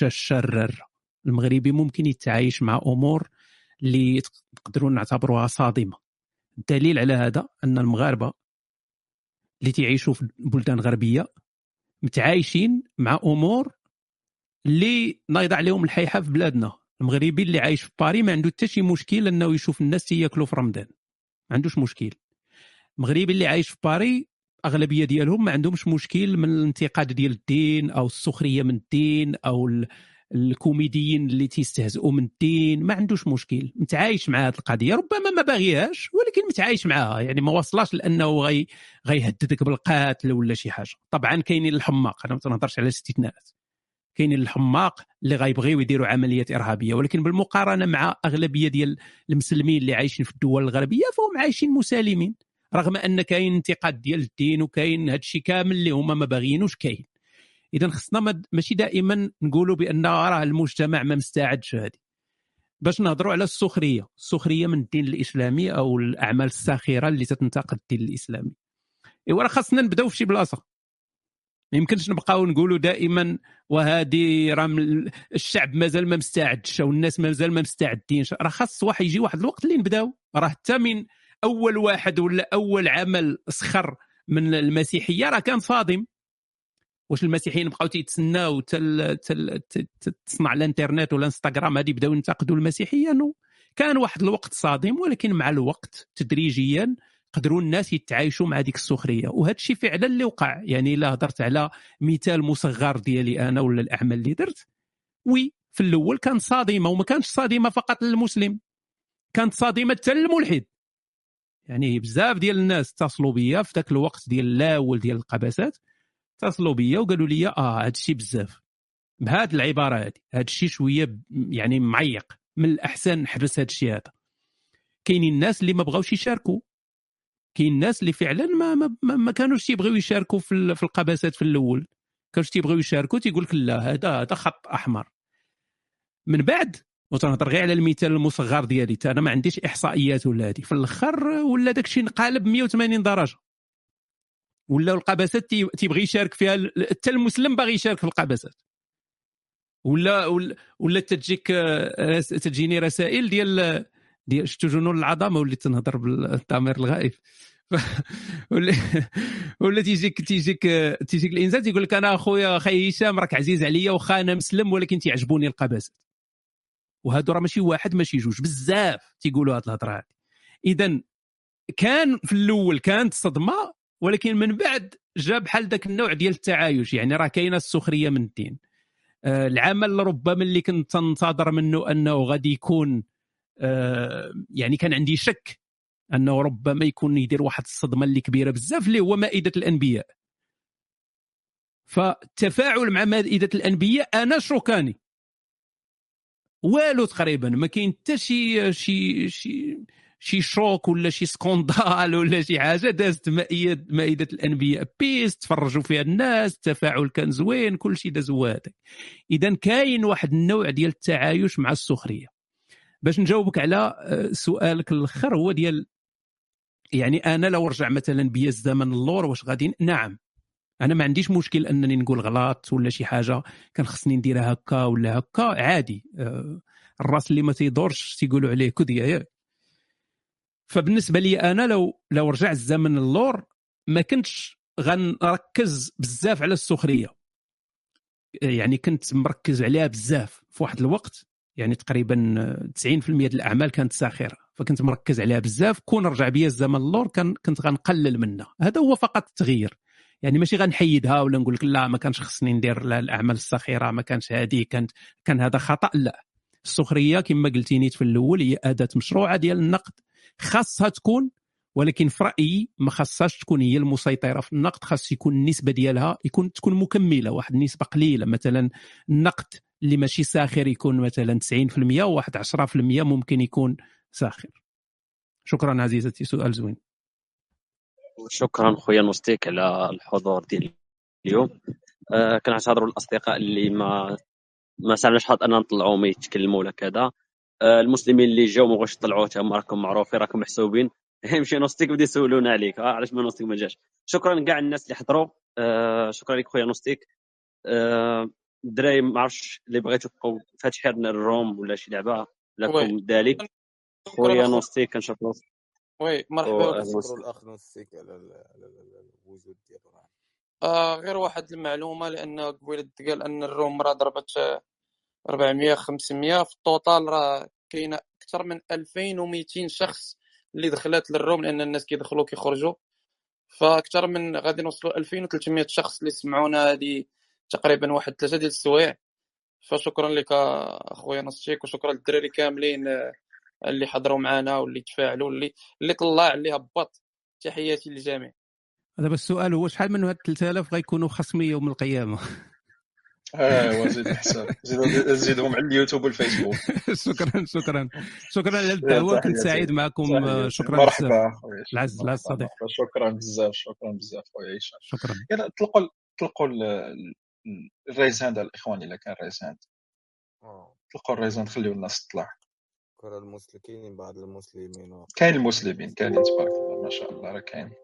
الشرر. المغربي ممكن يتعايش مع أمور اللي نقدروا نعتبروها صادمة. الدليل على هذا أن المغاربة اللي تيعيشوا في بلدان غربية متعايشين مع أمور اللي نايض عليهم الحيحة في بلادنا. المغربي اللي عايش في باري ما عنده حتى شي مشكل أنه يشوف الناس تياكلوا في رمضان. ما عندوش مشكل. المغربي اللي عايش في باري أغلبية ديالهم ما عندهمش مشكل من الانتقاد ديال الدين أو السخرية من الدين أو ال- الكوميديين اللي تيستهزئوا من الدين ما عندوش مشكل. متعايش مع هذه القضية. ربما ما باغيهاش ولكن متعايش معها يعني ما وصلاش لأنه غي غيهددك بالقتل ولا شي حاجة. طبعا كاينين الحماق. أنا ما تنهضرش على الاستثناءات كاينين الحماق اللي غيبغيو يديروا عمليات إرهابية. ولكن بالمقارنة مع أغلبية ديال المسلمين اللي عايشين في الدول الغربية فهم عايشين مسالمين. رغم أن كاين انتقاد ديال الدين وكاين هذا الشيء كامل اللي هما ما باغيينوش كاين. اذا خصنا ما- ماشي دائما نقولوا بأن راه المجتمع ما مستعدش هذه باش نهضروا على السخرية. السخرية من الدين الإسلامي أو الأعمال الساخرة اللي تتنتقد الدين الإسلامي. ايوا راه خاصنا نبداو في شي بلاصة. ما يمكنش نبقاو نقولوا دائما وهذه راه الشعب مازال ما مستعدش أو الناس مازال ما مستعدينش راه خاص واحد يجي واحد الوقت اللي نبداو. راه حتى من أول واحد ولا أول عمل سخر من المسيحية راه كان صادم. واش المسيحيين بقاو تيتسناو تل تل تصنع الانترنت ولا انستغرام هذه بداو ينتقدوا المسيحيه non كان واحد الوقت صادم ولكن مع الوقت تدريجيا قدروا الناس يتعايشوا مع ديك السخرية. وهذا الشيء فعلا اللي وقع. يعني إلا هضرت على مثال مصغر ديالي أنا ولا الأعمال اللي درت. oui في الأول كان صادمة وما كانش صادمة فقط للمسلم. كانت صادمة حتى للملحد. يعني بزاف ديال الناس اتصلوا بيا في ذاك الوقت ديال الأول ديال القباسات. اتصلوا بيا وقالوا لي آه هذا الشيء بزاف. بهذه العبارة هذه هذا الشيء شوية يعني معيق. من الأحسن نحبس هذا الشيء هذا. كاينين الناس اللي ما بغاوش يشاركوا. كاين الناس اللي فعلا ما ما, ما, كانوش تيبغيو يشاركوا في في القباسات في الأول. كانوش تيبغيو يشاركوا تيقول لك لا هذا هذا خط أحمر. من بعد وتنهضر غير على المثال المصغر ديالي أنا ما عنديش إحصائيات ولا هذه. في الأخر ولا داك الشيء انقلب 180 درجة. ولا القباسات تي- تيبغي يشارك فيها حتى المسلم باغي يشارك في القباسات. ولا ولا, ولا تجيك تجيني رسائل ديال ديال شتو جنون العظمة وليت تنهضر بالضمير الغائب. ولا تيجيك تيجيك تيجيك الإنسان تيقول لك أنا أخويا أخي هشام راك عزيز عليا واخا أنا مسلم ولكن تيعجبوني القباسات وهادو راه ماشي واحد ماشي جوج بزاف تيقولوا هاد الهضرة هادي. اذا كان في الأول كانت صدمة ولكن من بعد جا بحال ذاك النوع ديال التعايش يعني راه كاينة السخرية من الدين. آه، العمل ربما اللي كنت تنتظر منه أنه غادي يكون آه، يعني كان عندي شك أنه ربما يكون يدير واحد الصدمة اللي كبيرة بزاف اللي هو مائدة الأنبياء. فالتفاعل مع مائدة الأنبياء أنا شوكاني. والو تقريبا ما كاين حتى شي شي شي شي شوك ولا شي scandale ولا شي حاجة دازت مائدة الأنبياء. بيس تفرجوا فيها الناس التفاعل كان زوين كل شيء داز هذاك اذا كاين واحد النوع ديال التعايش مع السخرية. باش نجاوبك على آه، سؤالك الأخر هو ديال يعني أنا لو رجع مثلا بيا الزمن اللور واش غادي نعم. أنا ما عنديش مشكل أنني نقول غلط ولا شي حاجة كان خصني نديرها هكا ولا هكا عادي. آه، الرأس اللي ما تيدورش تيقولوا عليه كديه ياك. فبالنسبة لي أنا لو لو رجع الزمن اللور ما كنتش غنركز بزاف على السخرية. يعني كنت مركز عليها بزاف في واحد الوقت. يعني تقريبا 90% ديال الأعمال كانت ساخرة. فكنت مركز عليها بزاف. كون رجع بيا الزمن اللور كان كنت غنقلل منها. هذا هو فقط التغيير. يعني ماشي غنحيدها ولا نقول لك لا ما كانش خصني ندير لا الأعمال الساخره ما كانش هذه كانت كان هذا خطأ. لا. السخرية كما قلتي نيت في الأول هي أداة مشروعة ديال النقد. خاصها تكون ولكن في رأيي ما خاصهاش تكون هي المسيطرة في النقد. خاص يكون النسبة ديالها يكون تكون مكملة. واحد النسبة قليلة. مثلا النقد اللي ماشي ساخر يكون مثلا 90% وواحد 10% ممكن يكون ساخر. شكرا عزيزتي سؤال زوين. شكرا خويا نوستيك على الحضور ديال اليوم. آه كنعتذروا الاصدقاء اللي ما ما سالناش حظ اننا نطلعوا يتكلموا ولا كذا. آه المسلمين اللي جاو ما بغاوش يطلعوا تما راكم معروفين راكم محسوبين. يمشي نوستيك بدا يسولونا عليك. آه علاش ما نوستيك ما جاش؟ شكرا كاع الناس اللي حضروا. آه شكرا لك خويا نوستيك آه الدراري ما عرفتش اللي بغيتو تبقاو فاتحين ال room ولا شي لعبة لكم ذلك. خويا نوستيك كنشكرو وي مرحبا نشكروا الأخ. نوستيك على على الوجود ديالو. آه غير واحد المعلومة لأن قبيله قال أن ال room راه ضربت 400 500 في ال total راه كاينة أكثر من 2200 شخص اللي دخلات لل room لأن الناس كيدخلوا كيخرجوا فأكثر من غادي نوصلوا 2300 شخص اللي سمعونا هذه تقريبا واحد ثلاثة ديال السوايع. فشكرا لك أخويا نصيك وشكرا للدراري كاملين اللي حضروا معنا واللي تفاعلوا اللي اللي طلع اللي هبط. تحياتي للجميع. دابا السؤال هو شحال من هاد 3000 غيكونوا خصمي يوم القيامة؟ ايوا زيد الحساب. زيدهم على اليوتيوب والفيسبوك. شكرا شكرا. شكرا على الدعوه كنت سعيد معكم. شكرا مرحبا العز العز صديق. شكرا بزاف شكرا بزاف خويا هشام شكرا. يلا طلقوا طلقوا الريزان ديال الاخوان إلا كان ريزان طلقوا الريزان خليو الناس تطلع. شكرا المسلمين بعض المسلمين. كاين المسلمين كاين تبارك الله ما شاء الله راه كاين.